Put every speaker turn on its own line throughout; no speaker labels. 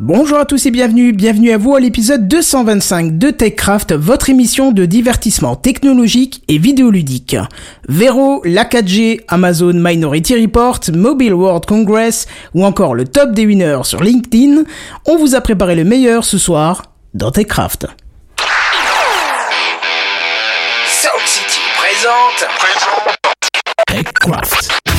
Bonjour à tous et bienvenue, bienvenue à vous à l'épisode 225 de TechCraft, votre émission de divertissement technologique et vidéoludique. Vero, la 4G, Amazon Minority Report, Mobile World Congress ou encore le top des winners sur LinkedIn, on vous a préparé le meilleur ce soir dans TechCraft.
Sound City présente.
TechCraft.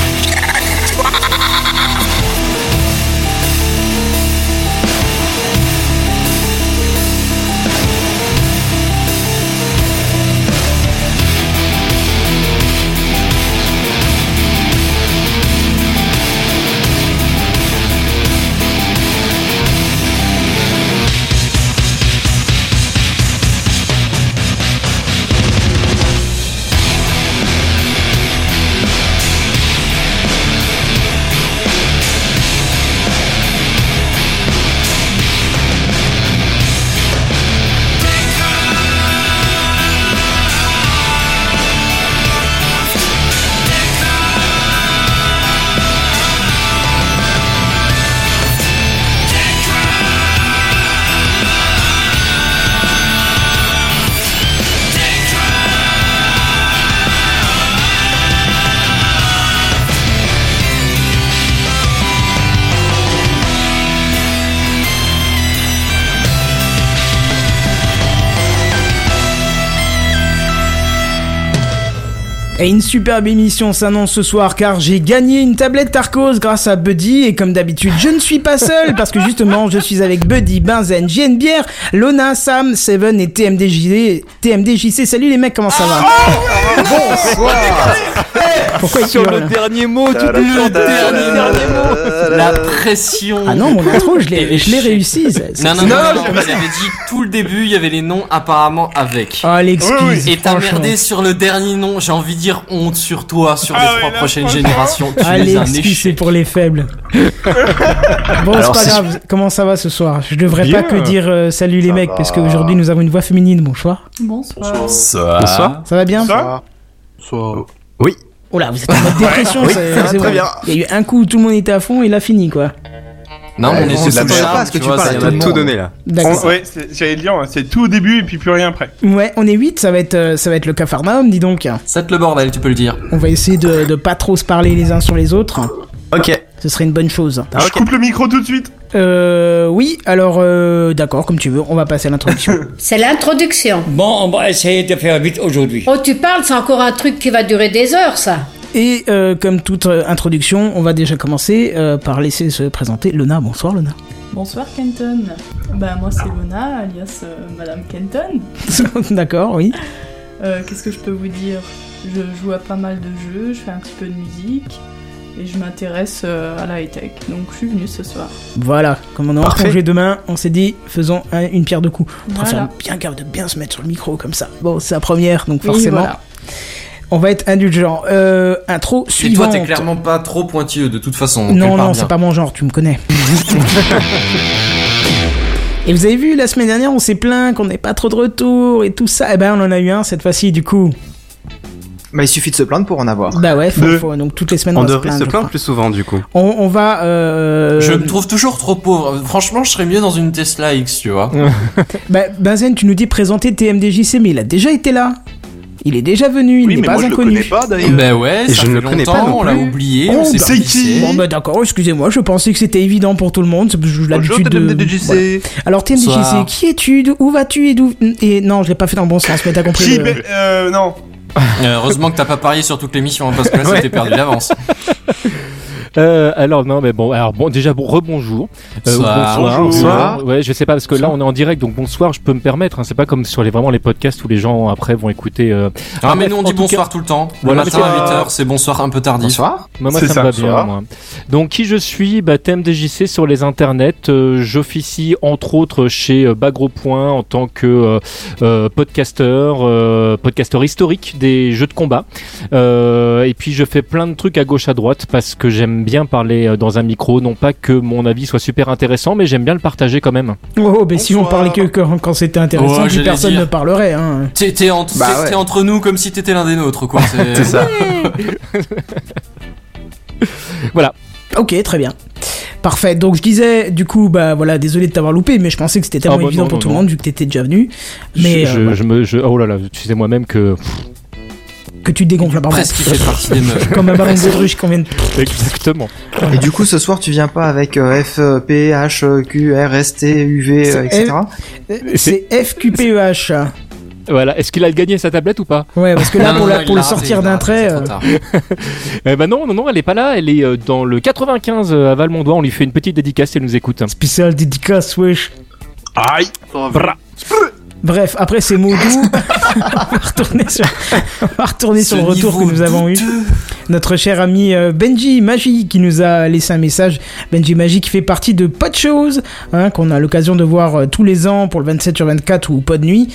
Et une superbe émission s'annonce ce soir car j'ai gagné une tablette Tarkos grâce à Buddy et comme d'habitude je ne suis pas seul parce que justement je suis avec Buddy, Benzen, JNBR, Lona, Sam, Seven et TMDJC. TMDJC, salut les mecs, comment ça va
Bonsoir
Pourquoi
Sur le dernier mot, tu dis le dernier, dernier mot
La pression.
Ah non, mon intro, je l'ai je l'ai réussi.
Non, non, non, mais j'avais dit tout le début, il y avait les noms apparemment avec.
Ah, l'excuse.
Et t'as merdé sur le dernier nom, j'ai envie de dire honte sur toi, sur les trois prochaines générations. Tu
Ah,
es un
l'excuse, c'est pour les faibles. bon, c'est pas grave. Comment ça va ce soir? Je devrais
Bien.
pas que dire euh, salut les
Ça
mecs
va.
parce qu'aujourd'hui nous avons une voix féminine. Bonsoir.
Bonsoir.
Bonsoir.
Ça va bien?
Ça
Oui.
Oh là, vous êtes en mode dépression.
Oui,
c'est-
ça va
c'est
très
bon.
bien.
Il y a eu un coup où tout le monde était à fond et il a fini quoi.
Non, mais on
Ouais,
est
on
sous le
s'attendait
charme,
pas à ce que tu
vois,
parles,
c'est
on a
vraiment-
tout donné là.
D'accord.
Ouais, c'est- j'allais dire, c'est tout au début et puis plus rien après.
Ouais, on est 8, ça va être euh, ça va être le cafarnaum, dis donc.
C'est le bordel, tu peux le dire.
On va essayer de, de pas trop se parler les uns sur les autres.
Ok.
Ce serait une bonne chose.
Ah,
Je
ok.
coupe le micro tout de suite.
Euh, oui, alors euh, d'accord, comme tu veux, on va passer à l'introduction.
C'est l'introduction.
Bon, on va essayer de faire vite aujourd'hui.
Oh, tu parles, c'est encore un truc qui va durer des heures, ça.
Et euh, comme toute euh, introduction, on va déjà commencer euh, par laisser se présenter Lona. Bonsoir Lona.
Bonsoir Kenton. Bah moi c'est Luna, alias euh, Madame Kenton.
D'accord, oui.
Qu'est-ce que je peux vous dire? Je joue à pas mal de jeux, je fais un petit peu de musique et je m'intéresse à la high-tech. Donc je suis venue ce soir.
Voilà, comme on
Parfait.
congé demain, on s'est dit faisons un- une pierre deux coups. On
Voilà.
faire bien gaffe de bien se mettre sur le micro comme ça. Bon, c'est la première, donc
Oui,
forcément,
voilà.
On va être indulgent. Euh, intro
Et toi,
suivante.
t'es clairement pas trop pointilleux de toute façon.
Non, non, c'est pas mon genre, tu me connais. Et vous avez vu, la semaine dernière, on s'est plaint qu'on n'ait pas trop de retours et tout ça. Eh ben, on en a eu un cette fois-ci, du coup.
Bah, il suffit de se plaindre pour en avoir.
Bah ouais, faut,
Deux.
faut- donc toutes les semaines, on,
On devrait se
plaindre. crois.
plus souvent du coup.
On, on va. Euh...
Je me trouve toujours trop pauvre. Franchement, je serais mieux dans une Tesla X, tu vois.
Bah, Benzen, tu nous dis présenter TMDJC, mais il a déjà été là. Il est déjà venu, il
Oui,
n'est pas
moi je le
inconnu.
connais pas d'ailleurs.
Ben ouais, ça
je ne le connais pas non
on l'a oublié,
Oh,
on sait
bah,
c'est
qui.
Bon bah d'accord, excusez-moi, je pensais que c'était évident pour tout le monde, l'habitude de... Voilà. Alors TMDJC, qui es-tu Où vas-tu et d'où... Et non, je l'ai pas fait dans le bon sens, mais t'as compris.
Qui
le-
ben, Euh, non.
Euh, heureusement que t'as pas parié sur toute l'émission, hein, parce que là, c'était perdu d'avance.
Euh, alors non mais bon alors bon déjà bon rebonjour Euh,
Bonsoir.
bonsoir,
Bonjour.
ouais je sais pas parce que là on est en direct donc bonsoir je peux me permettre hein, c'est pas comme sur les vraiment les podcasts où les gens après vont écouter euh...
Ah, mais
bref,
nous, on dit
tout
bonsoir tout le temps.
Voilà,
le matin à
c'est-
8h, c'est bonsoir un peu tardif.
Bonsoir.
Moi, ça,
ça,
me va bien, moi. Donc, qui je suis? Bah, TMDJC sur les internets. Euh, J'officie entre autres chez euh, Bagro Point en tant que euh, euh, podcasteur, euh, podcasteur historique des jeux de combat. Euh, et puis, je fais plein de trucs à gauche à droite parce que j'aime bien parler euh, dans un micro. Non pas que mon avis soit super intéressant, mais j'aime bien le partager quand même.
Oh, mais si on parlait que quand, quand c'était intéressant, plus personne
dire.
ne parlerait. Hein.
T'es
Bah ouais.
entre nous comme si t'étais l'un des nôtres, quoi.
C'est ça.
Voilà.
Ok, très bien. Parfait. Donc je disais, du coup, bah voilà, désolé de t'avoir loupé, mais je pensais que c'était tellement
Ah, bah,
évident
non,
pour
non,
tout le monde vu que t'étais déjà venu. Mais
je,
euh,
je-
voilà,
je me, je- oh là là, tu sais moi-même que
que tu dégonfles la.
Presque il fait partie des meufs.
Comme un ballon de baudruche qu'on vient de...
exactement.
Et du coup, ce soir, tu viens pas avec euh, F, euh, P, H, euh, Q, R, S, T, U, V, euh,
C'est
etc.
C'est FQPEH.
Voilà, est-ce qu'il a gagné sa tablette ou pas?
Ouais, parce que là,
Non,
pour,
non,
la-
il
pour le sortir d'un trait... euh,
tard.
Eh ben non, non, non, elle est pas là, elle est dans le 95 à Valmondois, on lui fait une petite dédicace, elle nous écoute.
Spécial dédicace, wesh.
Aïe
Bref, après ces mots doux, on va retourner sur, on va retourner sur
Ce
le retour que nous avons eu. Notre cher ami euh, Benji Magie qui nous a laissé un message. Benji Magie qui fait partie de Pod Shows, hein, qu'on a l'occasion de voir euh, tous les ans pour le 27 sur 24 ou Pod Nuit.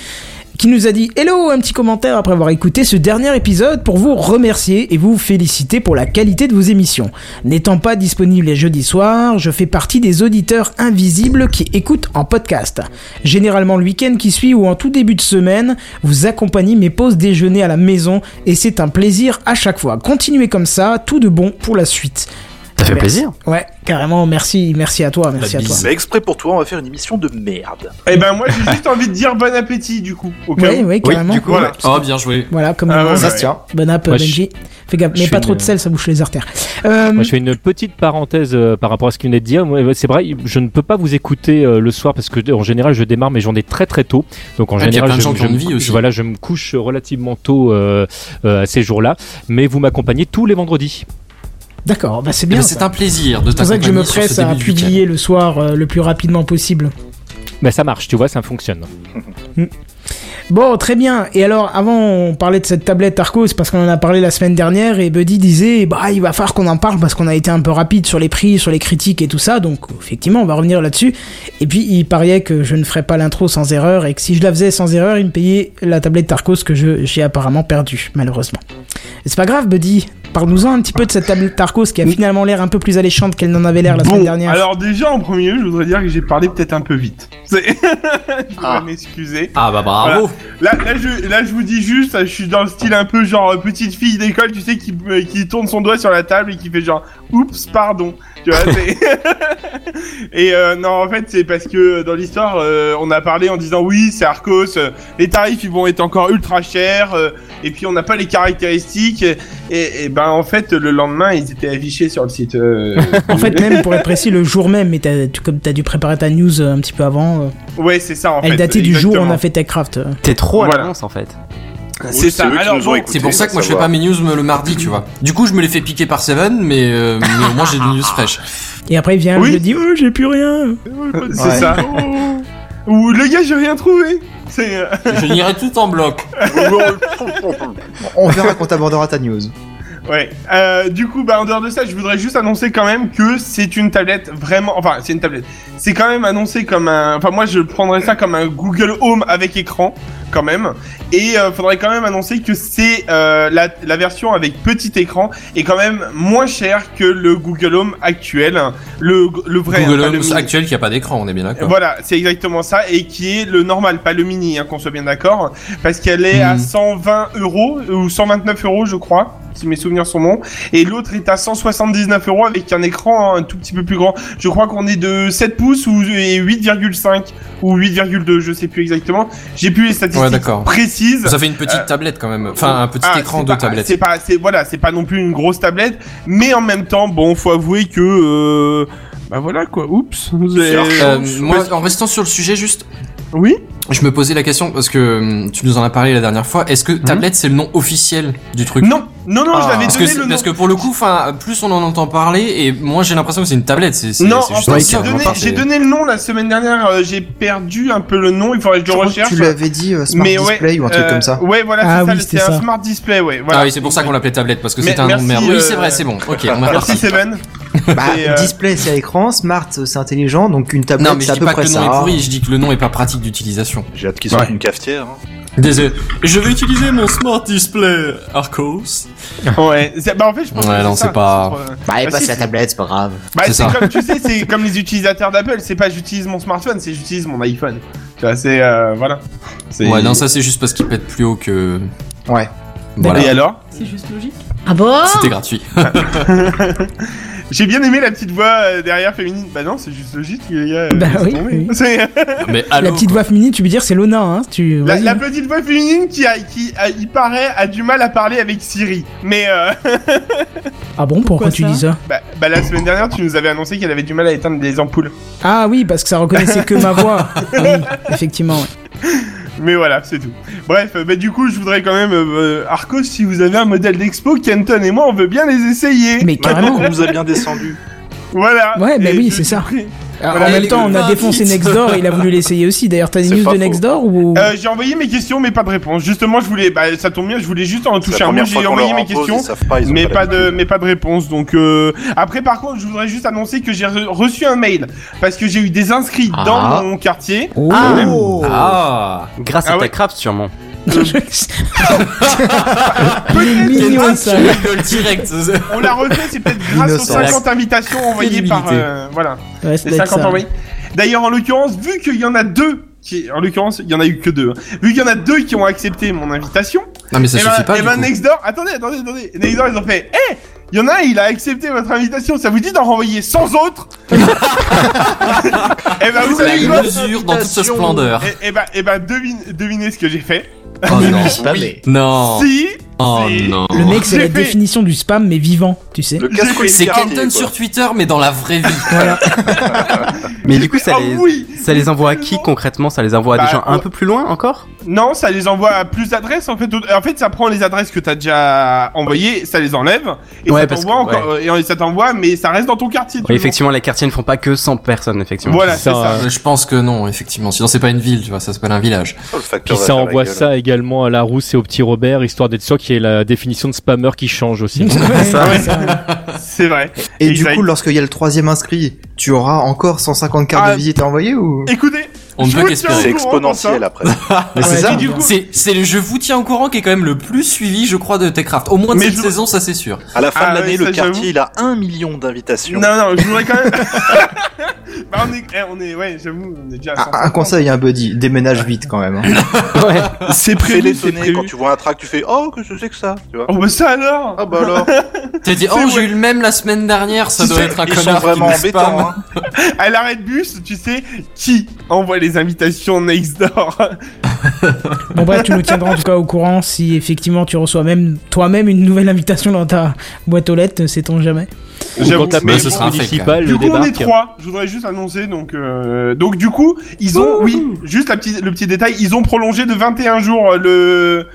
Qui nous a dit Hello, un petit commentaire après avoir écouté ce dernier épisode pour vous remercier et vous féliciter pour la qualité de vos émissions. N'étant pas disponible les jeudis soirs, je fais partie des auditeurs invisibles qui écoutent en podcast. Généralement le week-end qui suit ou en tout début de semaine, vous accompagnez mes pauses déjeuner à la maison et c'est un plaisir à chaque fois. Continuez comme ça, tout de bon pour la suite.
Ça fait
Merci.
plaisir.
Ouais, carrément, merci, merci à toi, merci à toi.
Mais exprès pour toi, on va faire une émission de merde.
Eh ben moi j'ai juste envie de dire bon appétit du coup. Au cas
Oui,
où.
oui, carrément.
du coup,
Voilà.
Oh, bien joué.
Voilà, comme
Ah ouais.
Ça
ouais.
se tient.
Bon app,
Moi,
Benji. Fais gaffe, mais pas trop
une-
de sel, ça bouche les artères. Euh,
Moi, je fais une petite parenthèse euh, par rapport à ce qu'il venait de dire. Moi, C'est vrai, je ne peux pas vous écouter euh, le soir parce que en général, je démarre mes journées très très tôt. Donc en
Ah,
général, je, me
aussi.
Voilà, je me couche relativement tôt euh, euh, à ces jours-là. Mais vous m'accompagnez tous les vendredis.
D'accord, bah c'est
Eh
bien.
ben,
ça.
C'est un plaisir de
C'est pour ça que je me presse à publier le soir euh, le plus rapidement possible.
Mais ça marche, tu vois, ça fonctionne.
Bon, très bien. Et alors, avant, on parlait de cette tablette Arcos parce qu'on en a parlé la semaine dernière et Buddy disait, bah, il va falloir qu'on en parle parce qu'on a été un peu rapide sur les prix, sur les critiques et tout ça. Donc, effectivement, on va revenir là-dessus. Et puis, il pariait que je ne ferais pas l'intro sans erreur et que si je la faisais sans erreur, il me payait la tablette Arcos que je, j'ai apparemment perdue, malheureusement. Et c'est pas grave, Buddy. Parle-nous-en un petit peu de cette tablette Arcos qui a finalement l'air un peu plus alléchante qu'elle n'en avait l'air la semaine dernière.
alors déjà en premier lieu, je voudrais dire que j'ai parlé peut-être un peu vite. C'est- je voudrais m'excuser.
Ah bah bravo.
Là, là, je, là, je vous dis juste, je suis dans le style un peu genre euh, petite fille d'école, tu sais, qui, euh, qui tourne son doigt sur la table et qui fait genre, oups, pardon. Tu vois, c'est... et euh, non, en fait, c'est parce que dans l'histoire, euh, on a parlé en disant oui, c'est Arcos, euh, les tarifs ils vont être encore ultra chers, et puis on n'a pas les caractéristiques. Et, ben en fait, le lendemain, ils étaient affichés sur le site.
En fait, même pour être précis, le jour même, mais t'as, tu, comme t'as dû préparer ta news un petit peu avant,
Ouais, c'est ça en
elle
fait.
datait du jour où on a fait TechCraft. Euh.
T'es trop à
Voilà.
l'avance en fait.
C'est ça. Alors bon,
C'est pour ça que moi je fais pas mes news le mardi, tu vois. Du coup, je me les fais piquer par Seven, mais, euh, mais au moins j'ai des news fraîches.
Et après, il vient,
Oui.
je dis, oh, j'ai plus rien.
C'est
Ouais.
ça. Ou le gars, j'ai rien trouvé. Euh,
Je n'irai tout en bloc.
On verra quand t'aborderas ta news.
Ouais. Euh, du coup, bah en dehors de ça, je voudrais juste annoncer quand même que c'est une tablette vraiment. Enfin, c'est une tablette. C'est quand même annoncé comme un. Enfin, moi, je prendrais ça comme un Google Home avec écran, quand même. Et euh, faudrait quand même annoncer que c'est euh, la, la version avec petit écran est quand même moins cher que le Google Home actuel, le le vrai.
Google
hein, le
Home actuel qui a pas d'écran, on est bien d'accord.
Voilà, c'est exactement ça, et qui est le normal, pas le mini, hein, qu'on soit bien d'accord, parce qu'elle est à
Mhm.
120 euros, ou 129 euros, je crois, si mes souvenirs sont bons, et l'autre est à 179 euros avec un écran hein, un tout petit peu plus grand. Je crois qu'on est de 7 pouces ou et 8,5 ou 8,2, je sais plus exactement. J'ai plus les
Ouais,
statistiques
d'accord.
précises.
Ça fait une petite tablette quand même. Enfin, un petit
Ah,
écran de
pas-
tablette.
C'est pas, c'est voilà, c'est pas non plus une grosse tablette, mais en même temps, bon, faut avouer que, euh, bah voilà quoi. Oups. Vous avez-
Euh, moi, en restant sur le sujet, juste,
Oui.
Je me posais la question parce que hum, tu nous en as parlé la dernière fois. Est-ce que tablette c'est le nom officiel du truc?
Non, non, non, je
Ah.
l'avais
Parce que,
donné le nom.
parce que pour le coup, enfin, plus on en entend parler, et moi j'ai l'impression que c'est une tablette. C'est
Non, en j'ai donné, j'ai donné le nom la semaine dernière, euh, j'ai perdu un peu le nom, il faudrait que je le
Je crois que
recherche.
tu l'avais dit euh, Smart
Mais ouais,
Display ou un truc
euh,
comme ça.
Ouais, voilà,
Ah
c'est
oui,
ça,
c'était
c'est un smart display, ouais. Voilà.
Ah oui, c'est pour ça qu'on l'appelait tablette parce que c'était un nom de
merci,
merde. Oui, c'est vrai, c'est bon. Ok, on
Merci. Seven.
Bah,
euh,
display c'est à écran, Smart c'est intelligent, donc une tablette
Non, mais
c'est
je
à
dis
peu
pas que
près
le nom
ça.
est pourri, je dis que le nom est pas pratique d'utilisation.
J'ai hâte qu'ils sortent une cafetière. hein.
Désolé. Je vais utiliser mon smart display Arcos.
Ouais, bah en fait, je pense
Ouais,
que
non,
ça,
c'est pas-
euh,
Bah, et
Bah,
passe
si,
la tablette, c'est pas grave.
Bah,
C'est
c'est
ça.
comme tu sais, c'est comme les utilisateurs d'Apple, c'est pas j'utilise mon smartphone, c'est j'utilise mon iPhone. Tu vois, c'est euh, voilà. C'est-
Ouais, non, ça c'est juste parce qu'il pète plus haut que.
Ouais.
Voilà.
Et alors
C'est juste logique.
Ah bon?
C'était gratuit.
J'ai bien aimé la petite voix euh, derrière féminine. Bah non, c'est juste logique, les gars. euh,
Bah
laisse
oui, La petite
quoi.
voix féminine, tu veux dire, c'est Lona, hein tu...
La, petite voix féminine qui, a, qui a- il paraît, a du mal à parler avec Siri. Mais euh,
Ah bon, pourquoi,
Pourquoi
tu dis ça?
Bah, bah, la semaine dernière, tu nous avais annoncé qu'elle avait du mal à éteindre des ampoules.
Ah oui, parce que ça reconnaissait que ma voix. Oui, effectivement. ouais.
Mais voilà, c'est tout. Bref, euh, bah, du coup, je voudrais quand même, euh, euh, Arcos, si vous avez un modèle d'expo, Kenton et moi, on veut bien les essayer.
Mais carrément.
qu'on nous a bien descendu.
Voilà.
Ouais, bah
Et
oui,
je-
c'est ça. Alors,
Voilà,
en même temps, on a défoncé. Nextdoor et il a voulu l'essayer aussi. D'ailleurs, t'as des news de. Nextdoor ou
Euh, j'ai envoyé mes questions, mais pas de réponse. Justement, je voulais, bah, ça tombe bien, je voulais juste en toucher un mot. J'ai envoyé mes questions.
pas,
mais pas de mais pas de réponse donc euh... après par contre je voudrais juste annoncer que j'ai re- reçu un mail parce que j'ai eu des inscrits
Ah.
dans mon quartier
Oh.
Ah Grâce
Ah
à
ouais.
TechCraft, sûrement.
Mignon, ça.
direct.
on l'a refait c'est peut-être grâce aux
L'innocence.
50 invitations envoyées par euh, voilà
Ouais, ça
les
doit être
50
ça.
envoyés d'ailleurs en l'occurrence vu qu'il y en a deux qui en l'occurrence il y en a eu que deux hein. vu qu'il y en a deux qui ont accepté mon invitation
Non mais ça
et
suffit pas.
et
du
ben. Nextdoor attendez attendez attendez Nextdoor ils ont fait eh il y en a un, il a accepté votre invitation. Ça vous dit d'en renvoyer 100 autres Eh ben, vous
La
savez quoi
mesure dans toute sa splendeur.
Eh, eh ben, eh ben, devine, devinez ce que j'ai fait.
Oh non.
Spammé.
Oh non.
Le mec, c'est la
fait-
définition du spam, mais vivant, tu sais.
Le casse-couille
C'est Kenton sur Twitter, mais dans la vraie vie.
Voilà.
Mais du coup, ça
Ah
les,
oui
ça les envoie à qui concrètement? Ça les envoie à
Bah,
des gens un
ouais.
peu plus loin encore?
Non, ça les envoie à plus d'adresses en fait. En fait, ça prend les adresses que t'as déjà envoyées, ça les enlève et
Ouais,
ça
parce
t'envoie
que-
encore. euh, Et ça t'envoie, mais ça reste dans ton quartier.
Effectivement, les quartiers ne font pas que 100 personnes, effectivement.
Voilà, c'est
Ça,
ça.
euh,
Je pense que non, effectivement. Sinon, c'est pas une ville, tu vois, ça s'appelle un village.
Oh,
Puis ça envoie ça également à la rousse et au petit Robert, histoire d'être sûr qu'il y ait la définition de spammer qui change aussi.
C'est
vrai.
Et du coup, lorsqu'il y a le troisième inscrit, tu auras encore 150 cartes
Ah.
de visite à envoyer ou
Écoutez,
On ne peut qu'espérer.
C'est exponentiel après.
Mais c'est
Ouais,
ça.
Et du coup,
C'est, c'est le je vous tiens au courant qui est quand même le plus suivi, je crois, de Techcraft. Au moins de
Mais
cette
je-
saison, ça c'est sûr.
À la fin
Ah
de l'année,
ouais,
le quartier, il a un million d'invitations.
non, non, je voudrais quand même. bah, on est, eh, on est, ouais, j'avoue, on est déjà. à
Un, un
150.
conseil, un buddy, déménage vite quand même. hein.
C'est prévu, c'est
sonner
prévu.
quand tu vois un track, tu fais Oh, que je sais que ça, tu vois.
Oh bah ça alors.
Ah bah alors,
T'as dit,
C'est
oh, j'ai eu le même la semaine dernière, ça
Tu
doit
sais,
être un
ils sont
connard qui
vraiment
me
embêtants.
spam.
Hein.
À l'arrêt de bus, tu sais qui envoie les invitations Nextdoor.
Bon bref, tu nous tiendras en tout cas au courant si effectivement tu reçois même toi-même une nouvelle invitation dans ta boîte aux lettres, sait-on jamais.
J'avoue,
Quand la
mais
ce
police
sera un fake,
municipale
Du coup, on est trois. Je voudrais juste annoncer, donc, euh, donc du coup, ils ont, oui, juste la petite, le petit détail, ils ont prolongé de 21 jours euh, le.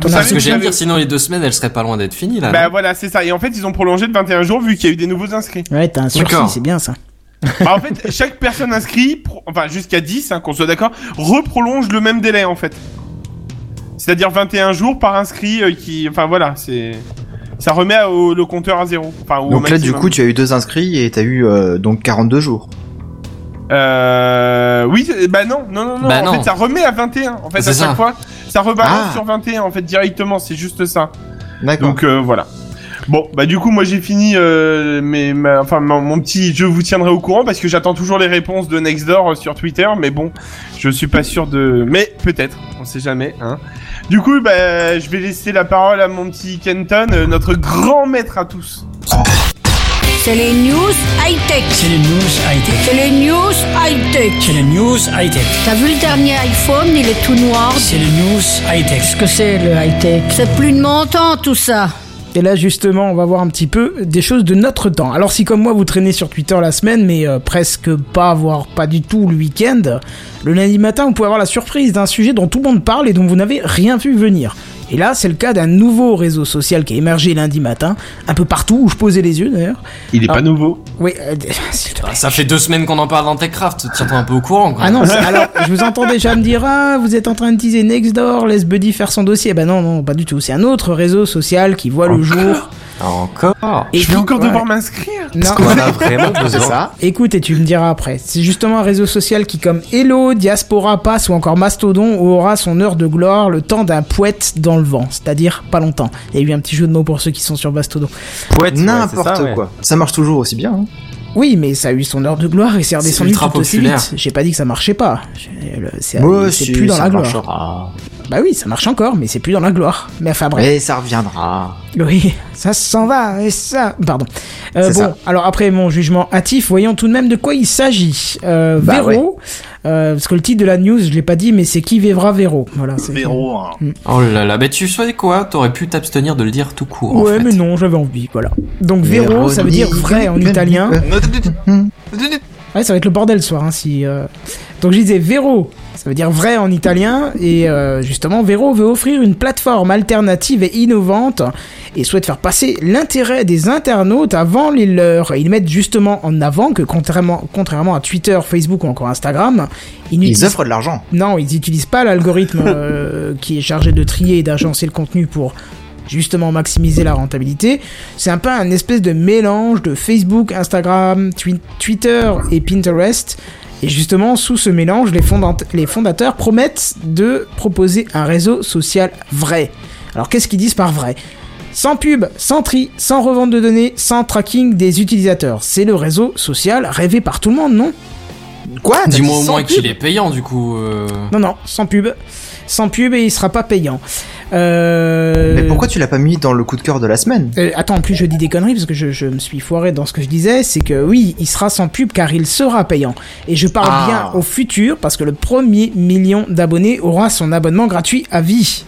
Vous savez
Ce que
que
j'aime
j'avais-
dire, sinon les deux semaines, elles seraient pas loin d'être finies là.
Bah voilà, c'est ça. Et en fait, ils ont prolongé de 21 jours vu qu'il y a eu des nouveaux inscrits.
Ouais, t'as un sursis, c'est bien ça.
bah en fait, chaque personne inscrite, pro- enfin jusqu'à 10, hein, qu'on soit d'accord, reprolonge le même délai en fait. C'est-à-dire 21 jours par inscrit euh, qui, enfin voilà, c'est, ça remet au- le compteur à zéro. Enfin, au
Donc là, du coup, tu as eu deux inscrits et t'as eu euh, donc 42 jours.
Euh, oui, bah non, non, non, non.
Bah
en
non.
fait, ça remet à 21. En fait, à chaque
ça.
fois, ça rebalance
Ah.
sur 21 en fait directement. C'est juste ça.
D'accord.
Donc euh, voilà. Bon, bah du coup, moi j'ai fini euh, mes, ma- enfin mon, mon petit. Je vous tiendrai au courant parce que j'attends toujours les réponses de Nextdoor euh, sur Twitter, mais bon, je suis pas sûr de. Mais peut-être, on sait jamais. Hein. Du coup, bah je vais laisser la parole à mon petit Kenton, euh, notre grand maître à tous.
C'est les news high-tech.
C'est les news high-tech.
C'est les news high-tech.
C'est les news high-tech.
T'as vu le dernier iPhone, il est tout noir.
C'est les news high-tech.
Qu'est-ce que c'est le high-tech?
C'est plus de mon temps tout ça.
Et là justement, on va voir un petit peu des choses de notre temps. Alors si comme moi vous traînez sur Twitter la semaine, mais euh, presque pas, voire pas du tout le week-end, le lundi matin vous pouvez avoir la surprise d'un sujet dont tout le monde parle et dont vous n'avez rien vu venir. Et là, c'est le cas d'un nouveau réseau social qui a émergé lundi matin, un peu partout où je posais les yeux d'ailleurs.
Il est
Ah.
pas nouveau.
Oui, euh, s'il te plaît.
Ça fait deux semaines qu'on en parle dans Techcraft, tiens-toi un peu au courant. Quoi.
Ah non, alors je vous entends déjà me dire ah vous êtes en train de teaser Nextdoor, laisse Buddy faire son dossier. Bah non non pas du tout. C'est un autre réseau social qui voit le jour.
Encore
Et
je vais encore
ouais.
devoir m'inscrire.
Non.
On en a vraiment
c'est
besoin.
ça.
Écoute et tu me diras après. C'est justement un réseau social qui, comme Hello, Diaspora Pass ou encore Mastodon, aura son heure de gloire le temps d'un poète dans le vent, c'est-à-dire pas longtemps. Il y a eu un petit jeu de mots pour ceux qui sont sur Mastodon.
Poète, ouais,
N'importe
ouais.
quoi. Ça marche toujours aussi bien. hein.
Oui, mais ça a eu son heure de gloire et c'est redescendu tout aussi vite. J'ai pas dit que ça marchait pas. C'est
Moi
c'est
aussi,
plus dans
ça
la gloire.
marchera.
Bah oui, ça marche encore, mais c'est plus dans la gloire. Mais enfin bref.
Et ça reviendra.
Oui, ça s'en va, et ça... Pardon. Euh, bon,
ça.
alors après mon jugement hâtif, voyons tout de même de quoi il s'agit. Euh,
Bah
Véro, euh, parce que le titre de la news, je l'ai pas dit, mais c'est qui vivra Véro. Voilà, c'est-
Véro, hein.
Oh là là, bah tu sais quoi T'aurais pu t'abstenir de le dire tout court. en
Ouais,
fait.
mais non, j'avais envie, voilà. Donc Véro, ça veut dire vrai en italien. Ouais, ça va être le bordel ce soir, hein, si... euh, Donc je disais Vero, ça veut dire vrai en italien, et euh, justement Vero veut offrir une plateforme alternative et innovante, et souhaite faire passer l'intérêt des internautes avant les leurs. Et ils mettent justement en avant que contrairement, contrairement à Twitter, Facebook ou encore Instagram, ils
offrent de l'argent.
non, ils n'utilisent pas l'algorithme euh, qui est chargé de trier et d'agencer le contenu pour justement maximiser la rentabilité. C'est un peu un espèce de mélange de Facebook, Instagram, Twi- Twitter et Pinterest. Et justement, sous ce mélange, les, fondat- les fondateurs promettent de proposer un réseau social vrai. Alors qu'est-ce qu'ils disent par vrai? Sans pub, sans tri, sans revente de données, sans tracking des utilisateurs. C'est le réseau social rêvé par tout le monde, non?
Quoi?
Dis-moi au moins qu'il est payant du coup. euh.
Non, non, sans pub. Sans pub et il sera pas payant. Euh...
Mais pourquoi tu l'as pas mis dans le coup de cœur de la semaine?
Euh, attends, en plus je dis des conneries parce que je, je me suis foiré dans ce que je disais, c'est que oui, il sera sans pub car il sera payant. Et je parle
Ah.
bien au futur parce que le premier million d'abonnés aura son abonnement gratuit à vie.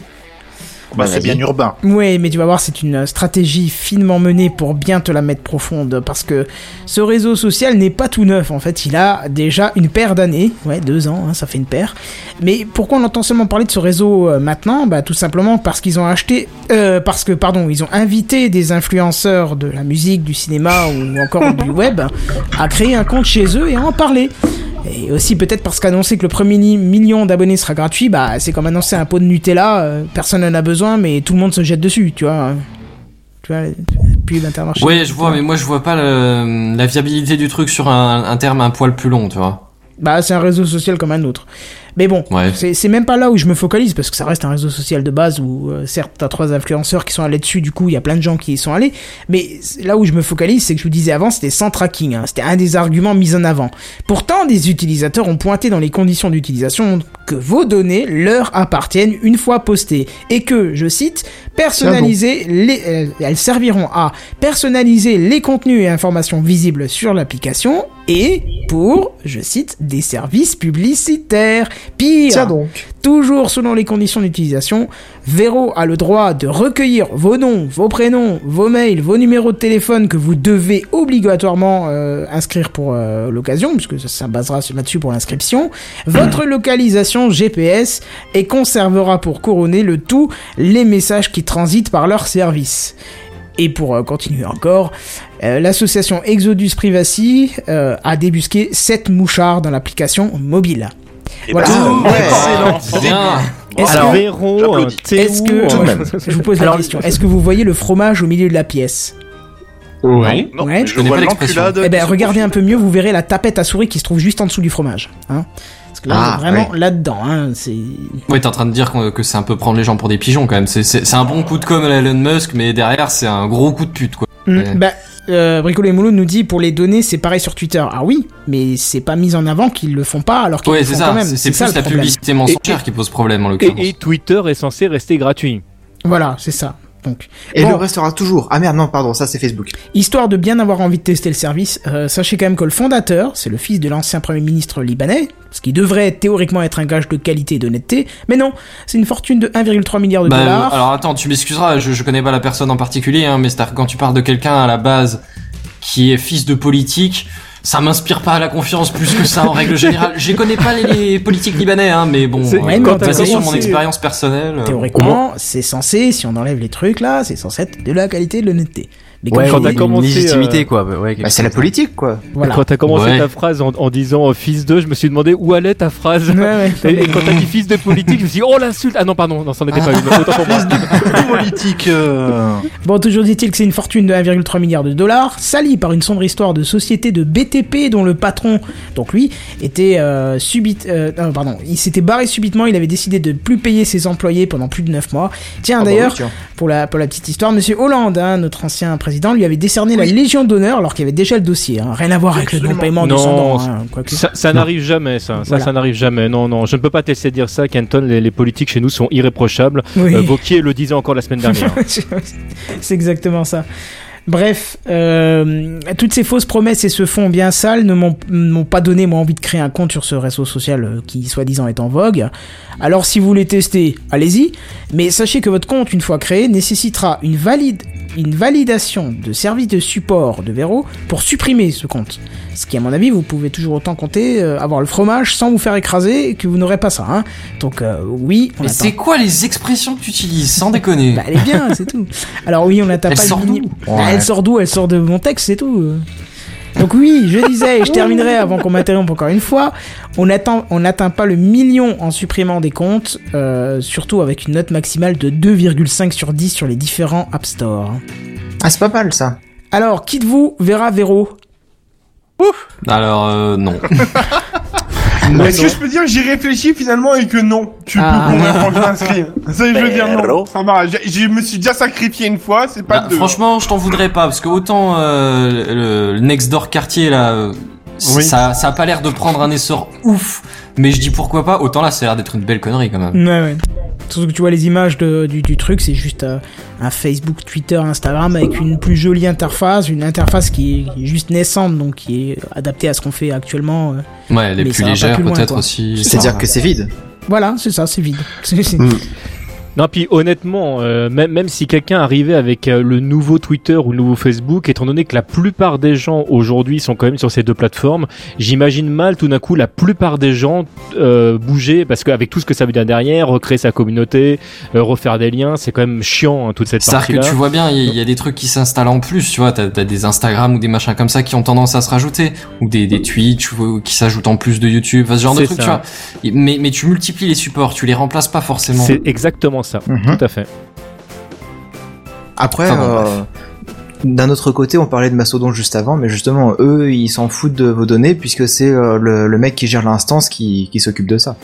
Bah, c'est bien urbain.
Ouais, mais tu vas voir, c'est une stratégie finement menée pour bien te la mettre profonde, parce que ce réseau social n'est pas tout neuf, en fait, il a déjà une paire d'années, ouais, deux ans, hein, ça fait une paire. Mais pourquoi on entend seulement parler de ce réseau euh, maintenant? Bah tout simplement parce qu'ils ont acheté, euh, parce que, pardon, ils ont invité des influenceurs de la musique, du cinéma ou encore du web à créer un compte chez eux et à en parler. Et aussi peut-être parce qu'annoncer que le premier million d'abonnés sera gratuit, bah c'est comme annoncer un pot de Nutella, euh, personne n'en a besoin, mais tout le monde se jette dessus, tu vois. Tu vois, pub Intermarché.
Ouais, je vois, mais moi je vois pas le- la viabilité du truc sur un, un terme un poil plus long, tu vois.
Bah c'est un réseau social comme un autre. Mais bon,
Ouais.
c'est même pas là où je me focalise parce que ça reste un réseau social de base où euh, certes t'as trois influenceurs qui sont allés dessus, du coup il y a plein de gens qui y sont allés. Mais là où je me focalise, c'est que je vous disais avant, c'était sans tracking. hein. C'était un des arguments mis en avant. Pourtant, des utilisateurs ont pointé dans les conditions d'utilisation que vos données leur appartiennent une fois postées et que, je cite, personnaliser les, euh, elles serviront à personnaliser les contenus et informations visibles sur l'application et pour, je cite, des services publicitaires. Pire,
Tiens donc.
toujours selon les conditions d'utilisation, Vero a le droit de recueillir vos noms, vos prénoms, vos mails, vos numéros de téléphone que vous devez obligatoirement euh, inscrire pour euh, l'occasion, puisque ça, ça basera là-dessus pour l'inscription, votre localisation GPS et conservera pour couronner le tout les messages qui transitent par leur service. Et pour euh, continuer encore, euh, l'association Exodus Privacy euh, a débusqué 7 mouchards dans l'application mobile. Voilà.
bah,
ouais.
excellent.
Bien.
Est-ce
Alors,
Est-ce que
tout de même.
je vous pose la
Alors,
question Est-ce que vous voyez le fromage au milieu de la pièce
Oui.
Non,
Ouais.
mais
Je
vois l'enculade
Eh ben regardez un peu mieux, vous verrez la tapette à souris qui se trouve juste en dessous du fromage. Hein Parce que là,
Ah,
vraiment
ouais.
là-dedans. Hein c'est
Ouais, t'es en train de dire que c'est un peu prendre les gens pour des pigeons quand même. C'est- C'est c'est un bon coup de com' à Elon Musk, mais derrière c'est un gros coup de pute quoi.
Mm,
Ouais.
Bah, euh, Bricolo et Mouloud nous dit pour les données, c'est pareil sur Twitter. Ah oui, mais c'est pas mis en avant qu'ils le font pas alors qu'ils
Ouais,
le
c'est
font
ça.
quand même.
C'est c'est
ça,
plus
le
la
problème.
publicité mensongère qui pose problème en
Et,
l'occurrence.
et Twitter est censé rester gratuit.
Voilà, c'est ça. Donc,
Et
Bon.
le restera toujours. Ah merde, non, pardon, ça c'est Facebook.
Histoire de bien avoir envie de tester le service, euh, sachez quand même que le fondateur, c'est le fils de l'ancien premier ministre libanais, ce qui devrait théoriquement être un gage de qualité et d'honnêteté, mais non, c'est une fortune de 1,3 milliard de
Bah,
dollars.
alors attends, tu m'excuseras, je, je connais pas la personne en particulier, hein, mais c'est quand tu parles de quelqu'un à la base qui est fils de politique, ça m'inspire pas la confiance plus que ça en règle générale. Je connais pas les, les politiques libanais, hein, mais bon,
C'est-
euh, basé sur mon expérience personnelle. euh,
Théoriquement, c'est censé, si on enlève les trucs là, c'est censé être de la qualité et de l'honnêteté. Mais
Ouais,
je
quand t'as
une
commencé,
légitimité
euh,
quoi. bah, Ouais, quelque
Bah, c'est la politique, quoi.
voilà.
Quand t'as commencé
Ouais.
ta phrase en, en disant euh, fils de, je me suis demandé où allait ta phrase.
Ouais, ouais.
Et, et quand t'as dit fils de politique, je me suis dit oh l'insulte. Ah non pardon, non, c'en était pas une. Autant pour moi.
politique. euh,
Bon, toujours dit-il que c'est une fortune de 1,3 milliard de dollars, salie par une sombre histoire de société de BTP dont le patron, donc lui, était euh, subit, euh, non, pardon, il s'était barré subitement, il avait décidé de plus payer ses employés pendant plus de 9 mois. Tiens,
Ah bah
d'ailleurs,
oui, tiens.
pour la, pour la petite histoire, monsieur Hollande, hein, notre ancien président président lui avait décerné la Légion d'honneur alors qu'il y avait déjà le dossier. hein. Rien à voir avec le non-paiement
Non,
sang hein.
Ça, ça n'arrive jamais, ça. Ça,
Voilà.
ça n'arrive jamais. Non, non, je ne peux pas te laisser dire ça, Kenton. Les, les politiques chez nous sont irréprochables.
Oui.
Euh, Vauquier le disait encore la semaine dernière.
C'est exactement ça. Bref, euh, toutes ces fausses promesses et ce fond bien sale ne m'ont pas donné moi envie de créer un compte sur ce réseau social euh, qui soi-disant est en vogue. Alors si vous voulez tester, allez-y, mais sachez que votre compte une fois créé nécessitera une valide une validation de service de support de Vero pour supprimer ce compte. Ce qui à mon avis vous pouvez toujours autant compter euh, avoir le fromage sans vous faire écraser et que vous n'aurez pas ça. Hein. Donc euh, oui, on
Mais c'est quoi les expressions que tu utilises Sans déconner?
Bah, elle est bien, c'est tout. Alors oui, on n'atteint pas le
d'où
mini- Bah,
Ouais.
Elle sort d'où Elle sort de mon texte, c'est tout. Donc oui, je disais, et je terminerai avant qu'on m'interrompe encore une fois, on n'atteint pas le million en supprimant des comptes, euh, surtout avec une note maximale de 2,5 sur 10 sur les différents App Store.
Ah, c'est pas mal ça.
Alors, qui de vous verra Véro?
Alors, euh, non.
Est-ce que je peux dire que j'y réfléchis finalement et que non Tu
Ah.
peux convaincre quand je m'inscris. Ça, je veux dire non. Ça va. j'ai- Je me suis déjà sacrifié une fois, c'est pas
Bah,
deux.
franchement, je t'en voudrais pas parce que autant euh, le, le Next Door quartier là, euh,
Oui.
ça, ça a pas l'air de prendre un essor ouf. Mais je dis pourquoi pas. Autant là, ça a l'air d'être une belle connerie quand même.
Ouais, ouais. Surtout que tu vois les images de- du, du truc, c'est juste euh, un Facebook, Twitter, Instagram avec une plus jolie interface, une interface qui est juste naissante, donc qui est adaptée à ce qu'on fait actuellement. euh.
Ouais, elle est plus légère peut-être aussi.
C'est-à-dire que c'est vide.
Voilà, c'est ça, c'est vide. C'est- c'est-
Non, puis honnêtement, euh, même, même si quelqu'un arrivait avec euh, le nouveau Twitter ou le nouveau Facebook, étant donné que la plupart des gens aujourd'hui sont quand même sur ces deux plateformes, j'imagine mal tout d'un coup la plupart des gens euh, bouger, parce qu'avec tout ce que ça veut dire derrière, recréer sa communauté, euh, refaire des liens, c'est quand même chiant hein, toute cette
C'est-à-dire
partie-là.
que tu vois bien, il y, a- il y a des trucs qui s'installent en plus, tu vois, t'as as des Instagram ou des machins comme ça qui ont tendance à se rajouter, ou des, des Twitch ou- qui s'ajoutent en plus de YouTube, enfin, ce genre de trucs,
ça.
tu vois. Mais, mais tu multiplies les supports, tu les remplaces pas forcément.
C'est exactement ça,
Mhm.
tout à fait.
Après,
Enfin bon,
euh, d'un autre côté, on parlait de Mastodon juste avant, mais justement, eux, ils s'en foutent de vos données puisque c'est euh, le, le mec qui gère l'instance qui, qui s'occupe de ça.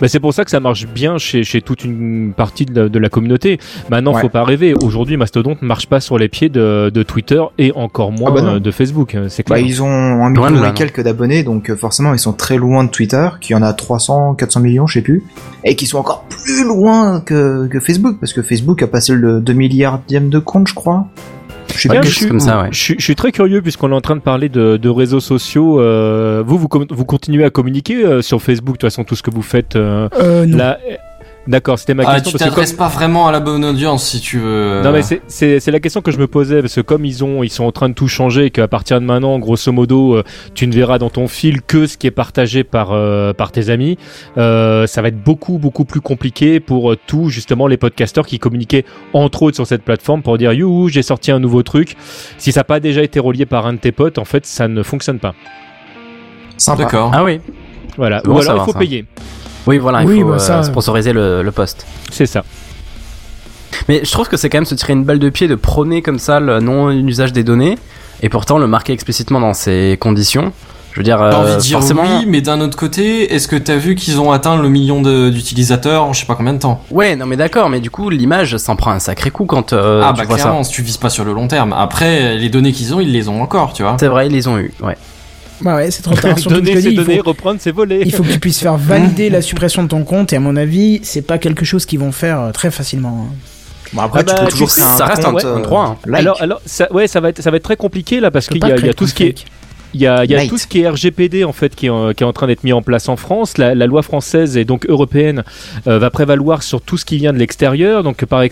Bah, c'est pour ça que ça marche bien chez, chez toute une partie de la, de la communauté. Maintenant,
Ouais.
faut pas rêver. Aujourd'hui, Mastodon ne marche pas sur les pieds de, de Twitter et encore moins
Ah bah non.
euh, de Facebook. euh, C'est
Bah,
clair.
ils ont un million et quelques d'abonnés, donc euh, forcément, ils sont très loin de Twitter, qui en a 300, 400 millions, je sais plus, et qui sont encore plus loin que, que Facebook, parce que Facebook a passé le 2 milliardième de compte, je crois. Je
suis,
chose comme ça, ouais.
je, suis- je suis très curieux puisqu'on est en train de parler de, de réseaux sociaux. euh, vous, vous, vous continuez à communiquer euh, sur Facebook, de toute façon, tout ce que vous faites euh,
Euh, non.
là. D'accord, c'était ma
Ah,
question.
tu t'adresses
comme-
pas vraiment à la bonne audience si tu veux.
Non mais c'est- c'est c'est la question que je me posais parce que comme ils ont ils sont en train de tout changer et qu'à partir de maintenant grosso modo euh, tu ne verras dans ton fil que ce qui est partagé par euh, par tes amis euh, ça va être beaucoup beaucoup plus compliqué pour euh, tous justement les podcasteurs qui communiquaient entre autres sur cette plateforme pour dire youhou j'ai sorti un nouveau truc si ça n'a pas déjà été relié par un de tes potes en fait ça ne fonctionne pas.
D'accord.
Ah oui.
voilà ou alors il faut
ça.
payer
Oui, voilà, il
Oui,
faut
bah,
euh,
ça,
sponsoriser le, le poste.
c'est ça
Mais je trouve que c'est quand même se tirer une balle de pied de prôner comme ça le non-usage des données, et pourtant le marquer explicitement dans ces conditions. Je veux dire,
J'ai envie
euh,
de dire
forcément.
oui, mais d'un autre côté, est-ce que t'as vu qu'ils ont atteint le million d'utilisateurs en je sais pas combien de temps?
Ouais, non mais d'accord, mais du coup l'image s'en prend un sacré coup quand euh,
Ah
tu
bah
vois
clairement,
ça.
si tu vises pas sur le long terme. Après, les données qu'ils ont, ils les ont encore, tu vois.
C'est vrai, ils les ont eu. Ouais.
Bah ouais, c'est trop tard. Surtout
donner
dis, faut,
reprendre c'est voler
il faut que tu puisses faire valider la suppression de ton compte, et à mon avis, c'est pas quelque chose qu'ils vont faire euh, très facilement. hein.
Bon, après,
Ah bah,
tu peux
tu
toujours
sais,
créer un
ça reste un-
compte,
un
euh,
droit, hein.
like.
alors alors ça ouais ça va être ça va être très compliqué là parce qu'il y y a tout ce qui est. Il y a, il y a tout ce qui est RGPD en fait qui est, en- qui est en train d'être mis en place en France. La, la loi française et donc européenne euh, va prévaloir sur tout ce qui vient de l'extérieur. Donc par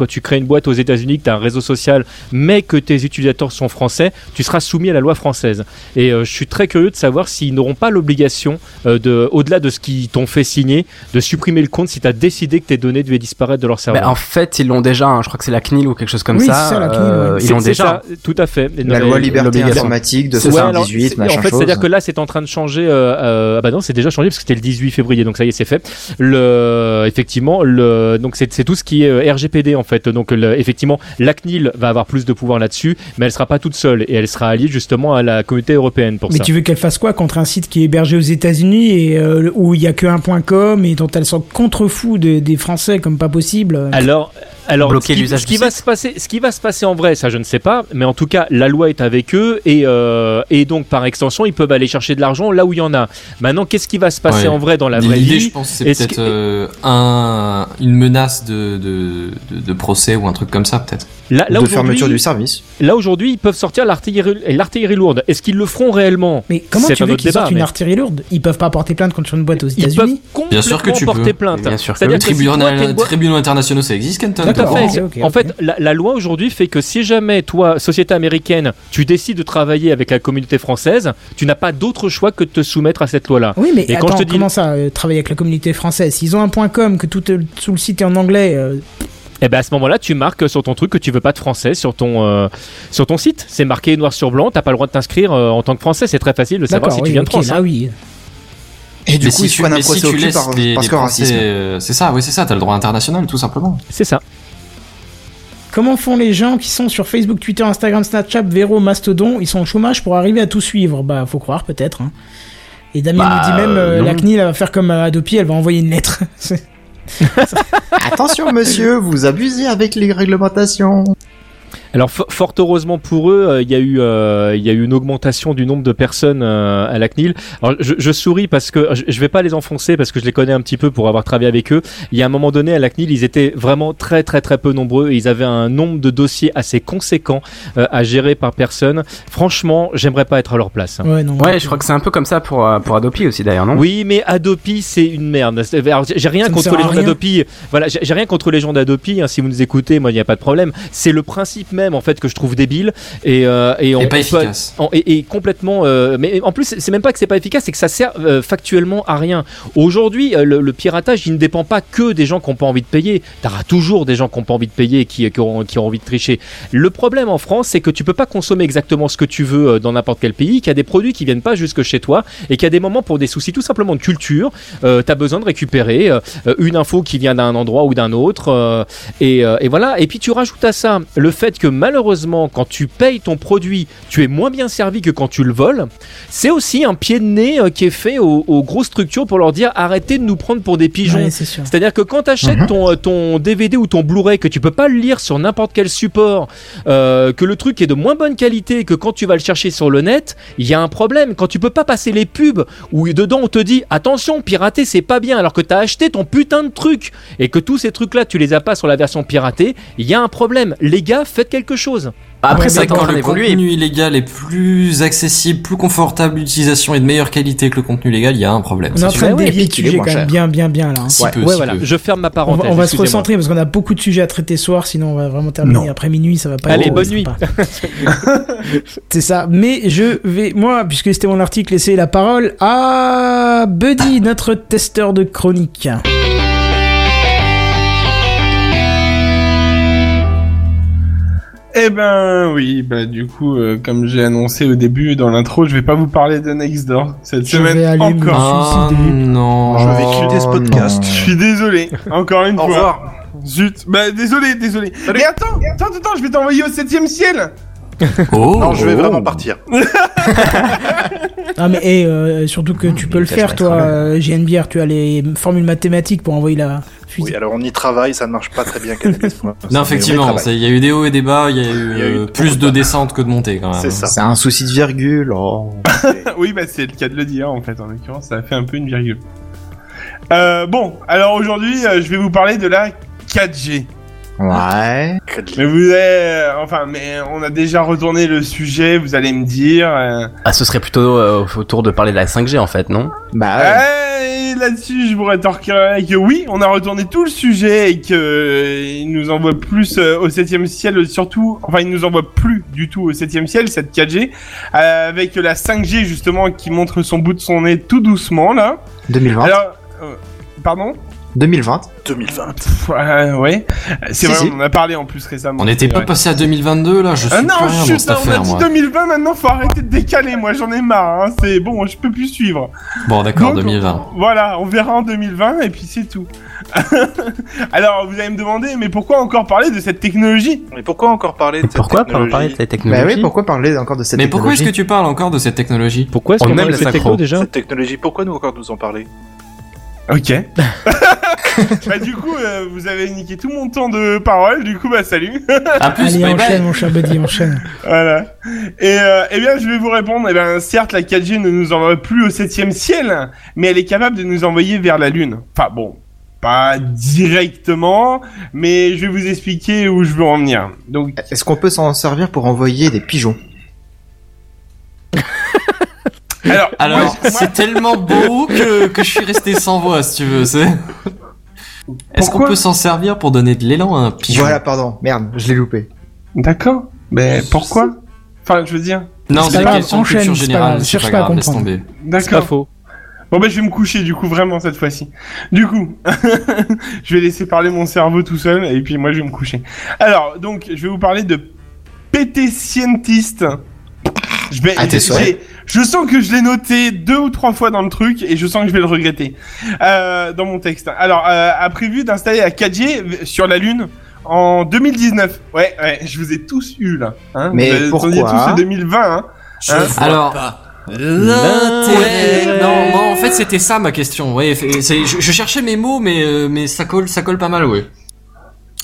quand tu crées une boîte aux États-Unis, que tu as un réseau social, mais que tes utilisateurs sont français, tu seras soumis à la loi française. Et euh, je suis très curieux de savoir s'ils n'auront pas l'obligation, euh, de, au-delà de ce qu'ils t'ont fait signer, de supprimer le compte si tu as décidé que tes données devaient disparaître de leur serveur.
Mais en fait, ils l'ont déjà. hein, je crois que c'est la CNIL ou quelque chose comme
Oui,
ça.
c'est ça, la CNIL,
euh,
ouais.
Ils l'ont
c'est
déjà.
ça, tout à fait.
La loi liberté
l'obligation.
informatique de
Ouais, alors,
78,
c'est-
machin
En fait,
chose.
c'est-à-dire que là, c'est en train de changer. Euh, euh, ah bah non, c'est déjà changé parce que c'était le 18 février, donc ça y est, c'est fait. Le, effectivement, le, donc c'est c'est tout ce qui est RGPD en fait. Donc le- effectivement, la CNIL va avoir plus de pouvoir là-dessus, mais elle sera pas toute seule et elle sera alliée justement à la communauté européenne pour
Mais
ça.
tu veux qu'elle fasse quoi contre un site qui est hébergé aux États-Unis et euh, où il y a que un point .com et dont elle s'en contrefou de- des Français comme pas possible?
Alors, Alors,
bloquer
ce qui,
l'usage
ce qui
du
va
site.
se passer, ce qui va se passer en vrai, ça je ne sais pas, mais en tout cas, la loi est avec eux et euh, et donc par extension, ils peuvent aller chercher de l'argent là où il y en a. Maintenant, qu'est-ce qui va se passer
Ouais.
en vrai dans la vraie
L'idée,
vie
je pense, c'est
Est-ce
peut-être
que-
euh, un, une menace de, de, de, de procès ou un truc comme ça, peut-être.
Là, là
de fermeture du service.
Là aujourd'hui, ils peuvent sortir l'artillerie l'artillerie lourde. Est-ce qu'ils le feront réellement?
Mais comment tu veux qu'ils sortent une artillerie lourde? Ils peuvent pas porter plainte contre une boîte aux États-Unis?
Bien sûr que tu peux.
plainte.
Bien sûr que
Le tribunal, tribunaux internationaux, ça existe, Kenton
à fait.
Ok,
en fait, la, la loi aujourd'hui fait que si jamais toi, société américaine, tu décides de travailler avec la communauté française, tu n'as pas d'autre choix que de te soumettre à cette loi-là.
Oui, mais
Et quand
attends,
je te dis-
comment ça, euh, travailler avec la communauté française? S'ils ont un point com, que tout, euh, tout le site est en anglais, euh,
Et ben à ce moment-là, tu marques sur ton truc que tu veux pas de français sur ton euh, sur ton site. C'est marqué noir sur blanc. T'as pas le droit de t'inscrire euh, en tant que français. C'est très facile de savoir si
oui,
tu viens de France. hein.
oui.
Et du
mais
coup,
si tu, mais si tu laisses
par-
les,
parce
les
que
Français,
racisme.
euh, c'est ça, oui, c'est ça, t'as le droit international, tout simplement.
C'est ça.
Comment font les gens qui sont sur Facebook, Twitter, Instagram, Snapchat, Vero, Mastodon? Ils sont au chômage pour arriver à tout suivre. Bah, faut croire peut-être. hein. Et Damien
Bah,
nous dit même, euh, la CNIL elle va faire comme euh, Adopi, elle va envoyer une lettre.
Attention, monsieur, vous abusez avec les réglementations.
Alors fo- fort heureusement pour eux, euh, il y a eu euh, il y a eu une augmentation du nombre de personnes euh, à la CNIL. Alors je, je souris parce que je, je vais pas les enfoncer parce que je les connais un petit peu pour avoir travaillé avec eux. Il y a un moment donné à la CNIL, ils étaient vraiment très très très peu nombreux et ils avaient un nombre de dossiers assez conséquent euh, à gérer par personne. Franchement, j'aimerais pas être à leur place. hein.
Ouais, non.
Ouais, je crois que c'est un peu comme ça pour, pour Adopi aussi d'ailleurs, non?
Oui, mais Adopi, c'est une merde. J'ai rien
Ça
contre les gens d'Adopi. Voilà, j'ai j'ai rien contre les gens d'Adopi. hein, si vous nous écoutez, moi, il n'y a pas de problème. C'est le principe même, en fait, que je trouve débile et euh, et, on,
Et pas
on peut-
efficace.
en- et, et complètement. euh, mais en plus, c'est même pas que c'est pas efficace, c'est que ça sert euh, factuellement à rien. Aujourd'hui, le, le piratage, il ne dépend pas que des gens qui n'ont pas envie de payer. T'auras toujours des gens qui n'ont pas envie de payer qui, qui, auront, qui ont envie de tricher. Le problème en France, c'est que tu peux pas consommer exactement ce que tu veux dans n'importe quel pays, qu'il y a des produits qui viennent pas jusque chez toi et qu'il y a des moments pour des soucis tout simplement de culture, euh, tu as besoin de récupérer euh, une info qui vient d'un endroit ou d'un autre. euh, et, et voilà. Et puis tu rajoutes à ça le fait que malheureusement, quand tu payes ton produit, tu es moins bien servi que quand tu le voles. C'est aussi un pied de nez euh, qui est fait aux, aux grosses structures pour leur dire arrêtez de nous prendre pour des pigeons.
Ouais.
C'est-à-dire que quand tu achètes
Mhm.
ton, euh, ton DVD ou ton Blu-ray, que tu peux pas le lire sur n'importe quel support, euh, que le truc est de moins bonne qualité que quand tu vas le chercher sur le net, il y a un problème. Quand tu peux pas passer les pubs où dedans on te dit attention, pirater c'est pas bien, alors que tu as acheté ton putain de truc et que tous ces trucs-là tu les as pas sur la version piratée, il y a un problème. Les gars, faites quelque chose.
Après,
Ouais,
ça
C'est quand le contenu illégal est plus accessible, plus confortable d'utilisation et de meilleure qualité que le contenu légal, il y a un problème.
On est
c'est
en train de dévier le sujet quand même bien, bien, bien là. hein.
Si
ouais,
peu,
ouais,
si
voilà.
peu.
Je ferme ma
On
parenthèse.
va, on va se recentrer parce qu'on a beaucoup de sujets à traiter ce soir, sinon on va vraiment terminer
Non.
après minuit, ça va pas
Allez,
être
bonne nuit.
C'est ça. Mais je vais, moi, puisque c'était mon article, laisser la parole à Buddy, notre testeur de chronique.
Eh ben oui, bah du coup, euh, comme j'ai annoncé au début dans l'intro, je vais pas vous parler de Nextdoor cette
Je
semaine
vais aller me
encore.
Ah
suicider.
non.
Je vais quitter ce
Oh,
podcast.
Je suis désolé, encore une
Au
fois.
revoir.
Zut, bah désolé, désolé. Mais attends, attends, attends, je vais t'envoyer au septième ciel.
Oh.
Non, je vais
Oh.
vraiment partir.
Ah, mais eh, euh, surtout que tu peux le faire, toi, euh, JNBR. Tu as les formules mathématiques pour envoyer la
Oui, alors on y travaille, ça ne marche pas très bien.
Non, effectivement, ça- il y a eu des hauts et des bas, il y a eu,
Il y a eu
euh, plus
de
de
bas.
descentes que de montées quand même.
C'est ça.
C'est un souci de virgule. oh.
oui, bah c'est le cas de le dire en fait. En l'occurrence, ça a fait un peu une virgule. Euh, bon, alors aujourd'hui, euh, je vais vous parler de la 4G.
Ouais.
Mais vous avez, euh, enfin, mais on a déjà retourné le sujet. Vous allez me dire. euh,
Ah, ce serait plutôt euh, autour de parler de la 5G en fait, non?
Bah ouais.
Eh, là-dessus, je pourrais t'orquer que oui, on a retourné tout le sujet et que euh, il nous envoie plus euh, au septième ciel, surtout, enfin, il nous envoie plus du tout au septième ciel cette 4G, euh, avec la 5G justement qui montre son bout de son nez tout doucement là.
2020.
Alors, euh, pardon?
2020.
2020.
Pff, ouais, ouais. c'est
Si,
vrai,
si.
on en a parlé en plus récemment.
On n'était pas passé à 2022 là, je suis
Ah non,
plus rien dans
on a dit
moi.
2020 maintenant, faut arrêter de décaler, moi j'en ai marre, hein. c'est bon, je peux plus suivre.
Bon d'accord,
Donc,
2020.
Voilà, on verra en 2020 et puis c'est tout. Alors vous allez me demander, mais pourquoi encore parler de cette technologie?
Mais pourquoi encore parler de cette
Pourquoi
technologie?
parler de cette
Bah
technologie?
oui, pourquoi parler encore de cette
Mais pourquoi est-ce que
technologie?
tu parles encore de cette technologie?
Pourquoi est-ce
On
qu'on
aime
cette techno déjà
Cette technologie, pourquoi nous encore nous en parler?
Ok. bah du coup, euh, vous avez niqué tout mon temps de parole, du coup, bah salut.
À plus,
Allez, enchaîne, mon cher buddy, enchaîne.
voilà. Et euh, eh bien, je vais vous répondre. Eh bien, certes, la 4G ne nous envoie plus au septième ciel, mais elle est capable de nous envoyer vers la Lune. Enfin bon, pas directement, mais je vais vous expliquer où je veux en venir. Donc,
Est-ce qu'on peut s'en servir pour envoyer des pigeons?
Alors,
Alors,
moi, je- moi-
c'est tellement beau que, que je suis resté sans voix, si tu veux. c'est- Est-ce qu'on peut s'en servir pour donner de l'élan à un pigeon
Voilà, pardon. Merde, je l'ai loupé.
d'accord. Mais pourquoi Enfin, je veux dire.
Non,
C'est
c'est
pas
une
grave,
question de culture
c'est pas
générale,
cherche
pas
pas à
laisse
comprendre.
tomber.
C'est pas
D'accord.
faux.
Bon bah je vais me coucher du coup vraiment cette fois-ci. Du coup, je vais laisser parler mon cerveau tout seul et puis moi je vais me coucher. Alors donc je vais vous parler de PT Scientist. Je vais,
Ah,
je sens que je l'ai noté deux ou trois fois dans le truc et je sens que je vais le regretter euh, dans mon texte. Alors euh, a prévu d'installer la 4G sur la Lune en 2019. Ouais, ouais, je vous ai tous eu là. Hein
Mais
vous
pourquoi
tous le 2020. Hein
Je
Hein
vois
Alors,
pas.
L'intérêt. Non, non, en fait, c'était ça ma question. Ouais, c'est- je, je cherchais mes mots, mais euh, mais ça colle, ça colle pas mal, ouais.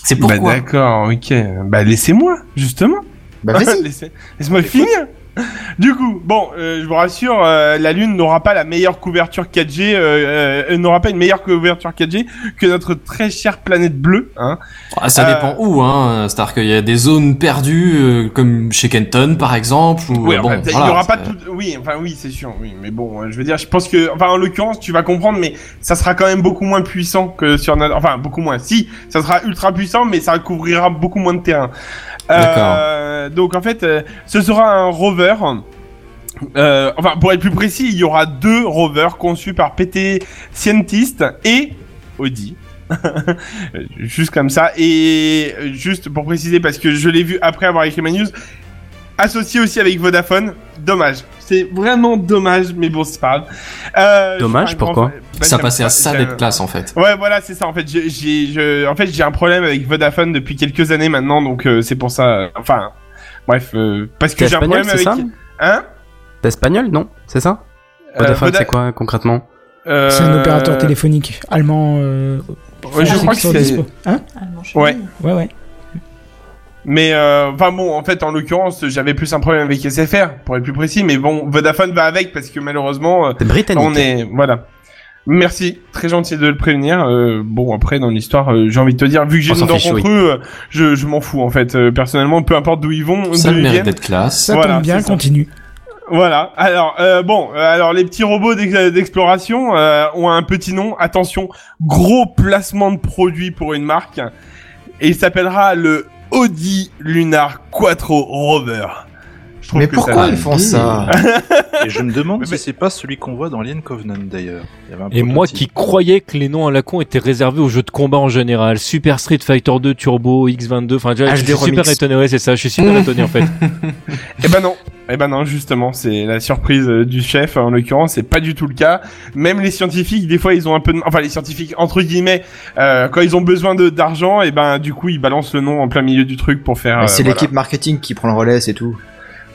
C'est
Bah
pourquoi?
d'accord, ok. Bah laissez-moi justement.
Bah vas-y.
Laissez- Laisse-moi finir. Du coup, bon, euh, je vous rassure, euh, la Lune n'aura pas la meilleure couverture 4G, euh, euh, n'aura pas une meilleure couverture 4G que notre très chère planète bleue. Hein.
Ah, ça
Euh,
dépend où, hein. C'est-à-dire qu'il y a des zones perdues, euh, comme chez Kenton, par exemple. Ou,
Oui,
euh, bon,
enfin, il y aura pas tout. Oui, enfin oui, c'est sûr. Oui, mais bon, je veux dire, je pense que, enfin, en l'occurrence, tu vas comprendre, mais ça sera quand même beaucoup moins puissant que sur notre. Enfin, beaucoup moins. Si, ça sera ultra puissant, mais ça couvrira beaucoup moins de terrain. Euh, donc en fait, euh, ce sera un rover. Euh, enfin, pour être plus précis, il y aura deux rovers conçus par PT Scientist et Audi. juste comme ça. Et juste pour préciser, parce que je l'ai vu après avoir écrit ma news, associé aussi avec Vodafone. Dommage. C'est vraiment dommage, mais bon, c'est pas grave. Euh,
Dommage,
grand
pourquoi
Bah,
Ça passait
pas-
à ça d'être classe, en fait.
Ouais, voilà, c'est ça. En fait, j'ai, je- en fait, j'ai un problème avec Vodafone depuis quelques années maintenant, donc euh, c'est pour ça. euh, enfin, bref, euh, parce que j'ai un
espagnol,
problème
c'est
avec.
ça?
Hein?
T'es espagnol, non? C'est ça? Vodafone,
Voda-
c'est quoi concrètement?
Euh,
C'est un opérateur téléphonique allemand. Euh,
Ouais, je crois que c'est.
dispo. Hein?
Allemand
Ouais.
Ouais, ouais.
Mais euh, enfin bon, en fait, en l'occurrence, j'avais plus un problème avec SFR, pour être plus précis. Mais bon, Vodafone va avec parce que malheureusement, euh, on est voilà. Merci, très gentil de le prévenir. Euh, bon, après dans l'histoire, euh, j'ai envie de te dire, vu que j'ai une dent contre eux, je, je m'en fous en fait. Euh, personnellement, peu importe d'où ils vont,
Ça le mérite d'être classe.
Ça
Voilà,
tombe bien, continue.
Voilà. Alors euh, bon, euh, alors les petits robots d'ex- d'exploration euh, ont un petit nom. Attention, gros placement de produit pour une marque. Et il s'appellera le Audi Lunar Quattro Rover. Je trouve
Mais pourquoi ils font ça
Et je me demande
Mais-
si c'est pas celui qu'on voit dans Alien Covenant d'ailleurs.
Et moi qui croyais que les noms à la con étaient réservés aux jeux de combat en général, Super Street Fighter 2 Turbo, X22, enfin déjà, je suis super étonné, ouais, c'est ça, je suis super étonné en fait.
Eh ben non. Eh ben non, justement, c'est la surprise euh, du chef. En l'occurrence, c'est pas du tout le cas. Même les scientifiques, des fois, ils ont un peu, de... enfin les scientifiques entre guillemets, euh, quand ils ont besoin de d'argent, et ben du coup, ils balancent le nom en plein milieu du truc pour faire. Euh,
C'est
voilà.
l'équipe marketing qui prend le relais, c'est tout.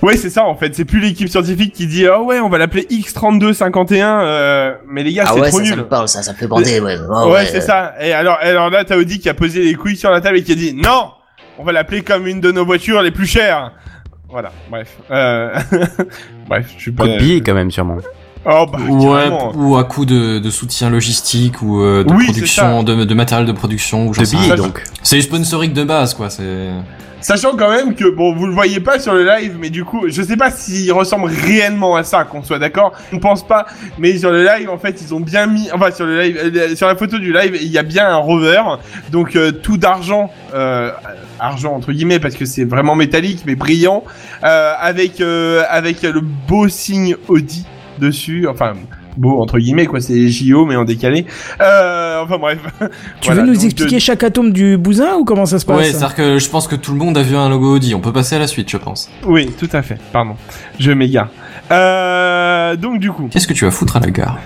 Ouais, c'est ça en fait. C'est plus l'équipe scientifique qui dit oh ouais, on va l'appeler X3251. Euh, mais les gars,
Ah
c'est
ouais,
trop
ça, ça
nul.
me parle, ça, ça me fait bander, ouais.
ouais,
Oh, ouais,
c'est
euh,
ça. Et alors, alors là, t'as Audi qui a posé les couilles sur la table et qui a dit non, on va l'appeler comme une de nos voitures les plus chères. Voilà. Bref. Euh... bref, je suis pas.
Coup de billet quand même, sûrement.
Oh bah
Ouais, ou à coup de, de soutien logistique ou euh, de
Oui,
production, de, de matériel de production. Ou j'en
De
sais
billets
rien.
donc.
C'est du sponsorique de base, quoi. C'est.
Sachant quand même que bon, vous le voyez pas sur le live, mais du coup, je sais pas s'il ressemble réellement à ça, qu'on soit d'accord. Je ne pense pas, mais sur le live, en fait, ils ont bien mis, enfin sur le live, euh, sur la photo du live, il y a bien un rover, donc euh, tout d'argent, euh, argent entre guillemets, parce que c'est vraiment métallique, mais brillant, euh, avec euh, avec le beau signe Audi dessus, enfin beau entre guillemets quoi, c'est JO mais en décalé. Euh, enfin bref.
Tu
Voilà,
veux nous expliquer chaque atome du bousin ou comment ça se passe
Ouais, c'est-à-dire que je pense que tout le monde a vu un logo Audi. On peut passer à la suite, je pense.
Oui, tout à fait. Pardon, je m'égare. Euh, donc du coup.
Qu'est-ce que tu vas foutre à la gare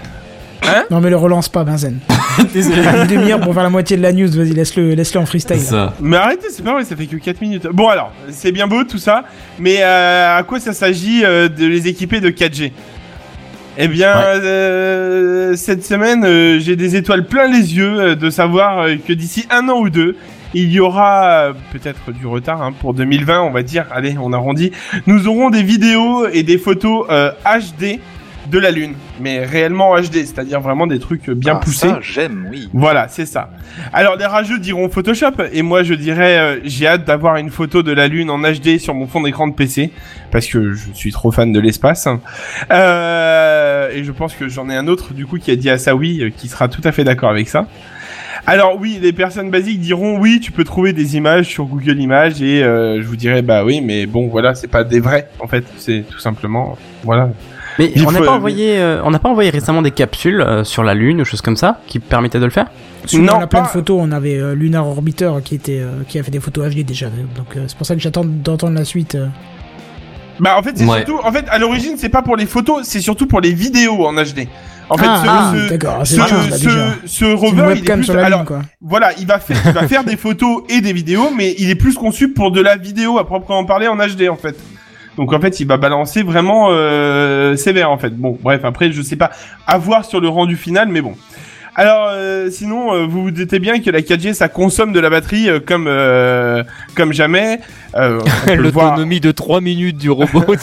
Non mais le relance pas, Benzen.
Désolé.
Une demi-heure pour faire la moitié de la news, vas-y, laisse-le laisse en freestyle.
Ça.
Mais arrêtez, c'est pas vrai, ça fait que 4 minutes. Bon alors, c'est bien beau tout ça, mais euh, à quoi ça s'agit euh, de les équiper de 4G Eh bien, euh, cette semaine, euh, j'ai des étoiles plein les yeux euh, de savoir que d'ici un an ou deux, il y aura peut-être du retard hein, pour 2020, on va dire. Allez, on arrondit. Nous aurons des vidéos et des photos HD de la Lune, mais réellement HD, c'est-à-dire vraiment des trucs bien
Ah,
poussés.
j'aime, oui.
Voilà, c'est ça. Alors les rageux diront Photoshop et moi je dirais euh, j'ai hâte d'avoir une photo de la lune en HD sur mon fond d'écran de PC parce que je suis trop fan de l'espace. Euh, et je pense que j'en ai un autre du coup qui a dit à ça oui euh, qui sera tout à fait d'accord avec ça. Alors oui, les personnes basiques diront oui, tu peux trouver des images sur Google Images et euh, je vous dirais bah oui, mais bon voilà, c'est pas des vrais en fait, c'est tout simplement voilà.
Mais
Il
on n'a
faut-
pas envoyé, euh, on n'a pas envoyé récemment des capsules euh, sur la Lune ou choses comme ça qui permettaient de le faire
Sur
Non,
on a plein
pas-
de photos, on avait euh, Lunar Orbiter qui était euh, qui a fait des photos HD déjà, donc euh, c'est pour ça que j'attends d'entendre la suite. euh.
Bah en fait c'est
Ouais.
surtout en fait à l'origine c'est pas pour les photos, c'est surtout pour les vidéos en HD. En fait
ah,
ce,
ah,
ce-
d'accord, c'est
ce, ce- ce rover il est plus
sur la
alors
quoi.
voilà, il va faire il va faire des photos et des vidéos mais il est plus conçu pour de la vidéo à proprement parler en HD en fait. Donc en fait, il va balancer vraiment euh, sévère en fait. Bon, bref, après je sais pas à voir sur le rendu final mais bon. Alors euh, sinon euh, vous vous doutez bien que la 4G ça consomme de la batterie euh, comme euh, comme jamais. Euh.
L'autonomie de 3 minutes du robot.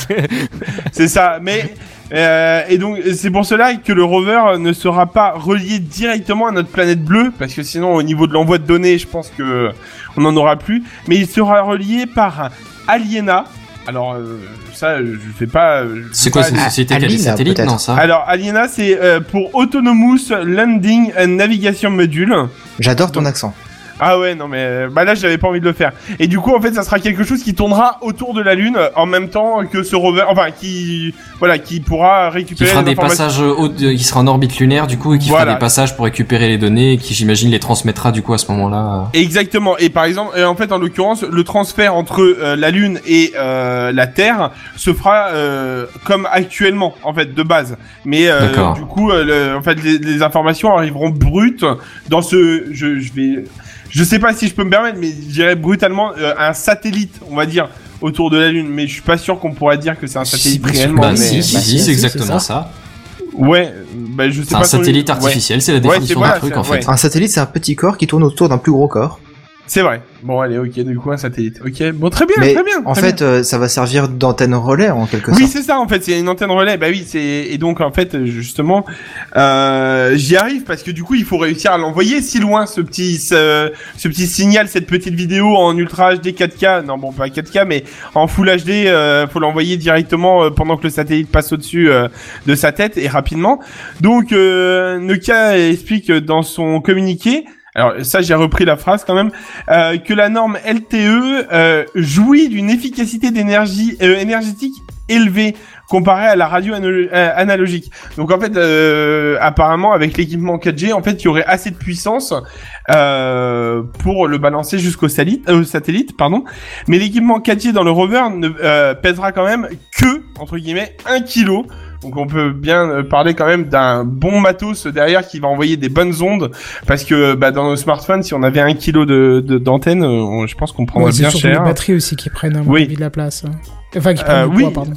C'est ça, mais euh, et donc c'est pour cela que le rover ne sera pas relié directement à notre planète bleue, parce que sinon au niveau de l'envoi de données, je pense que on n'en aura plus. Mais il sera relié par un Aliena. Alors euh, ça, je fais pas. je
C'est quoi,
pas
c'est une
aller-
société qui a des satellites, non, ça
Alors Aliena, c'est euh, pour Autonomous Landing and Navigation Module.
J'adore ton accent.
Ah ouais, non mais euh, bah là j'avais pas envie de le faire. Et du coup en fait ça sera quelque chose qui tournera autour de la Lune euh, en même temps que ce rover, enfin qui voilà qui pourra
Qui
récupérer
fera
les
des passages qui sera en orbite lunaire du coup et qui
Voilà.
fera des passages pour récupérer les données et qui j'imagine les transmettra du coup à ce moment-là.
Exactement. Et par exemple, et en fait, en l'occurrence, le transfert entre euh, la Lune et euh, la Terre se fera euh, comme actuellement, en fait, de base. Mais euh, du coup, euh, le- en fait, les, les informations arriveront brutes dans ce. Je, je vais. Je sais pas si je peux me permettre, mais je dirais brutalement euh, un satellite, on va dire, autour de la Lune. Mais je suis pas sûr qu'on pourrait dire que c'est un satellite réellement.
Bah
mais-
si, si,
bah,
si,
si,
c'est exactement ça.
Ouais. Bah, je sais
C'est
pas.
un satellite
ouais.
artificiel, c'est la
Ouais,
définition
voilà,
du truc
c'est-
en fait.
ouais.
Un satellite, c'est un petit corps qui tourne autour d'un plus gros corps.
C'est vrai. Bon, allez, ok. Du coup, un satellite. Ok. Bon, très bien,
Mais
très bien.
en
bien.
fait, euh, ça va servir d'antenne relais en quelque
Oui,
sorte.
c'est ça en fait, c'est une antenne relais. Bah oui, c'est et donc en fait justement, euh, j'y arrive parce que du coup il faut réussir à l'envoyer si loin ce petit ce, ce petit signal, cette petite vidéo en ultra HD 4K. Non bon pas 4K mais en Full HD, euh, faut l'envoyer directement euh, pendant que le satellite passe au-dessus euh, de sa tête et rapidement. Donc euh, Nokia explique dans son communiqué. Alors ça j'ai repris la phrase quand même. Euh, que la norme LTE euh, jouit d'une efficacité d'énergie euh, énergétique élevée comparée à la radio euh, analogique. Donc en fait euh, apparemment avec l'équipement 4G en fait il y aurait assez de puissance euh, pour le balancer jusqu'au satellite, euh, satellite pardon. Mais l'équipement 4G dans le rover ne euh, pèsera quand même que entre guillemets 1 kilo. Donc on peut bien parler quand même d'un bon matos derrière qui va envoyer des bonnes ondes parce que bah, dans nos smartphones si on avait un kilo de d'antenne, je pense qu'on prendrait
Ouais, c'est
bien
surtout
cher.
les batteries aussi qui prennent un
Oui.
de la place. hein. Enfin, qui
Euh,
prennent
oui.
poids, pardon.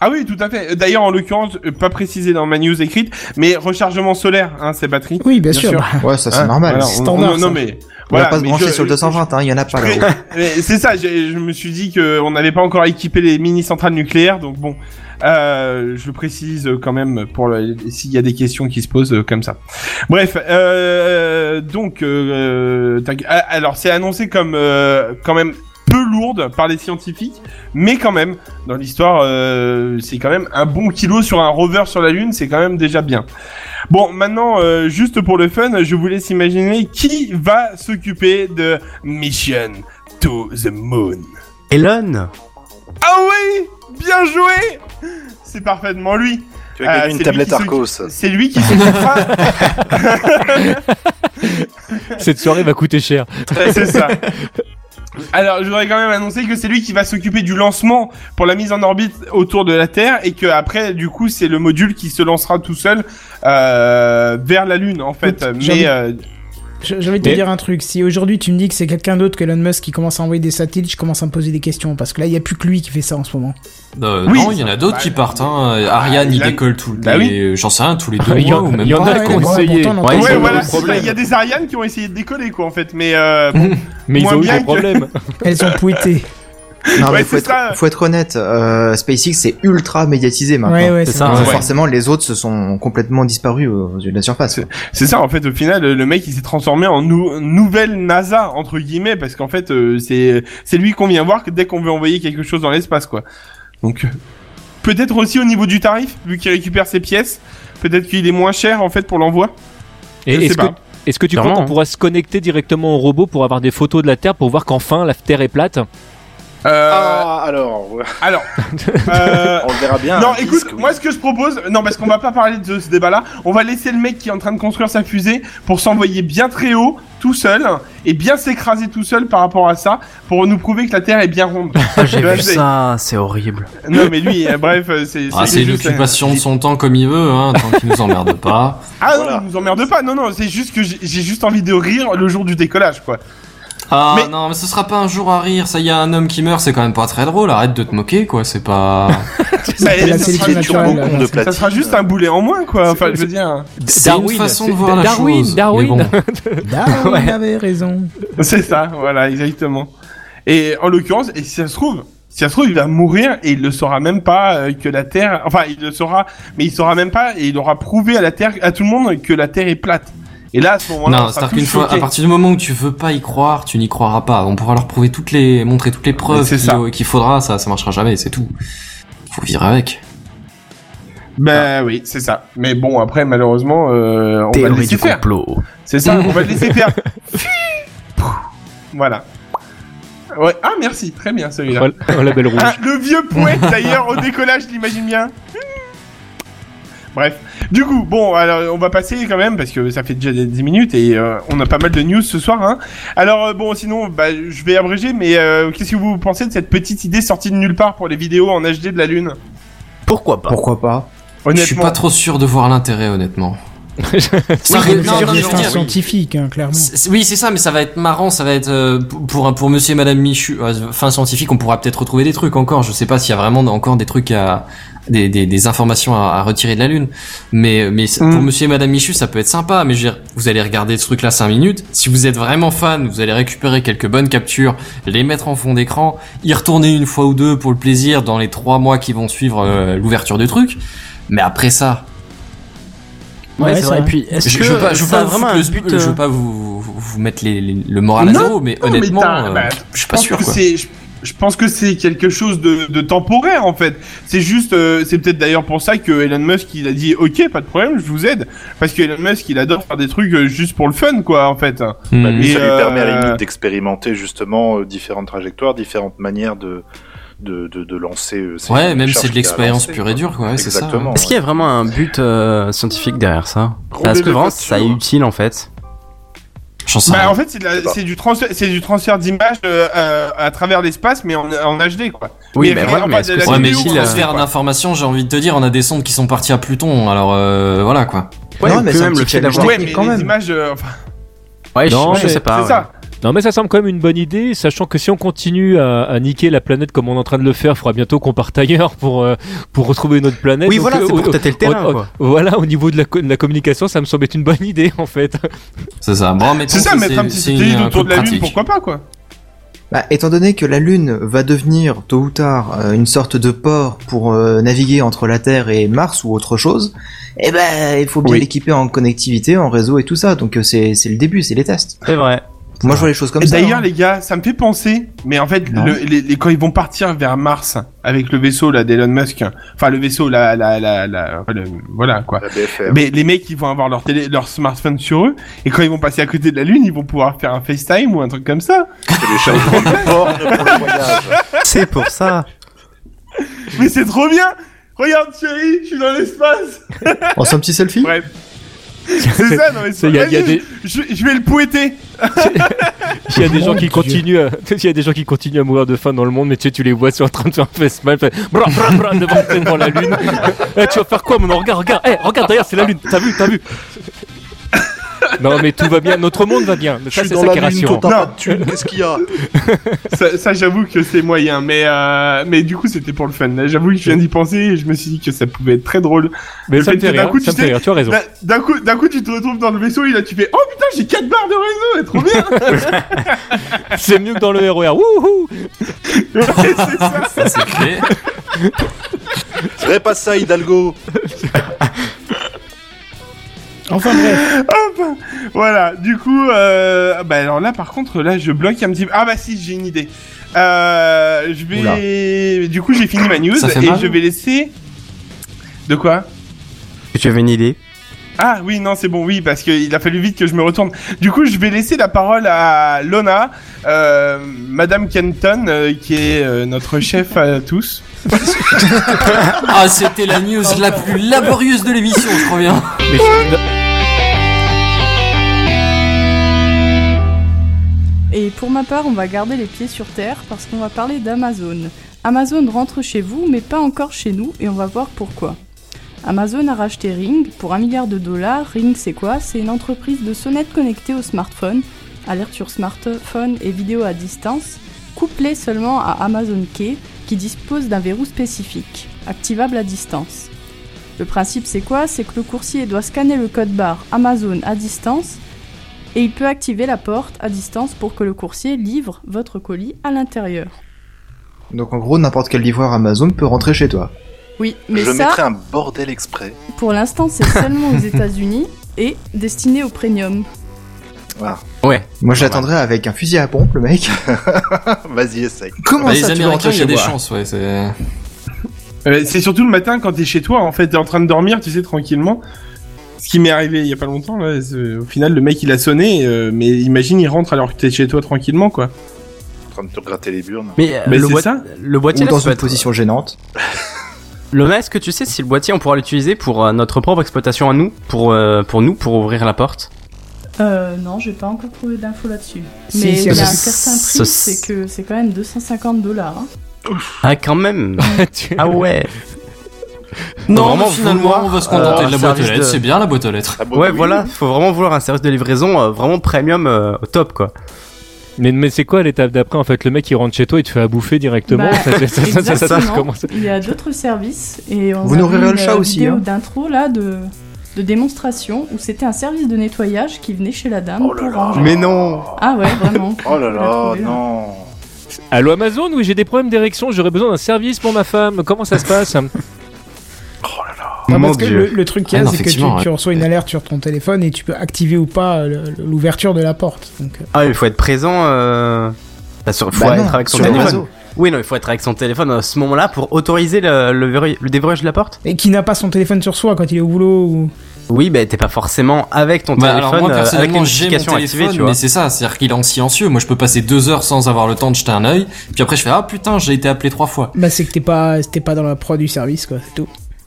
Ah oui, tout à fait. D'ailleurs, en l'occurrence, euh, pas précisé dans ma news écrite, mais rechargement solaire, hein, ces batteries.
Oui, bien, sûr.
Ouais, ça c'est
Hein,
normal.
voilà,
c'est
on-
standard,
on- non mais
On
voilà,
va pas se brancher
je-
sur le 220, hein, il y en a pas
c'est ça, je me suis dit que on n'avait pas encore équipé les mini centrales nucléaires, donc bon, euh, je le précise quand même pour le- s'il y a des questions qui se posent euh, comme ça. Bref, euh, donc, euh, alors c'est annoncé comme euh, quand même lourde par les scientifiques, mais quand même, dans l'histoire, euh, c'est quand même un bon kilo sur un rover sur la Lune, c'est quand même déjà bien. Bon, maintenant, euh, juste pour le fun, je vous laisse imaginer qui va s'occuper de Mission to the Moon.
Elon
Ah oui Bien joué C'est parfaitement lui.
Tu as
Euh,
une tablette Arcos.
C'est lui qui s'occupera.
Cette soirée va coûter cher.
c'est ça. Alors, je voudrais quand même annoncer que c'est lui qui va s'occuper du lancement pour la mise en orbite autour de la Terre et que après, du coup, c'est le module qui se lancera tout seul euh, vers la Lune, en fait. Mais euh,
J'ai envie de te
Mais-
dire un truc. Si aujourd'hui tu me dis que c'est quelqu'un d'autre que Elon Musk qui commence à envoyer des satellites, je commence à me poser des questions parce que là il y a plus que lui qui fait ça en ce moment.
Euh,
Oui,
non, il y en a d'autres
bah,
qui partent. Hein. Ariane, il
il
décolle tout
Bah
les... J'en sais rien, tous les deux
Il y en-
mois ou même
il y en
pas.
a qui ont essayé.
il y a des Ariane qui ont essayé de décoller, quoi, en fait, mais euh, bon,
Mais ils ont eu des problèmes.
Elles ont pouetté.
Non,
Ouais,
mais faut être,
ça.
faut être honnête, euh, SpaceX c'est ultra médiatisé maintenant.
Ouais, ouais,
C'est ça.
Donc
Ouais.
Forcément, les autres se sont complètement disparus aux yeux de la surface.
c'est ça, en fait, au final, le mec, il s'est transformé en nou- nouvelle NASA, entre guillemets, parce qu'en fait, euh, c'est c'est lui qu'on vient voir que dès qu'on veut envoyer quelque chose dans l'espace, quoi. Donc, euh, peut-être aussi au niveau du tarif, vu qu'il récupère ses pièces, peut-être qu'il est moins cher, en fait, pour l'envoi.
Et est-ce que, est-ce que tu crois
Clairement,
qu'on
hein.
pourra se connecter directement au robot pour avoir des photos de la Terre pour voir qu'enfin la Terre est plate?
Euh,
Ah, alors.
Alors, euh,
on le verra bien.
non,
un
écoute,
disque, oui.
moi ce que je propose, non parce qu'on va pas parler de ce débat-là, on va laisser le mec qui est en train de construire sa fusée pour s'envoyer bien très haut, tout seul, et bien s'écraser tout seul par rapport à ça, pour nous prouver que la Terre est bien ronde.
Ah, j'ai vu
c'est-
ça, c'est horrible.
Non mais lui, euh, bref, euh, c'est
Ah, c'est l'occupation de son temps comme il veut, hein, tant qu'il nous emmerde pas.
Ah
Voilà.
non, ne nous emmerde pas, non non, c'est juste que j'ai juste envie de rire le jour du décollage quoi.
Ah
Mais-
non, mais ce sera pas un jour à rire. Ça y a un homme qui meurt, c'est quand même pas très drôle. Arrête de te moquer, quoi. C'est pas.
Ça, sera,
de
ça juste un boulet en moins quoi, enfin je veux dire,
C'est une façon de voir la
Darwin,
chose.
Darwin.
Bon.
Darwin avait raison.
c'est ça, voilà, exactement. Et en l'occurrence, et si ça se trouve, si ça se trouve, il va mourir et il le saura même pas euh, que la Terre, enfin il le saura, mais il saura même pas et il aura prouvé à la Terre, à tout le monde que la Terre est plate. Et là, à ce moment-là, on
Non, c'est-à-dire qu'une fois, à partir du moment où tu veux pas y croire, tu n'y croiras pas. On pourra leur prouver toutes les, montrer toutes les preuves qu'il
ça.
qu'il faudra, ça, ça marchera jamais, c'est tout. Faut vivre avec.
Ben oui, c'est ça. Mais bon, après, malheureusement, euh, on va le
Théorie
laisser
du
faire.
complot.
C'est ça, on va le laisser faire. voilà. Ouais. Ah, merci. Très bien, celui-là.
Oh, la belle rouge.
Ah, le vieux poète, d'ailleurs, au décollage, je l'imagine bien. Bref. Du coup, bon, alors on va passer quand même parce que ça fait déjà des 10 minutes et euh, on a pas mal de news ce soir. Hein. Alors euh, bon, sinon, bah, je vais abréger, mais euh, qu'est-ce que vous pensez de cette petite idée sortie de nulle part pour les vidéos en HD de la Lune?
Pourquoi pas?
Pourquoi pas?
Honnêtement.
Je suis pas trop sûr de voir l'intérêt, honnellement. Ça
Oui,
non,
c'est
non, dire, oui.
scientifiques, hein, clairement.
Oui, c'est ça, mais ça va être marrant, ça va être euh, pour pour, pour Monsieur et Madame Michu. euh, fin scientifique, on pourra peut-être retrouver des trucs encore. Je sais pas s'il y a vraiment encore des trucs à des, des, des informations à, à retirer de la lune. Mais mais c'est-
Mm.
pour Monsieur et Madame Michu, ça peut être sympa. Mais je veux dire, vous allez regarder ce truc-là 5 minutes. Si vous êtes vraiment fan, vous allez récupérer quelques bonnes captures, les mettre en fond d'écran, y retourner une fois ou deux pour le plaisir dans les trois mois qui vont suivre euh, l'ouverture du truc. Mais après ça,
Ouais,
Ouais,
c'est vrai. Et
vrai.
puis, est-ce
je,
que
je veux pas, je veux pas
vraiment
le-
but
je veux
euh,
pas vous, vous, vous mettre les, les- le moral à
Non,
zéro, mais
non, mais
honnêtement,
t'as-
euh,
bah,
je suis pas sûr.
que
Quoi.
c'est je, je pense que c'est quelque chose de, de temporaire en fait. C'est juste euh, c'est peut-être d'ailleurs pour ça que Elon Musk il a dit OK, pas de problème, je vous aide parce que Elon Musk il adore faire des trucs euh, juste pour le fun quoi en fait.
Hmm.
Bah, lui,
Et,
ça lui
euh,
permet à la limite d'expérimenter justement euh, différentes trajectoires, différentes manières de de, de, de lancer. euh,
Ouais, même c'est de l'expérience pure et dure, quoi. ouais, c'est ça.
Exactement.
Est-ce qu'il y a vraiment un but euh, scientifique derrière ça Est-ce que vraiment ça est utile en fait
J'en sais
Bah
rien.
en fait c'est du transfert c'est du transfert d'images euh, à travers l'espace mais en, en HD quoi.
Oui,
Mais
mais, voilà, mais que
Ouais, mais
euh,
transfert
quoi.
d'informations, j'ai envie de te dire, on a des sondes qui sont parties à Pluton, alors euh, voilà quoi.
Ouais,
Non, mais un
même le
petit
fait d'avoir.
Ouais mais
quand
les
même.
images euh, enfin
Ouais, je,
Non,
je sais pas.
c'est
ouais.
ça.
Non, mais ça semble quand même une bonne idée, sachant que si on continue à, à niquer la planète comme on est en train de le faire, il faudra bientôt qu'on parte ailleurs pour, euh, pour retrouver notre planète.
Oui,
Donc,
voilà,
euh,
c'est pour tâter le terrain, quoi.
Voilà, au niveau de la, de la communication, ça me semble être une bonne idée en fait.
C'est ça. Bon,
C'est ça mettre un petit
c'est
satellite autour de la lune
pratique.
pourquoi pas quoi.
Bah, étant donné que la Lune va devenir tôt ou tard euh, une sorte de port pour euh, naviguer entre la Terre et Mars ou autre chose, eh ben il faut bien
Oui.
l'équiper en connectivité, en réseau et tout ça. Donc euh, c'est c'est le début, c'est les tests.
C'est vrai.
Moi je vois les choses comme
Et
ça.
D'ailleurs,
hein.
les gars, ça me fait penser, mais en fait, le- les, les- quand ils vont partir vers Mars avec le vaisseau là d'Elon Musk, enfin le vaisseau, la, la, la, la- voilà quoi. Mais les mecs, ils vont avoir leur télé, leur smartphone sur eux, et quand ils vont passer à côté de la Lune, ils vont pouvoir faire un FaceTime ou un truc comme ça.
Téléchargement de borne pour le voyage.
C'est pour ça.
Mais c'est trop bien. Regarde, chérie, je suis dans l'espace.
On fait un petit selfie?
Bref. C'est ça, non mais
C'est- des-
je, je vais le pouetter.
Il y a des gens qui continuent, à... il y a des gens qui continuent à mourir de faim dans le monde, mais tu, sais, tu les vois sur en train de faire un mal, fait bra bra bra devant, devant la lune. Eh, tu vas faire quoi, mon regarde, regarde, eh, regarde derrière, c'est la lune. T'as vu, t'as vu? Non, mais tout va bien. Notre monde va bien.
Je
Ça,
suis
c'est
dans
ça
la
qui est rassurant.
pas qu'est-ce qu'il y a
ça, ça, j'avoue que c'est moyen, mais euh, mais du coup c'était pour le fun. J'avoue que je viens d'y penser et je me suis dit que ça pouvait être très drôle.
Mais
Le
ça me
fait
fait
que d'un
rire.
coup,
Ça
tu
me fait
sais-
rire. Tu as raison.
D'un- coup, d'un coup, tu te retrouves dans le vaisseau et là tu fais oh putain j'ai 4 barres de réseau, et trop bien.
C'est mieux que dans le RER. Wouhou
Ouais, c'est ça.
Ça c'est.
Répasse ça, Hidalgo
Enfin bref.
Hop, voilà. Du coup, euh, bah alors là par contre là je bloque un petit. Ah bah si j'ai une idée. Euh, je vais. Du coup j'ai fini ma news
Ça fait
et
mal
je vais laisser. De quoi?
Tu avais une idée
Ah oui, non, c'est bon, oui, parce qu'il a fallu vite que je me retourne. Du coup, je vais laisser la parole à Lona, euh, Madame Kenton, euh, qui est euh, notre chef à tous.
Ah, c'était la news la plus laborieuse de l'émission, je crois bien.
Mais je-
pour ma part, on va garder les pieds sur terre parce qu'on va parler d'Amazon. Amazon rentre chez vous, mais pas encore chez nous, et on va voir pourquoi. Amazon a racheté Ring pour un milliard de dollars. Ring, c'est quoi? C'est une entreprise de sonnettes connectées au smartphone, alerte sur smartphone et vidéo à distance, couplée seulement à Amazon Key, qui dispose d'un verrou spécifique, activable à distance. Le principe, c'est quoi? C'est que le coursier doit scanner le code barre Amazon à distance et il peut activer la porte à distance pour que le coursier livre votre colis à l'intérieur.
Donc en gros, n'importe quel livreur Amazon peut rentrer chez toi.
Oui, mais
Je
ça,
mettrai un bordel exprès.
pour l'instant, c'est seulement aux États-Unis et destiné au premium.
Voilà.
Ouais.
Moi, je l'attendrais avec un fusil à pompe, le mec.
Vas-y, essaye.
Comment
Bah, les
ça, tu veux
Américains,
rentrer
il y a
chez
des
moi
chances, ouais. C'est.
Euh, c'est surtout le matin quand t'es chez toi, en fait, t'es en train de dormir, tu sais, tranquillement. Ce qui m'est arrivé il y a pas longtemps, là, au final, le mec il a sonné, euh, mais imagine il rentre alors que t'es chez toi tranquillement, quoi.
En train de te gratter les burnes.
Mais, euh,
Mais
le,
c'est
boi-
ça.
le boîtier
Ou dans une
être-
position gênante.
Lona, est-ce que tu sais si le boîtier on pourra l'utiliser pour euh, notre propre exploitation à nous, pour euh, pour nous, pour ouvrir la porte
Euh, non, j'ai pas encore trouvé d'infos là-dessus.
Si,
Mais
si,
il y a un
ce-
certain
ce-
prix, c'est que c'est quand même 250 dollars. hein.
Ah quand même. Ah ouais.
Non,
vraiment
mais finalement,
vouloir,
on va se contenter
euh,
de la boîte aux lettres.
de-
C'est bien la boîte aux lettres.
Ouais,
oui.
voilà. Faut vraiment vouloir un service de livraison euh, vraiment premium euh, au top quoi.
Mais, mais c'est quoi l'étape d'après En fait, le mec il rentre chez toi, il te fait à bouffer directement?
Bah,
ça, ça, ça,
Il y a d'autres services et on
Vous
a
nourrirez
vu
le
une
chat aussi,
vidéo
hein.
d'intro là de de démonstration où c'était un service de nettoyage qui venait chez la dame
Oh là
pour
là.
ranger.
Mais non.
Ah ouais, vraiment.
Oh là là,
là.
non.
Allô Amazon, oui, j'ai des problèmes d'érection, j'aurais besoin d'un service pour ma femme. Comment ça se passe?
Non,
Mon
parce que le, le truc qu'il y
Ah
a, c'est que tu, reçois une alerte sur ton téléphone et tu peux activer ou pas euh, l'ouverture de la porte. Donc, euh,
Ah, il faut être présent. Euh... bah, sur- faut
Bah
être
non,
avec son téléphone. Oui, non, il faut être avec son téléphone à ce moment-là pour autoriser le, le, déverrouillage de la porte.
Et qui n'a pas son téléphone sur soi quand il est au boulot ou...
Oui, bah t'es pas forcément avec ton
Bah,
téléphone
alors moi
euh, avec
personnellement
une
j'ai mon téléphone
activée, tu vois.
mais c'est ça c'est à dire qu'il est en silencieux moi je peux passer deux heures sans avoir le temps de jeter un œil puis après je fais ah putain j'ai été appelé trois fois
Bah, c'est que t'es pas, t'es pas dans la pro du service, quoi, c'est tout.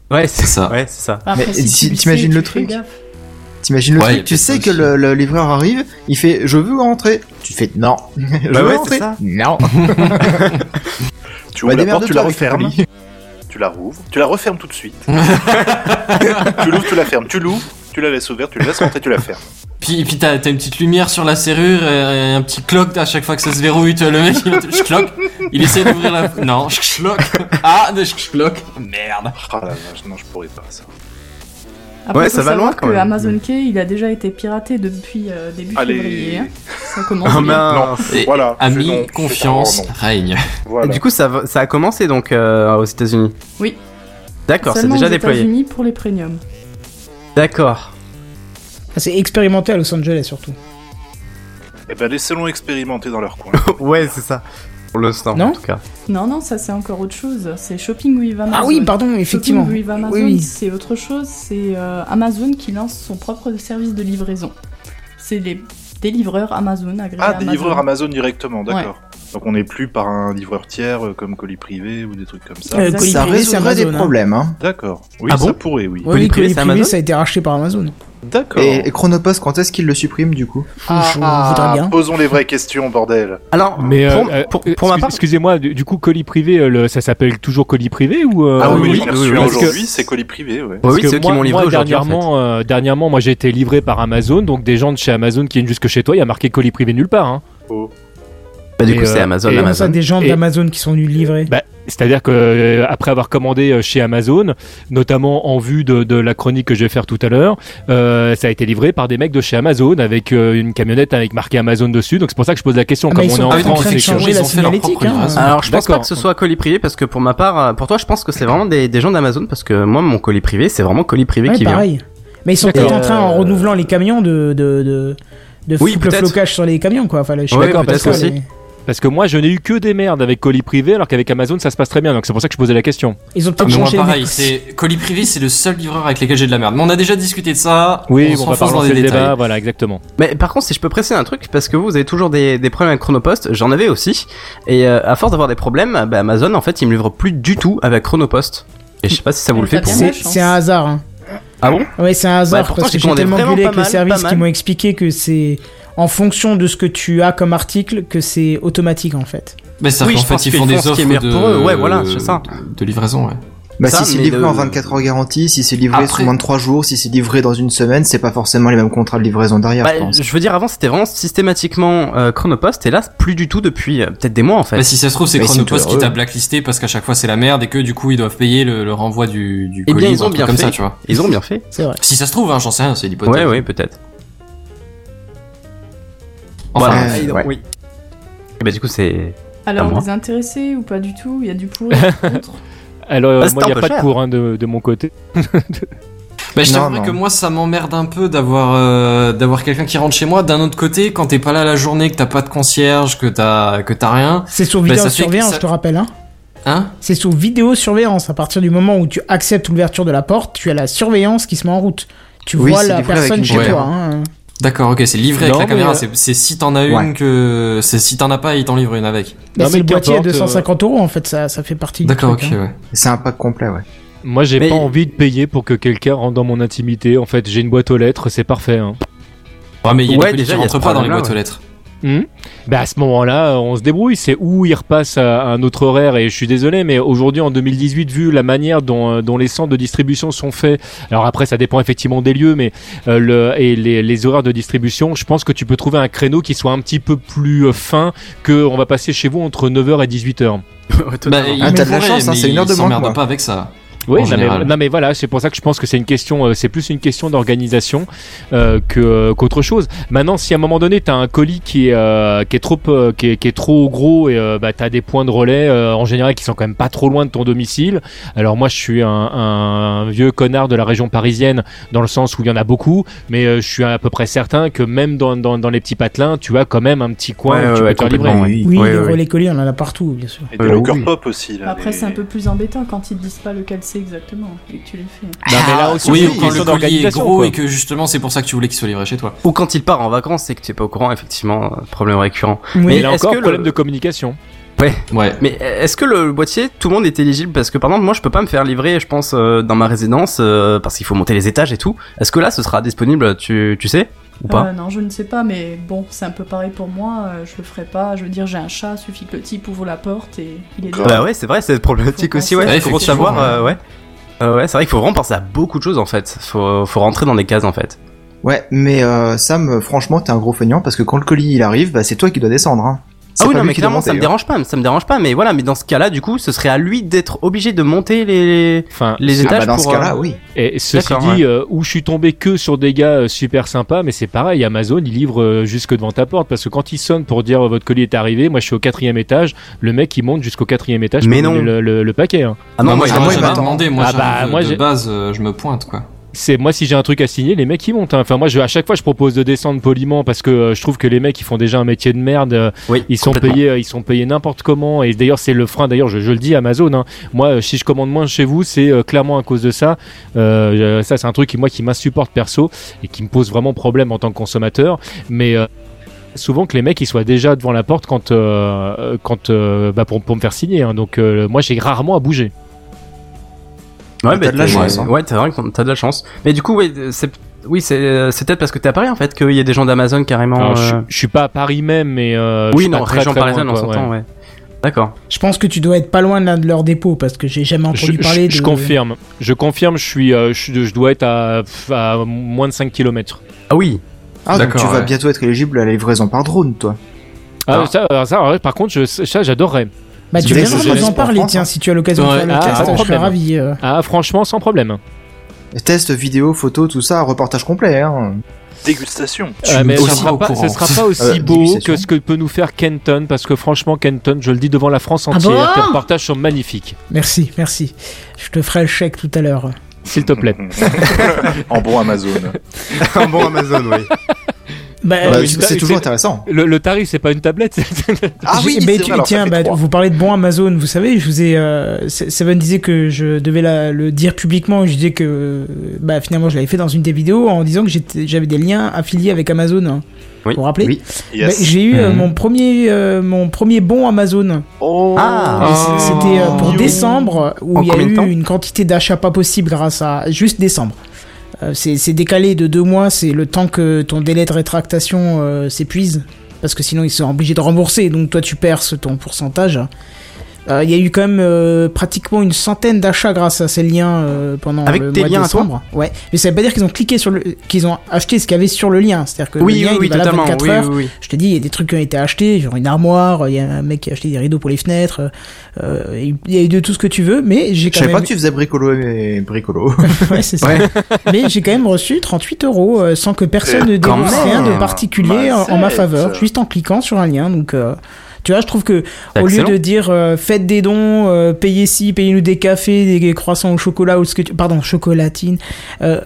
Ouais, c'est
ça.
Ouais, c'est ça.
Après,
Mais
si
t'imagines le truc. T'imagines le
Ouais,
truc, tu sais que le, le livreur arrive, il fait je veux rentrer. Tu fais non. je
Bah
veux
ouais,
rentrer.
ça.
Non.
Tu
Bah,
ouvres la porte, tu la refermes. Tu la rouvres, tu la refermes tout de suite. tu l'ouvres, tu la fermes. Tu l'ouvres, tu la laisses ouverte, tu la laisses rentrer, tu la fermes.
Puis puis t'as une petite lumière sur la serrure et un petit cloque à chaque fois que ça se verrouille tu vois, le mec il je cloque il essaie d'ouvrir la non je cloque ah je cloque merde
Oh la vache, non, je pourrais pas ça.
Après,
Ouais, ça va loin, quand
que
même.
Amazon Key, il a déjà été piraté depuis euh, début
Allez.
février. hein. Ça commence
Oh
bien.
Et
Voilà,
ami
non,
confiance règne
Voilà.
Du coup, ça, va- ça a commencé donc euh, aux États-Unis.
Oui.
D'accord, c'est déjà
aux
déployé.
États-Unis pour les premiums.
D'accord.
Ah, c'est expérimenté à Los Angeles, surtout.
Eh ben, laissez-le expérimenter dans leur coin.
ouais, c'est ça. Pour l'instant,
Non
en tout cas.
Non, non, ça c'est encore autre chose. C'est Shopping with Amazon.
Ah oui, pardon, effectivement.
Shopping with Amazon,
Oui, oui.
c'est autre chose. C'est euh, Amazon qui lance son propre service de livraison. C'est les des livreurs Amazon agréés
Ah, des
Amazon.
livreurs Amazon directement, d'accord. Donc on n'est plus par un livreur tiers euh, comme colis privé ou des trucs comme ça.
Euh, colis
Ça
privé,
résoudrait des
Amazon, hein.
problèmes, hein.
D'accord. Oui,
Ah
ça
bon
pourrait, oui.
Oui,
Colis privé,
colis
c'est
privé,
Amazon
ça a été racheté par Amazon.
D'accord.
Et, et Chronopost, quand est-ce qu'il le supprime du coup
Ah, je voudrais bien.
posons les vraies questions, bordel.
Alors,
Mais
pour,
euh,
pour,
euh,
pour ma
excuse-
part,
excusez-moi, du, du coup, colis privé, euh, le- ça s'appelle toujours colis privé ou euh,
Ah oui, aujourd'hui, c'est colis privé, ouais.
Parce
oui, c'est eux qui m'ont livré aujourd'hui. en fait.
dernièrement, euh, dernièrement, moi j'ai été livré par Amazon, donc des gens de chez Amazon qui viennent jusque chez toi, il y a marqué colis privé nulle part. Hein.
Oh.
Bah, du
Et,
coup, c'est
euh,
Amazon,
et
Amazon.
des gens d'Amazon qui sont venus livrer
Bah, C'est-à-dire que euh, après avoir commandé euh, chez Amazon, notamment en vue de, de la chronique que je vais faire tout à l'heure, euh, ça a été livré par des mecs de chez Amazon avec euh, une camionnette avec marqué Amazon dessus. Donc c'est pour ça que je pose la question.
Ah,
Comme on
sont
est en
Ah
France, que-
ils
la
ont leur
signalétique. hein.
Alors, je pense pas
D'accord.
que ce soit colis privé parce que pour ma part, pour toi, je pense que c'est vraiment des, des gens d'Amazon parce que moi, mon colis privé, c'est vraiment colis privé
Ouais,
qui vient.
pareil. Mais ils sont
D'accord.
peut-être en train, en renouvelant les camions, de, de, de, de
Oui,
le flocage sur les camions, quoi. Enfin, le- je on appelle ça,
aussi.
mais
Parce que moi je n'ai eu que des merdes avec colis privé, alors qu'avec Amazon ça se passe très bien. Donc c'est pour ça que je posais la question.
Ils ont
Ah,
peut-être
moi
changé.
pareil, c'est colis privé, c'est le seul livreur avec lequel j'ai de la merde. Mais on a déjà discuté de ça.
Oui,
on
on, va pas
dans les
le débat.
détails.
Voilà, exactement.
Mais par contre, si je peux presser un truc, parce que vous, vous avez toujours des, des problèmes avec Chronopost, j'en avais aussi. Et euh, à force d'avoir des problèmes, bah, Amazon, en fait, il me livre plus du tout avec Chronopost. Et je sais pas si ça vous le fait pour vous.
la
C'est un hasard. Hein.
Ah bon?
Ouais, c'est un hasard
Ouais, pourtant,
parce
j'ai
que j'ai tellement gueulé avec le service qui m'ont expliqué que c'est en fonction de ce que tu as comme article que c'est automatique en fait.
Mais c'est
Oui, pense
fait ils
qu'ils
font
font
des
ce qui
offres
est meilleur
de,
pour eux. Ouais, voilà, c'est ça.
de, de livraison, ouais.
Bah
Ça,
si c'est livré
le-
en 24 heures garantie, si c'est livré
Après-
sous moins de 3 jours, si c'est livré dans une semaine, c'est pas forcément les mêmes contrats de livraison derrière,
Bah,
je pense.
je veux dire, avant, c'était vraiment systématiquement euh, Chronopost, et là, plus du tout depuis euh, peut-être des mois, en fait.
Bah, si ça se trouve, c'est Chronopost qui t'a blacklisté parce qu'à chaque fois c'est la merde et que du coup ils doivent payer le, le renvoi du, du
Eh
colis
bien,
ou
ils
un
ont
truc
bien
comme
fait.
ça, tu vois.
Ils ont bien fait.
C'est vrai.
Si ça se trouve, hein, j'en sais rien, c'est l'hypothèse.
Ouais, ouais, peut-être.
Enfin,
Voilà.
Ouais, ouais.
Oui. Et bah, du coup, c'est.
Alors, vous intéressés ou pas du tout? Il y a du pour et du contre?
Alors euh,
Ah,
moi il y
un
a pas
cher.
de pour hein, de, de mon côté.
Bah, je
non.
que moi, ça m'emmerde un peu d'avoir euh, d'avoir quelqu'un qui rentre chez moi. D'un autre côté, quand t'es pas là la journée, que t'as pas de concierge, que t'as que t'as rien,
C'est sous
Bah, ça ça-
je te rappelle. Hein.
hein?
C'est sous vidéosurveillance. À partir du moment où tu acceptes l'ouverture de la porte, tu as la surveillance qui se met en route. Tu
Oui,
vois la personne chez toi. hein.
D'accord, ok, c'est livré
Non,
avec la caméra.
euh,
C'est si t'en as une
Ouais.
que c'est si t'en as pas, ils t'en livrent une avec.
Bah,
Non,
c'est
mais
le boîtier à
qu'importe,
250 euros en fait, ça, ça fait partie du
D'accord, ok,
hein.
ouais.
C'est un pack complet, ouais.
Moi j'ai
Mais-
pas envie de payer pour que quelqu'un rentre dans mon intimité. En fait j'ai une boîte aux lettres, c'est parfait. Hein.
Ouais, mais il y a
Ouais,
des
déjà,
qui
il y a
rentrent pas dans les boîtes aux lettres.
Hmm. Bah à ce moment-là, on se débrouille. C'est où il repasse à un autre horaire. Et je suis désolé, mais aujourd'hui en 2018, vu la manière dont, euh, dont les centres de distribution sont faits, alors après ça dépend effectivement des lieux, mais euh, le, et les, les horaires de distribution, je pense que tu peux trouver un créneau qui soit un petit peu plus euh, fin que on va passer chez vous entre 9h et 18h.
Ouais.
Bah, il
Ah, t'as de la chance, hein,
mais
c'est une heure de moins
pas avec ça.
Oui, non mais,
général.
non mais voilà, c'est pour ça que je pense que c'est une question, euh, c'est plus une question d'organisation euh, que euh, qu'autre chose. Maintenant, si à un moment donné t'as un colis qui est euh, qui est trop euh, qui, est, qui est trop gros et euh, bah t'as des points de relais euh, en général qui sont quand même pas trop loin de ton domicile. Alors moi, je suis un, un vieux connard de la région parisienne dans le sens où il y en a beaucoup, mais euh, je suis à peu près certain que même dans, dans, dans les petits patelins, tu as quand même un petit coin
Ouais,
où tu
ouais,
peux te faire livrer.
oui.
Oui,
Ouais,
les
ouais.
relais colis, on en a partout, bien sûr.
Et des
Euh,
locker
oui.
pop aussi, là.
Après, c'est un peu plus embêtant quand ils disent pas lequel c'est exactement et que tu les fais.
Non, mais là aussi,
Oui,
c'est
ou quand le colis est gros
quoi.
et que justement c'est pour ça que tu voulais qu'il soit livré chez toi.
Ou quand il part en vacances et que tu es pas au courant, effectivement, euh, problème récurrent.
Oui.
Mais là
est-ce
encore,
que le-
problème de communication.
Ouais.
Mais est-ce que le boîtier, tout le monde est éligible? Parce que par exemple, moi, je peux pas me faire livrer, je pense, euh, dans ma résidence, euh, parce qu'il faut monter les étages et tout. Est-ce que là, ce sera disponible, tu, tu sais? Ou pas
Euh, non, je ne sais pas, mais bon, c'est un peu pareil pour moi. euh, je le ferai pas. Je veux dire, j'ai un chat, suffit que le type ouvre la porte et il est
Bah ouais, c'est vrai, c'est problématique
Faut
aussi,
penser.
ouais.
Ouais,
faut savoir, euh, ouais. Euh, ouais, c'est vrai qu'il faut vraiment penser à beaucoup de choses en fait. Faut, faut rentrer dans des cases en fait.
Ouais, mais euh, Sam, franchement, t'es un gros feignant parce que quand le colis il arrive, bah, c'est toi qui dois descendre. Hein.
Ah oui, non, mais clairement, ça me dérange pas, ça me dérange pas, mais voilà, mais dans ce cas-là, du coup, ce serait à lui d'être obligé de monter les,
Enfin,
les
c'est-
Ah, bah,
étages
dans
pour.
ce cas-là,
euh,
oui.
Et ceci dit, euh, où je suis tombé que sur des gars euh, super sympas, mais c'est pareil, Amazon, il livre euh, jusque devant ta porte, parce que quand il sonne pour dire votre colis est arrivé, moi je suis au quatrième étage, le mec il monte jusqu'au quatrième étage
Mais
pour
non.
donner le, le- le paquet. hein.
Ah non,
moi,
moi,
moi,
demandé. Moi,
Ah bah, moi,
de base, euh, je me pointe quoi.
C'est moi si j'ai un truc à signer, les mecs ils montent. hein. Enfin moi je, à chaque fois je propose de descendre poliment parce que euh, je trouve que les mecs ils font déjà un métier de merde. euh,
Oui,
ils sont payés, euh, ils sont payés n'importe comment. Et d'ailleurs c'est le frein. D'ailleurs je, je le dis Amazon. hein. Moi si je commande moins chez vous, c'est clairement à cause de ça. Ça c'est un truc qui moi qui m'insupporte perso et qui me pose vraiment problème en tant que consommateur. Mais souvent que les mecs ils soient déjà devant la porte quand, euh, quand euh, bah, pour, pour me faire signer. hein. Donc euh, moi j'ai rarement à bouger.
Ouais,
T'as
bah,
de la chance, hein.
Ouais, t'as vrai que t'as de la chance. Mais du coup, ouais, c'est oui, c'est euh, c'est peut-être parce que t'es à Paris en fait qu'il y a des gens d'Amazon carrément.
Alors, je,
euh,
je suis pas à Paris même, mais euh, je
Oui,
suis pas
non,
très,
région
très loin,
parisienne, on
quoi,
s'entend, ouais. D'accord.
Je pense que tu dois être pas loin de l'un de leurs dépôts parce que j'ai jamais
Je,
entendu
je-
parler de.
je confirme, je confirme, je suis, euh, je, suis- je dois être à, à moins de 5 km.
Ah oui.
Ah, donc
D'accord,
tu vas
ouais.
bientôt être éligible à la livraison par drone, toi.
Ah,
Ah.
ça, ça, ouais, par contre, je, ça j'adorerais.
Bah, tu
Tu
viendras
laisses-
nous
laisse
en
pour
parler,
France,
tiens,
hein.
si tu as l'occasion de faire le
ah,
test,
de
je serais
problème.
ravi. euh.
Ah, franchement, sans problème.
Test, vidéo, photo, tout ça, reportage complet, hein.
Dégustation.
Euh, mais ce sera, pas, ce sera pas aussi
Euh,
beau que ce que peut nous faire Kenton, parce que franchement, Kenton, je le dis devant la France
Ah
entière,
bon
tes reportages sont magnifiques.
Merci, merci. Je te ferai le chèque tout à l'heure.
S'il te plaît.
en bon Amazon.
Un bon Amazon, oui.
Bah,
Bah,
euh,
c'est toujours intéressant.
Le, le tarif, c'est pas une tablette.
Ah oui, c'est
tu- tiens, bah, vous parlez de bon Amazon, vous savez, je vous ai, euh, Se- Seven disait que je devais la- le dire publiquement, je disais que, bah, finalement, je l'avais fait dans une des vidéos en disant que j'avais des liens affiliés avec Amazon. hein.
Oui.
Vous vous rappelez
Oui.
Yes.
Bah, J'ai eu euh,
Mhm.
mon premier, euh, mon premier bon Amazon.
Oh.
Ah.
C'était euh, pour
Oh.
décembre où
En
il y a eu une quantité d'achats pas possible grâce à juste décembre. Euh, c'est décalé de deux mois, c'est le temps que ton délai de rétractation euh, s'épuise parce que sinon ils sont obligés de rembourser, donc toi tu perces ton pourcentage. Euh, Il y a eu quand même euh, pratiquement une centaine d'achats grâce à ces liens euh, pendant
Avec
le
tes
mois
liens
de
à toi
décembre. ouais, mais ça veut pas dire qu'ils ont cliqué sur le, qu'ils ont acheté ce qu'il y avait sur le lien. C'est-à-dire que
Oui,
le lien
oui,
il
oui,
est valable
totalement.
24
Oui,
heures.
oui, oui.
Je te dis, il y a des trucs qui ont été achetés, genre une armoire, il y a un mec qui a acheté des rideaux pour les fenêtres, euh, il y a eu de tout ce que tu veux, mais j'ai
Je
quand
savais pas
même...
que tu faisais bricolo et bricolo.
ouais, c'est ça.
Ouais.
mais j'ai quand même reçu 38 euros sans que personne ne
Euh,
dénonce
même.
rien de particulier en, en ma faveur, juste en cliquant sur un lien. Donc, euh, tu vois, je trouve que au lieu de dire euh, faites des dons, euh, payez ci, payez-nous des cafés, des croissants au chocolat ou ce que tu... pardon, chocolatine. Euh,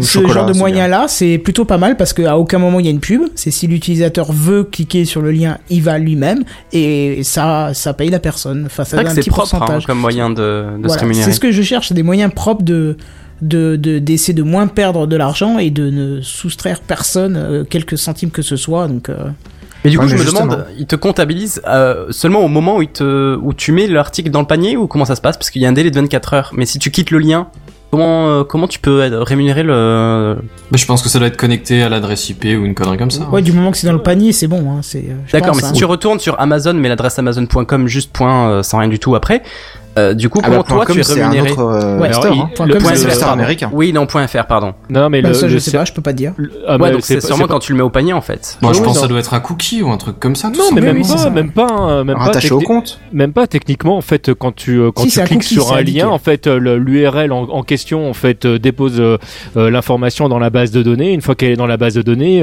ce
chocolat,
genre de moyen là, c'est plutôt pas mal parce qu'à aucun moment il y a une pub. C'est si l'utilisateur veut cliquer sur le lien, il va lui-même et ça, ça paye la personne. Enfin, ça donne un petit
propre hein,
pourcentage.
comme moyen de, de
Voilà, c'est ce que je cherche, des moyens propres de de de- d'essayer de, moins perdre de l'argent et de ne soustraire personne quelques centimes que ce soit. Donc
Mais du coup,
Ouais,
je me
justement.
demande, ils te comptabilisent euh, seulement au moment où, ils te, où tu mets l'article dans le panier ou comment ça se passe? Parce qu'il y a un délai de 24 heures. Mais si tu quittes le lien, comment, euh, comment tu peux rémunérer le...
Mais je pense que ça doit être connecté à l'adresse IP ou une connerie comme ça.
ouais, du moment que c'est dans le panier, c'est bon. Hein, c'est. euh,
D'accord, mais
hein.
si tu retournes sur Amazon, mais l'adresse amazon.com juste point, euh, sans rien du tout après, euh, du coup,
Ah
comment
bah,
toi
com,
tu es rémunéré
autre euh,
Ouais,
store,
alors,
hein.
il- le
com,
point fr,
américain.
Oui, non, point .fr, pardon.
non, mais
Bah,
le,
ça, je
le-
sais pas, je peux pas te dire.
le- ah,
ouais, donc c'est sûrement quand tu le mets au panier en fait.
Moi, je
Oui,
pense que ça doit être un cookie ou un truc comme ça.
Non, mais même
oui,
pas,
ça.
même pas, même pas.
Rattaché au compte.
Même pas techniquement en fait quand tu euh, quand tu cliques sur un lien en fait l'URL en, question en fait dépose l'information dans la base de données une fois qu'elle est dans la base de données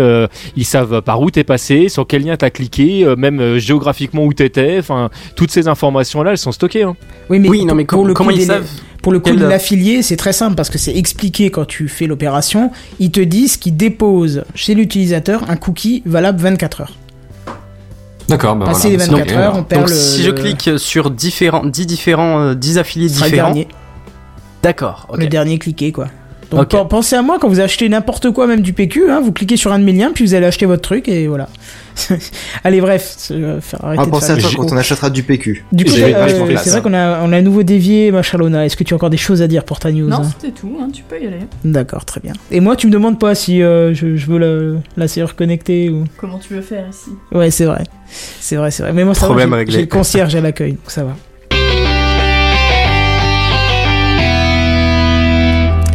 ils savent par où t'es passé sur quel lien t'as cliqué même géographiquement où t'étais enfin toutes ces informations là elles sont stockées hein.
Oui, mais,
Oui, non, mais
pour
com-
le
comment
coup
ils
des-
savent
Pour le coup de l'affilié, c'est très simple parce que c'est expliqué quand tu fais l'opération. Ils te disent qu'ils déposent chez l'utilisateur un cookie valable 24 heures.
D'accord, bah
Passer
voilà.
les 24
Donc,
heures, on perd
Donc
le.
si je
le-
clique sur différents, 10 différents, euh, 10 affiliés
ce sera le
différents,
dernier.
d'accord, ok.
Le dernier cliqué, quoi. Donc pensez à moi quand vous achetez n'importe quoi, même du PQ, hein, vous cliquez sur un de mes liens, puis vous allez acheter votre truc et voilà. Allez, bref, faire
On va penser à toi quand on achètera du PQ.
Du coup, euh, c'est vrai qu'on a, on a à nouveau dévié, Machalona. Est-ce que tu as encore des choses à dire pour ta news
Non,
hein
c'était tout, hein, tu peux y aller.
D'accord, très bien. Et moi, tu me demandes pas si euh, je, je veux la, la serrure connectée ou.
Comment tu veux faire ici
Ouais, c'est vrai. C'est vrai, c'est vrai. Mais moi, ça
Problème
va, j'ai-
réglé.
j'ai le concierge à l'accueil, donc ça va.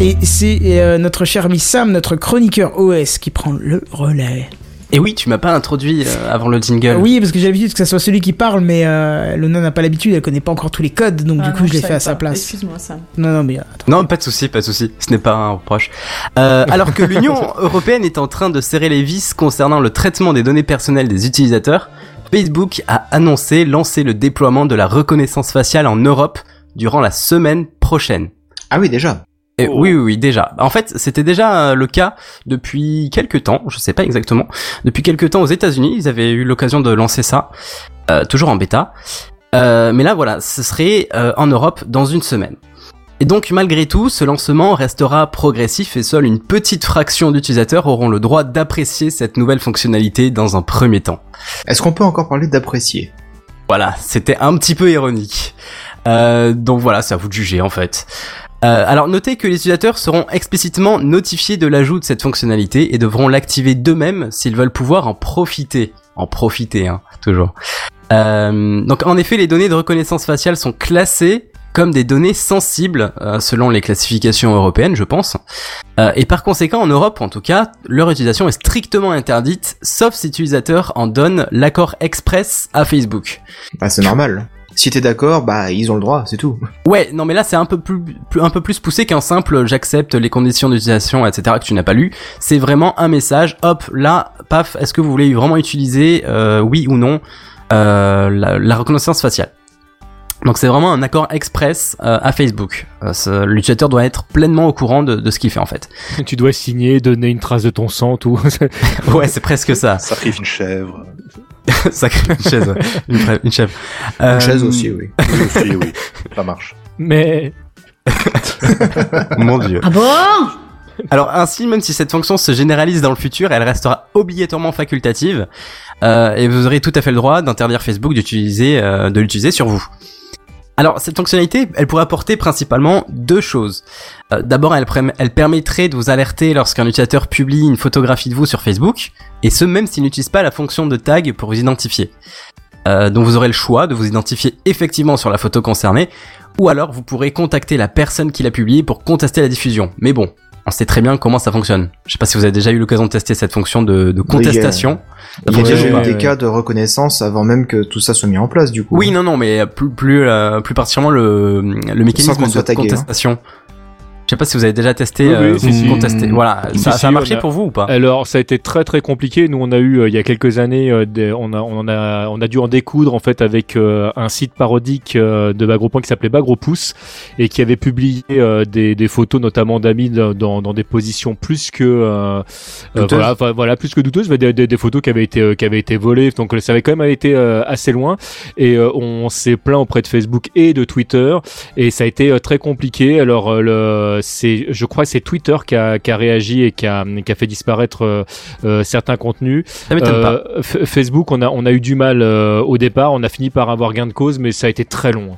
Et c'est euh, notre cher ami Sam, notre chroniqueur OS, qui prend le relais.
Et oui, tu m'as pas introduit euh, avant le jingle.
Oui, parce que j'ai l'habitude que ça soit celui qui parle, mais euh, Lona n'a pas l'habitude, elle connaît pas encore tous les codes, donc
Ah
du
non,
coup, je l'ai fait à sa place.
Excuse-moi, Sam.
Non, non, mais euh, attends.
Non, pas de souci, pas de souci. Ce n'est pas un reproche. Euh, alors que l'Union européenne est en train de serrer les vis concernant le traitement des données personnelles des utilisateurs, Facebook a annoncé lancer le déploiement de la reconnaissance faciale en Europe durant la semaine prochaine.
Ah oui, déjà.
Et
Oh.
Oui, oui, oui, déjà. En fait, c'était déjà euh, le cas depuis quelques temps, je sais pas exactement. Depuis quelques temps aux États-Unis, ils avaient eu l'occasion de lancer ça, euh, toujours en bêta. Euh, mais là, voilà, ce serait euh, en Europe dans une semaine. Et donc malgré tout, ce lancement restera progressif et seule une petite fraction d'utilisateurs auront le droit d'apprécier cette nouvelle fonctionnalité dans un premier temps.
Est-ce qu'on peut encore parler d'apprécier?
Voilà, c'était un petit peu ironique. Euh, donc voilà, c'est à vous de juger en fait. Euh, alors notez que les utilisateurs seront explicitement notifiés de l'ajout de cette fonctionnalité et devront l'activer d'eux-mêmes s'ils veulent pouvoir en profiter. En profiter, hein, toujours. Euh, donc en effet, les données de reconnaissance faciale sont classées comme des données sensibles euh, selon les classifications européennes, je pense. Euh, et par conséquent, en Europe, en tout cas, leur utilisation est strictement interdite, sauf si l'utilisateur en donne l'accord express à Facebook.
Bah c'est normal. Si t'es d'accord, bah ils ont le droit, c'est tout.
Ouais, non mais là c'est un peu plus, plus- un peu plus poussé qu'un simple j'accepte les conditions d'utilisation, etc. que tu n'as pas lu. C'est vraiment un message. Hop, là, paf. Est-ce que vous voulez vraiment utiliser, euh, oui ou non, euh, la, la reconnaissance faciale? Donc c'est vraiment un accord express euh, à Facebook. Euh, ce- L'utilisateur doit être pleinement au courant de, de ce qu'il fait en fait.
Tu dois signer, donner une trace de ton sang, tout.
ouais, c'est presque ça.
Sacrifie une chèvre.
Sacré une chaise, une, chèvre. Euh,
Une chaise aussi, oui.
Oui, aussi, oui. Ça marche.
Mais
Mon dieu.
Ah bon?
Alors ainsi, même si cette fonction se généralise dans le futur, elle restera obligatoirement facultative euh, et vous aurez tout à fait le droit d'interdire Facebook d'utiliser, euh, de l'utiliser sur vous. Alors cette fonctionnalité, elle pourrait apporter principalement deux choses. Euh, D'abord, elle, permettrait de vous alerter lorsqu'un utilisateur publie une photographie de vous sur Facebook, et ce même s'il n'utilise pas la fonction de tag pour vous identifier. Euh, donc vous aurez le choix de vous identifier effectivement sur la photo concernée, ou alors vous pourrez contacter la personne qui l'a publiée pour contester la diffusion. Mais bon, on sait très bien comment ça fonctionne. Je sais pas si vous avez déjà eu l'occasion de tester cette fonction de, de contestation. Ça
Il y a déjà eu des cas de reconnaissance avant même que tout ça soit mis en place, du coup.
Oui, non, non, mais plus plus euh, plus particulièrement le le mécanisme de
tagué, hein.
contestation. Sais pas si vous avez déjà testé
Oui, oui,
euh,
si,
vous
si.
contester. Voilà,
Si,
ça,
si,
ça a marché
a-
pour vous ou pas?
Alors ça a été très très compliqué. Nous on a eu euh, il y a quelques années, euh, des- on a on a on a dû en découdre en fait avec euh, un site parodique euh, de Bagropoint qui s'appelait Bagropouce et qui avait publié euh, des, des photos notamment d'amis dans, dans, des positions plus que euh, euh, voilà voilà plus que douteuses, mais des, des, des photos qui avaient été euh, qui avaient été volées. Donc ça avait quand même été euh, assez loin et euh, on s'est plaint auprès de Facebook et de Twitter et ça a été euh, très compliqué. Alors euh, le c'est je crois que c'est Twitter qui a, qui a réagi et qui a, qui a fait disparaître euh, euh, certains contenus.
Ça pas.
Euh, Facebook, on a on a eu du mal au départ, on a fini par avoir gain de cause, mais ça a été très long.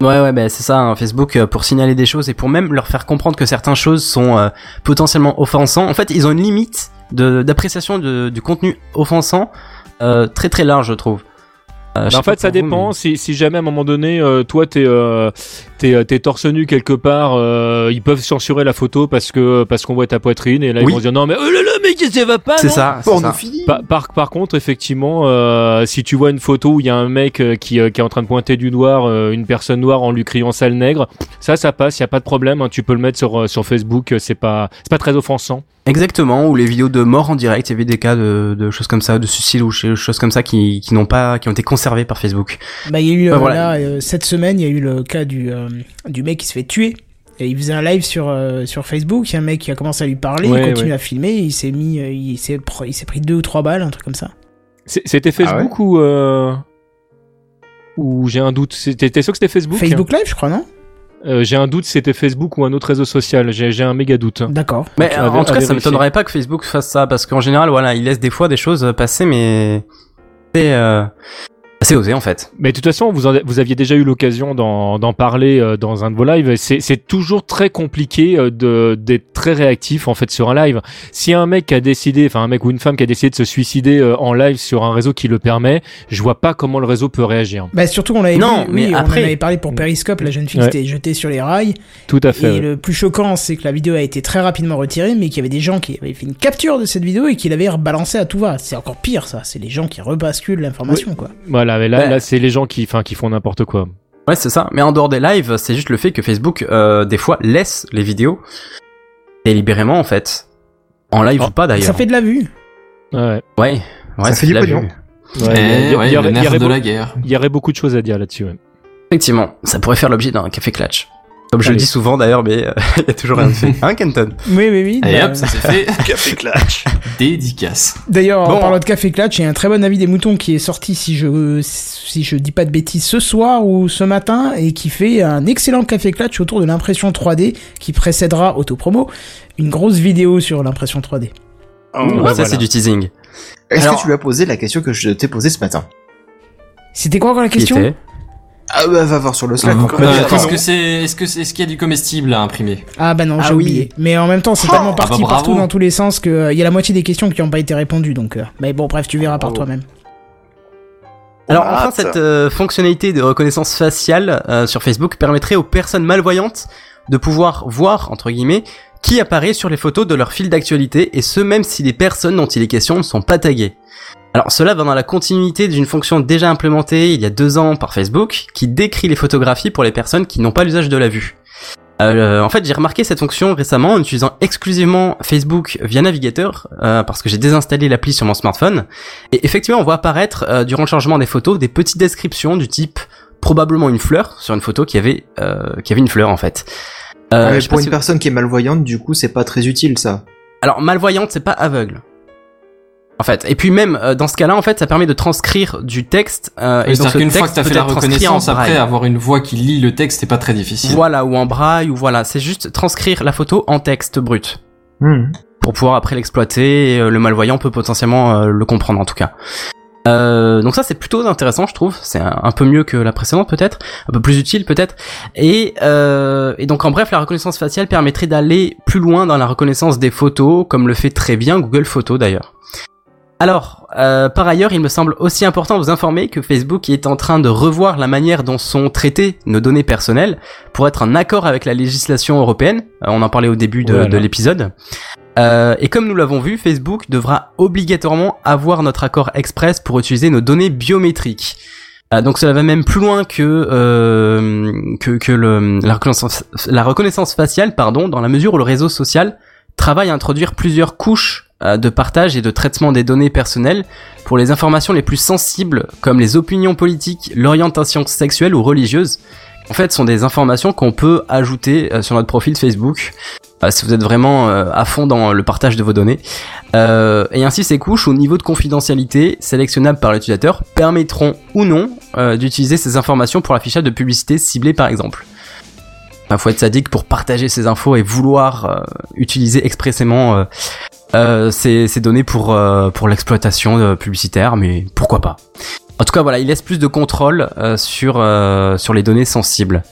Ouais, ouais, bah, c'est ça, hein, Facebook, euh, pour signaler des choses et pour même leur faire comprendre que certaines choses sont euh, potentiellement offensants. En fait, ils ont une limite de- d'appréciation de- du contenu offensant euh, très très large, je trouve. Euh,
Bah,
sais
en fait, ça
vous,
dépend.
mais-
Si, si jamais à un moment donné, euh, toi, t'es t'es euh, t'es torse nu quelque part, euh, ils peuvent censurer la photo parce que parce qu'on voit ta poitrine et là ils vont dire non mais oh là là mais qu'est-ce que ça va pas
C'est ça, c'est ça.
Pornophilie
Par, par, par contre, effectivement, euh, si tu vois une photo où il y a un mec euh, qui, euh, qui est en train de pointer du noir, euh, une personne noire en lui criant sale nègre, ça, ça passe, il y a pas de problème. hein, tu peux le mettre sur, euh, sur Facebook, c'est pas, c'est pas très offensant.
Exactement, ou les vidéos de mort en direct, il y avait des cas de, de choses comme ça, de suicide ou ch- choses comme ça qui, qui n'ont pas, qui ont été conservées par Facebook.
Bah, il y a eu,
Bah,
euh,
voilà.
là, euh, cette semaine, il y a eu le cas du, euh, du mec qui se fait tuer. Et il faisait un live sur, euh, sur Facebook, il y a un mec qui a commencé à lui parler,
Ouais,
il continue
ouais.
à filmer, il s'est mis, euh, il s'est, pr- il s'est pris deux ou trois balles, un truc comme ça.
C'est- C'était Facebook ou, euh, ou j'ai un doute. C'était, t'es sûr que c'était Facebook
Facebook Live, je crois, non
Euh, J'ai un doute si c'était Facebook ou un autre réseau social. J'ai, j'ai un méga doute.
D'accord.
Mais
Donc,
en tout cas, ça m'étonnerait pas que Facebook fasse ça, parce qu'en général, voilà, il laisse des fois des choses passer, mais c'est euh, assez osé en fait.
Mais de toute façon, vous, en- vous aviez déjà eu l'occasion d'en d'en parler euh, dans un de vos lives. C'est c'est toujours très compliqué euh, de d'être très réactif en fait sur un live. Si un mec a décidé, enfin un mec ou une femme qui a décidé de se suicider euh, en live sur un réseau qui le permet, je vois pas comment le réseau peut réagir.
Bah, surtout qu'on l'avait
Non,
vu,
mais
oui,
après-
on en avait parlé pour Periscope, la jeune fille
Ouais.
s'était jetée sur les rails.
Tout à fait.
Et
ouais.
le plus choquant, c'est que la vidéo a été très rapidement retirée, mais qu'il y avait des gens qui avaient fait une capture de cette vidéo et qui l'avaient rebalancée à tout va. C'est encore pire, ça. C'est les gens qui rebasculent l'information, quoi.
Voilà, mais là, c'est les gens qui, enfin, qui font n'importe quoi.
Ouais, c'est ça. Mais en dehors des lives, c'est juste le fait que Facebook, euh, des fois, laisse les vidéos délibérément en fait, en live
Oh,
ou pas d'ailleurs.
Ça fait de la vue.
Ouais.
Ouais, ouais,
Ça fait du pognon.
Ouais,
Eh,
il y il aurait- il. Il y beaucoup de choses à dire là-dessus. ouais.
Effectivement, ça pourrait faire l'objet d'un café clutch. Comme je
Allez.
le dis souvent d'ailleurs, mais euh, il y a toujours rien de fait. Hein, Kenton?
Oui, oui, oui.
Et
bah,
hop, ça s'est fait.
Café clutch.
Dédicace.
D'ailleurs, en
Bon.
parlant de Café Clutch, il y a un très bon avis des moutons qui est sorti, si je, si je dis pas de bêtises, ce soir ou ce matin, et qui fait un excellent Café Clutch autour de l'impression 3D, qui précédera Autopromo, une grosse vidéo sur l'impression 3D.
Oh,
Ça,
voilà.
c'est du teasing.
Est-ce
Alors-
que tu lui as posé la question que je t'ai posée ce matin?
C'était quoi encore la
Qui
question?
Était
Ah bah va voir sur le Slack.
Ah.
Est-ce que c'est, est-ce que c'est, est-ce qu'il y a du comestible à imprimer?
Ah bah non,
Ah
j'ai
oui.
oublié. Mais en même temps, c'est
Oh
tellement
Ah
parti
bah
partout dans tous les sens que euh, il y a la moitié des questions qui n'ont pas été répondues, donc... euh, Mais bon, bref, tu verras par toi-même.
Alors enfin, cette euh, fonctionnalité de reconnaissance faciale euh, sur Facebook permettrait aux personnes malvoyantes de pouvoir voir, entre guillemets, qui apparaît sur les photos de leur fil d'actualité, et ce même si les personnes dont il est question ne sont pas taguées. Alors cela va dans la continuité d'une fonction déjà implémentée il y a deux ans par Facebook, qui décrit les photographies pour les personnes qui n'ont pas l'usage de la vue. Euh, en fait, j'ai remarqué cette fonction récemment en utilisant exclusivement Facebook via navigateur, euh, parce que j'ai désinstallé l'appli sur mon smartphone. Et effectivement, on voit apparaître euh, durant le changement des photos des petites descriptions du type probablement une fleur sur une photo qui avait euh, qui avait une fleur en fait. Euh,
Ah, pour une
si-
personne qui est malvoyante, du coup, c'est pas très utile ça.
Alors malvoyante, c'est pas aveugle. En fait, et puis même euh, dans ce cas-là, en fait, ça permet de transcrire du texte. Euh, et donc
C'est-à-dire
ce
qu'une fois que t'as fait la reconnaissance, après, avoir une voix qui lit le texte, c'est pas très difficile.
Voilà, ou en braille, ou voilà, c'est juste transcrire la photo en texte brut.
Hmm.
pour pouvoir après l'exploiter. et, euh, le malvoyant peut potentiellement euh, le comprendre en tout cas. Euh, donc ça c'est plutôt intéressant je trouve, c'est un, un peu mieux que la précédente peut-être, un peu plus utile peut-être. Et, euh, et donc en bref la reconnaissance faciale permettrait d'aller plus loin dans la reconnaissance des photos, comme le fait très bien Google Photos d'ailleurs. Alors, euh, par ailleurs, il me semble aussi important de vous informer que Facebook est en train de revoir la manière dont sont traitées nos données personnelles pour être en accord avec la législation européenne. Euh, on en parlait au début de,
Voilà.
de l'épisode. Euh, et comme nous l'avons vu, Facebook devra obligatoirement avoir notre accord express pour utiliser nos données biométriques. Euh, donc cela va même plus loin que euh, que, que le, la, reconnaissance, la reconnaissance faciale, pardon, dans la mesure où le réseau social travaille à introduire plusieurs couches de partage et de traitement des données personnelles pour les informations les plus sensibles, comme les opinions politiques, l'orientation sexuelle ou religieuse. En fait, ce sont des informations qu'on peut ajouter euh, sur notre profil Facebook euh, si vous êtes vraiment euh, à fond dans le partage de vos données. Euh, et ainsi, ces couches, au niveau de confidentialité sélectionnables par l'utilisateur, permettront ou non euh, d'utiliser ces informations pour l'affichage de publicités ciblées, par exemple. Il faut être sadique pour partager ces infos et vouloir euh, utiliser expressément euh, euh, ces, ces données pour, euh, pour l'exploitation euh, publicitaire, mais pourquoi pas. En tout cas, voilà, il laisse plus de contrôle euh, sur les données sensibles.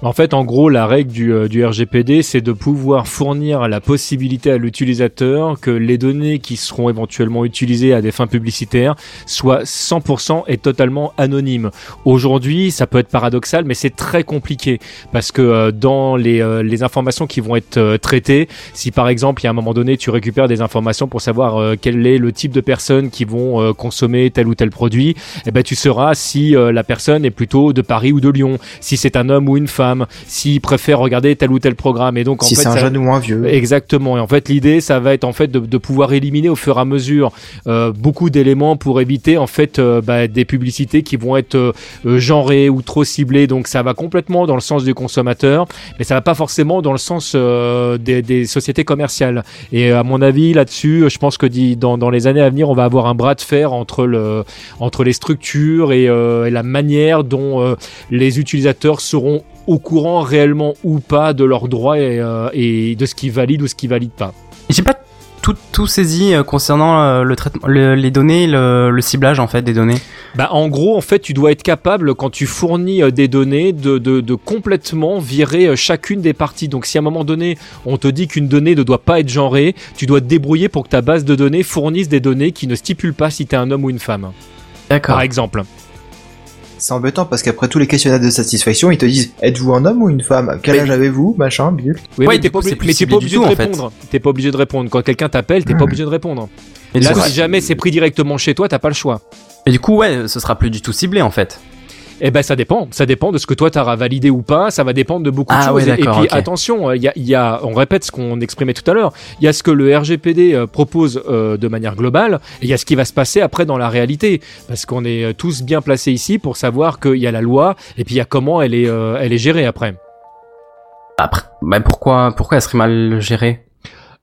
En fait, en gros, la règle du, euh, du RGPD, c'est de pouvoir fournir la possibilité à l'utilisateur que les données qui seront éventuellement utilisées à des fins publicitaires soient 100% et totalement anonymes. Aujourd'hui, ça peut être paradoxal, mais c'est très compliqué parce que euh, dans les, euh, les informations qui vont être traitées, si par exemple, il y a un moment donné, tu récupères des informations pour savoir quel est le type de personnes qui vont consommer tel ou tel produit, eh ben, tu sauras si la personne est plutôt de Paris ou de Lyon, si c'est un homme ou une femme, s'il préfère regarder tel ou tel programme. Et donc, en
si c'est un
ça-
jeune ou un vieux.
Exactement. Et en fait, l'idée, ça va être en fait de, de pouvoir éliminer au fur et à mesure euh, beaucoup d'éléments pour éviter en fait euh, bah, des publicités qui vont être euh, genrées ou trop ciblées. Donc, ça va complètement dans le sens du consommateur, mais ça va pas forcément dans le sens des, des sociétés commerciales. Et à mon avis, là-dessus, je pense que dans, dans les années à venir, on va avoir un bras de fer entre le entre les structures et, et la manière dont les utilisateurs seront au courant réellement ou pas de leurs droits et, euh, et de ce qui valide ou ce qui valide pas.
J'ai pas tout, tout saisi euh, concernant euh, le traitement, le- les données, le, le ciblage en fait des données.
Bah, en gros, en fait, tu dois être capable, quand tu fournis des données, de, de, de complètement virer chacune des parties. Donc, si à un moment donné, on te dit qu'une donnée ne doit pas être genrée, tu dois te débrouiller pour que ta base de données fournisse des données qui ne stipulent pas si t'es un homme ou une femme.
D'accord.
Par exemple.
C'est embêtant parce qu'après tous les questionnaires de satisfaction, ils te disent êtes-vous un homme ou une femme? Quel
Mais-
âge avez-vous? Machin, bidule.
Oui,
Ouais,
mais t'es pas, obligé-
plus
mais t'es
ciblé
pas
du
obligé
tout,
de
en fait.
répondre. T'es pas obligé de répondre. Quand quelqu'un t'appelle, t'es pas obligé de répondre.
Et
Là, si jamais c'est pris directement chez toi, t'as pas le choix.
et du coup, ouais, ce sera plus du tout ciblé en fait.
Eh ben ça dépend, ça dépend de ce que toi t'auras validé ou pas, ça va dépendre de beaucoup de
Ah
choses.
ouais,
Et- et puis attention, il y a, il y a, on répète ce qu'on exprimait tout à l'heure, il y a ce que le RGPD euh, propose euh, de manière globale, et il y a ce qui va se passer après dans la réalité, parce qu'on est euh, tous bien placés ici pour savoir qu'il y a la loi, et puis il y a comment elle est, euh, elle est gérée après.
Après, bah pourquoi, pourquoi elle serait mal gérée?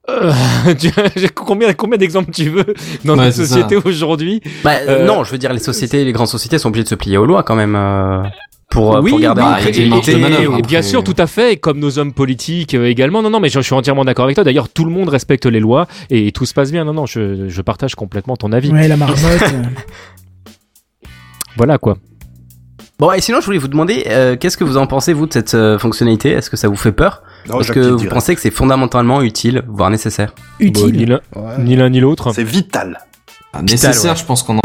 Euh, tu- j'ai- combien combien d'exemples tu veux dans
Ouais,
notre société aujourd'hui?
Bah
Euh,
non, je veux dire les sociétés, les grandes sociétés sont obligées de se plier aux lois quand même euh, pour, euh,
oui,
pour garder
oui,
leur
et-
crédibilité.
et- et
ou-
bien sûr, tout à fait, et comme nos hommes politiques également. Non, non, mais je, je suis entièrement d'accord avec toi. D'ailleurs, tout le monde respecte les lois et tout se passe bien. Non, non, je, je partage complètement ton avis.
Ouais, la marmotte.
Voilà quoi.
Bon, et sinon, je voulais vous demander, euh, qu'est-ce que vous en pensez, vous, de cette euh, fonctionnalité? Est-ce que ça vous fait peur? Est-ce que vous
direct.
pensez que c'est fondamentalement utile, voire nécessaire?
Bon, ni l'un ni l'autre.
C'est vital.
Ah, nécessaire,
ouais.
je pense qu'on en.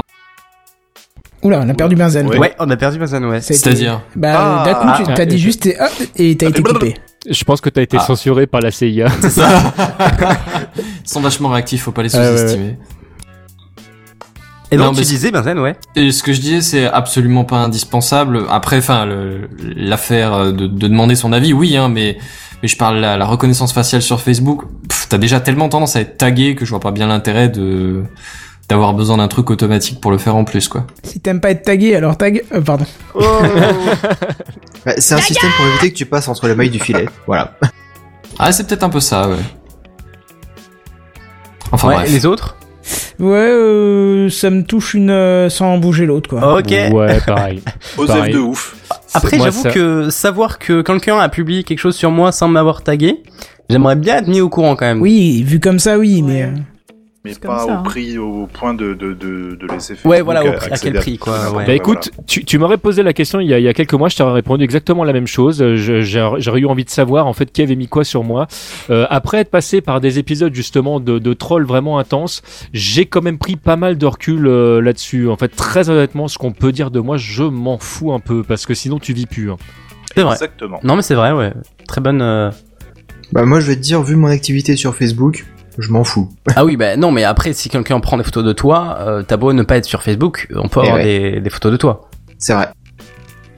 Oula, on a perdu Benzen.
Ouais, on a perdu Bazan, ouais.
C'est-à-dire
Bah, d'un coup, tu
Ah.
t'as dit juste et, ah, et t'as été coupé.
Je pense que t'as été
Ah.
censuré par la CIA.
C'est ça. Ils sont vachement réactifs, faut pas les
Ouais, ouais,
sous-estimer.
Et donc,
Non,
tu disais, Bazan, ouais.
Et ce que je disais, c'est absolument pas indispensable. Après, enfin, l'affaire de, de demander son avis, oui, hein, mais mais je parle la, la reconnaissance faciale sur Facebook. T'as déjà tellement tendance à être tagué que je vois pas bien l'intérêt de d'avoir besoin d'un truc automatique pour le faire en plus, quoi.
Si t'aimes pas être tagué, alors tag. euh, pardon.
Bah, c'est un système pour éviter que tu passes entre les mailles du filet. Voilà.
Ah, c'est peut-être un peu ça, ouais. Enfin
ouais,
bref.
et les autres?
Ouais, euh, ça me touche une euh, sans bouger l'autre, quoi.
Ok.
Ouais, pareil.
Osef
Pareil.
de ouf.
Après, j'avoue
ça-
que savoir que quelqu'un a publié quelque chose sur moi sans m'avoir tagué, j'aimerais bien être mis au courant quand même.
Oui, vu comme ça, oui, mais.
Mais pas
ça,
au
hein.
prix, au point de, de, de, de laisser faire.
Ouais, voilà, au prix- à quel prix, quoi, ouais.
Bah écoute, tu, tu m'aurais posé la question il y, a, il y a quelques mois, je t'aurais répondu exactement la même chose. J'aurais eu envie de savoir en fait qui avait mis quoi sur moi. Euh, après être passé par des épisodes justement de, de trolls vraiment intenses, j'ai quand même pris pas mal de recul euh, là-dessus. En fait, très honnêtement, ce qu'on peut dire de moi, je m'en fous un peu parce que sinon tu vis plus. hein.
C'est vrai.
Exactement.
Non, mais c'est vrai, ouais. Très bonne. euh,
Bah, moi, je vais te dire, vu mon activité sur Facebook, je m'en fous.
Ah oui, bah non, mais après, si quelqu'un prend des photos de toi, euh, t'as beau ne pas être sur Facebook, on peut
Eh
avoir
ouais.
des, des photos de toi.
C'est vrai.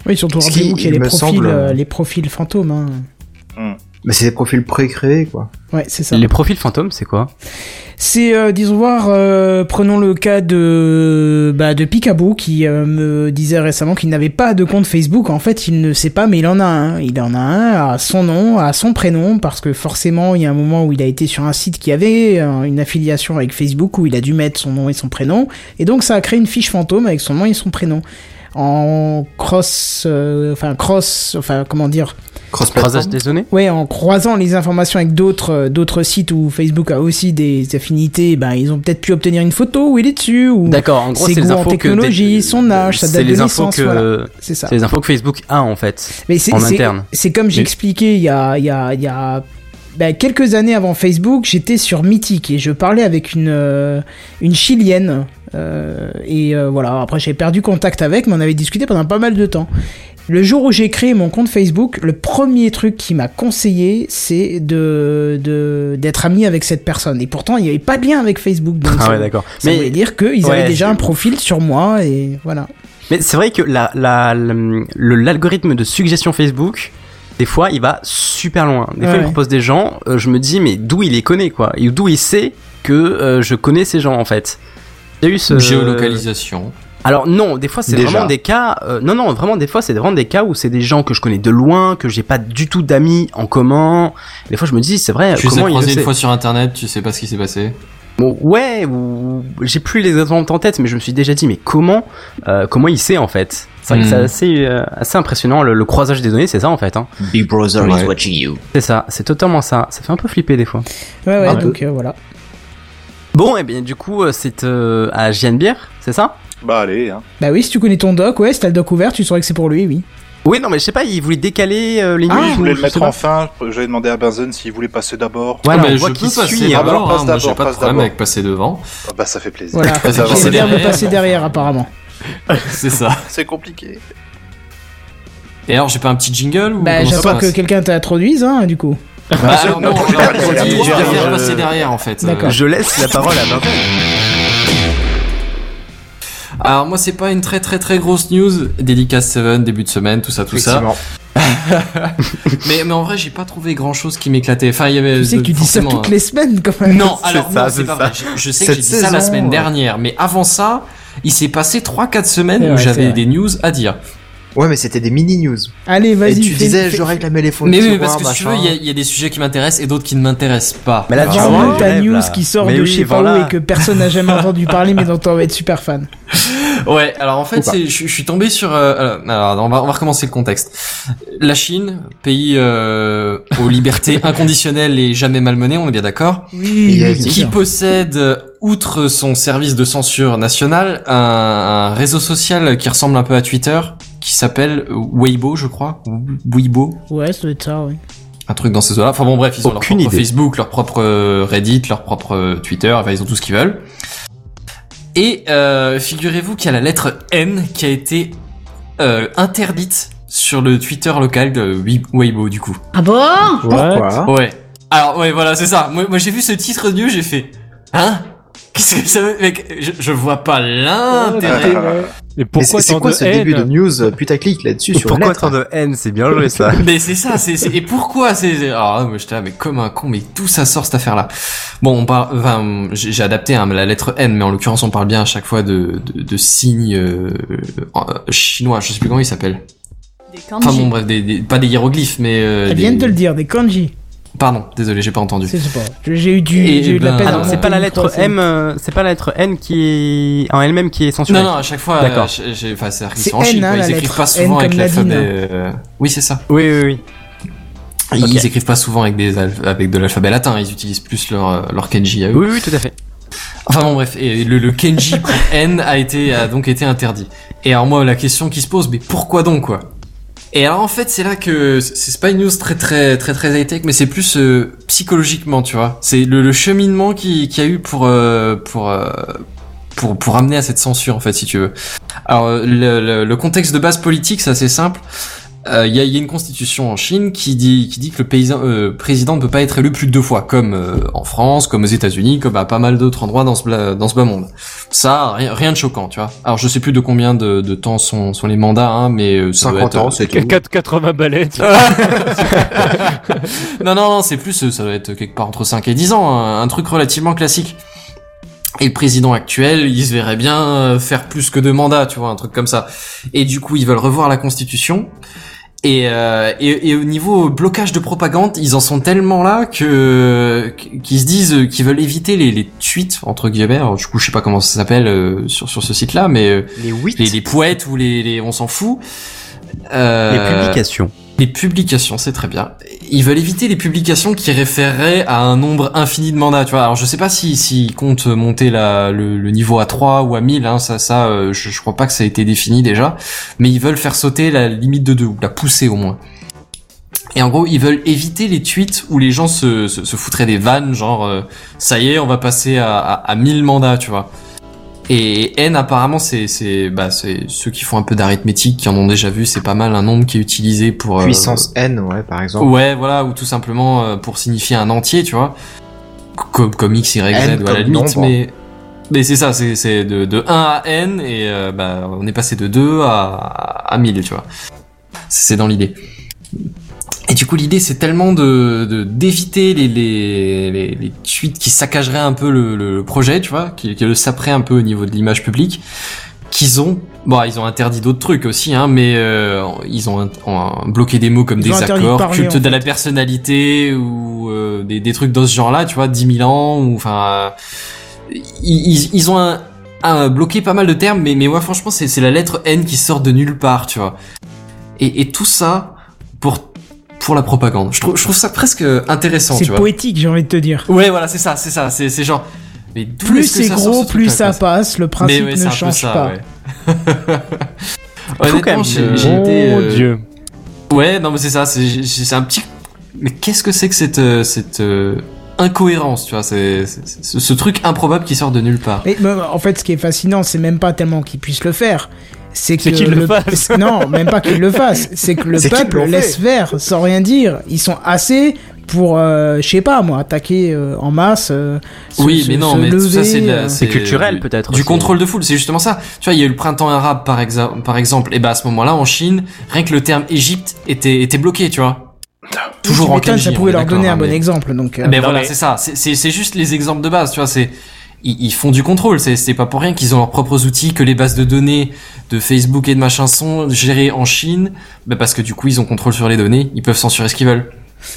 Oui, surtout il y a
il
les
me
profils,
semble,
euh, les profils fantômes. Hein.
Mais c'est des profils pré-créés, quoi.
Ouais, c'est ça.
Les profils fantômes, c'est quoi
C'est, euh, disons voir, euh, prenons le cas de, bah, de Picaboo qui euh, me disait récemment qu'il n'avait pas de compte Facebook. En fait, il ne sait pas, mais il en a un. Il en a un à son nom, à son prénom, parce que forcément, il y a un moment où il a été sur un site qui avait euh, une affiliation avec Facebook où il a dû mettre son nom et son prénom, et donc ça a créé une fiche fantôme avec son nom et son prénom. En cross, euh, enfin cross, enfin comment dire,
Croisage des données
Ouais, en croisant les informations avec d'autres euh, d'autres sites où Facebook a aussi des affinités, ben ils ont peut-être pu obtenir une photo où il est dessus ou
D'accord, en gros,
ses
les
en
infos que
technologie,
des-
son âge, sa
c'est
date de
les infos
naissance,
que
voilà. C'est ça.
C'est les infos que Facebook a en fait.
Mais
en interne.
C'est comme j'expliquais il y a il y a il y a ben, quelques années avant Facebook, j'étais sur Mythic et je parlais avec une euh, une chilienne euh, et euh, voilà, après j'ai perdu contact avec, mais on avait discuté pendant pas mal de temps. Le jour où j'ai créé mon compte Facebook, le premier truc qui m'a conseillé, c'est de de- d'être ami avec cette personne. Et pourtant, il n'y avait pas de lien avec Facebook. Donc
Ah
ça,
ouais, d'accord.
ça
Mais-
voulait dire qu'ils
Ouais,
avaient déjà un profil sur moi et voilà.
Mais c'est vrai que la, la, le- l'algorithme de suggestion Facebook, des fois, il va super loin. Des fois, il propose des gens, euh, je me dis, mais d'où il les connaît, quoi? Et d'où il sait que euh, je connais ces gens, en fait? Il y a eu ce...
Géolocalisation.
Alors non, des fois c'est vraiment des cas. euh, non non, vraiment des fois c'est vraiment des cas où c'est des gens que je connais de loin, que j'ai pas du tout d'amis en commun. Des fois je me dis c'est vrai.
Tu
comment
croisés une fois sur internet, tu sais pas ce qui s'est passé.
Bon, ouais, ou j'ai plus les exemples en tête, mais je me suis déjà dit mais comment euh, comment il sait en fait? C'est vrai que
Hmm.
c'est assez euh, assez impressionnant le, le croisage des données, c'est ça en fait. Hein.
Big Brother
Ouais.
is watching you.
C'est ça, c'est totalement ça. Ça fait un peu flipper des fois.
Ouais ouais,
Un
donc euh, voilà.
Bon, et bien du coup c'est euh, à Gianbière, c'est ça?
Bah allez, hein.
Bah oui, si tu connais ton doc, ouais, si t'as le doc ouvert, tu saurais que c'est pour lui, oui.
Oui, non mais je sais pas, il voulait décaler euh, les
Ah,
news ou
voulais
je
le mettre en fin. J'avais demandé à Benzen s'il voulait passer d'abord.
Voilà,
Ah,
voit
je
qu'il
peux passer
suit.
Ah,
hein.
bah alors,
d'abord,
passe
hein, moi j'ai
d'abord,
pas de
passe
problème
d'abord.
avec passer devant.
Ah bah ça fait plaisir.
Voilà.
Passer
bien
derrière.
passer derrière apparemment.
C'est ça.
C'est compliqué.
Et alors j'ai pas un petit jingle ou
Bah j'attends que
passe
quelqu'un t'introduise, hein, du coup.
Bah alors non,
je-
je- passer derrière en fait.
D'accord.
Je laisse la parole à Benzen.
Alors moi c'est pas une très très très grosse news, dédicace 7, début de semaine, tout ça, tout ça. mais, mais en vrai j'ai pas trouvé grand chose qui m'éclatait. Enfin il y avait
Tu sais que tu dis ça toutes les semaines quand même.
Non, alors
ça,
non, c'est pas
ça.
vrai. Je, je sais que j'ai dit ça la semaine
euh,
dernière, mais avant ça, il s'est passé 3-4 semaines
C'est
où j'avais des news à dire.
Ouais, mais c'était des mini news.
Allez,
Et
vas-y.
tu
fais-
disais,
fais-
je règle la méléphone.
Mais oui, parce que si tu veux, il y, a- il y a des sujets qui m'intéressent et d'autres qui ne m'intéressent pas.
Mais là, tu vois,
ta news
là.
qui sort
Mais
de
oui,
pas
voilà.
où et que personne n'a jamais entendu parler, mais dont on va être super fan.
Ouais, alors en fait, je, je suis tombé sur. euh, alors, on va, on va recommencer le contexte. La Chine, pays euh, aux libertés inconditionnelles et jamais malmenées, on est bien d'accord.
Oui,
Qui possède, euh, outre son service de censure nationale, un, un réseau social qui ressemble un peu à Twitter, qui s'appelle Weibo, je crois, ou Weibo,
Ouais, ça doit être ça, oui.
un truc dans ces eaux-là. Enfin bon, bref, ils ont leur propre
idée.
Facebook, leur propre euh, Reddit, leur propre euh, Twitter, enfin ils ont tout ce qu'ils veulent. Et euh, figurez-vous qu'il y a la lettre N qui a été euh, interdite sur le Twitter local de Wei- Weibo du coup.
Ah bon?
Pourquoi?
Ouais. Alors ouais, voilà, c'est ça. Moi, moi j'ai vu ce titre de news, j'ai fait hein? Qu'est-ce que ça veut? Mec je, je vois pas l'intérêt.
Et
Mais
pourquoi
c'est quoi
de
ce
haine
début de news euh, putaclic là-dessus sur
Pourquoi
lettre
tant de haine? C'est bien joué ça.
Mais c'est ça, c'est c'est- et pourquoi c'est alors moi j'étais là mais comme un con mais d'où ça sort cette affaire là. Bon, on parle enfin j'ai adapté hein, la lettre N mais en l'occurrence on parle bien à chaque fois de de, de signes euh, euh, chinois, je sais plus comment ils s'appellent.
Des
Enfin
kanji.
bon bref, des, des- pas des hiéroglyphes mais euh,
Elle
des-
vient de te le dire, des kanji.
Pardon, désolé, j'ai pas entendu.
C'est c'est pas. J'ai eu du,
Et
j'ai eu de la
ben-
peine.
Ah non,
c'est pas la
le
lettre M, euh, c'est pas la lettre N qui est en elle-même qui est censurée.
Non non, à chaque fois
D'accord.
euh, enfin c'est qu'ils
C'est
sont en
N,
Chine,
hein,
ils écrivent
lettre
pas
N
souvent avec
comme
l'alphabet
Nadine.
euh, Oui, c'est ça.
Oui, oui, oui.
Ils
Ok.
écrivent pas souvent avec des avec de l'alphabet latin, ils utilisent plus leur euh, leur kanji à eux.
Oui, oui, tout à fait.
Enfin bon bref, et le, le Kenji pour N a été a donc été interdit. Et alors moi la question qui se pose, mais pourquoi donc quoi? Et alors en fait c'est là que c'est pas une news très très très très high tech, mais c'est plus euh, psychologiquement tu vois. C'est le, cheminement qui qui a eu pour euh, pour euh, pour pour amener à cette censure en fait si tu veux. Alors le contexte de base politique c'est assez simple. Euh, Il y, a, y a une constitution en Chine qui dit, qui dit que le paysan, euh, président ne peut pas être élu plus de deux fois, comme euh, en France, comme aux États-Unis, comme à pas mal d'autres endroits dans ce, dans ce bas monde. Ça, rien, rien de choquant, tu vois. Alors je sais plus de combien de, de temps sont, sont les mandats, hein, mais euh, ça doit
50
être,
ans, c'est tout.
4, 80 ballettes.
non, non, non, c'est plus, euh, ça doit être quelque part entre 5 et 10 ans, un, un truc relativement classique. Et le président actuel, il se verrait bien euh, faire plus que deux mandats, tu vois, un truc comme ça. Et du coup, ils veulent revoir la constitution. Et, euh, et, et au niveau blocage de propagande, ils en sont tellement là que qu'ils se disent qu'ils veulent éviter les, les tweets entre guillemets. Alors, du coup, je sais pas comment ça s'appelle euh, sur sur ce site-là, mais euh,
Les 8
les, les poètes ou les, les on s'en fout. Euh,
Les publications.
Les publications, c'est très bien. Ils veulent éviter les publications qui référeraient à un nombre infini de mandats, tu vois. Alors je sais pas si s'ils comptent monter le, niveau à 3 ou à 1000, hein, ça, ça, euh, je, crois pas que ça a été défini déjà. Mais ils veulent faire sauter la limite de 2, ou la pousser au moins. Et en gros, ils veulent éviter les tweets où les gens se foutraient des vannes, genre euh, ça y est, on va passer à, à, à 1000 mandats, tu vois. Et N apparemment c'est c'est bah c'est ceux qui font un peu d'arithmétique qui en ont déjà vu, c'est pas mal un nombre qui est utilisé pour euh,
puissance N, ouais, par exemple.
Ouais, voilà, ou tout simplement euh, pour signifier un entier, tu vois. Comme, comme X, Y, Z,
N
ou à la limite,
nombre.
mais. Mais c'est ça, c'est, c'est de, de 1 à N, et euh, bah, on est passé de 2 à, à 1000, tu vois. C'est dans l'idée. Et du coup, l'idée, c'est tellement de, de d'éviter les, les, les, les tweets qui saccageraient un peu le, le projet, tu vois, qui, qui le saperaient un peu au niveau de l'image publique, qu'ils ont, bon, ils ont interdit d'autres trucs aussi, hein, mais euh, ils ont, bloqué des mots comme
Ils
des
de
accords,
parler,
culte
en
de la personnalité ou euh, des, des trucs dans ce genre-là, tu vois, 10 000 ans, ou enfin, ils, ils, ont un, un- bloqué pas mal de termes, mais mais ouais, franchement, c'est c'est la lettre N qui sort de nulle part, tu vois. Et, et tout ça pour la propagande. Je trouve je trouve ça presque intéressant,
C'est poétique, j'ai envie de te dire.
Ouais, voilà, c'est ça, c'est ça, c'est genre. Mais
Plus c'est gros,
ce
plus ça passe. Le principe
Mais
ne
un peu
change
ça,
pas.
ouais. Honnêtement, j'ai été.
Mon
euh,
dieu.
Ouais, non, mais c'est ça, c'est un petit. Mais qu'est-ce que c'est que cette euh, cette euh, incohérence, tu vois, c'est ce, truc improbable qui sort de nulle part.
Mais en fait, ce qui est fascinant, c'est même pas tellement qu'ils puissent le faire. C'est que
le fassent.
Non, même pas qu'ils le fassent. C'est que le peuple laisse faire sans rien dire. Ils sont assez pour, euh, je sais pas moi, attaquer euh, en masse. euh, se-
Oui,
se-
mais non,
se
mais ça c'est
euh.
C'est culturel, peut-être
Du
aussi.
contrôle de foule, c'est justement ça. Tu vois, il y a eu le printemps arabe par, exa- par exemple, et bah à ce moment-là en Chine, rien que le terme Égypte était était bloqué, tu vois. Toujours en kanji.
ça pouvait leur donner
hein,
un bon exemple. Donc, euh,
Mais voilà,
mais-
c'est ça. C'est- C'est c'est juste les exemples de base, tu vois. C'est ils, ils font du contrôle. C'est c'est pas pour rien qu'ils ont leurs propres outils, que les bases de données de Facebook et de machin sont gérées en Chine, bah parce que du coup ils ont contrôle sur les données, ils peuvent censurer ce qu'ils veulent.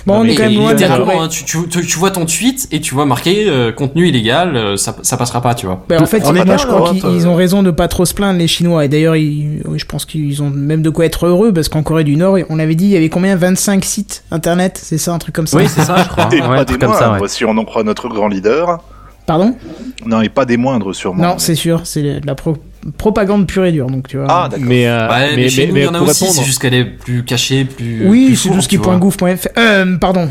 Bon, on est quand même loin
hein, tu, tu, tu, tu vois ton tweet et tu vois marqué euh, contenu illégal, euh, ça, ça passera pas, tu vois.
Ben, en fait,
On est
moi,
bien
je crois qu'ils
euh.
ils ont raison de pas trop se plaindre les Chinois. Et d'ailleurs, je pense qu'ils ont même de quoi être heureux parce qu'en Corée du Nord, on avait dit il y avait combien? 25 sites internet, c'est ça, un truc comme ça?
Oui, c'est ça, je crois.
Et
Ouais,
pas
un
des
truc comme ça,
moindres,
ouais.
si on en croit notre grand leader.
Pardon
Non, et pas des moindres, sûrement.
Non, c'est sûr, c'est de la pro- propagande pure et dure. Donc tu vois.
Ah, d'accord.
Mais, euh,
Ouais, mais,
mais,
chez
mais,
nous, il y en a
pour
aussi,
répondre.
c'est juste qu'elle est plus cachée, plus.
oui,
plus
c'est tout ce qui. Euh, pardon.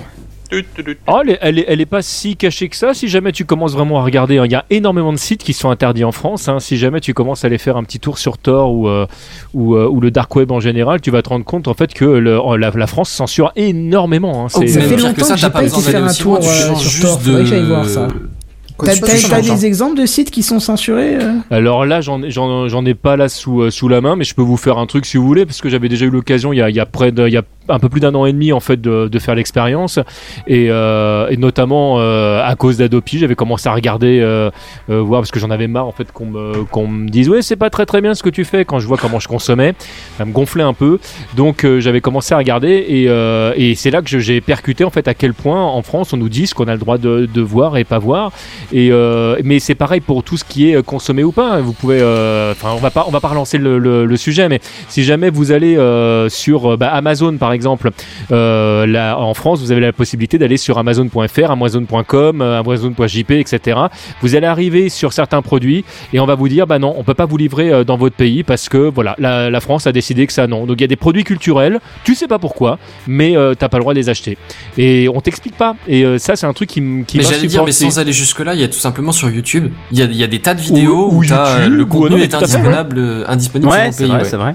Oh, elle, est, elle, est, elle est pas si cachée que ça. Si jamais tu commences vraiment à regarder, hein. il y a énormément de sites qui sont interdits en France. hein. Si jamais tu commences à aller faire un petit tour sur Tor ou, euh, ou, euh, ou le dark web en général, tu vas te rendre compte en fait que le- la, la France censure énormément. hein.
Oh,
C'est-
ça
même
fait longtemps
que ça,
que j'ai
t'as
pas
besoin
faire
d'aller
un
aussi loin,
tour,
tu
euh,
changes
sur
juste
Tor, T'as
hein.
des exemples de sites qui sont censurés euh
Alors là, j'en j'en j'en ai pas là sous, euh, sous la main, mais je peux vous faire un truc si vous voulez, parce que j'avais déjà eu l'occasion il y a, il y a près de, il y a un peu plus d'un an et demi en fait de, de faire l'expérience, et, euh, et notamment euh, à cause d'Adopi, j'avais commencé à regarder, euh, euh, voir parce que j'en avais marre en fait qu'on me qu'on me dise ouais c'est pas très très bien ce que tu fais quand je vois comment je consommais, ça me gonflait un peu, donc euh, j'avais commencé à regarder et, euh, et c'est là que j'ai percuté en fait à quel point en France on nous dit ce qu'on a le droit de, de voir et pas voir. Et euh, mais c'est pareil pour tout ce qui est euh, consommé ou pas. Vous pouvez, euh, enfin, on va pas, on va pas relancer le, le- le sujet, mais si jamais vous allez euh, sur bah, Amazon par exemple, euh, là, en France, vous avez la possibilité d'aller sur Amazon.fr, Amazon.com, Amazon.jp, etc. Vous allez arriver sur certains produits et on va vous dire, bah non, on peut pas vous livrer dans votre pays parce que voilà, la, la France a décidé que ça non. Donc il y a des produits culturels, tu sais pas pourquoi, mais euh, t'as pas le droit de les acheter. Et on t'explique pas. Et euh, ça, c'est un truc qui, qui
Mais
m'a
j'allais dire, mais sans aller jusque-là, il y a tout simplement sur YouTube, il y a, il y a des tas de vidéos
ou
où,
YouTube,
le contenu
non,
est indisponible, euh, indisponible
Ouais,
sur
c'est
mon pays.
vrai,
ouais.
c'est vrai.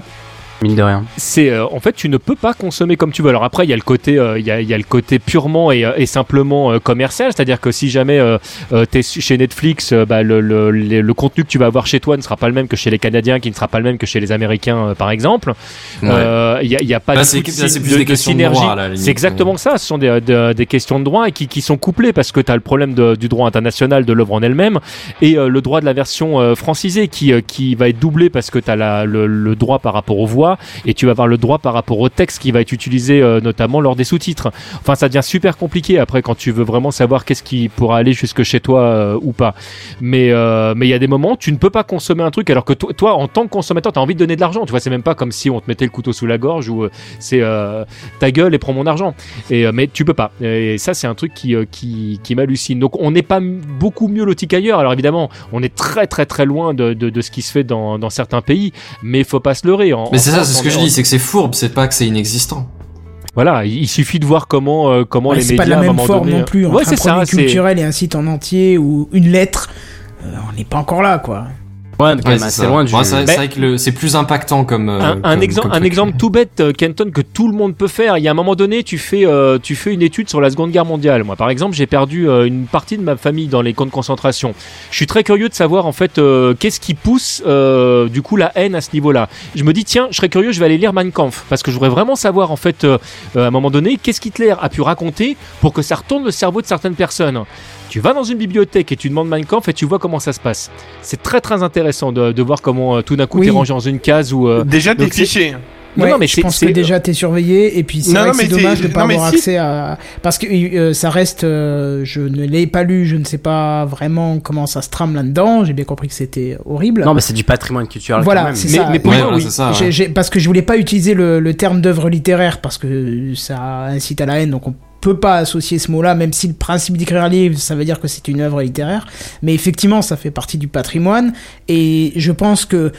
Mine de rien.
c'est euh, en fait tu ne peux pas consommer comme tu veux. Alors après il y a le côté euh, il y, a, il y a le côté purement et, euh, et simplement euh, commercial, c'est-à-dire que si jamais euh, euh, t'es su- chez Netflix, euh, bah, le, le, le- le contenu que tu vas avoir chez toi ne sera pas le même que chez les Canadiens, qui ne sera pas le même que chez les Américains euh, par exemple.
Ouais.
Euh, Il y, a, il y a pas
Bah, c'est-
de,
c'est plus
de-
des
de
questions de
synergie. C'est exactement ça. Ce sont des, de- des questions de droit et qui, qui sont couplées parce que tu as le problème de- du droit international de l'œuvre en elle-même et euh, le droit de la version euh, francisée qui, euh, qui va être doublé parce que tu as le, le droit par rapport aux voix et tu vas avoir le droit par rapport au texte qui va être utilisé euh, notamment lors des sous-titres. Enfin, ça devient super compliqué après quand tu veux vraiment savoir qu'est-ce qui pourra aller jusque chez toi euh, ou pas. Mais euh, mais il y a des moments où tu ne peux pas consommer un truc alors que toi, toi en tant que consommateur, tu as envie de donner de l'argent. Tu vois, c'est même pas comme si on te mettait le couteau sous la gorge ou c'est ta gueule et prends mon argent. Et mais tu peux pas. Et ça, c'est un truc qui qui, qui m'hallucine. Donc on n'est pas beaucoup mieux loti qu'ailleurs. Alors évidemment, on est très très très loin de, de, de ce qui se fait dans, dans certains pays, mais faut pas se leurrer. En-
Mais c'est ça, C'est ce que je dis, c'est que c'est fourbe, c'est pas que c'est inexistant.
Voilà, il suffit de voir comment euh, comment
Ouais,
les
C'est
médias
pas de la
un
même forme
donné-
non plus.
Ouais,
Entre un
c'est ça. c'est-
culturel et un site en entier ou une lettre, euh, on n'est pas encore là, quoi.
Ouais, mais quand
Ouais,
même
c'est
assez
ça.
loin du.
Ouais, c'est vrai- vrai que le- c'est plus impactant comme. euh,
un, un
comme-
exemple,
comme
un exemple tout bête, euh, Kenton, que tout le monde peut faire. Il y a un moment donné, tu fais, euh, tu fais une étude sur la Seconde Guerre mondiale. Moi, par exemple, j'ai perdu euh, une partie de ma famille dans les camps de concentration. Je suis très curieux de savoir en fait euh, qu'est-ce qui pousse euh, du coup la haine à ce niveau-là. Je me dis tiens, je serais curieux, je vais aller lire Mein Kampf parce que je voudrais vraiment savoir en fait à un moment donné qu'est-ce qu'Hitler a pu raconter pour que ça retourne le cerveau de certaines personnes. Tu vas dans une bibliothèque et tu demandes Mein Kampf et tu vois comment ça se passe. C'est très très intéressant de, de voir comment euh, tout d'un coup
Oui.
t'es rangé dans une case où euh,
Déjà, t'es fiché.
Non,
Ouais,
non, mais
je pense que déjà t'es surveillé et puis c'est vrai
non,
que c'est
mais c'est-
dommage de pas
non, mais
avoir
si.
accès à parce que euh, ça reste euh, je ne l'ai pas lu je ne sais pas vraiment comment ça se trame là-dedans j'ai bien compris que c'était horrible
Non, mais c'est du patrimoine culturel quand
voilà
même.
c'est
Mais-
ça
mais pour
Ouais,
moi,
voilà,
oui.
c'est ça. ouais.
J'ai- j'ai- parce que je voulais pas utiliser le, le terme d'œuvre littéraire parce que ça incite à la haine donc on peut pas associer ce mot-là même si le principe d'écrire un livre ça veut dire que c'est une œuvre littéraire mais effectivement ça fait partie du patrimoine et je pense que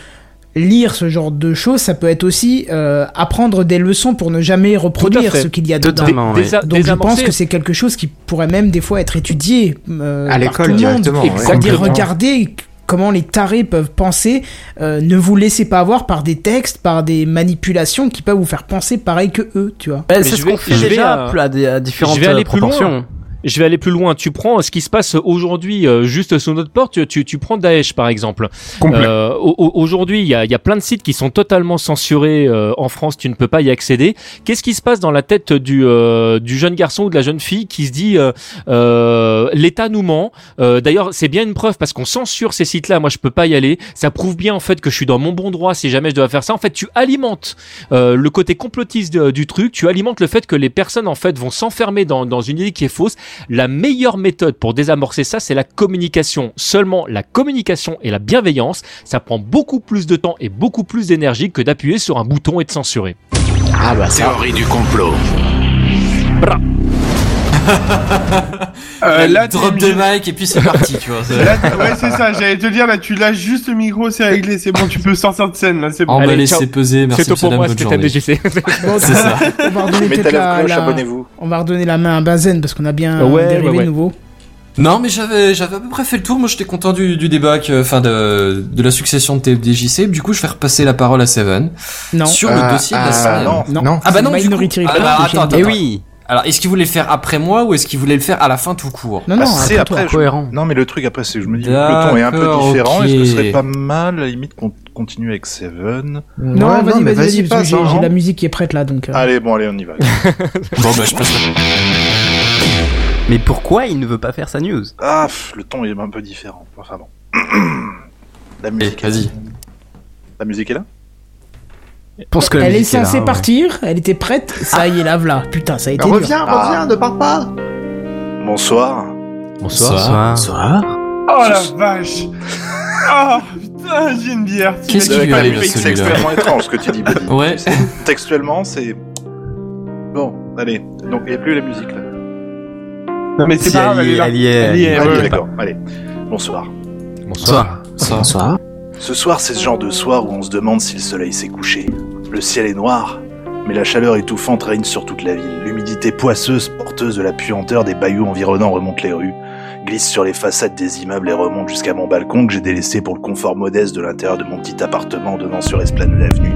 lire ce genre de choses ça peut être aussi euh, apprendre des leçons pour ne jamais reproduire ce qu'il y a dedans
oui.
Donc je pense que c'est quelque chose qui pourrait même des fois être étudié euh,
À
par
l'école,
tout le monde.
directement, ouais.
C'est-à-dire
Exactement.
regarder comment les tarés peuvent penser, euh, ne vous laissez pas avoir par des textes, par des manipulations qui peuvent vous faire penser pareil que eux, tu vois.
Bah, c'est ce qu'on fait déjà
à-
différentes
je vais aller
euh,
plus loin. Je vais aller plus loin. Tu prends ce qui se passe aujourd'hui euh, juste sous notre porte. Tu, tu, tu prends Daesh par exemple. Euh, au- au- aujourd'hui, il y a, y a plein de sites qui sont totalement censurés euh, en France. Tu ne peux pas y accéder. Qu'est-ce qui se passe dans la tête du, euh, du jeune garçon ou de la jeune fille qui se dit euh, euh, l'État nous ment? Euh, D'ailleurs, c'est bien une preuve parce qu'on censure ces sites-là. Moi, je peux pas y aller. Ça prouve bien en fait que je suis dans mon bon droit si jamais je dois faire ça. En fait, tu alimentes euh, le côté complotiste du truc. Tu alimentes le fait que les personnes en fait vont s'enfermer dans, dans une idée qui est fausse. La meilleure méthode pour désamorcer ça, c'est la communication. Seulement la communication et la bienveillance, ça prend beaucoup plus de temps et beaucoup plus d'énergie que d'appuyer sur un bouton et de censurer.
Ah bah ça.
Théorie du complot.
Euh, là,
drop de mic et puis c'est parti, tu vois.
Là, ouais, c'est ça, j'allais te dire, là, tu lâches juste le micro, c'est réglé, c'est bon, tu peux sortir de scène, là, c'est bon.
On va laisser peser. Merci
C'est tout pour moi, c'était.
Bon,
C'est ça.
On va redonner peut-être
la
on va redonner la main à Benzen parce qu'on a bien
Ouais,
dérivé
ouais, ouais.
de nouveau.
Non, mais j'avais j'avais à peu près fait le tour. Moi, j'étais content du, du débat, que- enfin de, de la succession de TFDJC. Du coup, je vais repasser la parole à Seven
Non.
sur
Ah,
le dossier de la
ah,
semaine.
non.
Non,
Non.
Ah bah non, du coup. Ah bah, attends,
chez
attends,
Eh oui,
Alors, est-ce qu'il voulait le faire après moi ou est-ce qu'il voulait le faire à la fin tout court?
Non, non,
Bah, c'est
après toi.
après, je-
cohérent.
Non, mais le truc après, c'est que je me dis, le ton est un peu différent. Est-ce que ce serait pas mal, à la limite, qu'on continue avec Seven?
Non,
Ouais,
vas-y,
mais
vas-y, vas-y, parce que
passe,
j'ai
hein.
la musique qui est prête là, donc. euh,
Allez, bon, allez, on y va.
Bon, bah, je passe
mais pourquoi il ne veut pas faire sa news?
Ah, pff, le ton est un peu différent. Enfin bon. La
Allez,
musique,
vas-y.
la musique est là?
Pense que la
Elle est
là,
censée
ouais.
partir, elle était prête, ça y est, la voilà. Putain, ça a été dur.
Reviens,
Ah.
reviens, ne pars pas.
Bonsoir.
Bonsoir.
Bonsoir.
Bonsoir.
Oh la vache Oh putain, j'ai une bière.
Qu'est-ce qui lui arrive
C'est extrêmement étrange ce que tu dis.
Ouais.
Textuellement, c'est. Bon, allez. Donc, il n'y a plus la musique là.
Non mais c'est
Si,
pas grave,
elle y est,
elle est
y
d'accord. Allez. Bonsoir.
Bonsoir.
Ça.
Bonsoir.
Ce soir, c'est ce genre de soir où on se demande si le soleil s'est couché. Le ciel est noir, mais la chaleur étouffante règne sur toute la ville. L'humidité poisseuse, porteuse de la puanteur des bayous environnants remonte les rues, glisse sur les façades des immeubles et remonte jusqu'à mon balcon que j'ai délaissé pour le confort modeste de l'intérieur de mon petit appartement donnant sur Esplanade Avenue,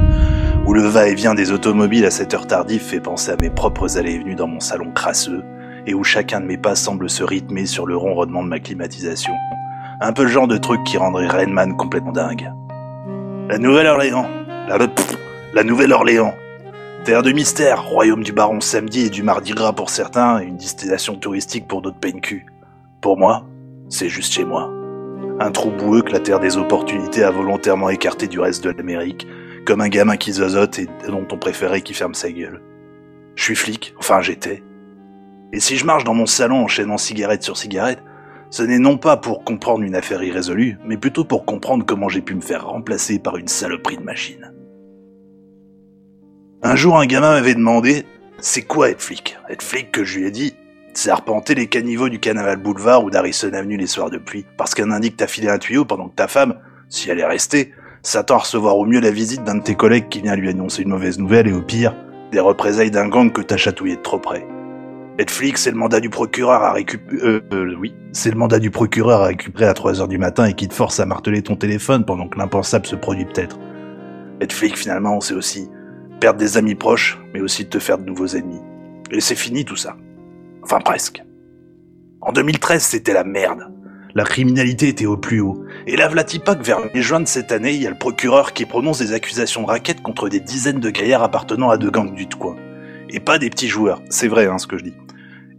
où le va-et-vient des automobiles à cette heure tardive fait penser à mes propres allées et venues dans mon salon crasseux, et où chacun de mes pas semble se rythmer sur le ronronnement de ma climatisation. Un peu le genre de truc qui rendrait Rainman complètement dingue. La Nouvelle-Orléans. La, la Nouvelle-Orléans. Terre de mystère, royaume du baron samedi et du mardi gras pour certains, et une destination touristique pour d'autres PNQ. Pour moi, c'est juste chez moi. Un trou boueux que la terre des opportunités a volontairement écarté du reste de l'Amérique, comme un gamin qui zozote et dont ton préféré qui ferme sa gueule. Je suis flic, enfin j'étais. Et si je marche dans mon salon enchaînant cigarette sur cigarette, ce n'est non pas pour comprendre une affaire irrésolue, mais plutôt pour comprendre comment j'ai pu me faire remplacer par une saloperie de machine. Un jour, un gamin m'avait demandé C'est quoi être flic Être flic, que je lui ai dit, c'est arpenter les caniveaux du Carnaval Boulevard ou d'Harrison Avenue les soirs de pluie, parce qu'un indique t'a filé un tuyau pendant que ta femme, si elle est restée, s'attend à recevoir au mieux la visite d'un de tes collègues qui vient lui annoncer une mauvaise nouvelle et au pire, des représailles d'un gang que t'as chatouillé de trop près. Être flic, c'est le mandat du procureur à récupérer. Euh, euh, oui, c'est le mandat du procureur à récupérer à 3 heures du matin et qui te force à marteler ton téléphone pendant que l'impensable se produit peut-être. Être flic, finalement, c'est aussi perdre des amis proches, mais aussi te faire de nouveaux ennemis. Et c'est fini tout ça. Enfin, presque. En 2013, c'était la merde. La criminalité était au plus haut. Et la vlati pas que vers mai-juin de cette année, il y a le procureur qui prononce des accusations de raquettes contre des dizaines de gaillards appartenant à deux gangs du coin. Et pas des petits joueurs, c'est vrai hein, ce que je dis.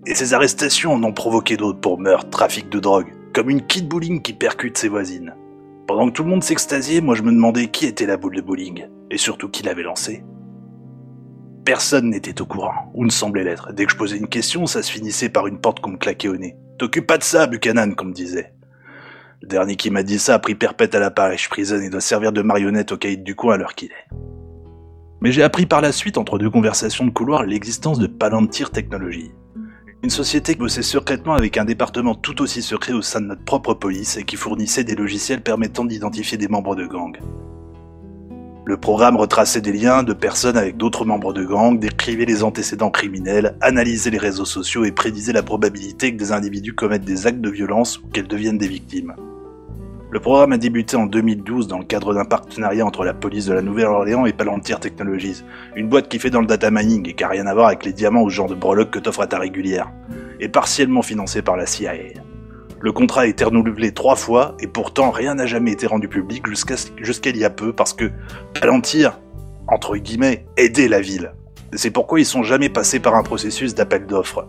Et ces arrestations en ont provoqué d'autres pour meurtre, trafic de drogue, comme une kid bowling qui percute ses voisines. Pendant que tout le monde s'extasiait, moi je me demandais qui était la boule de bowling, et surtout qui l'avait lancée. Personne n'était au courant, ou ne semblait l'être. Dès que je posais une question, ça se finissait par une porte qu'on me claquait au nez. T'occupe pas de ça, Buchanan, comme me disait. Le dernier qui m'a dit ça a pris perpète à la Parish Prison et doit servir de marionnette au caïd du coin à l'heure qu'il est. Mais j'ai appris par la suite, entre deux conversations de couloir, l'existence de Palantir Technologies. Une société qui bossait secrètement avec un département tout aussi secret au sein de notre propre police et qui fournissait des logiciels permettant d'identifier des membres de gang. Le programme retraçait des liens de personnes avec d'autres membres de gang, décrivait les antécédents criminels, analysait les réseaux sociaux et prédisait la probabilité que des individus commettent des actes de violence ou qu'elles deviennent des victimes. Le programme a débuté en 2012 dans le cadre d'un partenariat entre la police de la Nouvelle-Orléans et Palantir Technologies, une boîte qui fait dans le data mining et qui a rien à voir avec les diamants ou ce genre de breloques que t'offre à ta régulière. et partiellement financé par la CIA. Le contrat a été renouvelé trois fois et pourtant rien n'a jamais été rendu public jusqu'à il y a peu parce que Palantir, entre guillemets, aidait la ville. C'est pourquoi ils sont jamais passés par un processus d'appel d'offres.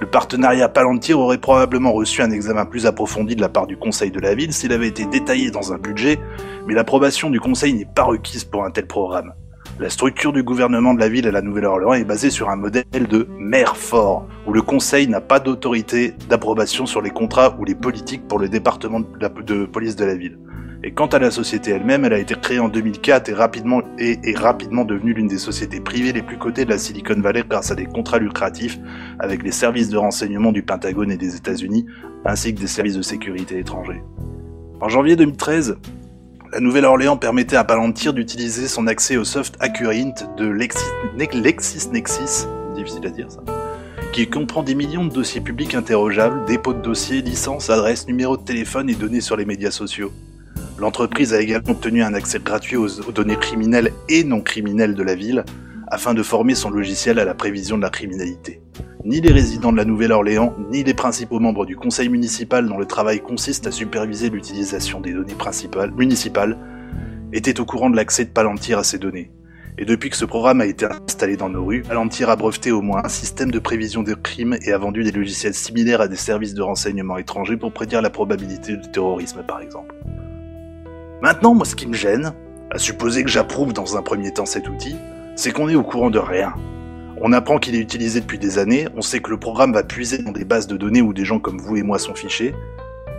Le partenariat Palantir aurait probablement reçu un examen plus approfondi de la part du conseil de la ville s'il avait été détaillé dans un budget, mais l'approbation du conseil n'est pas requise pour un tel programme. La structure du gouvernement de la ville à la Nouvelle-Orléans est basée sur un modèle de maire fort, où le conseil n'a pas d'autorité d'approbation sur les contrats ou les politiques pour le département de, police de la ville. Et quant à la société elle-même, elle a été créée en 2004 et et est rapidement devenue l'une des sociétés privées les plus cotées de la Silicon Valley grâce à des contrats lucratifs avec les services de renseignement du Pentagone et des États-Unis, ainsi que des services de sécurité étrangers. En janvier 2013, la Nouvelle-Orléans permettait à Palantir d'utiliser son accès au soft Accurint de Lexis, Ne- LexisNexis, difficile à dire ça, qui comprend des millions de dossiers publics interrogeables, dépôts de dossiers, licences, adresses, numéros de téléphone et données sur les médias sociaux. L'entreprise a également obtenu un accès gratuit aux données criminelles et non criminelles de la ville, afin de former son logiciel à la prévision de la criminalité. Ni les résidents de la Nouvelle-Orléans, ni les principaux membres du conseil municipal dont le travail consiste à superviser l'utilisation des données municipales étaient au courant de l'accès de Palantir à ces données. Et depuis que ce programme a été installé dans nos rues, Palantir a breveté au moins un système de prévision des crimes et a vendu des logiciels similaires à des services de renseignement étrangers pour prédire la probabilité de terrorisme par exemple. Maintenant, moi ce qui me gêne, à supposer que j'approuve dans un premier temps cet outil, c'est qu'on est au courant de rien. On apprend qu'il est utilisé depuis des années, on sait que le programme va puiser dans des bases de données où des gens comme vous et moi sont fichés.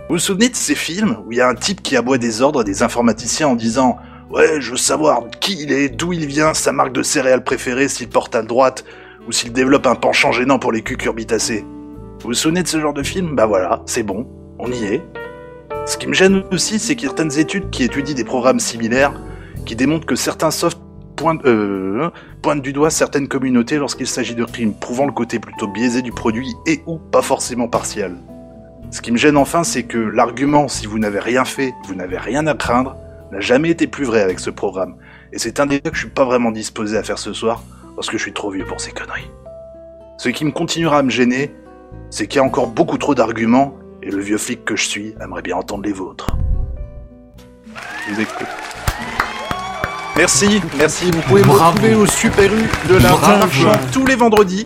Vous vous souvenez de ces films où il y a un type qui aboie des ordres à des informaticiens en disant Ouais, je veux savoir qui il est, d'où il vient, sa marque de céréales préférée, s'il porte à droite, ou s'il développe un penchant gênant pour les cucurbitacées. Vous vous souvenez de ce genre de film? Bah voilà, c'est bon, on y est. Ce qui me gêne aussi, c'est qu'il y a certaines études qui étudient des programmes similaires qui démontrent que certains softs euh, pointent du doigt certaines communautés lorsqu'il s'agit de crimes, prouvant le côté plutôt biaisé du produit et ou pas forcément partial. Ce qui me gêne enfin, c'est que l'argument si vous n'avez rien fait, vous n'avez rien à craindre, n'a jamais été plus vrai avec ce programme. Et c'est un débat que je suis pas vraiment disposé à faire ce soir, parce que je suis trop vieux pour ces conneries. Ce qui me continuera à me gêner, c'est qu'il y a encore beaucoup trop d'arguments, et le vieux flic que je suis aimerait bien entendre les vôtres. Je vous écoute. Merci, merci. Vous pouvez me retrouver au Super U de la
Bravo.
Marchand tous les vendredis.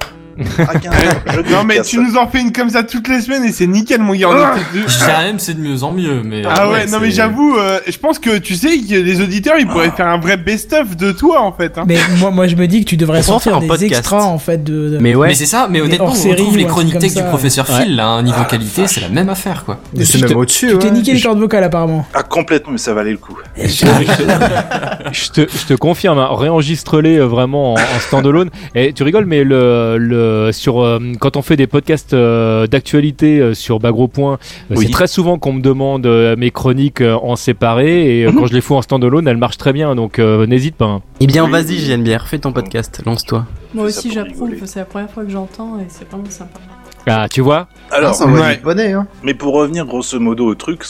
À 15 heures. Je
Non mais tu nous en fais une comme ça toutes les semaines et c'est nickel mon gars. deux.
Je même c'est de mieux en mieux, mais.
Ah ouais, non mais j'avoue, euh, je pense que tu sais que les auditeurs ils pourraient faire un vrai best-of de toi en fait. Hein.
Mais moi, moi, je me dis que tu devrais sortir
un
des
podcast.
extras en fait de. de-
Mais ouais.
Mais c'est ça, mais honnêtement, on retrouve les chroniques tech
ça.
du professeur
Ouais.
Phil, là, hein, niveau qualité, c'est la même affaire, quoi.
C'est même au-dessus.
Tu t'es
ouais.
niqué les cordes vocales apparemment.
Ah complètement, mais ça valait le coup.
je, te, confirme, hein, réenregistre-les euh, vraiment en, en standalone. Et tu rigoles, mais le, sur euh, quand on fait des podcasts euh, d'actualité euh, sur Bagro Point, euh,
Oui.
c'est très souvent qu'on me demande euh, mes chroniques euh, en séparé et euh, quand je les fous en standalone, elles marchent très bien. Donc euh, n'hésite pas. hein.
Eh bien,
Oui,
vas-y. JNBR, fais ton podcast, lance-toi.
Moi aussi j'approuve, c'est la première fois que j'entends et c'est vraiment sympa.
Ah, tu vois
Alors,
Ah,
ouais.
bonnet, hein.
Mais pour revenir grosso modo au truc,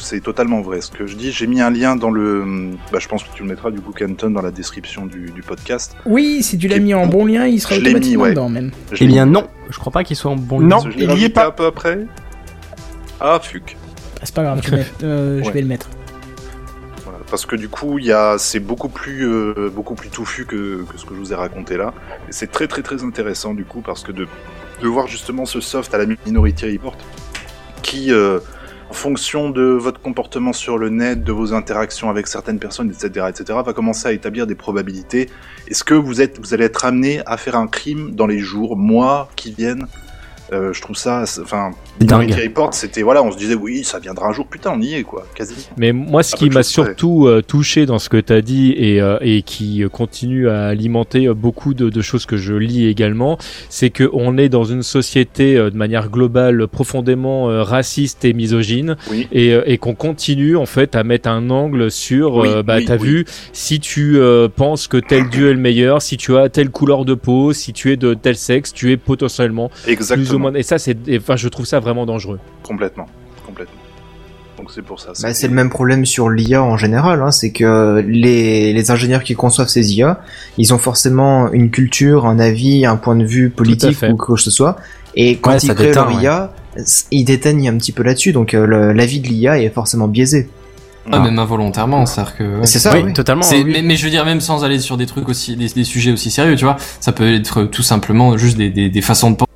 c'est totalement vrai. Ce que je dis, j'ai mis un lien dans le. Bah, je pense que tu le mettras du coup, Canton, dans la description du, du podcast.
Oui, si tu l'as mis en bon lien, il sera
Je l'ai mis,
automatiquement
ouais.
dedans même.
Je
Eh bien, non, je crois pas qu'il soit en bon
Non.
Je l'ai
il y est pas.
un peu après. Ah, fuck.
Ah, C'est pas grave, mets- euh, je vais le mettre.
Parce que du coup, il y a, c'est beaucoup plus, euh, beaucoup plus touffu que, que ce que je vous ai raconté là. Et c'est très très très intéressant du coup parce que de, de voir justement ce soft à la Minority Report qui, euh, en fonction de votre comportement sur le net, de vos interactions avec certaines personnes, etc., etc., va commencer à établir des probabilités. Est-ce que vous êtes, vous allez être amené à faire un crime dans les jours, mois qui viennent Euh, je trouve ça, enfin. Minority Report, c'était voilà, on se disait oui, ça viendra un jour, putain, on y est quoi, quasi.
Mais moi, ce
Ah,
qui
de
m'a surtout euh, touché dans ce que tu as dit et, euh, et qui continue à alimenter beaucoup de, de choses que je lis également, c'est que on est dans une société euh, de manière globale profondément euh, raciste et misogyne
Oui.
et, euh, et qu'on continue en fait à mettre un angle sur,
Oui,
euh, bah
oui,
t'as
oui.
vu, si tu euh, penses que tel dieu est le meilleur, si tu as telle couleur de peau, si tu es de tel sexe, tu es potentiellement plus ou
Exactement.
Moins. Et ça, c'est, enfin, je trouve ça vraiment dangereux.
Complètement, complètement. Donc c'est pour ça.
Bah, c'est le même problème sur l'IA en général, hein, c'est que les, les ingénieurs qui conçoivent ces IA, ils ont forcément une culture, un avis, un point de vue politique ou quoi que ce soit, Et quand
Ouais,
ils créent
déteint,
leur IA, ils déteignent un petit peu là-dessus, donc euh, l'avis de l'IA est forcément biaisé.
Ah, même involontairement, c'est-à-dire que. ouais.
C'est ça,
oui,
oui.
totalement. Oui.
mais, mais je veux dire, même sans aller sur des trucs aussi, des, des sujets aussi sérieux, tu vois, ça peut être tout simplement juste des, des, des façons de penser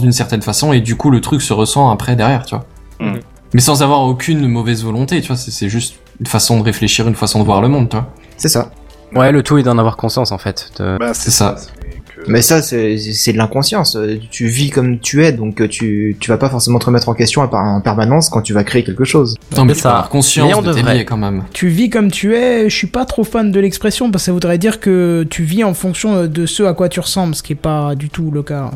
d'une certaine façon, et du coup, le truc se ressent après derrière, tu vois.
Mhm.
Mais sans avoir aucune mauvaise volonté, tu vois, c'est c'est juste une façon de réfléchir, une façon de voir le monde, tu vois.
C'est ça.
Ouais, le tout est d'en avoir conscience en fait. de-
Bah,
C'est ça.
Mais ça, c'est c'est de l'inconscience. Tu vis comme tu es, donc euh, tu, tu vas pas forcément te remettre en question en permanence quand tu vas créer quelque chose.
Non, mais
ça.
avoir conscience
Mais on
de tes quand même.
Tu vis comme tu es, je suis pas trop fan de l'expression parce que ça voudrait dire que tu vis en fonction de ce à quoi tu ressembles, ce qui est pas du tout le cas.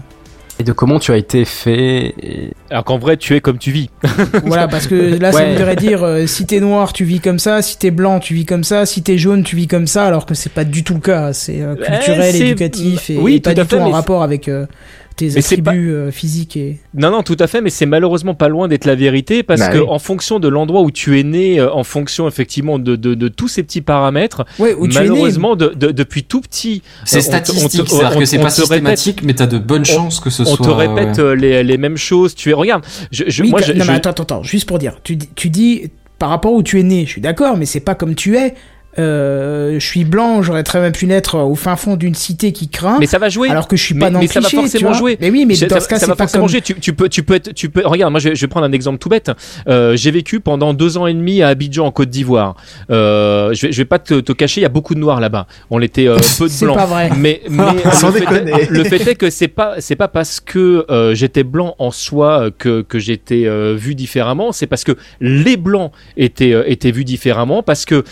Et de comment tu as été fait. et-
Alors qu'en vrai, tu es comme tu vis.
Voilà, parce que là, ça voudrait dire euh, si t'es noir, tu vis comme ça, si t'es blanc, tu vis comme ça, si t'es jaune, tu vis comme ça, alors que c'est pas du tout le cas. C'est euh, culturel, éducatif et,
oui,
et pas du tout
fait,
en rapport avec euh, tes
Mais c'est
attributs euh, physiques et.
Non, non, tout à fait, mais c'est malheureusement pas loin d'être la vérité parce
Bah
que
oui.
en fonction de l'endroit où tu es né, euh, en fonction effectivement de, de, de tous ces petits paramètres,
Ouais, où tu es né.
malheureusement de, de- depuis tout petit,
C'est
Euh, on on
statistique,
on-
c'est-à-dire
on-
que c'est
on
pas
te répète-
systématique, mais t'as de bonnes chances que ce
on
soit.
te répète
ouais.
les, les mêmes choses. Tu es, regarde, je, je-
Oui,
moi, je,
non,
je-
mais attends, attends, attends, juste pour dire, tu, dis- tu dis par rapport où tu es né, je suis d'accord, mais c'est pas comme tu es. Euh, je suis blanc, j'aurais très bien pu naître au fin fond d'une cité qui craint.
mais ça va jouer.
alors que je suis pas
mais,
dans
mais
le
ça va
cliché,
forcément jouer.
Mais oui, mais
Je-
dans
ça,
ce cas,
ça
c'est
va
pas
forcément
comme.
jouer. Tu, tu peux, tu peux être, tu peux. Regarde, moi, je, je vais prendre un exemple tout bête. Euh, j'ai vécu pendant deux ans et demi à Abidjan, en Côte d'Ivoire. Euh, je, vais, je vais pas te, te cacher, il y a beaucoup de noirs là-bas. On était euh, peu de
C'est
blancs.
pas vrai.
Mais, mais
Sans
le, fait
déconner.
est, le fait est que c'est pas, c'est pas parce que euh, j'étais blanc en soi que que j'étais euh, vu différemment. C'est parce que les blancs étaient euh, étaient vus différemment, parce que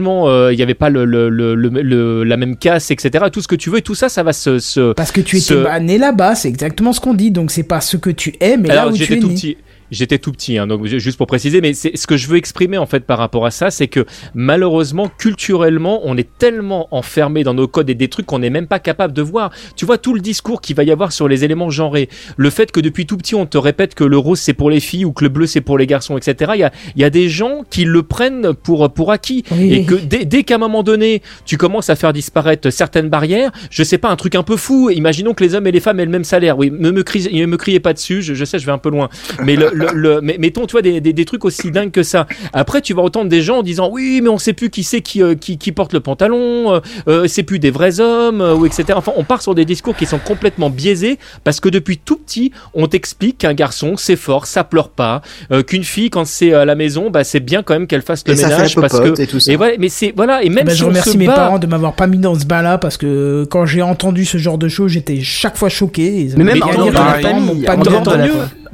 euh, euh, il y avait pas le, le, le, le- le- la même casse, etc. Tout ce que tu veux et tout ça, ça va se, se
Parce que tu étais bah, né là-bas, c'est exactement ce qu'on dit. Donc c'est pas ce que tu es, mais là
Alors
où tu es
tout
né.
petit. J'étais tout petit, hein, donc ju- juste pour préciser, mais c'est ce que je veux exprimer en fait par rapport à ça, c'est que malheureusement, culturellement, on est tellement enfermé dans nos codes et des trucs qu'on n'est même pas capable de voir. Tu vois tout le discours qu'il va y avoir sur les éléments genrés, le fait que depuis tout petit on te répète que le rose c'est pour les filles ou que le bleu c'est pour les garçons, etc. Il y a, y a des gens qui le prennent pour pour acquis
Oui.
et que dès, dès qu'à un moment donné tu commences à faire disparaître certaines barrières, je sais pas un truc un peu fou. Imaginons que les hommes et les femmes aient le même salaire. Oui, ne me, crie- ne me criez pas dessus. Je, je sais, je vais un peu loin. Mais le, le, le- mais, mettons, tu vois, des, des, des trucs aussi dingues que ça. Après, tu vas entendre des gens en disant oui, mais on sait plus qui c'est qui, euh, qui, qui porte le pantalon. Euh, euh, c'est plus des vrais hommes euh, ou etc. Enfin, on part sur des discours qui sont complètement biaisés parce que depuis tout petit, on t'explique qu'un garçon c'est fort, ça pleure pas, euh, qu'une fille quand c'est à la maison, bah c'est bien quand même qu'elle fasse le
Et ça fait la
ménage parce que
et tout ça.
et voilà, mais c'est voilà et même
Bah,
si
je remercie mes
bat-
parents de m'avoir pas mis dans ce bain-là parce que quand j'ai entendu ce genre de choses, j'étais chaque fois choqué.
Mais même en de
que
famille,
pas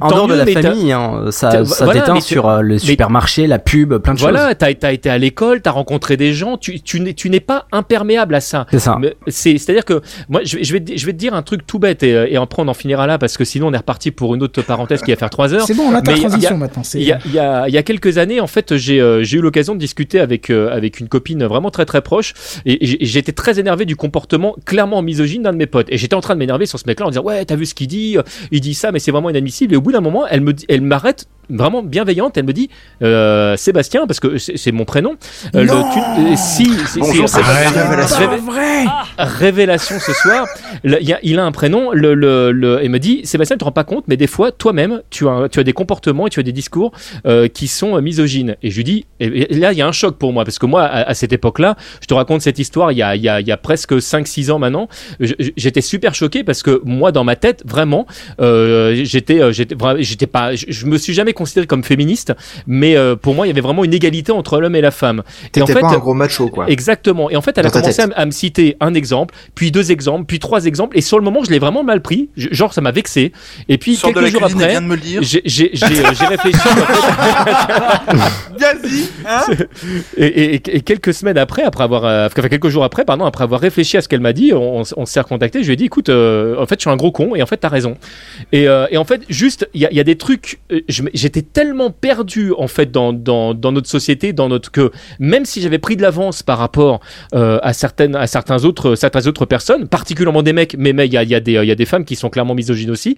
en dehors de la, famille, hein, ça, ça
voilà,
déteint sur euh, le supermarché, la pub, plein de choses.
Voilà, t'as as été à l'école, t'as rencontré des gens, tu, tu n'es tu n'es pas imperméable à ça.
C'est ça.
Mais C'est c'est à dire que moi je, vais- je vais te- je vais te dire un truc tout bête et, euh, et après on en finira là parce que sinon on est reparti pour une autre parenthèse qui va faire trois heures.
C'est bon, on a ta
a-
transition maintenant.
Il y, a, il, y a, il y a quelques années, en fait, j'ai euh, j'ai eu l'occasion de discuter avec, euh, avec une copine vraiment très très proche et, et j'étais très énervé du comportement clairement misogyne d'un de mes potes. Et j'étais en train de m'énerver sur ce mec-là en disant Ouais, t'as vu ce qu'il dit Il dit ça, mais c'est vraiment inadmissible. Et au bout d'un moment, elle me dit- elle m'arrête vraiment bienveillante. Elle me dit euh, Sébastien, parce que c'est mon prénom. euh,
Non
tu- euh, si, si,
Bonjour,
si,
Sébastien.
vrai
Révélation ce soir. Le- il, y a, il a un prénom. Le, le, le, il me dit Sébastien, tu te rends pas compte, mais des fois, toi-même, tu as, tu as des comportements et tu as des discours euh, qui sont euh, misogynes. Et je lui dis, et, et là, il y a un choc pour moi, parce que moi, à, à cette époque-là, je te raconte cette histoire il y a, il y a, il y a presque 5-6 ans maintenant. J'étais super choqué parce que moi, dans ma tête, vraiment, euh, j'étais, j'étais, j'étais pas, je, je me suis jamais considéré comme féministe, mais euh, pour moi, il y avait vraiment une égalité entre l'homme et la femme. Et en
T'étais
fait,
pas un gros macho, quoi.
Exactement. Et en fait, elle a
Dans
commencé à,
tête.
m- à me citer un exemple, puis deux exemples, puis trois exemples. Et sur le moment, je l'ai vraiment mal pris. Je- genre, ça m'a vexé. Et puis,
Sors
quelques jours après,
vient de me le dire.
j'ai j'ai- j'ai, euh, j'ai réfléchi.
Vas-y, hein
et, et- et quelques semaines après, après avoir, euh, enfin quelques jours après, pardon, après avoir réfléchi à ce qu'elle m'a dit, on, on s'est recontacté. Je lui ai dit, écoute, euh, en fait, je suis un gros con, et en fait, t'as raison. Et, euh, et en fait, juste il y a, des trucs. euh, J'étais tellement perdu en fait dans, dans, notre société, dans notre que même si j'avais pris de l'avance par rapport euh, à certaines à certains autres certaines autres personnes, particulièrement des mecs, mais il y a, y a des y a des femmes qui sont clairement misogynes aussi.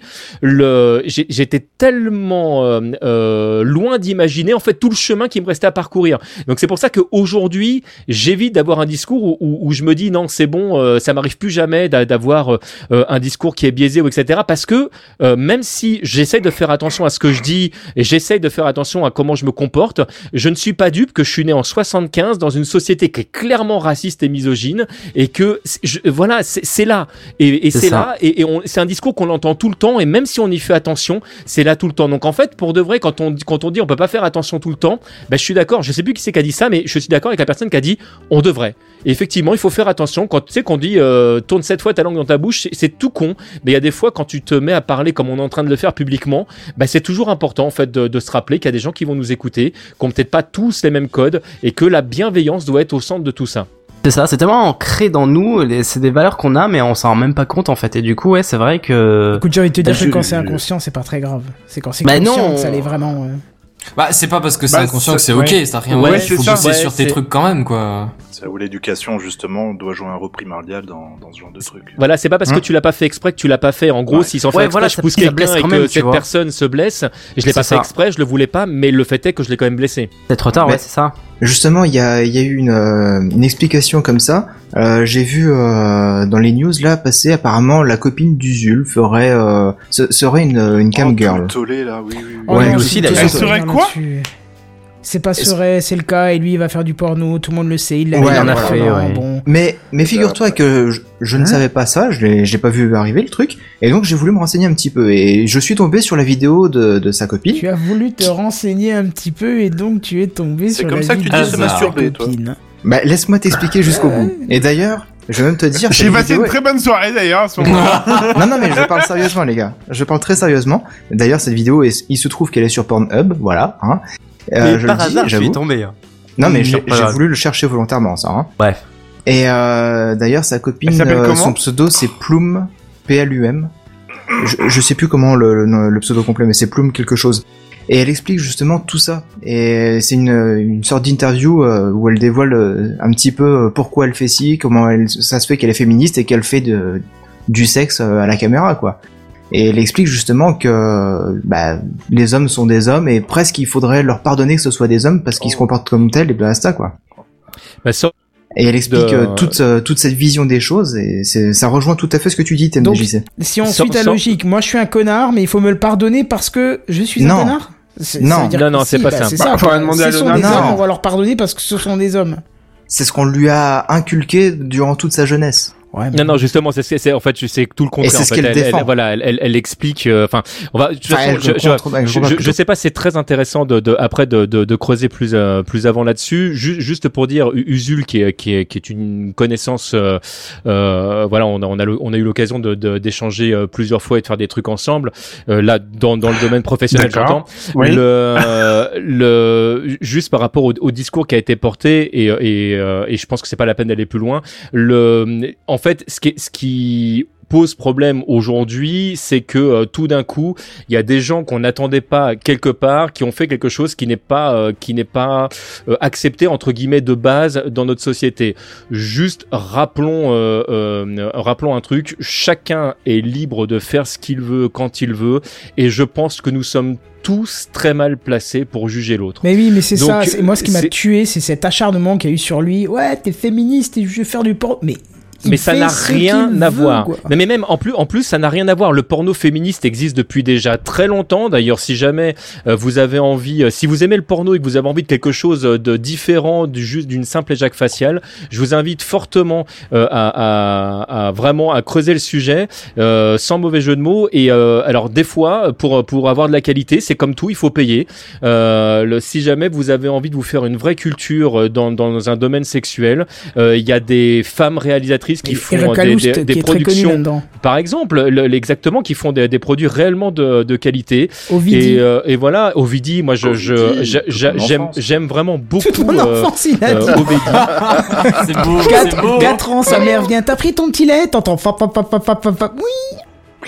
J'étais tellement euh, euh, loin d'imaginer en fait tout le chemin qui me restait à parcourir. Donc c'est pour ça qu'aujourd'hui j'évite d'avoir un discours où, où, je me dis non c'est bon, euh, ça m'arrive plus jamais d'a- d'avoir euh, euh, un discours qui est biaisé ou etc. Parce que euh, même si j'essaie de faire attention à ce que je dis et j'essaie de faire attention à comment je me comporte, je ne suis pas dupe que je suis né en 75 dans une société qui est clairement raciste et misogyne et que je- voilà c'est là. Et, et
C'est
là. Et, c'est un discours qu'on entend tout le temps et même si on y fait attention c'est là tout le temps. Donc en fait pour de vrai quand on quand on dit on peut pas faire attention tout le temps ben je suis d'accord. Je sais plus qui c'est qui a dit ça mais je suis d'accord avec la personne qui a dit on devrait. Et effectivement il faut faire attention. Quand tu sais qu'on dit euh, tourne cette fois ta langue dans ta bouche c'est tout con. Mais il y a des fois quand tu te mets à parler comme on est en train de le faire publiquement ben c'est toujours important en fait de, de se rappeler qu'il y a des gens qui vont nous écouter qui ont peut-être pas tous les mêmes codes et que la bienveillance doit être au centre de tout ça
C'est ça, c'est tellement ancré dans nous, c'est des valeurs qu'on a, mais on s'en rend même pas compte en fait. Et du coup, ouais, c'est vrai que.
Écoute, j'ai envie de te dire que quand c'est inconscient, c'est pas très grave. C'est quand c'est
Bah
conscient
non.
que ça l'est vraiment.
Bah, c'est pas parce que c'est
Bah,
inconscient que
c'est-
c'est ok,
ouais.
ça n'a rien
Ouais,
à voir.
c'est
Faut bosser
Ouais,
sur tes
c'est-
trucs quand même, quoi.
C'est où l'éducation, justement, doit jouer un rôle primordial dans, dans ce genre de truc.
Voilà, c'est pas parce
Hein
que tu l'as pas fait exprès que tu l'as pas fait. En gros,
Ouais.
si sans
Ouais,
faire exprès,
voilà,
je pousse quelqu'un et que
même,
cette
vois.
personne se blesse, je l'ai pas
C'est
fait exprès, je le voulais pas, mais le fait est que je l'ai quand même blessé.
C'est trop tard,
Mais-
ouais, c'est ça.
Justement, il y a, il y a eu une, euh, une explication comme ça. Euh, J'ai vu euh, dans les news là passer apparemment la copine d'Usul ferait euh, se- serait une, une cam
Oh, tout
girl.
le tollé, là, oui, oui, oui.
Oh
Ouais,
aussi,
tout.
Elle serait
rien
quoi.
C'est pas serait, c'est le cas, et lui il va faire du porno, tout le monde le sait, il l'a
Ouais, en a
fait, ouais.
Bon.
Mais mais figure-toi que je, je ne savais pas ça, je l'ai j'ai pas vu arriver le truc, et donc j'ai voulu me renseigner un petit peu et je suis tombé sur la vidéo de, de sa copine.
Tu as voulu te renseigner un petit peu et donc tu es tombé
C'est
sur
comme
la
ça que tu
vidéo
dis se
de sa
masturber, toi.
copine.
Bah laisse-moi t'expliquer jusqu'au bout. Et d'ailleurs, je vais même te dire.
J'ai passé
vidéo
une
est-
très bonne soirée d'ailleurs à ce moment-là.
Non, non, mais je parle sérieusement, les gars. Je parle très sérieusement. D'ailleurs, cette vidéo, est- il se trouve qu'elle est sur Pornhub, voilà. Hein. Euh, je
par
le dis,
hasard, je suis tombé. hein.
Non, mais j'ai voulu le chercher volontairement, ça. Hein.
Bref.
Et euh, d'ailleurs, sa copine, euh, son pseudo, c'est Plume, P-L-U-M. Je, je sais plus comment le, le, le pseudo complet, mais c'est Plume quelque chose. Et elle explique justement tout ça. Et c'est une, une sorte d'interview euh, où elle dévoile euh, un petit peu euh, pourquoi elle fait ci, comment elle, ça se fait qu'elle est féministe et qu'elle fait de, du sexe euh, à la caméra, quoi. Et elle explique justement que bah, les hommes sont des hommes et presque il faudrait leur pardonner que ce soit des hommes parce qu'ils se comportent comme tels et basta, quoi.
Bah, ça-
Et elle explique
De-
euh, toute, euh, toute cette vision des choses et c'est, ça rejoint tout à fait ce que tu dis,
Donc,
TMDJC.
Si on suit ta logique, moi je suis un connard, mais il faut me le pardonner parce que je suis
Non.
un connard? C'est-
Non.
Non,
si,
c'est pas
bah,
ça.
C'est
Bah,
ça.
à
sont
Léonard.
des
Non.
hommes, on va leur pardonner parce que ce sont des hommes.
C'est ce qu'on lui a inculqué durant toute sa jeunesse.
Ouais, mais
Non, non, justement, c'est, c'est, c'est- en fait, c'est tout le contraire.
c'est
en
ce
fait.
qu'elle
elle,
défend.
elle- voilà, elle, elle, elle explique. euh, Enfin, on va. De toute façon,
elle
je, je-
contre- elle
je, je- je sais pas, c'est très intéressant de, de après de, de, de creuser plus euh, plus avant là-dessus. Ju- juste pour dire, Usul qui est qui est qui est une connaissance. euh, euh, voilà, on a on a, le- on a eu l'occasion de, de- d'échanger euh, plusieurs fois et de faire des trucs ensemble. Euh, là, dans dans le domaine professionnel, j'entends.
Oui.
Le, euh, le juste par rapport au, au discours qui a été porté et et, euh, et je pense que c'est pas la peine d'aller plus loin. Le en fait, ce qui ce qui pose problème aujourd'hui, c'est que euh, tout d'un coup, il y a des gens qu'on n'attendait pas quelque part, qui ont fait quelque chose qui n'est pas euh, qui n'est pas euh, accepté entre guillemets de base dans notre société. Juste rappelons euh, euh, rappelons un truc, chacun est libre de faire ce qu'il veut quand il veut et je pense que nous sommes tous très mal placés pour juger l'autre.
Mais oui, mais c'est ça. Moi, ce qui m'a tué, c'est cet acharnement qu'il y a eu sur lui. Ouais, t'es féministe et je veux faire du porno. Mais
mais ça n'a rien à
veut,
voir.
quoi.
Mais, mais même en plus, en plus, ça n'a rien à voir. Le porno féministe existe depuis déjà très longtemps. D'ailleurs, si jamais euh, vous avez envie, euh, si vous aimez le porno et que vous avez envie de quelque chose euh, de différent du juste d'une simple éjac faciale, je vous invite fortement euh, à, à, à vraiment à creuser le sujet, euh, sans mauvais jeu de mots. Et euh, alors, des fois, pour pour avoir de la qualité, c'est comme tout, il faut payer. Euh, le, si jamais vous avez envie de vous faire une vraie culture dans dans un domaine sexuel, euh, il y a des femmes réalisatrices qui
Et
font euh, des, des,
qui
des
connu
productions,
là-dedans.
par exemple, le- exactement, qui font des, des produits réellement de, de qualité.
Ovidie.
Et, euh, et voilà, Ovidie, moi, je, j'aime, j'aime vraiment beaucoup
Toute mon
euh,
enfance, il a
euh,
dit.
Ovidie.
C'est beau, c'est
4,
beau.
ans, sa mère vient. T'as pris ton petit lait T'entends. Oui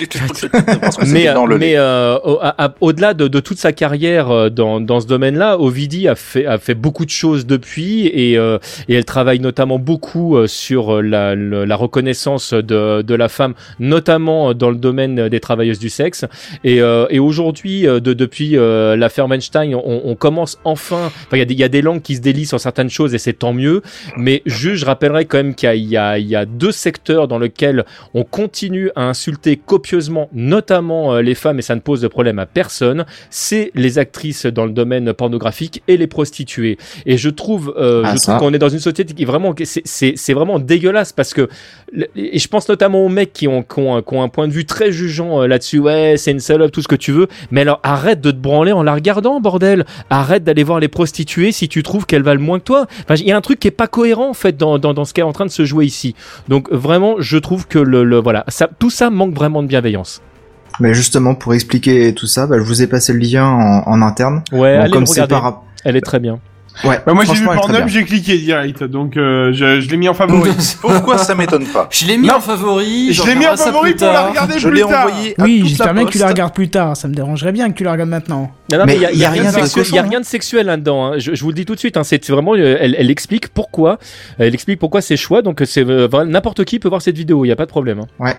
parce que
mais
dans le
mais euh, au- à- au-delà de, de toute sa carrière euh, dans, dans ce domaine-là, Ovidie a fait a fait beaucoup de choses depuis et euh, et elle travaille notamment beaucoup euh, sur euh, la, la reconnaissance de de la femme, notamment euh, dans le domaine des travailleuses du sexe. Et euh, et aujourd'hui, euh, de depuis euh, l'affaire Weinstein, on, on commence enfin. Il y a des il y a des langues qui se délient sur certaines choses et c'est tant mieux. Mais juste, je rappellerai quand même qu'il y y y a deux secteurs dans lesquels on continue à insulter copieusement, notamment euh, les femmes, et ça ne pose de problème à personne, c'est les actrices dans le domaine pornographique et les prostituées. Et je trouve, euh,
Ah,
je trouve qu'on est dans une société qui est vraiment, c'est- vraiment dégueulasse parce que, et je pense notamment aux mecs qui ont, qui ont, un- qui ont un point de vue très jugeant euh, là-dessus, ouais, c'est une salope, tout ce que tu veux, mais alors arrête de te branler en la regardant, bordel. Arrête d'aller voir les prostituées si tu trouves qu'elles valent moins que toi. Enfin, il y a un truc qui est pas cohérent en fait dans, dans, dans ce qui est en train de se jouer ici. Donc vraiment, je trouve que le, le voilà, ça, tout ça manque vraiment de bienveillance.
Mais justement, pour expliquer tout ça, bah, je vous ai passé le lien en, en interne.
Ouais,
Bon,
allez
comme
le
par
Elle est très bien.
Ouais,
Bah, moi j'ai vu Pornhub, j'ai cliqué direct, donc euh, je, je l'ai mis en favori.
Pourquoi ça m'étonne pas
Je l'ai mis
Non.
en favori.
je l'ai mis en favori pour la regarder
Je
plus
l'ai
tard.
envoyé
Oui, j'espère bien que tu la regardes plus tard. Ça me dérangerait bien que tu la regardes maintenant.
Non, non,
Mais
il y a,
y
rien, de sexuel,
cochon,
y a rien de sexuel là-dedans. hein. Je, je vous le dis tout de suite. Hein, c'est vraiment, euh, elle, elle explique pourquoi, elle explique pourquoi c'est choix. Donc c'est euh, n'importe qui peut voir cette vidéo. Il y a pas de problème. hein.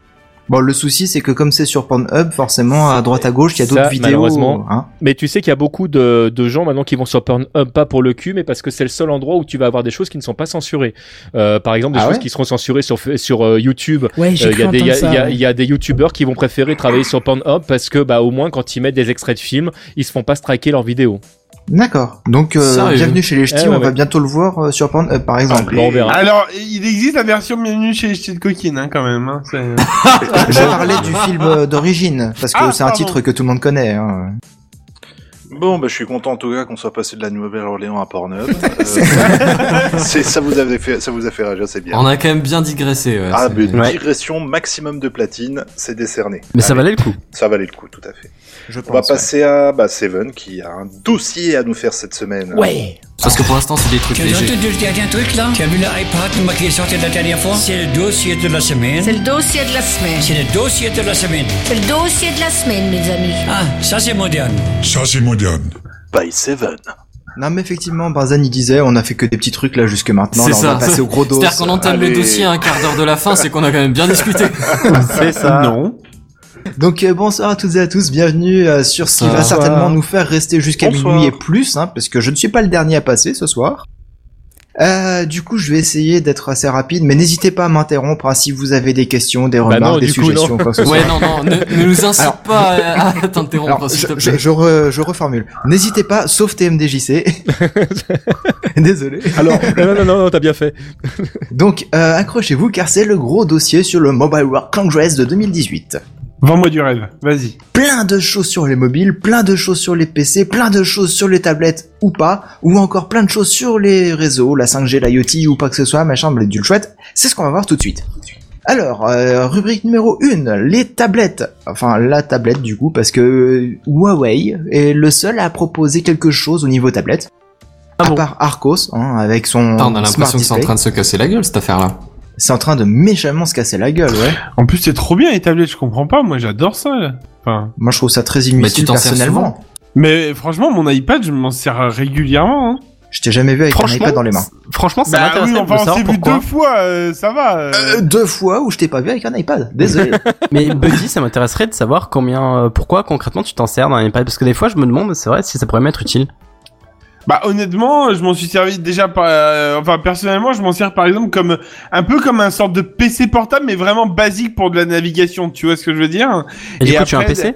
Bon, le souci, c'est que comme c'est sur Pornhub, forcément, à droite à gauche, il y a d'autres vidéos.
malheureusement.
hein.
Mais tu sais qu'il y a beaucoup de, de gens maintenant qui vont sur Pornhub pas pour le cul, mais parce que c'est le seul endroit où tu vas avoir des choses qui ne sont pas censurées. Euh, par exemple, des
Ah
choses
ouais
qui seront censurées sur sur euh, YouTube.
Ouais, j'ai
Euh, Il
cru
y, a des- il y,
entendre
a- il y
ça.
a- il y a des youtubeurs qui vont préférer travailler sur Pornhub parce que bah au moins quand ils mettent des extraits de films, ils se font pas striker leurs vidéos.
D'accord. Donc, euh, bienvenue chez les ch'tis,
Eh ouais,
on va bientôt le voir euh, sur Pornhub, par exemple.
Bon, on verra.
Alors, il existe la version bienvenue chez les ch'tis de coquine, hein, quand même. Hein, c'est-
Je parlais du film euh, d'origine, parce que
Ah,
c'est un
pardon.
titre que tout le monde connaît. Hein.
Bon, bah, je suis content en tout cas qu'on soit passé de la Nouvelle-Orléans à Pornhub. Euh, c'est ça vous avez fait, ça vous a fait réagir, c'est bien.
On a quand même bien digressé. ouais,
Ah, mais une
Ouais.
digression maximum de platine, c'est décerné.
Mais ça valait le coup.
Ça valait le coup, tout à fait.
Je
On va
ouais.
passer à bah, Seven qui a un dossier à nous faire cette semaine.
Ouais.
Parce que pour l'instant, c'est des trucs
Tu as
légers.
entendu le dernier truc là Tu as vu l'iPad qui est sorti la dernière fois C'est le dossier de la semaine.
C'est le dossier de la semaine.
C'est le dossier de la semaine.
C'est le dossier de la semaine, mes amis.
Ah, ça c'est moderne.
Ça, c'est moderne.
By Seven.
Non, mais effectivement, Barzan, il disait, on a fait que des petits trucs là jusque maintenant.
C'est
Là, on
ça.
va passer au gros dos.
C'est-à-dire qu'on entame
Allez.
le dossier à un quart d'heure de la fin, c'est qu'on a quand même bien discuté.
C'est ça.
Non.
Donc euh, bonsoir à toutes et à tous, bienvenue euh, sur ce qui va certainement nous faire rester jusqu'à minuit et plus, hein, parce que je ne suis pas le dernier à passer ce soir. Euh, du coup, je vais essayer d'être assez rapide, mais n'hésitez pas à m'interrompre hein, si vous avez des questions, des remarques,
non,
des
coup,
suggestions,
non.
quoi que ce soit.
Ouais, non, non, ne, ne nous incite
Alors-
pas à, à t'interrompre, s'il
je,
te
je,
plaît.
je, re- je reformule. N'hésitez pas, sauf TMDJC. Désolé.
Alors, non, non, non, non, t'as bien fait.
Donc, euh, accrochez-vous car c'est le gros dossier sur le Mobile World Congress de 2018.
Vends-moi du rêve, vas-y.
plein de choses sur les mobiles, plein de choses sur les PC, plein de choses sur les tablettes ou pas, ou encore plein de choses sur les réseaux, la 5G, l'IoT ou pas que ce soit, machin, bled du chouette. C'est ce qu'on va voir tout de suite. Alors, euh, rubrique numéro 1, les tablettes. Enfin, la tablette du coup, parce que Huawei est le seul à proposer quelque chose au niveau tablette. à part Arcos, hein, avec son
Putain, on a l'impression que c'est en train de se casser la gueule, cette affaire-là.
C'est en train de méchamment se casser la gueule, ouais.
En plus, c'est trop bien tablettes, je comprends pas. Moi, j'adore ça. là. Enfin,
Moi, je trouve ça très inutile personnellement.
mais franchement, mon iPad, je m'en sers régulièrement. Hein.
Je t'ai jamais vu avec un iPad dans les mains.
Franchement, ça
Bah oui, enfin, on s'est vu deux fois, euh, ça va. euh.
Euh, deux fois où je t'ai pas vu avec un iPad. Désolé.
Mais Buddy, ça m'intéresserait de savoir combien, euh, pourquoi concrètement tu t'en sers dans un iPad? Parce que des fois je me demande, c'est vrai, si ça pourrait m'être utile.
Bah honnêtement, je m'en suis servi déjà par, euh, enfin personnellement, je m'en sers par exemple comme un peu comme un sorte de PC portable, mais vraiment basique pour de la navigation. Tu vois ce que je veux dire?
Et, du
Et
coup, tu as un
après,
PC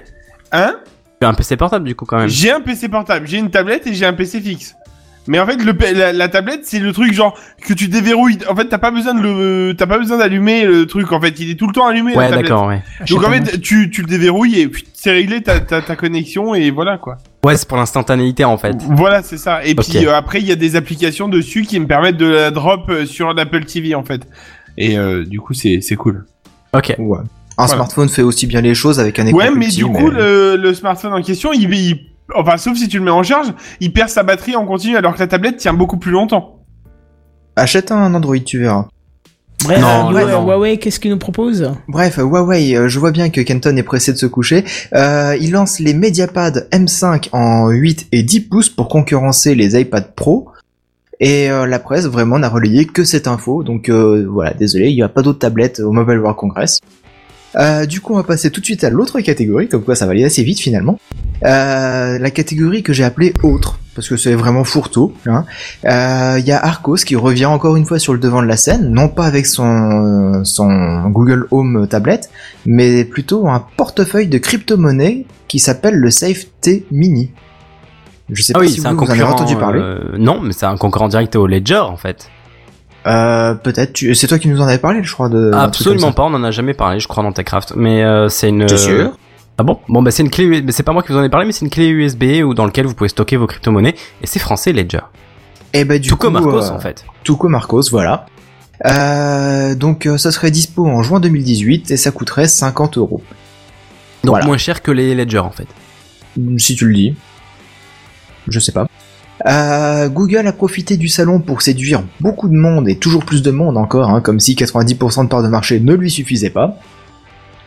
Hein?
Tu as un PC portable du coup quand même.
J'ai un PC portable, j'ai une tablette et j'ai un PC fixe. Mais en fait, le, la, la tablette, c'est le truc genre que tu déverrouilles. En fait, t'as pas besoin de le, t'as pas besoin d'allumer le truc. En fait, il est tout le temps allumé.
Ouais, d'accord, ouais.
Donc en fait, tu, tu le déverrouilles et puis c'est réglé ta, ta, ta connexion et voilà quoi.
Ouais, c'est pour l'instantanéité en fait.
Voilà, c'est ça. Et puis euh, après, il y a des applications dessus qui me permettent de la drop euh, sur l'Apple TV en fait. Et euh, du coup, c'est c'est cool.
Ok.
Ouais. Un
Voilà.
smartphone fait aussi bien les choses avec un écran
Ouais, mais
petit,
du coup, le, le smartphone en question, il, il- enfin, sauf si tu le mets en charge, il perd sa batterie en continu alors que la tablette tient beaucoup plus longtemps.
Achète un Android, tu verras.
Bref,
Non,
Huawei, qu'est-ce qu'il nous propose
Bref, Huawei, euh, je vois bien que Kenton est pressé de se coucher. Euh, il lance les Mediapad M5 en 8 et 10 pouces pour concurrencer les iPad Pro. Et euh, la presse vraiment n'a relayé que cette info, donc euh, voilà, désolé, il n'y a pas d'autres tablettes au Mobile World Congress. Euh, du coup, on va passer tout de suite à l'autre catégorie, comme quoi ça va aller assez vite finalement. Euh, la catégorie que j'ai appelée autre, parce que c'est vraiment fourre-tout. hein. Euh, Il y a Arcos qui revient encore une fois sur le devant de la scène, non pas avec son, son Google Home tablette, mais plutôt un portefeuille de crypto-monnaie qui s'appelle le Safety Mini. Je sais
Ah
pas
oui,
si vous,
un
vous en avez entendu parler.
euh, non, mais c'est un concurrent direct au Ledger en fait.
Euh, peut-être. tu- C'est toi qui nous en avais parlé, je crois. De,
Absolument pas, on en a jamais parlé, je crois, dans Techcraft. Mais euh, c'est une.
T'es sûr?
Ah bon? Bon, bah c'est une clé. C'est pas moi qui vous en ai parlé, mais c'est une clé USB ou dans lequel vous pouvez stocker vos crypto-monnaies. Et c'est français Ledger.
Et ben du
Tout
coup,
comme Arcos
euh,
en fait.
Tout comme Marcos, voilà. Euh, donc euh, ça serait dispo en juin 2018 et ça coûterait 50 euros.
Donc
Voilà.
moins cher que les Ledger en fait.
Si tu le dis. Je sais pas. Euh, Google a profité du salon pour séduire beaucoup de monde et toujours plus de monde encore, hein, comme si 90% de part de marché ne lui suffisait pas.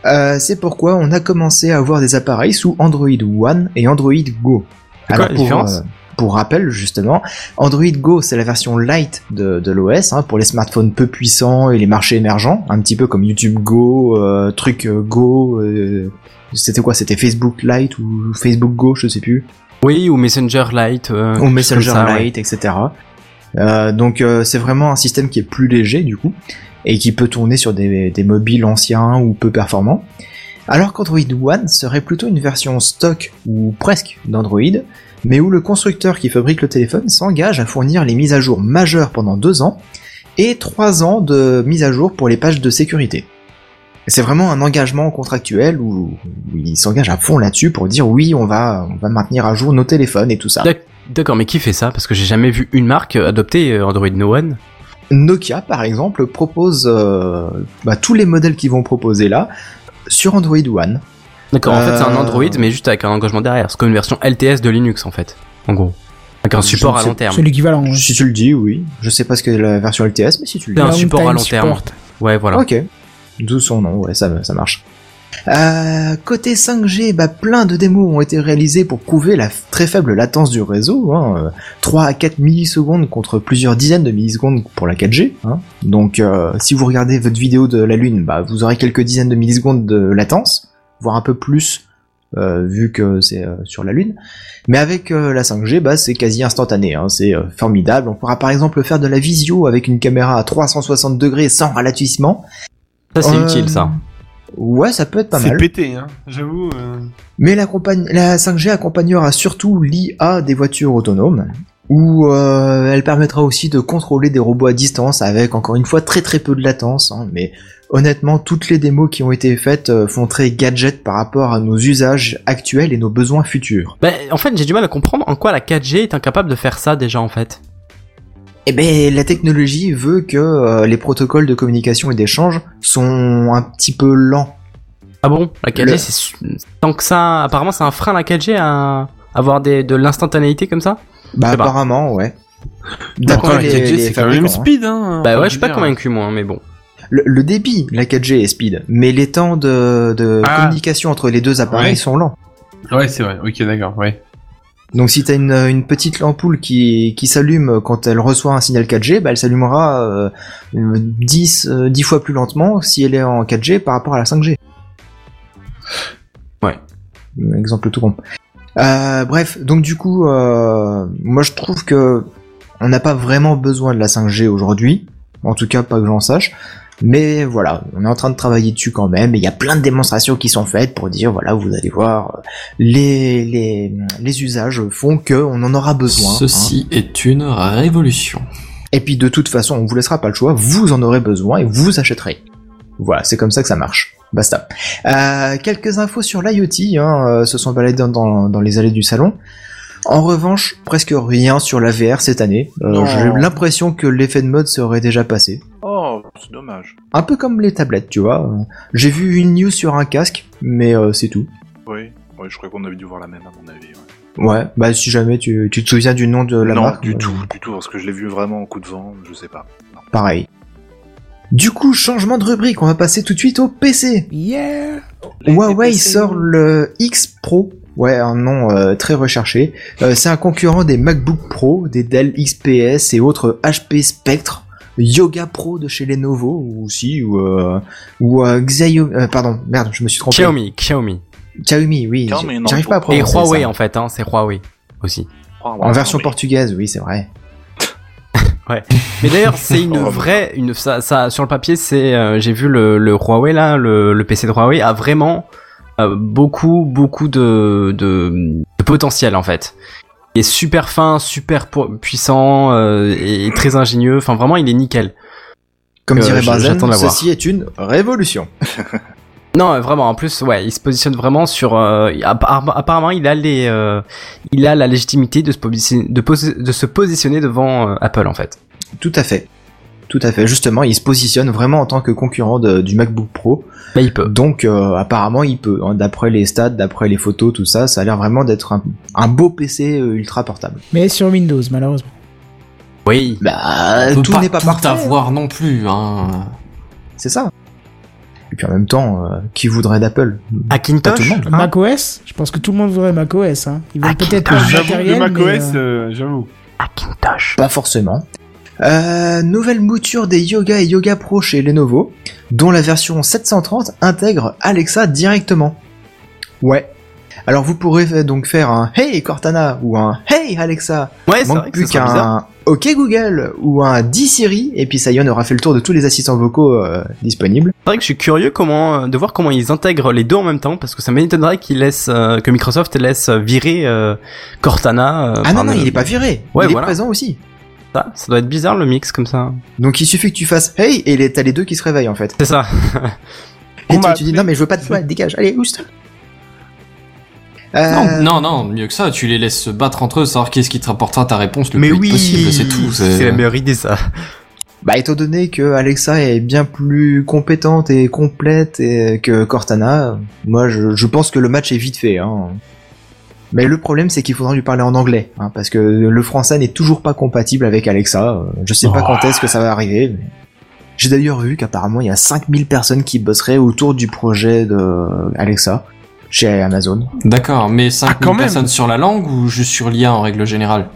Euh, c'est pourquoi on a commencé à avoir des appareils sous Android One et Android Go.
Quoi
pour,
différence
euh, pour rappel justement, Android Go c'est la version light de, de l'OS hein, pour les smartphones peu puissants et les marchés émergents, un petit peu comme YouTube Go, euh, truc euh, Go, euh, c'était quoi C'était Facebook Lite ou Facebook Go, je sais plus
Oui, ou Messenger Lite.
ou Messenger
ça, ouais.
Etc. Euh, donc euh, c'est vraiment un système qui est plus léger du coup et qui peut tourner sur des, mobiles anciens ou peu performants. Alors qu'Android One serait plutôt une version stock ou presque d'Android, mais où le constructeur qui fabrique le téléphone s'engage à fournir les mises à jour majeures pendant deux ans et trois ans de mise à jour pour les pages de sécurité. C'est vraiment un engagement contractuel où, il s'engage à fond là-dessus pour dire oui, on va, on va maintenir à jour nos téléphones et tout ça.
D'ac- D'accord, mais qui fait ça? Parce que j'ai jamais vu une marque adopter euh, Android No One.
Nokia, par exemple, propose euh, bah, tous les modèles qu'ils vont proposer là sur Android One.
D'accord, en fait c'est un
Euh,
Android, mais juste avec un engagement derrière. C'est comme une version LTS de Linux en fait. En gros. Avec un support à long terme.
C'est l'équivalent. hein.
Si tu le dis, oui. Je sais pas ce que la version LTS, mais si tu le
C'est
dis.
un
Long
support à long terme.
support.
Ouais, voilà.
Ok. D'où son nom, ouais, ça, ça marche. Euh, côté 5G, bah, plein de démos ont été réalisées pour prouver la très faible latence du réseau, hein, euh, 3 à 4 millisecondes contre plusieurs dizaines de millisecondes pour la 4G. Hein. Donc euh, si vous regardez votre vidéo de la Lune, bah, vous aurez quelques dizaines de millisecondes de latence, voire un peu plus euh, vu que c'est euh, sur la Lune. Mais avec euh, la 5G, bah, c'est quasi instantané, hein, c'est formidable. On pourra par exemple faire de la visio avec une caméra à 360 degrés sans ralentissement.
Ça c'est utile ça.
Ouais, ça peut être pas
C'est
mal.
pété, hein. J'avoue. euh.
Mais la, la 5G accompagnera surtout l'IA des voitures autonomes, où euh, elle permettra aussi de contrôler des robots à distance avec encore une fois très très peu de latence. hein, mais honnêtement, toutes les démos qui ont été faites euh, font très gadget par rapport à nos usages actuels et nos besoins futurs.
Bah, en fait, j'ai du mal à comprendre en quoi la 4G est incapable de faire ça déjà en fait.
Eh ben, la technologie veut que euh, les protocoles de communication et d'échange sont un petit peu lents.
Ah bon? La 4G,
Le-
c'est tant que ça. Apparemment, c'est un frein la 4G à avoir des, de l'instantanéité comme ça?
Bah apparemment, ouais.
Pourtant, la 4G, c'est quand même
hein.
speed, hein.
Bah ouais,
je
suis pas convaincu moi, mais bon.
Le, le débit, la 4G est speed, mais les temps de, de
Ah.
communication entre les deux appareils
Ouais.
sont lents.
Ouais, c'est vrai. Ok, d'accord. Ouais.
Donc si t'as une, une petite ampoule qui, qui s'allume quand elle reçoit un signal 4G, bah elle s'allumera euh, 10, euh, 10 fois plus lentement si elle est en 4G par rapport à la 5G.
Ouais.
Un exemple tout con. Euh, bref, donc du coup, euh, moi je trouve que on n'a pas vraiment besoin de la 5G aujourd'hui, en tout cas pas que j'en sache. Mais voilà, on est en train de travailler dessus quand même, et il y a plein de démonstrations qui sont faites pour dire, voilà, vous allez voir, les, les, les usages font que on en aura besoin. hein.
Ceci est une révolution.
Et puis de toute façon, on vous laissera pas le choix, vous en aurez besoin et vous achèterez. Voilà, c'est comme ça que ça marche. Basta. Euh, quelques infos sur l'IoT hein, euh, se sont baladées dans, dans, dans les allées du salon. En revanche, presque rien sur la VR cette année. Euh,
Non.
J'ai l'impression que l'effet de mode serait déjà passé.
Oh, c'est dommage.
Un peu comme les tablettes, tu vois. J'ai vu une news sur un casque, mais euh, c'est tout.
Oui, ouais, je crois qu'on avait dû voir la même à mon avis. ouais.
Ouais, bah si jamais tu, tu te souviens du nom de la
non,
marque.
du
euh,
tout, du tout, parce que je l'ai vu vraiment en coup de vent, je sais pas. Non.
pareil. Du coup, changement de rubrique, on va passer tout de suite au PC.
Yeah
Huawei sort le X Pro. Ouais, un nom euh, très recherché. Euh, c'est un concurrent des MacBook Pro, des Dell XPS et autres HP Spectre. Yoga Pro de chez Lenovo aussi ou euh, ou euh, Xiaomi euh, pardon merde je me suis trompé
Xiaomi, Xiaomi.
Xiaomi oui
Xiaomi,
j'-
non,
j'arrive pas à
Et
prononcer
Huawei
ça.
en fait, hein, c'est Huawei aussi.
en version portugaise oui c'est vrai
Mais d'ailleurs, c'est une
Oh,
vraie, une ça, ça sur le papier, c'est, euh, j'ai vu le, le Huawei là, le, le PC de Huawei a vraiment euh, beaucoup, beaucoup de, de, de potentiel en fait. Il est super fin, super pu- puissant euh, et très ingénieux. Enfin, vraiment, il est nickel.
comme
Euh,
dirait Bazen ceci est une révolution
Non, euh, vraiment. En plus, ouais, il se positionne vraiment sur. euh, appa- apparemment, il a les, il a la légitimité de se positionner, de, se positionner devant Apple en fait.
tout à fait tout à fait justement il se positionne vraiment en tant que concurrent de- du MacBook Pro
Bah, il peut.
donc euh, apparemment il peut hein, d'après les stats d'après les photos tout ça ça a l'air vraiment d'être un, un beau PC euh, ultra portable
Mais sur Windows, malheureusement.
Oui.
bah tout
pas
n'est pas
tout
parfait
avoir non plus, hein.
C'est ça. Et puis en même temps, euh, qui voudrait d'Apple? Pas tout
Macintosh.
le monde. hein.
macOS Je pense que tout le monde voudrait macOS. Hein. Ils veulent peut-être pas le
J'avoue,
matériel,
le macOS,
euh,
euh, j'avoue.
Macintosh.
Pas forcément. Euh, nouvelle mouture des Yoga et Yoga Pro chez Lenovo, dont la version 730 intègre Alexa directement. Ouais. Alors vous pourrez donc faire un Hey Cortana ou un Hey Alexa.
Ouais, c'est vrai
Manque
que
plus qu'un OK Google ou un Dis Siri et puis ça y est, on aura fait le tour de tous les assistants vocaux euh, disponibles.
C'est vrai que je suis curieux comment euh, de voir comment ils intègrent les deux en même temps parce que ça m'étonnerait qu'ils laissent euh, que Microsoft laisse virer euh, Cortana.
Ah non non, il est pas viré.
Ouais,
il
voilà.
est présent aussi.
Ça, ça doit être bizarre le mix comme ça.
Donc il suffit que tu fasses Hey et les- t'as les deux qui se réveillent en fait.
C'est ça.
Et toi tu dis non mais je veux pas de toi, dégage, allez oust. Euh,
Non, non, non, mieux que ça, tu les laisses se battre entre eux, savoir qu'est-ce qui te rapportera ta réponse le
Mais
plus
oui,
vite possible, c'est tout.
C'est la meilleure idée ça.
Bah étant donné que Alexa est bien plus compétente et complète et que Cortana, moi je, je pense que le match est vite fait. Hein. Mais le problème c'est qu'il faudra lui parler en anglais, hein, parce que le français n'est toujours pas compatible avec Alexa. Je sais pas
Oh.
quand est-ce que ça va arriver. mais- J'ai d'ailleurs vu qu'apparemment il y a 5000 personnes qui bosseraient autour du projet de Alexa chez Amazon.
D'accord, mais 5000
Ah,
personnes sur la langue ou juste sur l'IA en règle générale?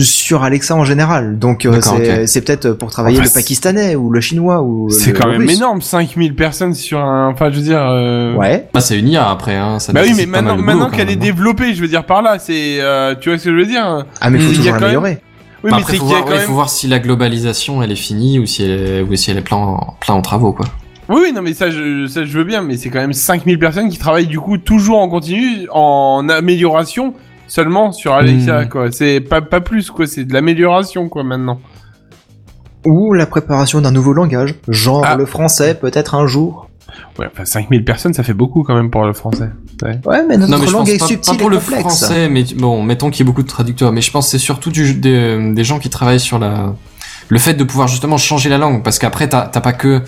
Sur Alexa en général, donc euh, c'est peut-être pour travailler
Enfin,
le pakistanais ou le chinois ou
C'est
le
quand même
russe.
énorme, 5000 personnes sur un... Enfin, je veux dire... euh,
Ouais.
Bah, c'est une IA après, hein. Ça
Bah oui, mais maintenant, maintenant qu'elle est
hein.
développée, je veux dire par là, c'est... euh, tu vois ce que je veux dire?
Ah mais il faut
y
toujours
quand même-
l'améliorer.
Oui,
Bah,
mais
après,
c'est
faut
y a
voir,
quand
ouais,
même...
faut voir si la globalisation elle est finie ou si elle est, ou si elle est plein en, plein en travaux, quoi.
Oui, oui, non, mais ça je, ça, je veux bien, mais c'est quand même 5000 personnes qui travaillent du coup toujours en continu, en amélioration, seulement sur Alexa,
Hmm.
quoi. C'est pas, pas plus, quoi, c'est de l'amélioration, quoi, maintenant.
Ou la préparation d'un nouveau langage, genre
Ah.
le français peut-être un jour.
Ouais, enfin 5000 personnes, ça fait beaucoup quand même pour le français. Ouais.
Ouais, mais notre
non, mais
langue est
pas,
subtile
pas pour
et
le
complexe.
français, mais bon, mettons qu'il y ait beaucoup de traducteurs, mais je pense que c'est surtout du, des, des gens qui travaillent sur la, le fait de pouvoir justement changer la langue, parce qu'après t'as t'as pas que,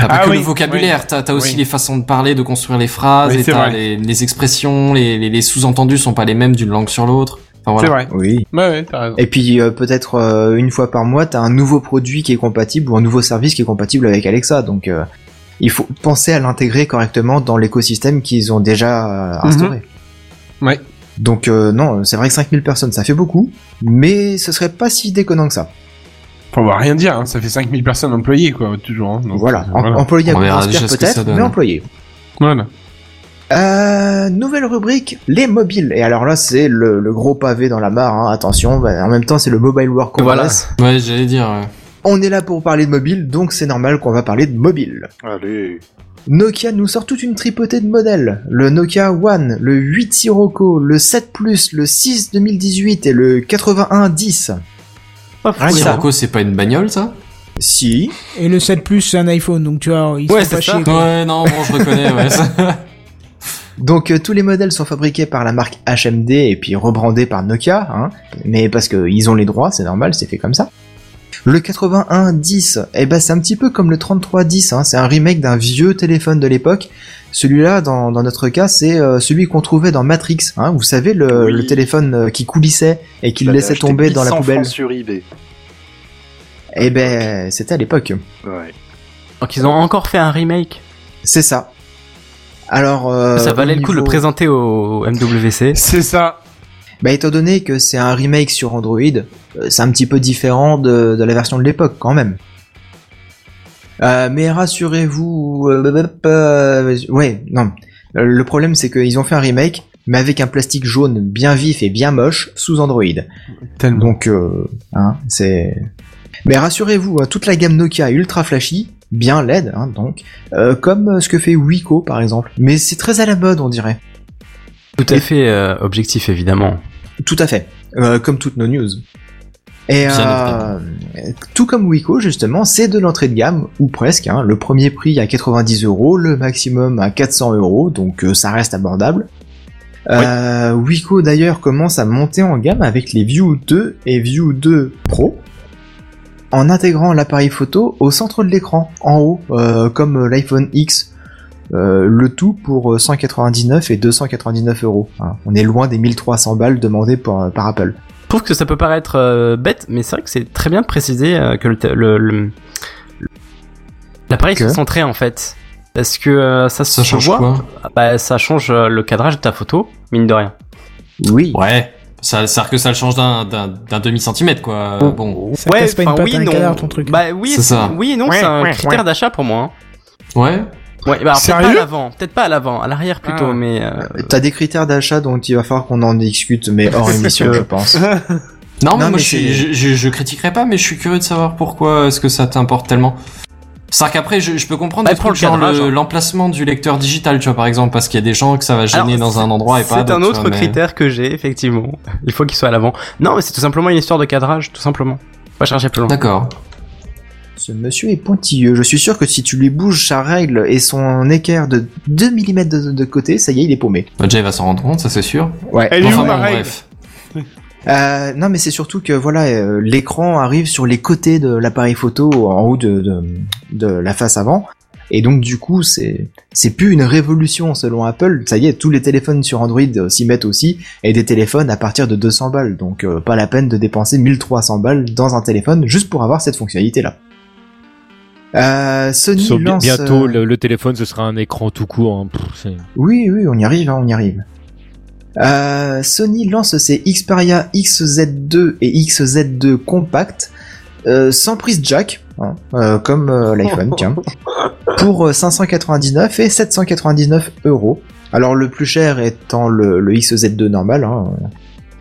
t'as pas
Ah
que
oui,
le vocabulaire, t'as aussi
oui.
les façons de parler, de construire les phrases, et t'as les, les expressions, les, les, les sous-entendus sont pas les mêmes d'une langue sur l'autre. Enfin,
C'est vrai.
Oui.
Ouais, ouais, t'as raison.
Et puis euh, peut-être euh, une fois par mois, t'as un nouveau produit qui est compatible ou un nouveau service qui est compatible avec Alexa. Donc euh, il faut penser à l'intégrer correctement dans l'écosystème qu'ils ont déjà euh, instauré.
Ouais.
Donc euh, non, c'est vrai que 5000 personnes, ça fait beaucoup, mais ce serait pas si déconnant que ça.
Faut bah, rien dire, hein, ça fait 5000 personnes employées, quoi, toujours. Hein, donc,
voilà,
euh,
Em- employé à
On
peut-être, mais employé.
Voilà.
Euh, nouvelle rubrique, les mobiles. Et alors là, c'est le, le gros pavé dans la mare. hein, Attention, bah, en même temps, c'est le Mobile World Congress.
Voilà.
Ouais, j'allais dire. ouais.
On est là pour parler de mobile, donc c'est normal qu'on va parler de mobile.
Allez.
Nokia nous sort toute une tripotée de modèles. Le Nokia One, le 8 Sirocco, le 7 Plus, le 6 2018 et le 8110. Que ça.
Sirocco, c'est pas une bagnole, ça?
Si.
Et le 7 Plus, c'est un iPhone, donc tu vois, ils
Ouais,
sont pas chier. quoi.
Ouais, non, bon, je reconnais, ouais. ça.
Donc euh, tous les modèles sont fabriqués par la marque HMD et puis rebrandés par Nokia, hein, mais parce qu'ils ont les droits, c'est normal, c'est fait comme ça. Le 8110, eh ben c'est un petit peu comme le 3310, hein, c'est un remake d'un vieux téléphone de l'époque. Celui-là, dans, dans notre cas, c'est euh, celui qu'on trouvait dans Matrix. Hein, vous savez, le,
Oui.
le téléphone euh, qui coulissait et qui le laissait tomber dans la
800
poubelle.
sur eBay.
Eh ben, c'était à l'époque.
Ouais.
Donc ils ont encore fait un remake.
C'est ça. Alors, euh,
ça valait le coup de le présenter au MWC.
C'est ça.
Bah, étant donné que c'est un remake sur Android, euh, c'est un petit peu différent de, de la version de l'époque quand même. Euh, mais rassurez-vous, euh, ouais, non. Le problème c'est qu'ils ont fait un remake, mais avec un plastique jaune bien vif et bien moche sous Android.
Tellement.
Donc, euh, hein, c'est. Mais rassurez-vous, hein, toute la gamme Nokia est ultra flashy, bien LED, hein, donc, euh, comme euh, ce que fait Wiko par exemple. Mais c'est très à la mode, on dirait.
Tout à fait euh, objectif évidemment.
Tout à fait, euh, comme toutes nos news. Et euh, tout comme Wiko justement, c'est de l'entrée de gamme ou presque. Hein, le premier prix à 90 euros, le maximum à 400 euros, donc euh, ça reste abordable. Euh, Wiko d'ailleurs commence à monter en gamme avec les View 2 et View 2 Pro, en intégrant l'appareil photo au centre de l'écran, en haut, euh, comme l'iPhone X. Euh, le tout pour euh, 199 et 299 euros. hein. On est loin des 1300 balles demandées par Apple.
Je trouve que ça peut paraître euh, bête, mais c'est vrai que c'est très bien de préciser euh, que le le- le- soit centré en fait. Parce que euh, ça,
Ça
se
change
voit.
quoi
Bah, ça change euh, le cadrage de ta photo, mine de rien.
Oui.
Ouais. Ça, c'est-à-dire que ça le change d'un, d'un, d'un demi-centimètre, quoi.
Oh.
Bon.
Ça pas une patte
oui,
un
non.
canard, ton truc.
Bah oui,
C'est ça.
oui et non, c'est un critère d'achat pour moi. hein.
Ouais.
Ouais, bah alors, peut-être pas à l'avant, peut-être pas à l'avant, à l'arrière plutôt,
Ah.
mais euh,
T'as des critères d'achat dont il va falloir qu'on en discute, mais hors émission, je pense.
Non, mais
Non,
moi,
mais
je, suis-
c'est-
je, je, je critiquerai pas, mais je suis curieux de savoir pourquoi est-ce que ça t'importe tellement. C'est-à-dire qu'après, je, je peux comprendre
Bah,
trucs
le
genre le-
hein.
l'emplacement du lecteur digital, tu vois, par exemple, parce qu'il y a des gens que ça va gêner
Alors,
dans un endroit et pas
c'est un autre
vois, mais-
critère que j'ai effectivement. Il faut qu'il soit à l'avant. Non, mais c'est tout simplement une histoire de cadrage, tout simplement. Pas chercher plus loin.
D'accord.
Ce monsieur est pointilleux. Je suis sûr que si tu lui bouges sa règle et son équerre de 2 mm de, de côté, ça y est, il est paumé.
Bah, déjà, il va s'en rendre compte, ça c'est sûr.
Ouais.
Elle est
Enfin,
où ma
bon,
règle
bref.
Euh, non, mais c'est surtout que voilà, euh, l'écran arrive sur les côtés de l'appareil photo en haut de, de, de la face avant. Et donc du coup, c'est c'est plus une révolution selon Apple. Ça y est, tous les téléphones sur Android euh, s'y mettent aussi, et des téléphones à partir de 200 balles. Donc euh, pas la peine de dépenser 1300 balles dans un téléphone juste pour avoir cette fonctionnalité-là. Euh, Sony
bi-
lance.
bientôt,
euh,
le, le téléphone, ce sera un écran tout court. hein. Pff,
Oui, oui, on y arrive, hein, on y arrive. Euh, Sony lance ses Xperia XZ2 et XZ2 compact euh, sans prise jack, hein, euh, comme euh, l'iPhone, tiens, pour euh, 599 et 799 euros. Alors le plus cher étant le, le XZ2 normal.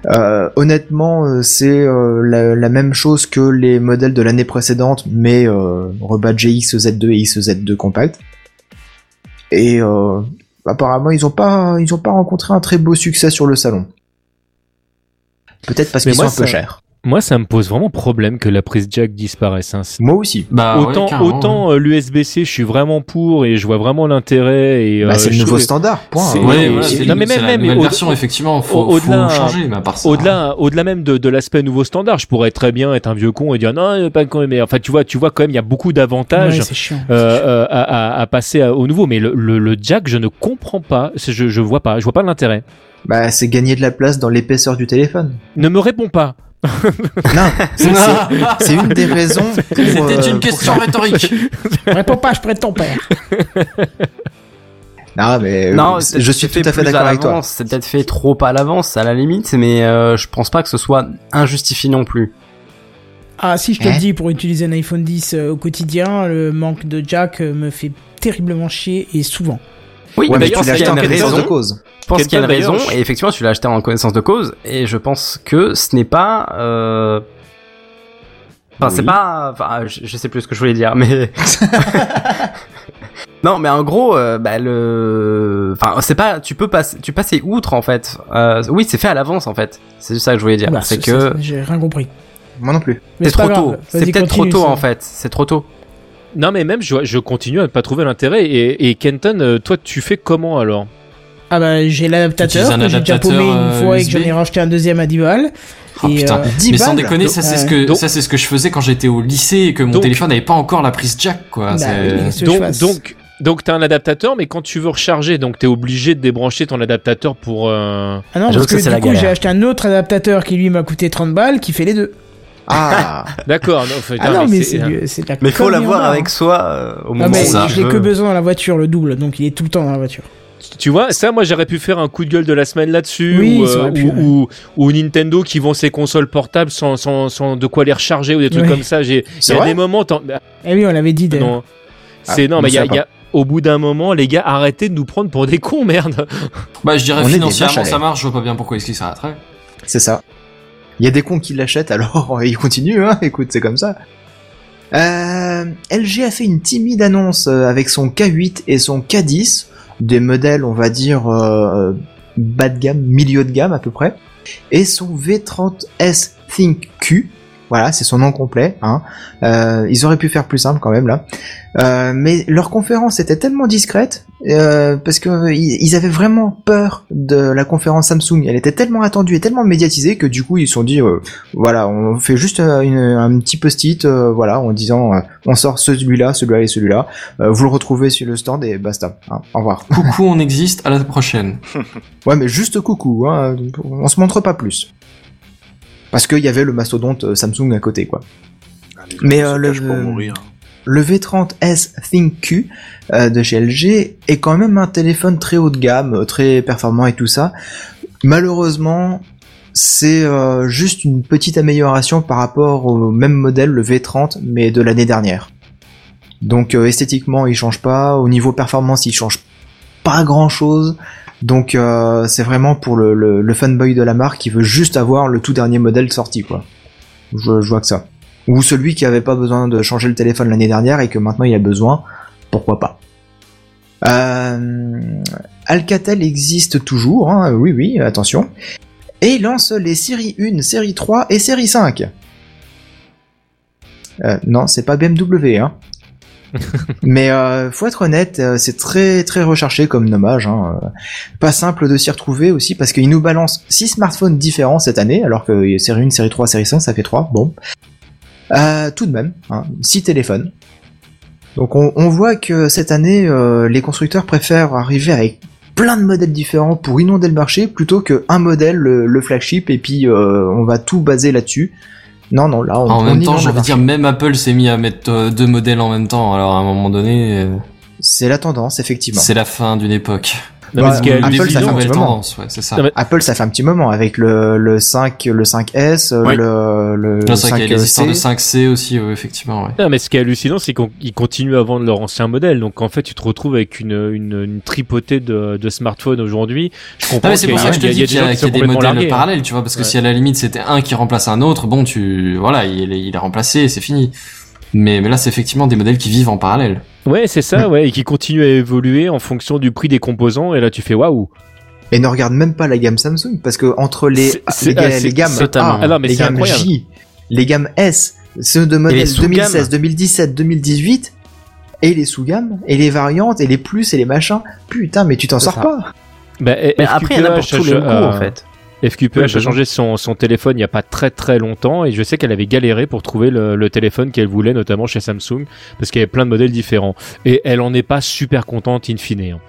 Euh, honnêtement, euh, c'est euh, la, la même chose que les modèles de l'année précédente, mais euh, rebadgé XZ2 et XZ2 compact. Et euh, apparemment, ils ont pas, ils ont pas rencontré un très beau succès sur le salon. Peut-être parce qu'ils sont un peu chers.
Moi, ça me pose vraiment problème que la prise jack disparaisse. hein.
Moi aussi.
Bah, ouais,
autant
carrément,
autant euh, l'USB-C, je suis vraiment pour et je vois vraiment l'intérêt. Et
Bah,
euh,
c'est le nouveau
trouve-
standard. Point. Hein.
Ouais, ouais,
non, mais même-
la
même
version, effectivement, faut,
au- au-delà-
faut changer, mais à part ça.
Au-delà, au-delà même de, de l'aspect nouveau standard, je pourrais très bien être un vieux con et dire non, pas con, mais enfin tu vois, tu vois quand même il y a beaucoup d'avantages
Ouais, chiant.
euh, euh, à, à- à passer au nouveau, mais le, le, le jack, je ne comprends pas, je, je vois pas, je vois pas l'intérêt.
Bah, c'est gagner de la place dans l'épaisseur du téléphone.
Ne me réponds pas.
Non, c'est- une des raisons.
C'était
euh,
une question rhétorique.
Réponds pas, je prête ton père.
Non, mais
Non,
euh,
c'est-
je suis tout
fait
à fait d'accord avec toi.
C'est peut-être fait trop à l'avance, à la limite, mais euh, je pense pas que ce soit injustifié non plus.
Ah, si je te
Hein
le dis, pour utiliser un iPhone 10 euh, au quotidien, le manque de jack me fait terriblement chier et souvent.
Oui,
Ouais, mais
d'ailleurs,
tu l'as
il y
acheté
a
en
une
connaissance
raison.
de cause.
Je pense qu'il y a une raison,
je-
et effectivement, tu l'as acheté en connaissance de cause, et je pense que ce n'est pas. Euh... Enfin, c'est pas. Enfin, je, je sais plus ce que je voulais dire, mais. non, mais en gros, euh, bah, le. Enfin, c'est pas. Tu peux passer. Tu passer outre en fait. Euh, oui, c'est fait à l'avance en fait. C'est ça que je voulais dire. C'est que
J'ai rien compris.
Moi non plus.
C'est trop
grave,
tôt. C'est peut-être trop tôt
ça.
en fait. C'est trop tôt.
Non, mais même je, je continue à ne pas trouver l'intérêt. Et, et Kenton, euh, toi, tu fais comment alors?
Ah bah j'ai l'adaptateur que j'ai déjà paumé une
euh,
fois et que j'en ai racheté un deuxième à 10 balles.
Oh,
Et,
putain.
euh,
10
mais sans
balles.
déconner, ça c'est ce que
donc-
ça c'est ce que je faisais quand j'étais au lycée et que mon
Donc-
téléphone n'avait pas encore la prise jack quoi.
Bah oui,
Donc, donc, donc t'as un adaptateur, mais quand tu veux recharger, donc t'es obligé de débrancher ton adaptateur pour. euh,
Ah non,
J'avoue
parce
que
du coup j'ai acheté un autre adaptateur qui lui m'a coûté 30 balles qui fait les deux.
Ah,
D'accord. Non, enfin,
Ah
non,
non, mais
c'est-
c'est du- c'est de la
Mais faut l'avoir avec
hein.
soi euh, au
Non
moment
mais
où
ça.
je l'ai que besoin dans la voiture, le double, donc il est tout le temps dans la voiture.
Tu vois, ça, moi, j'aurais pu faire un coup de gueule de la semaine là-dessus,
Oui,
ou,
ça
euh,
aurait pu,
ou,
ouais.
ou- ou Nintendo qui vend ses consoles portables sans, sans, sans de quoi les recharger ou des trucs
Ouais.
comme ça. J'ai, il y a des moments, t'en- bah,
Eh oui, on l'avait dit d'ailleurs.
non, c'est
Ah,
non, mais il y a,
sais
il y a- au bout d'un moment, les gars, arrêtez de nous prendre pour des cons, merde.
Bah, je dirais
On
financièrement ça marche, je vois pas bien pourquoi est-ce qu'il s'arrêterait.
c'est ça. Il y a des cons qui l'achètent, alors ils continuent, hein. Écoute, c'est comme ça. Euh, LG a fait une timide annonce euh, avec son K8 et son K10, des modèles, on va dire, euh, bas de gamme, milieu de gamme à peu près, et son V30S Think Q. Voilà, c'est son nom complet. Hein. Euh, ils auraient pu faire plus simple quand même là. Euh, mais leur conférence était tellement discrète euh, parce que euh, ils avaient vraiment peur de la conférence Samsung. Elle était tellement attendue et tellement médiatisée que du coup ils se sont dit euh, voilà, on fait juste euh, une- un petit post-it, euh, voilà, en disant euh, on sort celui-là, celui-là et celui-là. Euh, vous le retrouvez sur le stand et basta. hein. au revoir.
Coucou, on existe, à la prochaine.
Ouais, mais juste coucou. Hein, on se montre pas plus. Parce qu'il y avait le mastodonte euh, Samsung à côté, quoi.
Gens
Mais, euh, le-. Le V30S Think Q euh, de chez LG est quand même un téléphone très haut de gamme, euh, très performant et tout ça. Malheureusement, c'est euh, juste une petite amélioration par rapport au même modèle, le V30, mais de l'année dernière. Donc euh, esthétiquement, il change pas. Au niveau performance, il change pas grand chose. Donc euh, c'est vraiment pour le, le, fanboy de la marque qui veut juste avoir le tout dernier modèle sorti, quoi. Je, vois que ça ou celui qui avait pas besoin de changer le téléphone l'année dernière et que maintenant il a besoin, pourquoi pas. Euh, Alcatel existe toujours, hein, oui oui, attention, et lance les séries 1, série 3 et série 5. Euh, non, c'est pas BMW, hein. Mais euh, faut être honnête, euh, c'est très très recherché comme nommage. Hein. euh, Pas simple de s'y retrouver aussi parce qu'il nous balance 6 smartphones différents cette année, alors que série 1, série 3, série 5, ça fait 3. Bon, tout de même, hein, 6 téléphones. Donc on, voit que cette année, les constructeurs préfèrent arriver avec plein de modèles différents pour inonder le marché plutôt que un modèle, le, flagship, et puis on va tout baser là-dessus. Non, non, là on,
en même temps, j'ai envie de dire, même Apple s'est mis à mettre euh, deux modèles en même temps. Alors à un moment donné, euh,
C'est la tendance, effectivement.
c'est la fin d'une époque.
Non, mais
Bah,
ce qui est
Apple, ça fait
hallucinant-
un petit moment.
ouais, c'est ça.
Non, mais-
Apple, ça fait un petit moment avec le, le 5, le 5S,
Oui.
le, le
les histoires de
5C.
5C aussi, ouais, effectivement. Ouais.
Non, mais ce qui est hallucinant, c'est qu'ils continuent à vendre leur ancien modèle. Donc, en fait, tu te retrouves avec une, une, une tripotée de, de smartphones aujourd'hui. Je comprends
Ah, mais c'est
qu'il y
pour ça que je te dis
il y a
qu'il y
des
a, y des modèles
largués, hein.
parallèles, tu vois, parce que
Ouais.
si à la limite c'était un qui remplace un autre, bon, tu, voilà, il est, il est remplacé, c'est fini. Mais, mais là, c'est effectivement des modèles qui vivent en parallèle.
Ouais, c'est ça, ouais, et qui continuent à évoluer en fonction du prix des composants. Et là, tu fais waouh.
Et ne regarde même pas la gamme Samsung, parce que entre les, les,
ah,
les gammes. A,
Ah non, mais
les gammes
incroyable.
J, les gammes S, ceux de modèles
sous-gammes.
2016, 2017, 2018, et les sous-gammes, et les variantes, et les plus, et les machins, putain, mais tu t'en sors
ça.
pas
Bah,
Mais après, il y en a pour tous les goûts,
euh,
en fait.
FQPH
Oui,
a changé son, son téléphone il n'y a pas très très longtemps et je sais qu'elle avait galéré pour trouver le, le téléphone qu'elle voulait, notamment chez Samsung, parce qu'il y avait plein de modèles différents. Et elle en est pas super contente in fine. hein.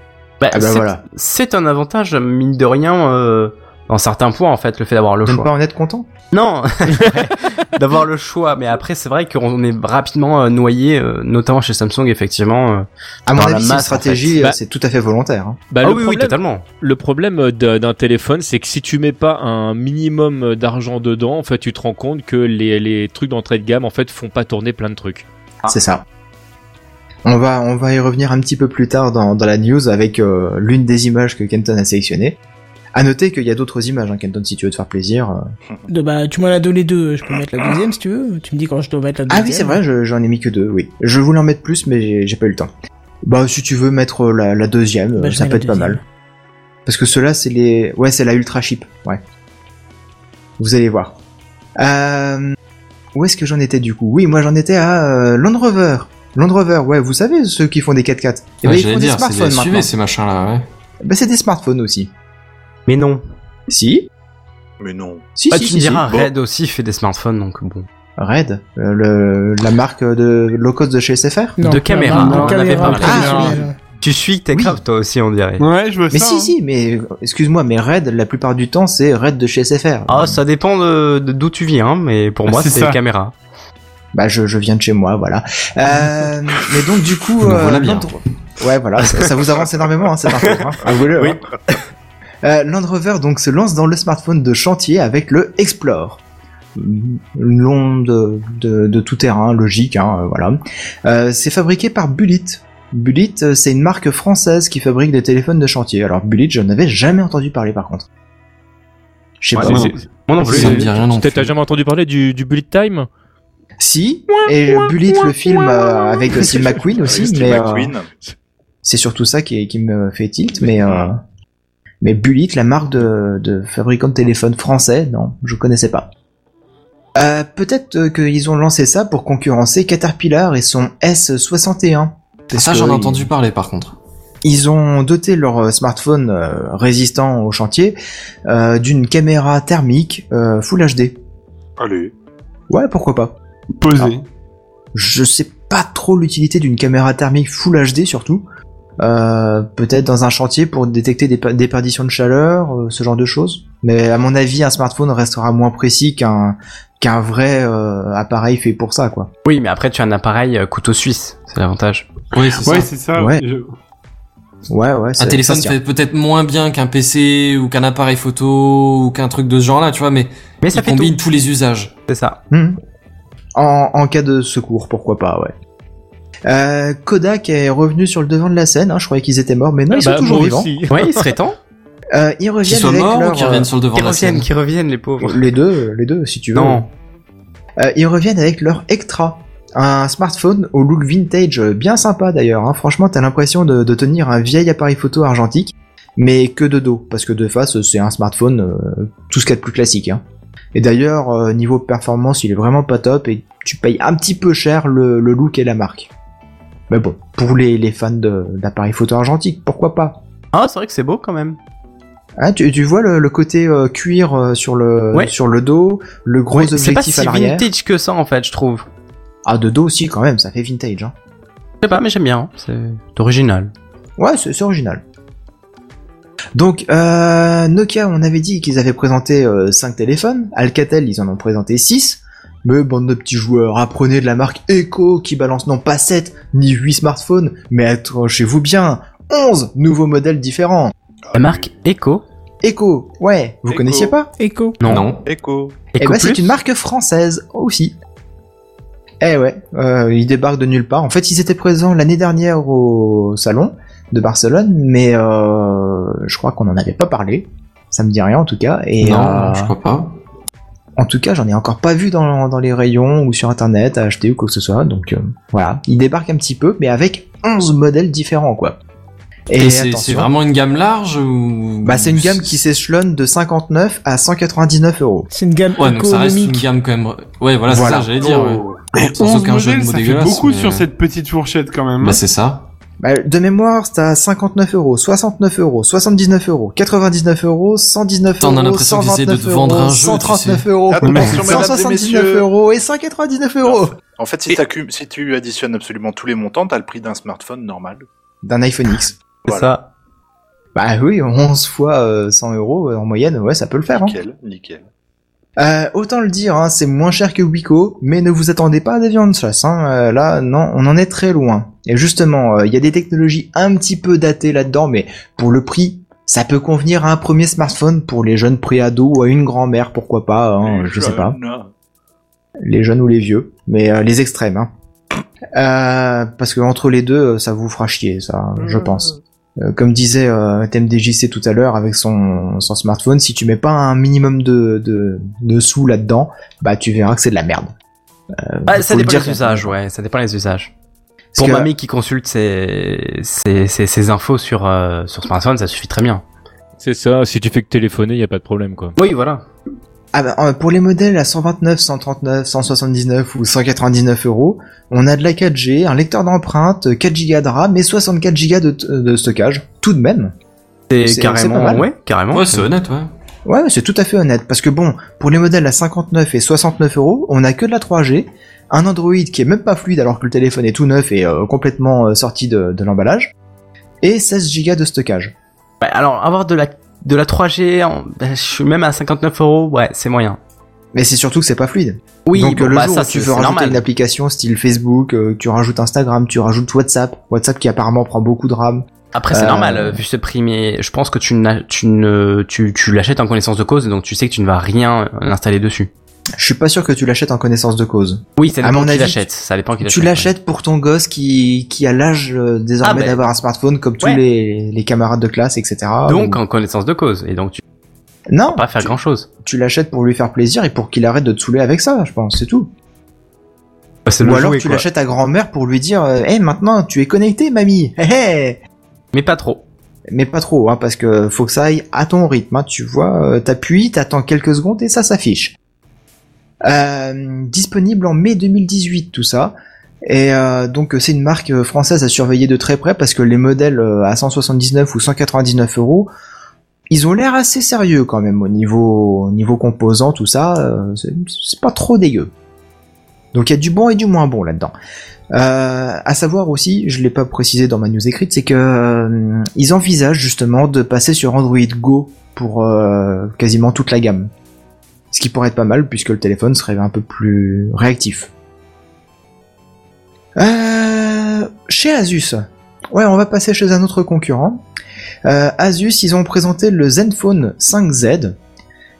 Bah,
Ah bah
c'est-
voilà.
C'est un avantage, mine de rien, euh, dans certains points, en fait, le fait d'avoir le
De ne
choix.
pas en être content
Non, d'avoir le choix. Mais après, c'est vrai qu'on est rapidement euh, noyé, euh, notamment chez Samsung, effectivement. euh.
À mon avis,
en
stratégie,
fait.
Bah-
c'est tout à fait volontaire. hein.
Bah,
ah
le
oui, oui, totalement.
le problème d'un téléphone, c'est que si tu mets pas un minimum d'argent dedans, en fait, tu te rends compte que les, les trucs d'entrée de gamme, en fait, font pas tourner plein de trucs.
C'est ça. On va, on va y revenir un petit peu plus tard dans, dans la news avec euh, l'une des images que Kenton a sélectionnées. À noter qu'il y a d'autres images, hein, Kenton, si tu veux te faire plaisir. euh.
De, bah, tu m'en as donné deux, je peux mettre la deuxième si tu veux. Tu me dis quand je dois mettre la
Ah
deuxième.
oui, c'est vrai, je- j'en ai mis que deux, oui. Je voulais en mettre plus, mais j'ai- pas eu le temps. Bah, si tu veux mettre la, la deuxième,
Bah,
euh, ça peut être pas mal. Parce que ceux-là, c'est les... Ouais, c'est la Ultra Chip, ouais. Vous allez voir. Euh... Où est-ce que j'en étais du coup? Oui, moi j'en étais à euh, Land Rover. Land Rover, ouais, vous savez, ceux qui font des 4x4. Eh ben,
Ouais,
ils font des
dire,
smartphones
des
maintenant.
SUV, ces machins-là, ouais.
Bah, c'est des smartphones aussi.
Mais non.
Si
Mais non.
Si,
Ah,
si,
tu
si,
me
si.
diras,
Bon.
Red aussi fait des smartphones, donc bon.
Red, euh, le, la marque de low cost de chez SFR
Non,
de caméra,
marque
on
de
en avait
caméra
parlé.
professionnelle.
Tu suis Techcraft toi aussi, on dirait.
Ouais, je veux
Mais
ça.
si,
hein.
si, mais excuse-moi, mais Red, la plupart du temps, c'est Red de chez SFR.
Ah, ça dépend de d'où tu viens, mais pour
Ah,
moi,
c'est
caméra.
Bah, je, je viens de chez moi, voilà. Euh, mais donc, du coup, euh,
voilà bien.
Ouais, voilà, ça, ça vous avance énormément, hein, cette info. Hein.
Oui.
Euh, Land Rover donc se lance dans le smartphone de chantier avec le Explore. Long de, de, de tout terrain, logique, hein, euh, voilà. Euh, c'est fabriqué par Bullet. Bullet, euh, c'est une marque française qui fabrique des téléphones de chantier. Alors Bullet, je n'avais jamais entendu parler par contre. Je sais
Ouais,
pas.
Moi non plus.
Ça me dit rien non
Peut-être t'as
plus.
jamais entendu parler du, du Bullet Time?
Si, et Bullet, le film euh, avec Steve McQueen aussi,
Steve
mais euh, c'est surtout ça qui, qui me fait tilt, mais euh, mais Bullet, la marque de, de fabricant de téléphone français, non, je connaissais pas. Euh, Peut-être euh, qu'ils ont lancé ça pour concurrencer Caterpillar et son S61. Parce
Ça, j'en ai
ils-
entendu parler par contre.
Ils ont doté leur euh, smartphone euh, résistant au chantier euh, d'une caméra thermique euh, Full HD.
Allez.
Ouais, pourquoi pas.
Posé.
Je sais pas trop l'utilité d'une caméra thermique Full HD surtout. Euh, Peut-être dans un chantier pour détecter des per- déperditions de chaleur, euh, ce genre de choses. Mais à mon avis, un smartphone restera moins précis qu'un qu'un vrai euh, appareil fait pour ça, quoi.
Oui, mais après, tu as un appareil euh, couteau suisse. C'est l'avantage.
Oui, c'est
Ouais,
ça.
c'est ça.
Ouais.
Je-
Ouais, ouais.
Un téléphone
ça
fait peut-être moins bien qu'un PC ou qu'un appareil photo ou qu'un truc de ce genre-là, tu vois, mais
Mais ça
il
fait
combine
tout.
tous les usages.
C'est ça.
Mhm. En, en cas de secours, pourquoi pas, ouais. Euh, Kodak est revenu sur le devant de la scène. Hein, je croyais qu'ils étaient morts, mais non, ils sont
Bah,
toujours vivants.
Ouais, il serait temps.
Euh, ils
Qu'ils
reviennent
soient
avec
morts
leur,
ou qu'ils reviennent sur le devant
Qu'ils
de la scène
reviennent, qu'ils reviennent, les pauvres.
les deux, les deux, si tu veux.
Non.
Euh, ils reviennent avec leur Extra, un smartphone au look vintage, bien sympa d'ailleurs. Hein. Franchement, t'as l'impression de, de tenir un vieil appareil photo argentique, mais que de dos, parce que de face, c'est un smartphone euh, tout ce qu'il y a de plus classique. Hein. Et d'ailleurs, euh, niveau performance, il est vraiment pas top, et tu payes un petit peu cher le, le look et la marque. Mais bon, pour les, les fans d'appareils photo argentiques, pourquoi pas?
Ah, c'est vrai que c'est beau quand même.
Hein, tu, tu vois le, le côté euh, cuir euh, sur le
Ouais.
sur le dos, le gros
Ouais, c'est pas
objectif
si
à l'arrière?
vintage que ça, en fait, je trouve.
Ah, de dos aussi quand même, ça fait vintage. Hein.
Je sais pas, mais j'aime bien. hein. C'est original.
Ouais, c'est c'est original. Donc, euh, Nokia, on avait dit qu'ils avaient présenté 5 téléphones. Alcatel, ils en ont présenté 6. Mais bande de petits joueurs, apprenez de la marque Echo qui balance non pas 7 ni 8 smartphones, mais accrochez-vous bien, 11 nouveaux modèles différents.
La marque Echo.
Echo, ouais, vous
Echo.
connaissiez pas?
Echo.
Non.
Non.
Echo.
Eh
Echo
ben, c'est une marque française aussi. Eh ouais, euh, ils débarquent de nulle part. En fait, ils étaient présents l'année dernière au salon de Barcelone, mais euh, je crois qu'on n'en avait pas parlé. Ça me dit rien en tout cas. Et
non,
euh,
je crois pas.
En tout cas, j'en ai encore pas vu dans, dans les rayons ou sur internet à acheter ou quoi que ce soit. Donc euh, voilà, ils débarquent un petit peu, mais avec 11 modèles différents quoi.
Et, c'est vraiment une gamme large ou?
Bah, c'est une gamme qui s'échelonne de 59 à 199 euros.
C'est une gamme
Ouais, donc ça reste une
économique.
gamme quand même. Ouais, voilà, c'est ça, j'allais dire. ouais. Sans
11
aucun jeu de
modèles,
mots
ça fait beaucoup
mais-
sur cette petite fourchette quand même.
Bah,
hein.
c'est ça.
Bah, de mémoire, c'est à 59 euros, 69 euros, 79 euros, 99 euros, 119
Putain, on a
euros,
l'impression qu'ils essaient de
129
te vendre
euros,
un jeu, tu
139
sais.
euros,
Attention, mesdames et
179
messieurs.
euros et 199 euros
En fait, si, si tu additionnes absolument tous les montants, t'as le prix d'un smartphone normal.
d'un iPhone X.
C'est
Voilà.
ça.
Bah oui, 11 fois euh, 100 euros euh, en moyenne, ouais, ça peut le faire. Hein.
Nickel, nickel.
Euh, autant le dire, hein, c'est moins cher que Wico, mais ne vous attendez pas à des viandes de chasse. Hein. Euh, là, non, on en est très loin. Et justement, euh, il y a des technologies un petit peu datées là-dedans, mais pour le prix, ça peut convenir à un premier smartphone pour les jeunes préados ou à une grand-mère, pourquoi pas, hein, je sais pas.
Jeune.
les jeunes ou les vieux, mais euh, les extrêmes. Hein. Euh, parce que entre les deux, ça vous fera chier, ça, je pense. Euh, comme disait euh, TMDJC tout à l'heure avec son, son smartphone, si tu mets pas un minimum de, de, de sous là-dedans, bah tu verras que c'est de la merde. Euh,
Bah, ça dépend
dire
des usages, ouais. Ça dépend des usages.
Parce
Pour
que-
mamie qui consulte ses, ses, ses, ses infos sur, euh, sur smartphone, ça suffit très bien.
C'est ça, si tu fais que téléphoner, y a pas de problème quoi.
Oui, voilà.
Ah bah, euh, pour les modèles à 129, 139, 179 ou 199 euros, on a de la 4G, un lecteur d'empreinte, 4 Go de RAM et 64 Go de, de stockage, tout de même.
C'est carrément,
pas mal.
ouais, carrément.
Ouais, c'est honnête, ouais.
Ouais, c'est tout à fait honnête, parce que bon, pour les modèles à 59 et 69 euros, on a que de la 3G, un Android qui est même pas fluide alors que le téléphone est tout neuf et euh, complètement euh, sorti de, de l'emballage, et 16 Go de stockage.
Ouais, alors avoir de la de la 3G, en- bah, je suis même à 59 euros, ouais, c'est moyen.
Mais c'est surtout que c'est pas fluide.
Oui,
Donc
bon,
le
bah,
jour
ça,
où tu veux rajouter
normal.
une application style Facebook, euh, tu rajoutes Instagram, tu rajoutes WhatsApp, WhatsApp qui apparemment prend beaucoup de RAM.
Après, c'est
Euh,
normal, euh, vu ce prix, mais je pense que tu, tu, ne, tu, tu l'achètes en connaissance de cause, donc tu sais que tu ne vas rien installer dessus.
Je suis pas sûr que tu l'achètes en connaissance de cause.
Oui, ça
À
dépend
mon
qui
avis,
l'achète. Ça dépend qui
Tu
l'achète.
l'achètes pour ton gosse qui, qui a l'âge euh, désormais
Ah, ben.
d'avoir un smartphone comme tous
Ouais.
les, les camarades de classe, etc.
Donc
Ou-
en connaissance de cause, et donc tu
non,
pas faire
tu,
grand chose.
tu l'achètes pour lui faire plaisir et pour qu'il arrête de te saouler avec ça, je pense, c'est tout.
c'est
Ou alors tu l'achètes à grand-mère pour lui dire, euh, hey, maintenant tu es connecté, mamie. Hé hé.
Mais pas trop.
Mais pas trop, hein, parce que faut que ça aille à ton rythme. Hein, tu vois, euh, t'appuies, t'attends quelques secondes et ça s'affiche. Euh, disponible en mai 2018, tout ça. Et euh, donc c'est une marque française à surveiller de très près parce que les modèles euh, à 179 ou 199 euros, ils ont l'air assez sérieux quand même au niveau au niveau composants, tout ça. c'est pas trop dégueu. Donc il y a du bon et du moins bon là-dedans. Euh, à savoir aussi, je l'ai pas précisé dans ma news écrite, c'est que euh, ils envisagent justement de passer sur Android Go pour quasiment toute la gamme. Ce qui pourrait être pas mal puisque le téléphone serait un peu plus réactif. Euh, chez Asus, ouais, on va passer chez un autre concurrent. Euh, Asus, ils ont présenté le Zenfone 5Z.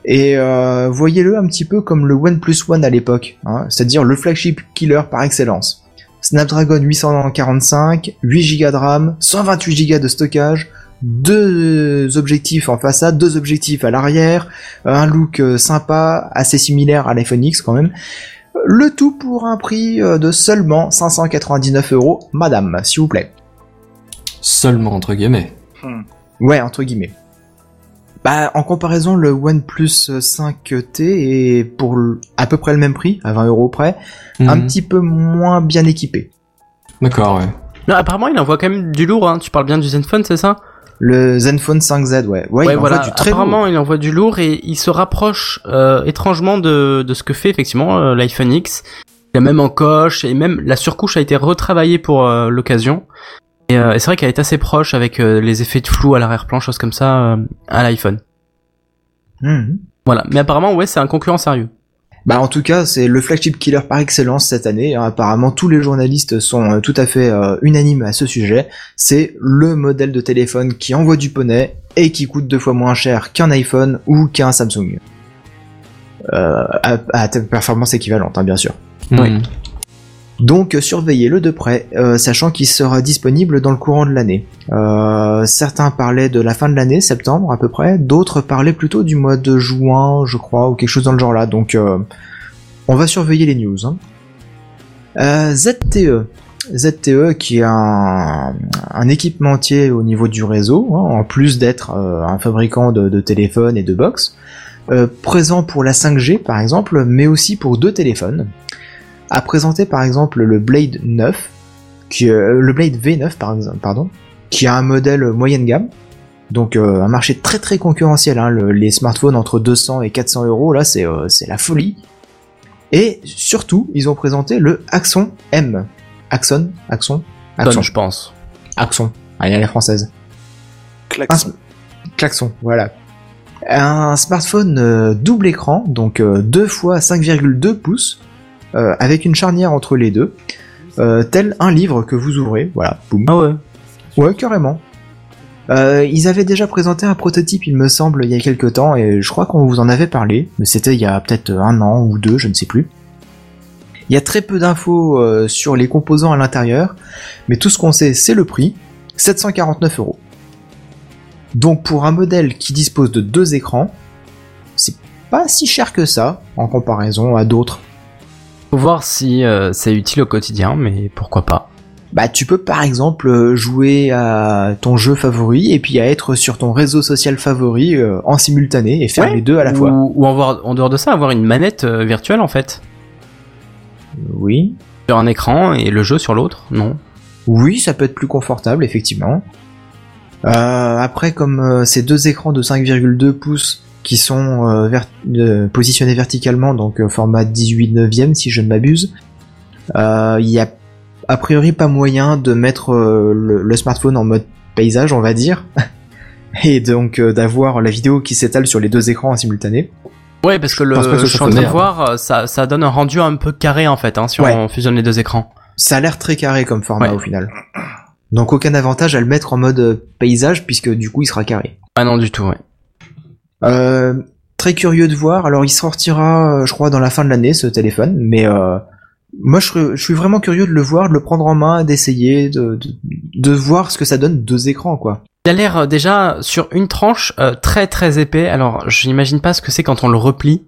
Et euh, voyez-le un petit peu comme le OnePlus One à l'époque, hein, c'est-à-dire le flagship killer par excellence. Snapdragon 845, 8 Go de RAM, 128 Go de stockage, deux objectifs en façade, deux objectifs à l'arrière, un look euh, sympa, assez similaire à l'iPhone X quand même. Le tout pour un prix euh, de seulement 599 euros, madame, s'il vous plaît.
Seulement entre guillemets.
Ouais, entre guillemets. Bah, en comparaison, le OnePlus 5T est pour à peu près le même prix, à 20 euros près, un
Mhm.
petit peu moins bien équipé.
D'accord, ouais.
Non, apparemment, il envoie quand même du lourd, hein. Tu parles bien du Zenfone, c'est ça?
Le Zenfone 5Z, ouais. Ouais, il envoie du très
Apparemment,
lourd.
il envoie du lourd et il se rapproche euh, étrangement de, de ce que fait effectivement euh, l'iPhone X. Il y a même en coche et même la surcouche a été retravaillée pour euh, l'occasion. Et, euh, et c'est vrai qu'elle est assez proche avec euh, les effets de flou à l'arrière-plan, choses comme ça euh, à l'iPhone.
Mhm.
Voilà. Mais apparemment, ouais, c'est un concurrent sérieux.
Bah en tout cas, c'est le flagship killer par excellence cette année. hein. Apparemment, tous les journalistes sont euh, tout à fait euh, unanimes à ce sujet. C'est le modèle de téléphone qui envoie du poney et qui coûte deux fois moins cher qu'un iPhone ou qu'un Samsung. Euh, à, à performance équivalente, hein, bien sûr.
Mhm.
Donc euh, surveillez-le de près, euh, sachant qu'il sera disponible dans le courant de l'année. Euh, certains parlaient de la fin de l'année, septembre à peu près, d'autres parlaient plutôt du mois de juin, je crois, ou quelque chose dans le genre là. Donc euh, on va surveiller les news. hein. ZTE. ZTE qui est un, un équipementier au niveau du réseau, hein, en plus d'être un fabricant de, téléphones et de box, présent pour la 5G par exemple, mais aussi pour deux téléphones a présenté par exemple le Blade 9, qui, euh, le Blade V9 par exemple, pardon, qui a un modèle moyenne gamme, donc euh, un marché très très concurrentiel. hein, le- les smartphones entre 200 et 400 euros, là c'est euh, c'est la folie. Et surtout, ils ont présenté le Axon M. Axon, Axon, Axon,
je pense.
Axon. Allez, à la française. Un
Klaxon.
sm- klaxon, voilà. Un smartphone euh, double écran, donc euh, 2 fois 5,2 pouces, euh, avec une charnière entre les deux, euh, tel un livre que vous ouvrez, voilà, boum.
Ah ouais.
Ouais, carrément. Euh, ils avaient déjà présenté un prototype, il me semble, il y a quelques temps, et je crois qu'on vous en avait parlé, mais c'était il y a peut-être un an ou deux, je ne sais plus. Il y a très peu d'infos euh, sur les composants à l'intérieur, mais tout ce qu'on sait, c'est le prix, 749 euros. Donc pour un modèle qui dispose de deux écrans, c'est pas si cher que ça en comparaison à d'autres.
Faut voir si euh, c'est utile au quotidien, mais pourquoi pas.
Bah tu peux par exemple euh, jouer à ton jeu favori et puis à être sur ton réseau social favori euh, en simultané et faire
Ouais.
les deux à la fois.
Ou, en, dehors de ça, avoir une manette euh, virtuelle en fait.
Oui.
Sur un écran et le jeu sur l'autre, non.
Oui, ça peut être plus confortable, effectivement. Euh, après, comme ces deux écrans de 5,2 pouces qui sont euh, ver- euh, positionnés verticalement, donc euh, format 18 neuvième si je ne m'abuse, euh, il y a a priori pas moyen de mettre le, le smartphone en mode paysage, on va dire, et donc d'avoir la vidéo qui s'étale sur les deux écrans en simultané.
Ouais, parce que le,
pense pas que
je suis en train de voir, ça, ça donne un rendu un peu carré en fait, hein, si
Ouais.
on fusionne les deux écrans.
Ça a l'air très carré comme format
Ouais.
au final. Donc aucun avantage à le mettre en mode paysage puisque du coup il sera carré.
Ah non, du tout, ouais.
Euh, très curieux de voir. Alors il sortira, euh, je crois, dans la fin de l'année ce téléphone, mais euh, moi je, je suis vraiment curieux de le voir, de le prendre en main, d'essayer, de, de, de voir ce que ça donne deux écrans quoi.
Il a l'air euh, déjà sur une tranche euh, très très épais. Alors, j'imagine pas ce que c'est quand on le replie.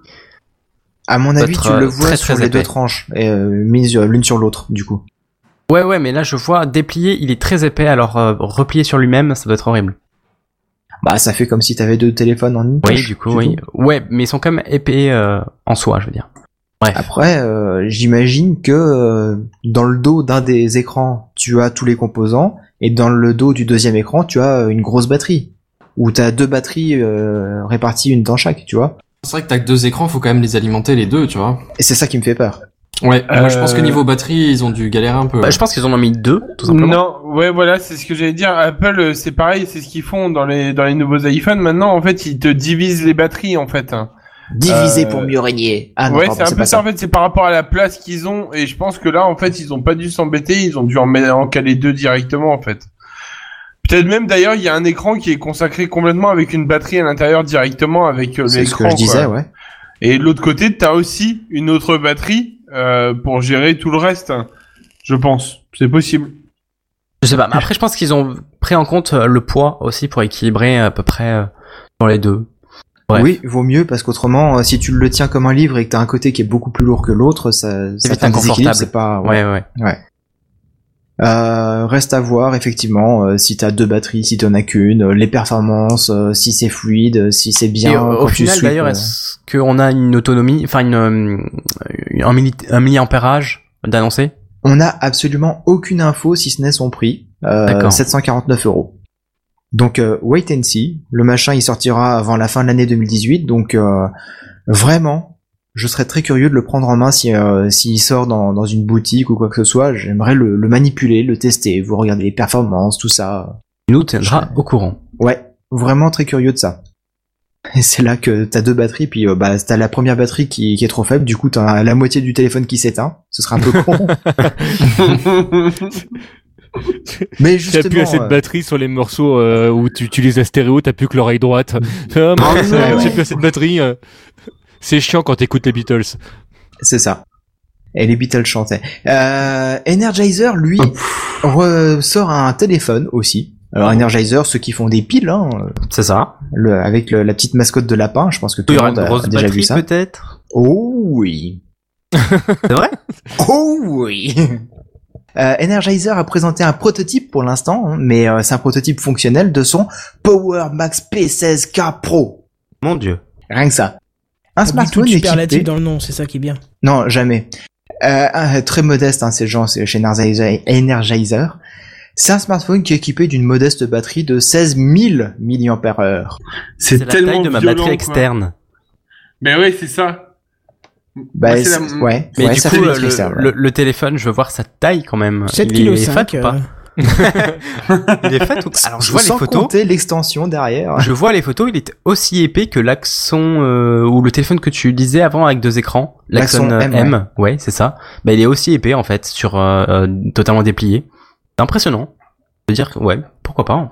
À mon avis, tu le vois
très,
sur
très
les deux tranches, et, euh, mises l'une sur l'autre du coup.
Ouais, ouais, mais là je vois déplié, il est très épais. Alors euh, replié sur lui-même, ça doit être horrible.
Bah ça fait comme si t'avais deux téléphones en une
Oui, du coup,
c'est
oui.
tout.
Ouais, mais ils sont quand même épais euh, en soi, je veux dire. Bref.
Après, euh, j'imagine que euh, dans le dos d'un des écrans, tu as tous les composants, et dans le dos du deuxième écran, tu as une grosse batterie. Ou t'as deux batteries euh, réparties une dans chaque, tu vois.
C'est vrai que t'as que deux écrans, faut quand même les alimenter les deux, tu vois.
Et c'est ça qui me fait peur.
Ouais, moi je pense que
Euh,
niveau batterie, ils ont dû galérer un peu.
Bah, je pense qu'ils en ont mis deux, tout simplement.
Non, ouais, voilà, c'est ce que j'allais dire. Apple, euh, c'est pareil, c'est ce qu'ils font dans les dans les nouveaux iPhones. Maintenant, en fait, ils te divisent les batteries, en fait.
Diviser
Euh,
pour mieux régner. Ah non,
ouais, c'est un peu ça. En fait, c'est par rapport à la place qu'ils ont, et je pense que là, en fait, ils ont pas dû s'embêter. Ils ont dû en mettre en caler deux directement, en fait. Peut-être même d'ailleurs, il y a un écran qui est consacré complètement avec une batterie à l'intérieur directement avec euh,
C'est ce
l'écran.
que je disais,
quoi.
ouais.
Et de l'autre côté, t'as aussi une autre batterie euh, pour gérer tout le reste. Je pense, c'est possible.
Je sais pas, mais après je pense qu'ils ont pris en compte euh, le poids aussi pour équilibrer à peu près euh, dans les deux. Bref.
Oui, vaut mieux parce qu'autrement, euh, si tu le tiens comme un livre et que t'as un côté qui est beaucoup plus lourd que l'autre, ça, ça
vite
fait un déséquilibre,
inconfortable.
c'est pas.
Ouais, ouais.
Ouais. Euh, reste à voir effectivement euh, si t'as deux batteries, si t'en as qu'une, euh, les performances, euh, si c'est fluide, euh, si c'est bien.
Et au final d'ailleurs, est-ce qu'on a une autonomie, enfin une un, milli un milliampérage d'annoncer
On a absolument aucune info si ce n'est son prix, euh,
D'accord.
749 euros. Donc euh, wait and see. Le machin il sortira avant la fin de l'année 2018, donc euh, vraiment, je serais très curieux de le prendre en main si euh, s'il sort dans, dans une boutique ou quoi que ce soit. J'aimerais le, le manipuler, le tester, vous regardez les performances, tout ça.
Il nous tiendra au courant.
Ouais, vraiment très curieux de ça. Et c'est là que t'as deux batteries, puis euh, bah t'as la première batterie qui, qui est trop faible, du coup t'as la moitié du téléphone qui s'éteint. Ce sera un peu con. Mais
T'as
justement,
plus assez de
euh,
batterie sur les morceaux euh, où tu utilises la stéréo, t'as plus que l'oreille droite. Ah, j'ai plus assez de batterie. C'est chiant quand t'écoutes les Beatles.
C'est ça. Et les Beatles chantaient. Euh, Energizer, lui, re- sort un téléphone aussi. Alors Energizer, ceux qui font des piles, hein,
C'est ça.
le, avec le- la petite mascotte de lapin, je pense que tout le monde a, déjà vu ça.
peut-être?
Oh oui.
C'est vrai?
Oh oui. Euh, Energizer a présenté un prototype pour l'instant, hein, mais euh, c'est un prototype fonctionnel de son Power Max P16K Pro.
Mon dieu.
Rien que ça. Un smartphone
superlatif
équipé.
dans le nom, c'est ça qui est bien.
Non, jamais. Euh, un- très modeste, hein, ces gens, c'est chez Energizer. Energizer. C'est un smartphone qui est équipé d'une modeste batterie de 16 000 mAh.
C'est la taille de ma
violent,
batterie
quoi.
externe.
Mais ouais, c'est ça.
Bah,
la-
ouais,
Mais
ouais,
du
ça
coup, euh, le,
externes, ouais.
le- le téléphone, je veux voir sa taille quand même.
7
il
kg
est fat
5.
ou pas Il est fat ou pas? Alors je vois les photos.
l'extension derrière.
Je vois les photos, il est aussi épais que l'Axon euh, ou le téléphone que tu disais avant avec deux écrans. L'Axon euh,
M,
M, ouais, c'est ça. Bah il est aussi épais en fait, sur euh, euh, totalement déplié. C'est impressionnant. Je veux dire, que, ouais, pourquoi pas. hein.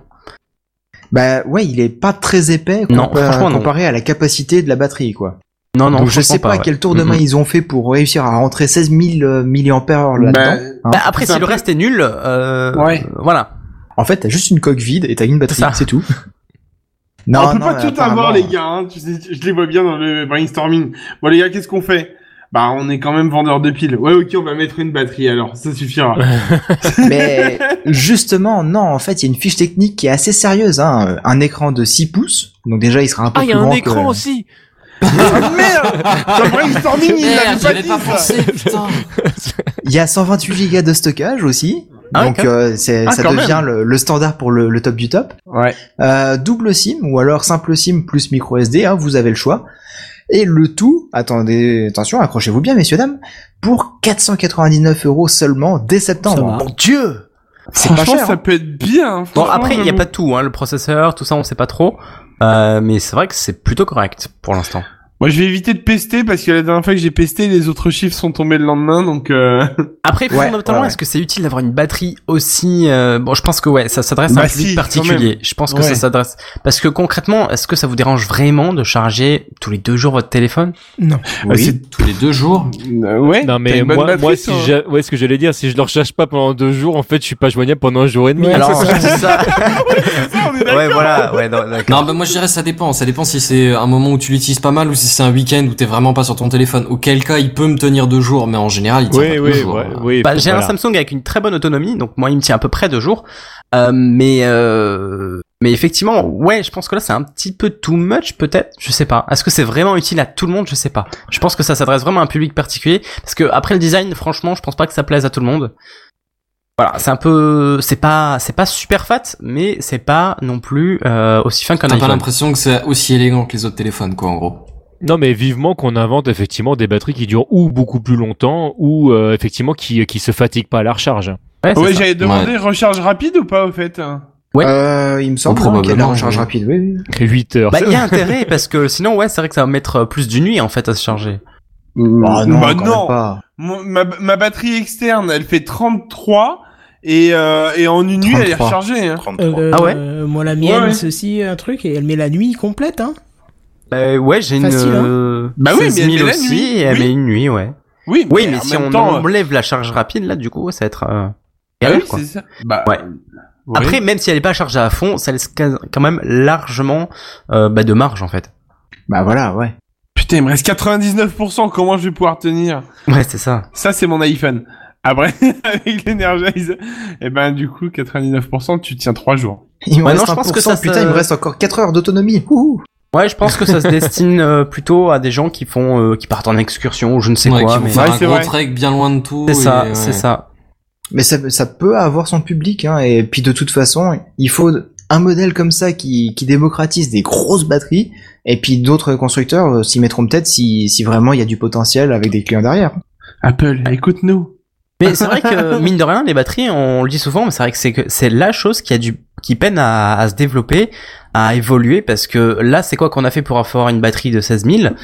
Bah ouais, il est pas très épais
Non,
compa-
franchement, non.
comparé à la capacité de la batterie, quoi.
Non, non,
Donc je sais pas,
ouais.
quel tour de main ils ont fait pour réussir à rentrer 16 000 euh, milliampères là-dedans.
Bah,
hein.
Bah, après, si le
peu-
reste est nul, euh,
Ouais.
voilà.
En fait, t'as juste une coque vide et t'as une batterie,
C'est
tout.
on peut pas tout avoir, les gars. Hein. Tu sais, je les vois bien dans le brainstorming. Bon, les gars, qu'est-ce qu'on fait? Bah, on est quand même vendeur de piles. Ouais, ok, on va mettre une batterie alors. Ça suffira.
Mais justement, non, en fait, il y a une fiche technique qui est assez sérieuse. Hein. Un écran de 6 pouces, donc déjà il sera un peu
Ah, il y
plus
a un
grand
écran
que...
aussi
Ah, merde Dans brainstorming, il l'avait pas dit,
pas
ça.
pensé, putain.
Il y a 128 Go de stockage aussi.
Ah,
donc euh, c'est,
Ah,
ça devient le, le standard pour le, le top du top.
Ouais.
Euh, double SIM ou alors simple SIM plus micro SD, hein, vous avez le choix. Et le tout, attendez, attention, accrochez-vous bien, messieurs dames, pour 499 euros seulement dès septembre.
Mon dieu
C'est pas cher.
ça
hein.
peut être bien.
Bon, après, il y a pas tout, hein, le processeur, tout ça, on sait pas trop. Euh, mais c'est vrai que c'est plutôt correct pour l'instant.
Moi, je vais éviter de pester parce que la dernière fois que j'ai pesté, les autres chiffres sont tombés le lendemain, donc. Euh...
Après,
Ouais,
fondamentalement,
ouais, ouais.
est-ce que c'est utile d'avoir une batterie aussi euh, Bon, je pense que ouais, ça s'adresse à
Bah
un public
si, quand
particulier. Je pense que ça s'adresse parce que concrètement, est-ce que ça vous dérange vraiment de charger tous les deux jours votre téléphone?
Non.
Ah, c'est-
Tous les deux jours.
Euh, ouais.
Non mais moi,
batterie,
moi si j'ai, ouais, ce que j'allais dire, si je le recharge pas pendant deux jours, en fait, je suis pas joignable pendant un jour et demi.
Ouais,
Alors,
c'est
c'est ça.
on est
ouais, voilà, ouais, non, d'accord.
Non, bah moi je dirais ça dépend. Ça dépend si c'est un moment où tu l'utilises pas mal ou si c'est un week-end où t'es vraiment pas sur ton téléphone. Auquel cas, il peut me tenir deux jours, mais en général, il tient
Oui,
pas deux jours.
ouais,
hein.
oui.
Bah, j'ai
voilà.
un Samsung avec une très bonne autonomie, donc moi il me tient à peu près deux jours. Euh, mais euh, mais effectivement, ouais, je pense que là c'est un petit peu too much peut-être. Je sais pas. Est-ce que c'est vraiment utile à tout le monde? Je sais pas. Je pense que ça s'adresse vraiment à un public particulier parce que après le design, franchement, je pense pas que ça plaise à tout le monde. Voilà, c'est un peu, c'est pas, c'est pas super fat, mais c'est pas non plus euh, aussi fin qu'un
T'as pas
iPhone.
l'impression que c'est aussi élégant que les autres téléphones, quoi, en gros?
Non, mais vivement qu'on invente effectivement des batteries qui durent ou beaucoup plus longtemps ou euh, effectivement qui qui se fatiguent pas à la recharge.
Ouais, c'est
Ouais, j'avais demandé recharge rapide ou pas, au fait hein
Ouais.
Euh, il me semble
Oh,
qu'il y a de la recharge rapide, oui, oui.
8 heures.
Bah, il y a intérêt parce que sinon, ouais, c'est vrai que ça va mettre euh, plus d'une nuit en fait à se charger.
Non,
bah non.
pas.
Mon- ma, ma batterie externe, elle fait 33 et, euh, et en une nuit, elle est
33.
rechargée. Hein.
33.
Euh,
Ah ouais
euh, Moi, la mienne,
Ouais, ouais.
c'est aussi un truc, et elle met la nuit complète, hein.
Bah, ouais, j'ai une
Facile, hein.
euh,
Bah oui, mais
16
elle
000
met la
aussi
nuit.
et elle
Oui.
met une nuit, ouais.
Oui,
Oui,
mais
mais
en
si on
temps, euh,
enlève la charge rapide là, du coup, ça va être euh,
ah
galère,
oui,
quoi.
c'est ça. Bah,
Ouais. Après, même si elle est pas chargée à fond, ça laisse quand même largement euh, bah, de marge en fait.
Bah voilà, ouais.
putain, il me reste 99%. Comment je vais pouvoir tenir?
Ouais, c'est ça.
Ça, c'est mon iPhone. Après, avec l'Energize, et ben du coup, 99%, tu tiens 3 jours.
Il me
Ouais, non, je pense que
1%,
ça,
putain,
ça-
il me reste encore 4 heures d'autonomie.
Ouais, je pense que ça se destine euh, plutôt à des gens qui font, euh, qui partent en excursion ou je ne sais
Ouais,
quoi.
qui vont
mais-
faire
Ouais,
un gros
vrai.
trek bien loin de tout.
C'est ça,
ouais.
c'est ça.
Mais ça, ça peut avoir son public, hein, et puis de toute façon, il faut un modèle comme ça qui, qui démocratise des grosses batteries, et puis d'autres constructeurs euh, s'y mettront peut-être si, si vraiment il y a du potentiel avec des clients derrière.
Apple, écoute-nous.
Mais c'est vrai que mine de rien, les batteries, on le dit souvent, mais c'est vrai que c'est que c'est la chose qui a du qui peine à, à se développer, à évoluer, parce que là, c'est quoi qu'on a fait pour avoir une batterie de 16 000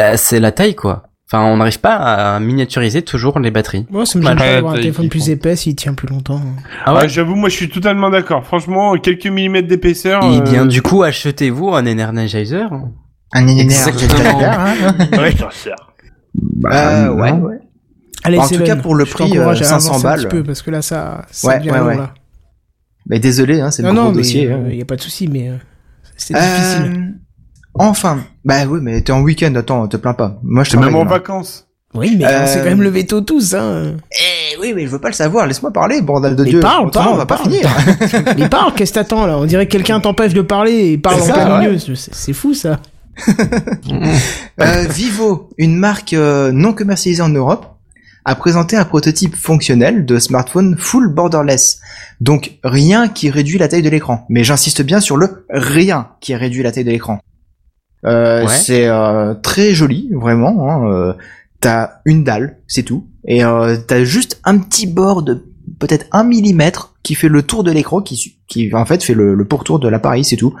Euh, C'est la taille, quoi. Enfin, on n'arrive pas à miniaturiser toujours les batteries.
Moi, ça me
Ouais,
gêne pas
ouais,
d'avoir un téléphone plus épais s'il tient plus longtemps.
Ah ouais?
Ouais, J'avoue, moi, je suis totalement d'accord. Franchement, quelques millimètres d'épaisseur.
Et
euh,
bien, du coup, achetez-vous un Energizer.
Un
Exactement.
Ouais.
Ça sert.
Euh, ouais, ouais.
Allez,
En tout cas, pour le prix,
t'encourage
euh,
à
500
avancer un
balles.
petit peu, parce que là, ça, ça
Ouais,
devient
ouais,
long,
ouais.
là.
Mais désolé, hein, c'est le
Non,
gros
non,
dossier.
il
hein.
n'y a pas de souci, mais euh, c'est
Euh,
difficile.
Enfin, bah oui, mais t'es en week-end, attends, te plains pas. Moi, je
T'es même en vacances.
Oui, mais
euh,
on s'est quand même levé tôt tous, hein.
Eh oui, mais je veux pas le savoir. Laisse-moi parler, bordel de
Mais
Dieu.
parle,
Autrement,
parle,
on va pas finir.
mais parle, qu'est-ce que t'attends, là? On dirait que quelqu'un t'empêche de parler et parle
C'est
en plein milieu. C'est c'est fou, ça.
Euh, Vivo, une marque euh, non commercialisée en Europe, a présenté un prototype fonctionnel de smartphone full borderless. Donc rien qui réduit la taille de l'écran. Mais j'insiste bien sur le rien qui réduit la taille de l'écran. Euh,
Ouais.
C'est euh, très joli, vraiment. Hein, euh, t'as une dalle, c'est tout. Et euh, t'as juste un petit bord de peut-être un millimètre qui fait le tour de l'écran, qui, qui en fait fait le, le pourtour de l'appareil, c'est tout.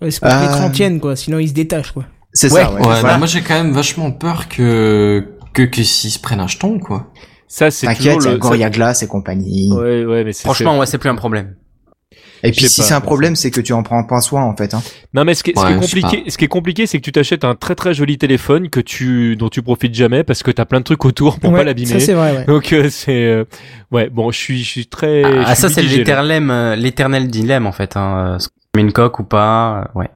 Ouais, c'est pour que
Euh,
l'écran tienne, quoi. Sinon, il se détache, quoi.
C'est
Ouais,
ça, ouais.
Ouais,
Voilà.
bah, moi j'ai quand même vachement peur que que que s'ils se prennent un jeton quoi.
Ça, c'est
T'inquiète,
toujours
il y a
le.
Gorilla Glass et compagnie.
Ouais, ouais, mais c'est.
Franchement, ouais, c'est plus un problème.
Et puis si
pas,
c'est un problème, c'est que tu en prends pas soin en fait. Hein.
Non mais ce qui est, ce qui compliqué, ce qui est compliqué, c'est que tu t'achètes un très très joli téléphone que tu dont tu profites jamais parce que t'as plein de trucs autour pour
Ouais,
pas l'abîmer.
Ça, c'est vrai, ouais.
Donc euh, c'est euh, ouais bon je suis je suis très
Ah,
je suis
ça, c'est
mitigé,
l'éternel, euh, l'éternel dilemme, en fait. Hein. euh, Est-ce qu'on met une coque ou pas euh, Ouais.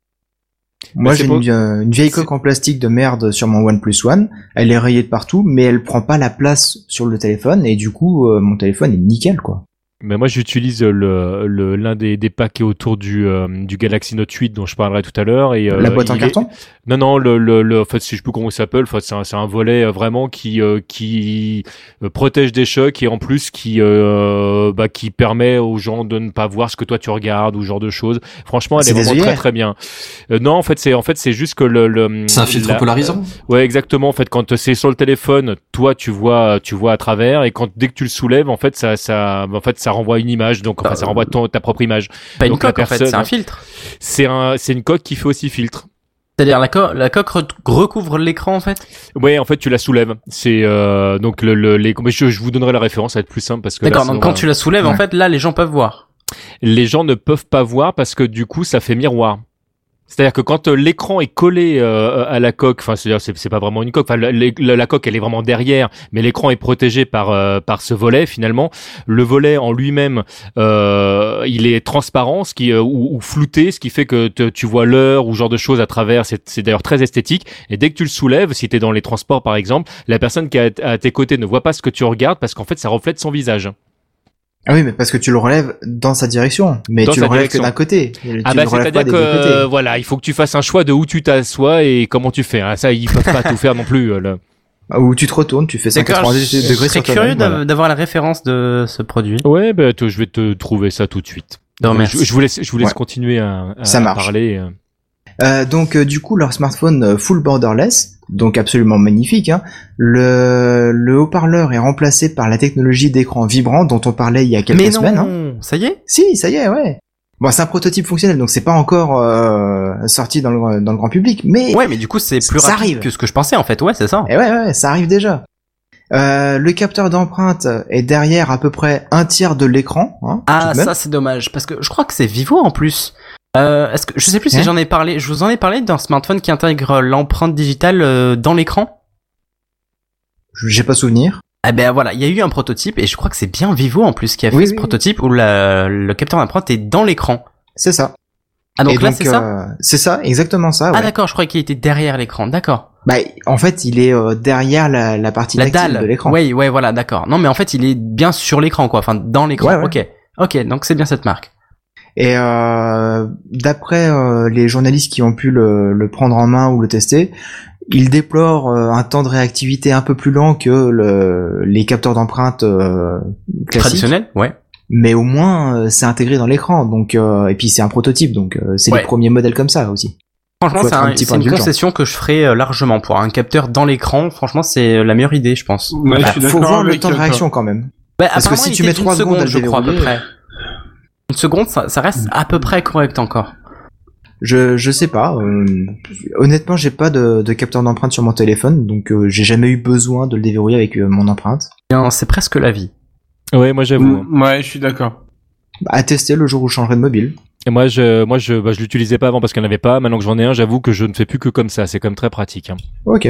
Moi j'ai une vieille coque en plastique de merde sur mon OnePlus One. Elle est rayée de partout, mais elle prend pas la place sur le téléphone et du coup euh, mon téléphone est nickel quoi.
Mais moi, j'utilise le le- l'un des, des packs qui est autour du euh, du Galaxy Note 8 dont je parlerai tout à l'heure et euh,
La boîte en
est-
carton?
Non, non, le, le, le, en fait, si je sais plus comment il s'appelle, en fait, c'est un, c'est un volet euh, vraiment qui, euh, qui protège des chocs et en plus qui, euh, bah, qui permet aux gens de ne pas voir ce que toi tu regardes ou ce genre de choses. Franchement, elle
C'est
est vraiment très très bien. Euh, non, en fait, c'est en fait c'est juste que le, le
C'est un filtre
la-
polarisant?
Ouais, exactement. En fait, quand c'est sur le téléphone, toi, tu vois, tu vois à travers, et quand dès que tu le soulèves, en fait, ça, ça, en fait, ça renvoie une image. Donc, enfin, ça renvoie ton, ta propre image.
Pas une
Donc,
coque en fait,
personne-
c'est un filtre.
C'est un, c'est une coque qui fait aussi filtre.
C'est-à-dire la, co- la coque re- recouvre l'écran en fait?
Ouais, en fait, tu la soulèves. C'est euh, donc le, le les. mais Je, je vous donnerai la référence, ça va être plus simple parce que.
D'accord, donc quand tu la soulèves en fait, là les gens peuvent voir.
les gens ne peuvent pas voir parce que du coup, ça fait miroir. C'est-à-dire que quand euh, l'écran est collé euh, à la coque, enfin c'est c'est pas vraiment une coque, enfin la, coque elle est vraiment derrière, mais l'écran est protégé par euh, par ce volet finalement. Le volet en lui-même, euh, il est transparent, ce qui euh, ou, ou flouté, ce qui fait que tu vois l'heure ou genre de choses à travers. C'est c'est d'ailleurs très esthétique. Et dès que tu le soulèves, si tu es dans les transports par exemple, la personne qui est à tes côtés ne voit pas ce que tu regardes parce qu'en fait ça reflète son visage.
Ah oui, mais parce que tu le relèves dans sa direction. Mais
Dans
tu le relèves
direction.
que d'un côté. Tu
Ah bah c'est-à-dire que euh, voilà, il faut que tu fasses un choix de où tu t'assois et comment tu fais. hein. Ça, ils peuvent pas tout faire non plus. euh, le-
Ou tu te retournes, tu fais
D'accord,
190
je
degrés sur
curieux d'av- d'avoir la référence de ce produit.
Ouais, bah je vais te trouver ça tout de suite.
Non,
je,
merci.
je vous laisse, je vous laisse
Ouais.
continuer à, à-
Ça
à
marche.
parler. Euh.
Donc euh, du coup leur smartphone euh, full borderless, donc absolument magnifique. Hein. Le, le haut-parleur est remplacé par la technologie d'écran vibrant dont on parlait il y a quelques
Mais non,
semaines. hein.
ça y est?
Si, ça y est, ouais. Bon, c'est un prototype fonctionnel, donc c'est pas encore euh, sorti dans le, dans le grand public, mais
Ouais, mais du coup c'est plus
Ça
rapide
arrive.
que ce que je pensais en fait. Ouais, c'est ça.
Eh ouais, ouais, ça arrive déjà. Euh, le capteur d'empreinte est derrière à peu près un tiers de l'écran. Hein,
Ah, ça c'est dommage parce que je crois que c'est Vivo en plus. Euh, est-ce que je sais plus si
Hein
j'en ai parlé. Je vous en ai parlé d'un smartphone qui intègre l'empreinte digitale euh, dans l'écran.
J'ai pas souvenir.
Ah ben voilà, il y a eu un prototype et je crois que c'est bien Vivo en plus qui a fait
Oui,
ce
oui,
prototype où la- le capteur d'empreinte est dans l'écran.
C'est ça.
Ah donc
Et
là c'est ça
euh, C'est ça, exactement ça. Ouais.
Ah d'accord, je croyais qu'il était derrière l'écran. D'accord.
Bah, en fait, il est euh, derrière la, la partie
La dalle.
de l'écran.
Ouais, ouais, voilà, d'accord. Non mais en fait il est bien sur l'écran quoi, enfin dans l'écran.
Ouais, ouais.
Ok, ok, donc c'est bien cette marque.
Et euh, d'après euh, les journalistes qui ont pu le, le prendre en main ou le tester, il déplore euh, un temps de réactivité un peu plus lent que le, les capteurs d'empreinte euh, classiques.
Traditionnel, ouais.
Mais au moins, euh, c'est intégré dans l'écran. Donc, euh, et puis c'est un prototype, donc euh, c'est
Ouais.
les premiers modèles comme ça aussi.
Franchement, c'est
un
un-
petit
c'est
peu
une concession que je ferais euh, largement pour un capteur dans l'écran. Franchement, c'est la meilleure idée, je pense.
Ouais,
Bah,
je suis
faut voir le temps de réaction quand même.
Bah,
Parce que si tu mets
d'une
trois secondes à
seconde,
le
je crois à peu près. Une seconde, ça, ça reste à peu près correct encore.
Je je sais pas. euh, honnêtement, j'ai pas de, de capteur d'empreinte sur mon téléphone, donc euh, j'ai jamais eu besoin de le déverrouiller avec euh, mon empreinte.
Bien, C'est presque la vie.
Ouais, moi j'avoue. hein.
Ouais, je suis d'accord.
Bah, à tester le jour où je changerai de mobile.
Et moi, je, moi, je, bah, je l'utilisais pas avant parce qu'il n'y en avait pas. Maintenant que j'en ai un, j'avoue que je ne fais plus que comme ça. C'est quand même très pratique. hein.
Ok.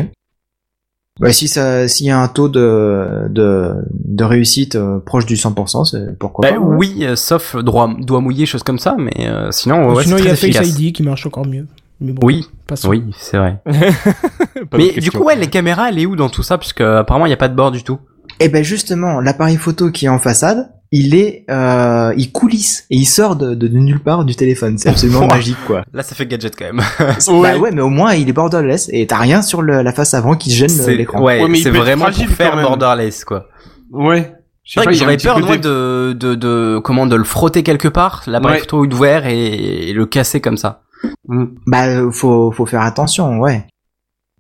Bah, si ça, s'il y a un taux de, de, de réussite euh, proche du 100%, c'est pourquoi
Bah,
pas. ouais.
oui, euh, sauf droit, doigt mouillé, choses comme ça, mais euh, sinon, ouais,
Sinon,
c'est
il y a Face. ID qui marche encore mieux. Mais bon,
Oui,
passons.
oui, c'est vrai. Mais du coup, ouais, les caméras, elle est où dans tout ça? Puisque apparemment, il n'y a pas de bord du tout.
Et ben justement, l'appareil photo qui est en façade, il est, euh, il coulisse et il sort de, de, de nulle part du téléphone. C'est absolument magique, quoi.
Là, ça fait gadget quand même.
Bah ouais, mais au moins il est borderless et t'as rien sur le- la face avant qui gêne euh, l'écran.
ouais,
Ouais,
c'est vraiment
fragile
pour faire borderless, quoi.
Ouais.
J'aurais peur,
côté-
moi, de, de, de, comment, de le frotter quelque part, l'appareil
Ouais.
photo ouvert et, et le casser comme ça.
Mm.
Bah euh, faut faut faire attention, ouais.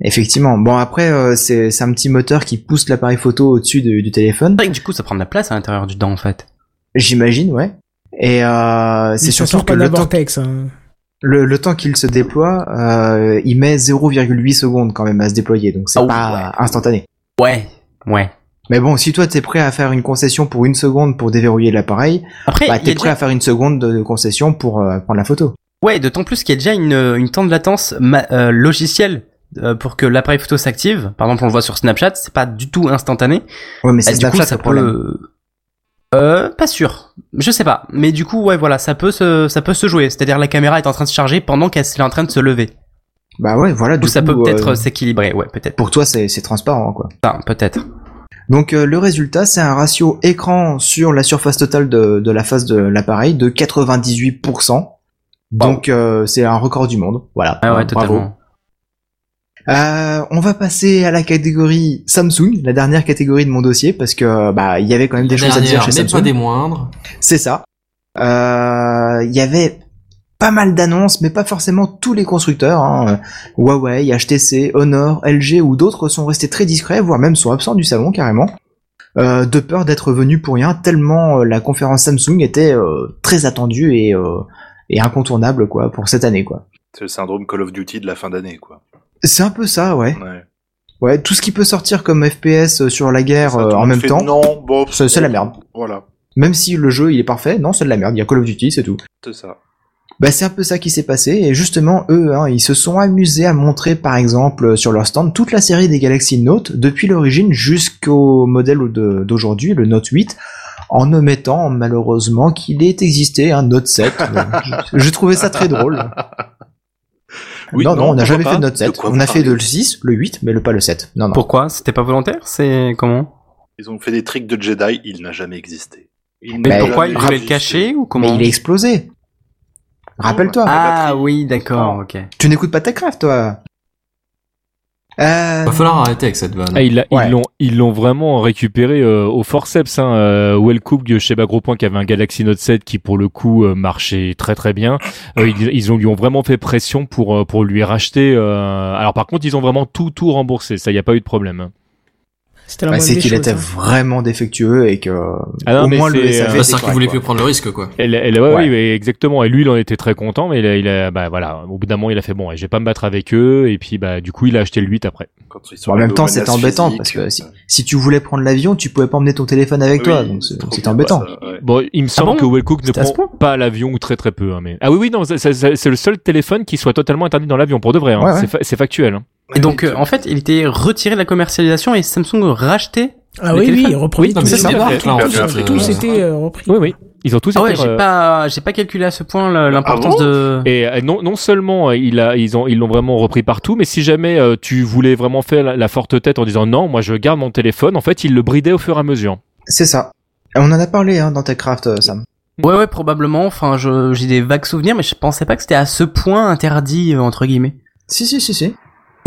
Effectivement. Bon après euh, c'est c'est un petit moteur qui pousse l'appareil photo au-dessus de- du téléphone.
C'est vrai que du coup, ça prend de la place à l'intérieur du dent, en fait.
J'imagine, ouais. Et euh, c'est surtout que
pas de la
le temps,
vortex. hein.
le, le temps qu'il se déploie, euh, il met 0,8 secondes quand même à se déployer, donc c'est
Ah
pas
ouais.
instantané.
Ouais, ouais.
Mais bon, si toi t'es prêt à faire une concession pour une seconde pour déverrouiller l'appareil,
Après,
bah t'es prêt
déjà...
à faire une seconde de concession pour euh, prendre la photo.
Ouais, d'autant plus qu'il y a déjà une, une temps de latence ma- euh, logicielle pour que l'appareil photo s'active. Par exemple, on le voit sur Snapchat, c'est pas du tout instantané.
Ouais, mais c'est
du
Snapchat
coup, ça
le problème.
peut... Euh, pas sûr. Je sais pas. Mais du coup, ouais, voilà, ça peut se, ça peut se jouer. C'est-à-dire la caméra est en train de se charger pendant qu'elle est en train de se lever.
Bah ouais, voilà.
Ou
Du
ça
coup,
peut peut-être
euh,
s'équilibrer, ouais, peut-être.
Pour toi, c'est c'est transparent, quoi.
Enfin, peut-être.
Donc euh, le résultat, c'est un ratio écran sur la surface totale de, de la face de l'appareil de 98%. Donc euh, c'est un record du monde. Voilà.
Ah ouais,
Bravo.
totalement.
Euh, on va passer à la catégorie Samsung, la dernière catégorie de mon dossier, parce que bah il y avait quand même des choses à dire chez
mais
Samsung.
pas des moindres.
C'est ça. Euh, Il y avait pas mal d'annonces, mais pas forcément tous les constructeurs. hein. Huawei, HTC, Honor, LG ou d'autres sont restés très discrets, voire même sont absents du salon carrément. Euh, de peur d'être venus pour rien, tellement euh, la conférence Samsung était euh, très attendue et, euh, et incontournable quoi pour cette année quoi.
C'est le syndrome Call of Duty de la fin d'année, quoi.
C'est un peu ça, ouais.
Ouais.
Ouais, tout ce qui peut sortir comme FPS sur la guerre
Ça,
euh, en même
fait
temps,
Non, bon,
c'est c'est la merde.
Voilà,
Même si le jeu il est parfait, non, c'est de la merde. Il y a Call of Duty, c'est tout.
c'est ça.
Bah c'est un peu ça qui s'est passé et justement eux hein, ils se sont amusés à montrer par exemple sur leur stand toute la série des Galaxy Note depuis l'origine jusqu'au modèle d'aujourd'hui le Note 8 en omettant malheureusement qu'il ait existé un Note 7. Je- J'ai trouvé ça très drôle.
Oui,
non, non, on n'a jamais
pas
fait de Note
De
7.
quoi
On a fait de le 6, le 8, mais le pas le 7. Non, non.
Pourquoi? C'était pas volontaire? C'est comment?
Ils ont fait des tricks de Jedi, il n'a jamais existé. Il
Mais pourquoi ils voulaient le cacher ou comment?
Mais il est explosé. Rappelle-toi.
Ah oui, d'accord, ok.
Tu n'écoutes pas TechCraft, toi? Euh...
Va falloir arrêter avec cette vanne.
Ah, ils l'a-
Ouais.
ils l'ont ils l'ont vraiment récupéré euh, au forceps. Hein, euh, Wellcook de chez Bagropoint qui avait un Galaxy Note 7 qui pour le coup euh, marchait très très bien. Euh, ils, ils ont lui ont vraiment fait pression pour euh, pour lui racheter. euh, Alors par contre ils ont vraiment tout tout remboursé. Ça y a pas eu de problème. Hein.
C'était la
Bah, c'est qu'il était
hein.
vraiment défectueux et que
Ah non,
au moins le
c'est,
SAV
Bah, c'est qu'il voulait plus prendre le risque, quoi.
Elle, elle, ouais,
Ouais.
oui, oui, exactement. Et lui, il en était très content, mais il a, il a- bah voilà, au bout d'un moment, il a fait bon, je vais pas me battre avec eux, et puis bah du coup, il a acheté le 8 après.
Quand
Bon, en même temps, c'était embêtant parce que si,
euh,
si tu voulais prendre l'avion, tu pouvais pas emmener ton téléphone avec
oui,
toi, donc c'était embêtant.
ça, ouais.
Bon, il me semble
bon
que Wellcook ne prend pas l'avion ou très très peu. Hein, mais ah oui, oui, non, c'est- le seul téléphone qui soit totalement interdit dans l'avion pour de vrai. Hein. C'est fa- C'est factuel.
Et donc, euh, en fait, il était retiré de la commercialisation et Samsung rachetait
Ah oui, oui, repris
Oui,
ça,
c'est
fait,
tout,
euh,
c'était euh, repris.
Oui, oui, ils ont tous
Ah ouais, j'ai
euh,
pas, j'ai pas calculé à ce point l'importance
Ah bon
de.
Et euh, non, non seulement euh, il a, ils ont, ils l'ont vraiment repris partout, mais si jamais euh, tu voulais vraiment faire la, la forte tête en disant non, moi je garde mon téléphone, en fait, il le bridait au fur et à mesure.
C'est ça. On en a parlé hein, dans TechCraft, euh, Sam.
Ouais, ouais, probablement. Enfin, je- j'ai des vagues souvenirs, mais je pensais pas que c'était à ce point interdit euh, entre guillemets.
Si, si, si, si.